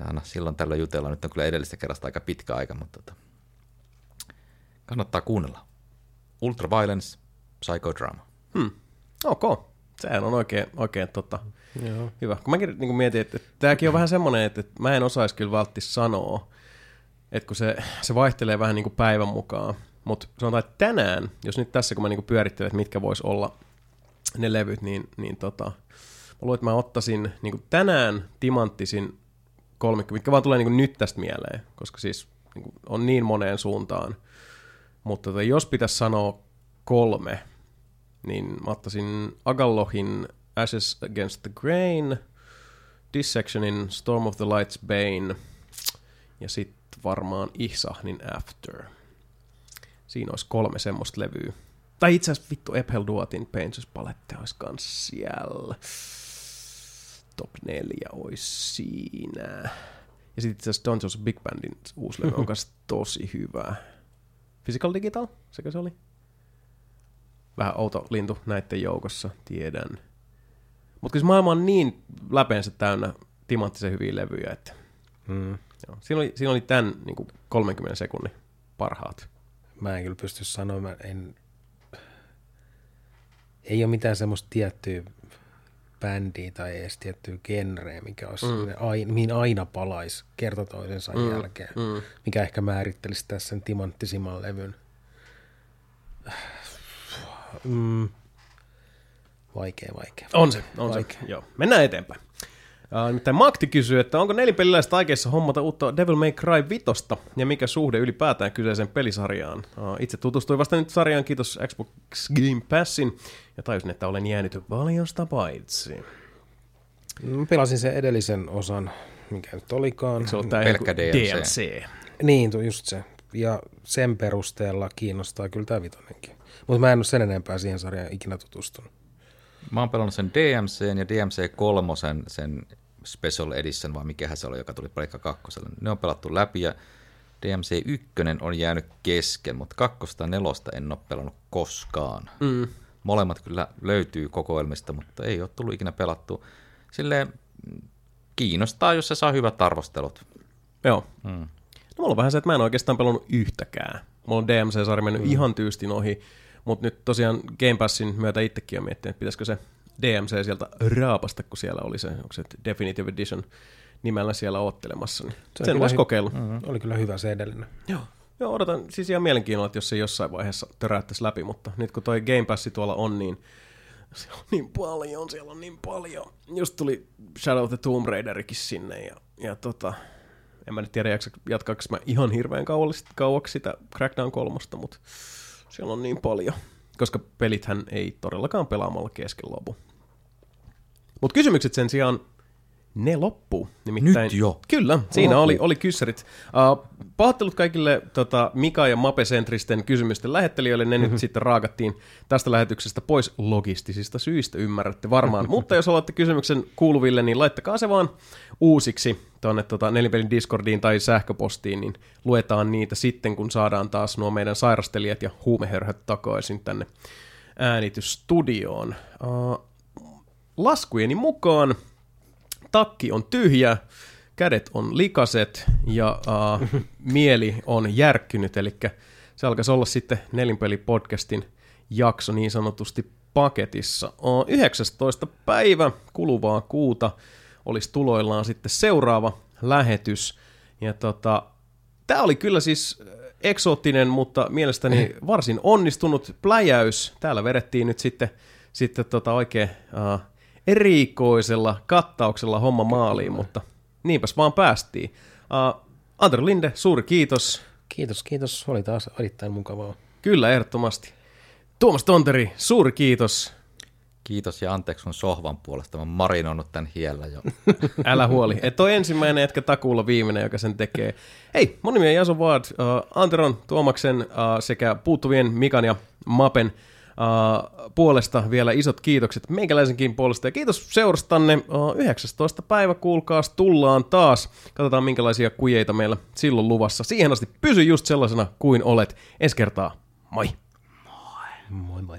Ja aina silloin tällä jutella. Nyt on kyllä edellistä kerrasta aika pitkä aika, mutta tota, kannattaa kuunnella. Ultraviolence, Psychodrama. Hmm. Ok. Sehän on oikein, oikein tota, Joo. hyvä. Kun mäkin niin mietin, että, että tämäkin on vähän semmoinen, että, että mä en osaisi kyllä vältti sanoa, että kun se, se vaihtelee vähän niin kuin päivän mukaan. Mutta sanotaan, että tänään, jos nyt tässä kun mä niin kuin pyörittelen, että mitkä vois olla ne levyt, niin, niin tota, mä luulen, että mä ottaisin niin kuin tänään timanttisin kolmikko, mitkä vaan tulee niin kuin nyt tästä mieleen, koska siis niin kuin on niin moneen suuntaan. Mutta tota, jos pitäisi sanoa kolme, niin mä ottaisin Agallohin Ashes Against the Grain, Dissectionin Storm of the Lights Bane ja sitten varmaan Ihsahnin After. Siinä olisi kolme semmoista levyä. Tai itse asiassa vittu Ephel Duotin Painter's Palette olisi kans siellä. Top 4 olisi siinä. Ja sitten itse asiassa Don Johnson Big Bandin uusi levy on kans tosi hyvä. Physical Digital, sekö se oli? Vähän outo lintu näiden joukossa, tiedän. Mutta kyllä maailma on niin läpeensä täynnä timanttisen hyviä levyjä, että Mm. joo. Siinä, oli, siinä oli tämän niin kuin 30 sekunnin parhaat. Mä en kyllä pysty sanoa, mä en... Ei ole mitään semmoista tiettyä bändiä tai edes tiettyä genreä, mikä olisi mm. aina, mihin aina palaisi kerta toisensa mm. jälkeen, Mm. mikä ehkä määrittelisi tässä sen timanttisimman levyn. Mm. Vaikea, vaikea. On se, on Vaikea. se. Joo. Mennään eteenpäin. Uh, nimittäin Makti kysyy, että onko nelipeliläiset aikeissa hommata uutta Devil May Cry 5 ja mikä suhde ylipäätään kyseiseen pelisarjaan. Uh, itse tutustuin vasta nyt sarjaan, kiitos Xbox Game Passin, ja tajusin, että olen jäänyt paljosta paitsi. Mm, Pelasin sen edellisen osan, mikä nyt olikaan. Se on tää Pelkkä DLC. DLC. Niin, just se. Ja sen perusteella kiinnostaa kyllä tämä vitonenkin. Mutta mä en ole sen enempää siihen sarjaan ikinä tutustunut. Mä oon pelannut sen DMC ja DMC 3, sen Special Edition, vai mikähän se oli, joka tuli Pleikka 2. Ne on pelattu läpi ja DMC 1 on jäänyt kesken, mutta kakkosta ja nelosta en ole pelannut koskaan. Mm. Molemmat kyllä löytyy kokoelmista, mutta ei ole tullut ikinä pelattu. Silleen kiinnostaa, jos se saa hyvät arvostelut. Joo. Mm. No mulla on vähän se, että mä en oikeastaan pelannut yhtäkään. Mulla on DMC-sarja mennyt mm. ihan tyystin ohi, mutta nyt tosiaan Game Passin myötä itsekin on miettinyt, että pitäisikö se DMC sieltä raapasta, kun siellä oli se, onko se Definitive Edition nimellä siellä oottelemassa, niin Se sen voisi hy- kokeilla. Mm. Oli kyllä hyvä se edellinen. Joo. Joo, odotan siis ihan mielenkiinnolla, että jos se jossain vaiheessa töräyttäisi läpi, mutta nyt kun toi Game Passi tuolla on, niin siellä on niin paljon, siellä on niin paljon. Just tuli Shadow of the Tomb Raiderikin sinne ja, ja tota, en mä nyt tiedä, jatkaako mä ihan hirveän kauaksi sitä Crackdown kolmosta, mutta siellä on niin paljon, koska pelithän ei todellakaan pelaamalla kesken lopu. Mutta kysymykset sen sijaan, ne loppuu. Nimittäin, Nyt jo? Kyllä, siinä oli, oli kyssärit. Uh, pahoittelut kaikille tota, Mika ja Mape-sentristen kysymysten lähettelijöille. Ne nyt sitten raakattiin tästä lähetyksestä pois logistisista syistä, ymmärrätte varmaan. Mutta jos haluatte kysymyksen kuuluville, niin laittakaa se vaan uusiksi tuonne tota, Nelipelin Discordiin tai sähköpostiin, niin luetaan niitä sitten, kun saadaan taas nuo meidän sairastelijat ja huumehörhöt takaisin tänne äänitysstudioon. Uh, laskujeni mukaan takki on tyhjä, kädet on likaset ja uh, mieli on järkkynyt, eli se alkaisi olla sitten Nelinpeli-podcastin jakso niin sanotusti paketissa. Uh, 19. päivä kuluvaa kuuta olisi tuloillaan sitten seuraava lähetys. Ja tota, tämä oli kyllä siis äh, eksoottinen, mutta mielestäni varsin onnistunut pläjäys. Täällä vedettiin nyt sitten, sitten tota oikein uh, erikoisella kattauksella homma maaliin, mutta niinpäs vaan päästiin. Uh, Antero Linde, suuri kiitos. Kiitos, kiitos. Oli taas erittäin mukavaa. Kyllä, ehdottomasti. Tuomas Tonteri, suuri kiitos. Kiitos ja anteeksi sun sohvan puolesta. Mä marinoinut tän hiellä jo. Älä huoli. Et ole ensimmäinen, etkä takuulla viimeinen, joka sen tekee. Hei, mun nimi on Jason Ward. Uh, Anteron, Tuomaksen uh, sekä puuttuvien Mikan ja Mapen Uh, puolesta vielä isot kiitokset meikäläisenkin puolesta ja kiitos seurastanne. Uh, 19. päivä kuulkaas tullaan taas. Katsotaan minkälaisia kujeita meillä silloin luvassa. Siihen asti pysy just sellaisena kuin olet. Ensi kertaa. Moi! Moi moi.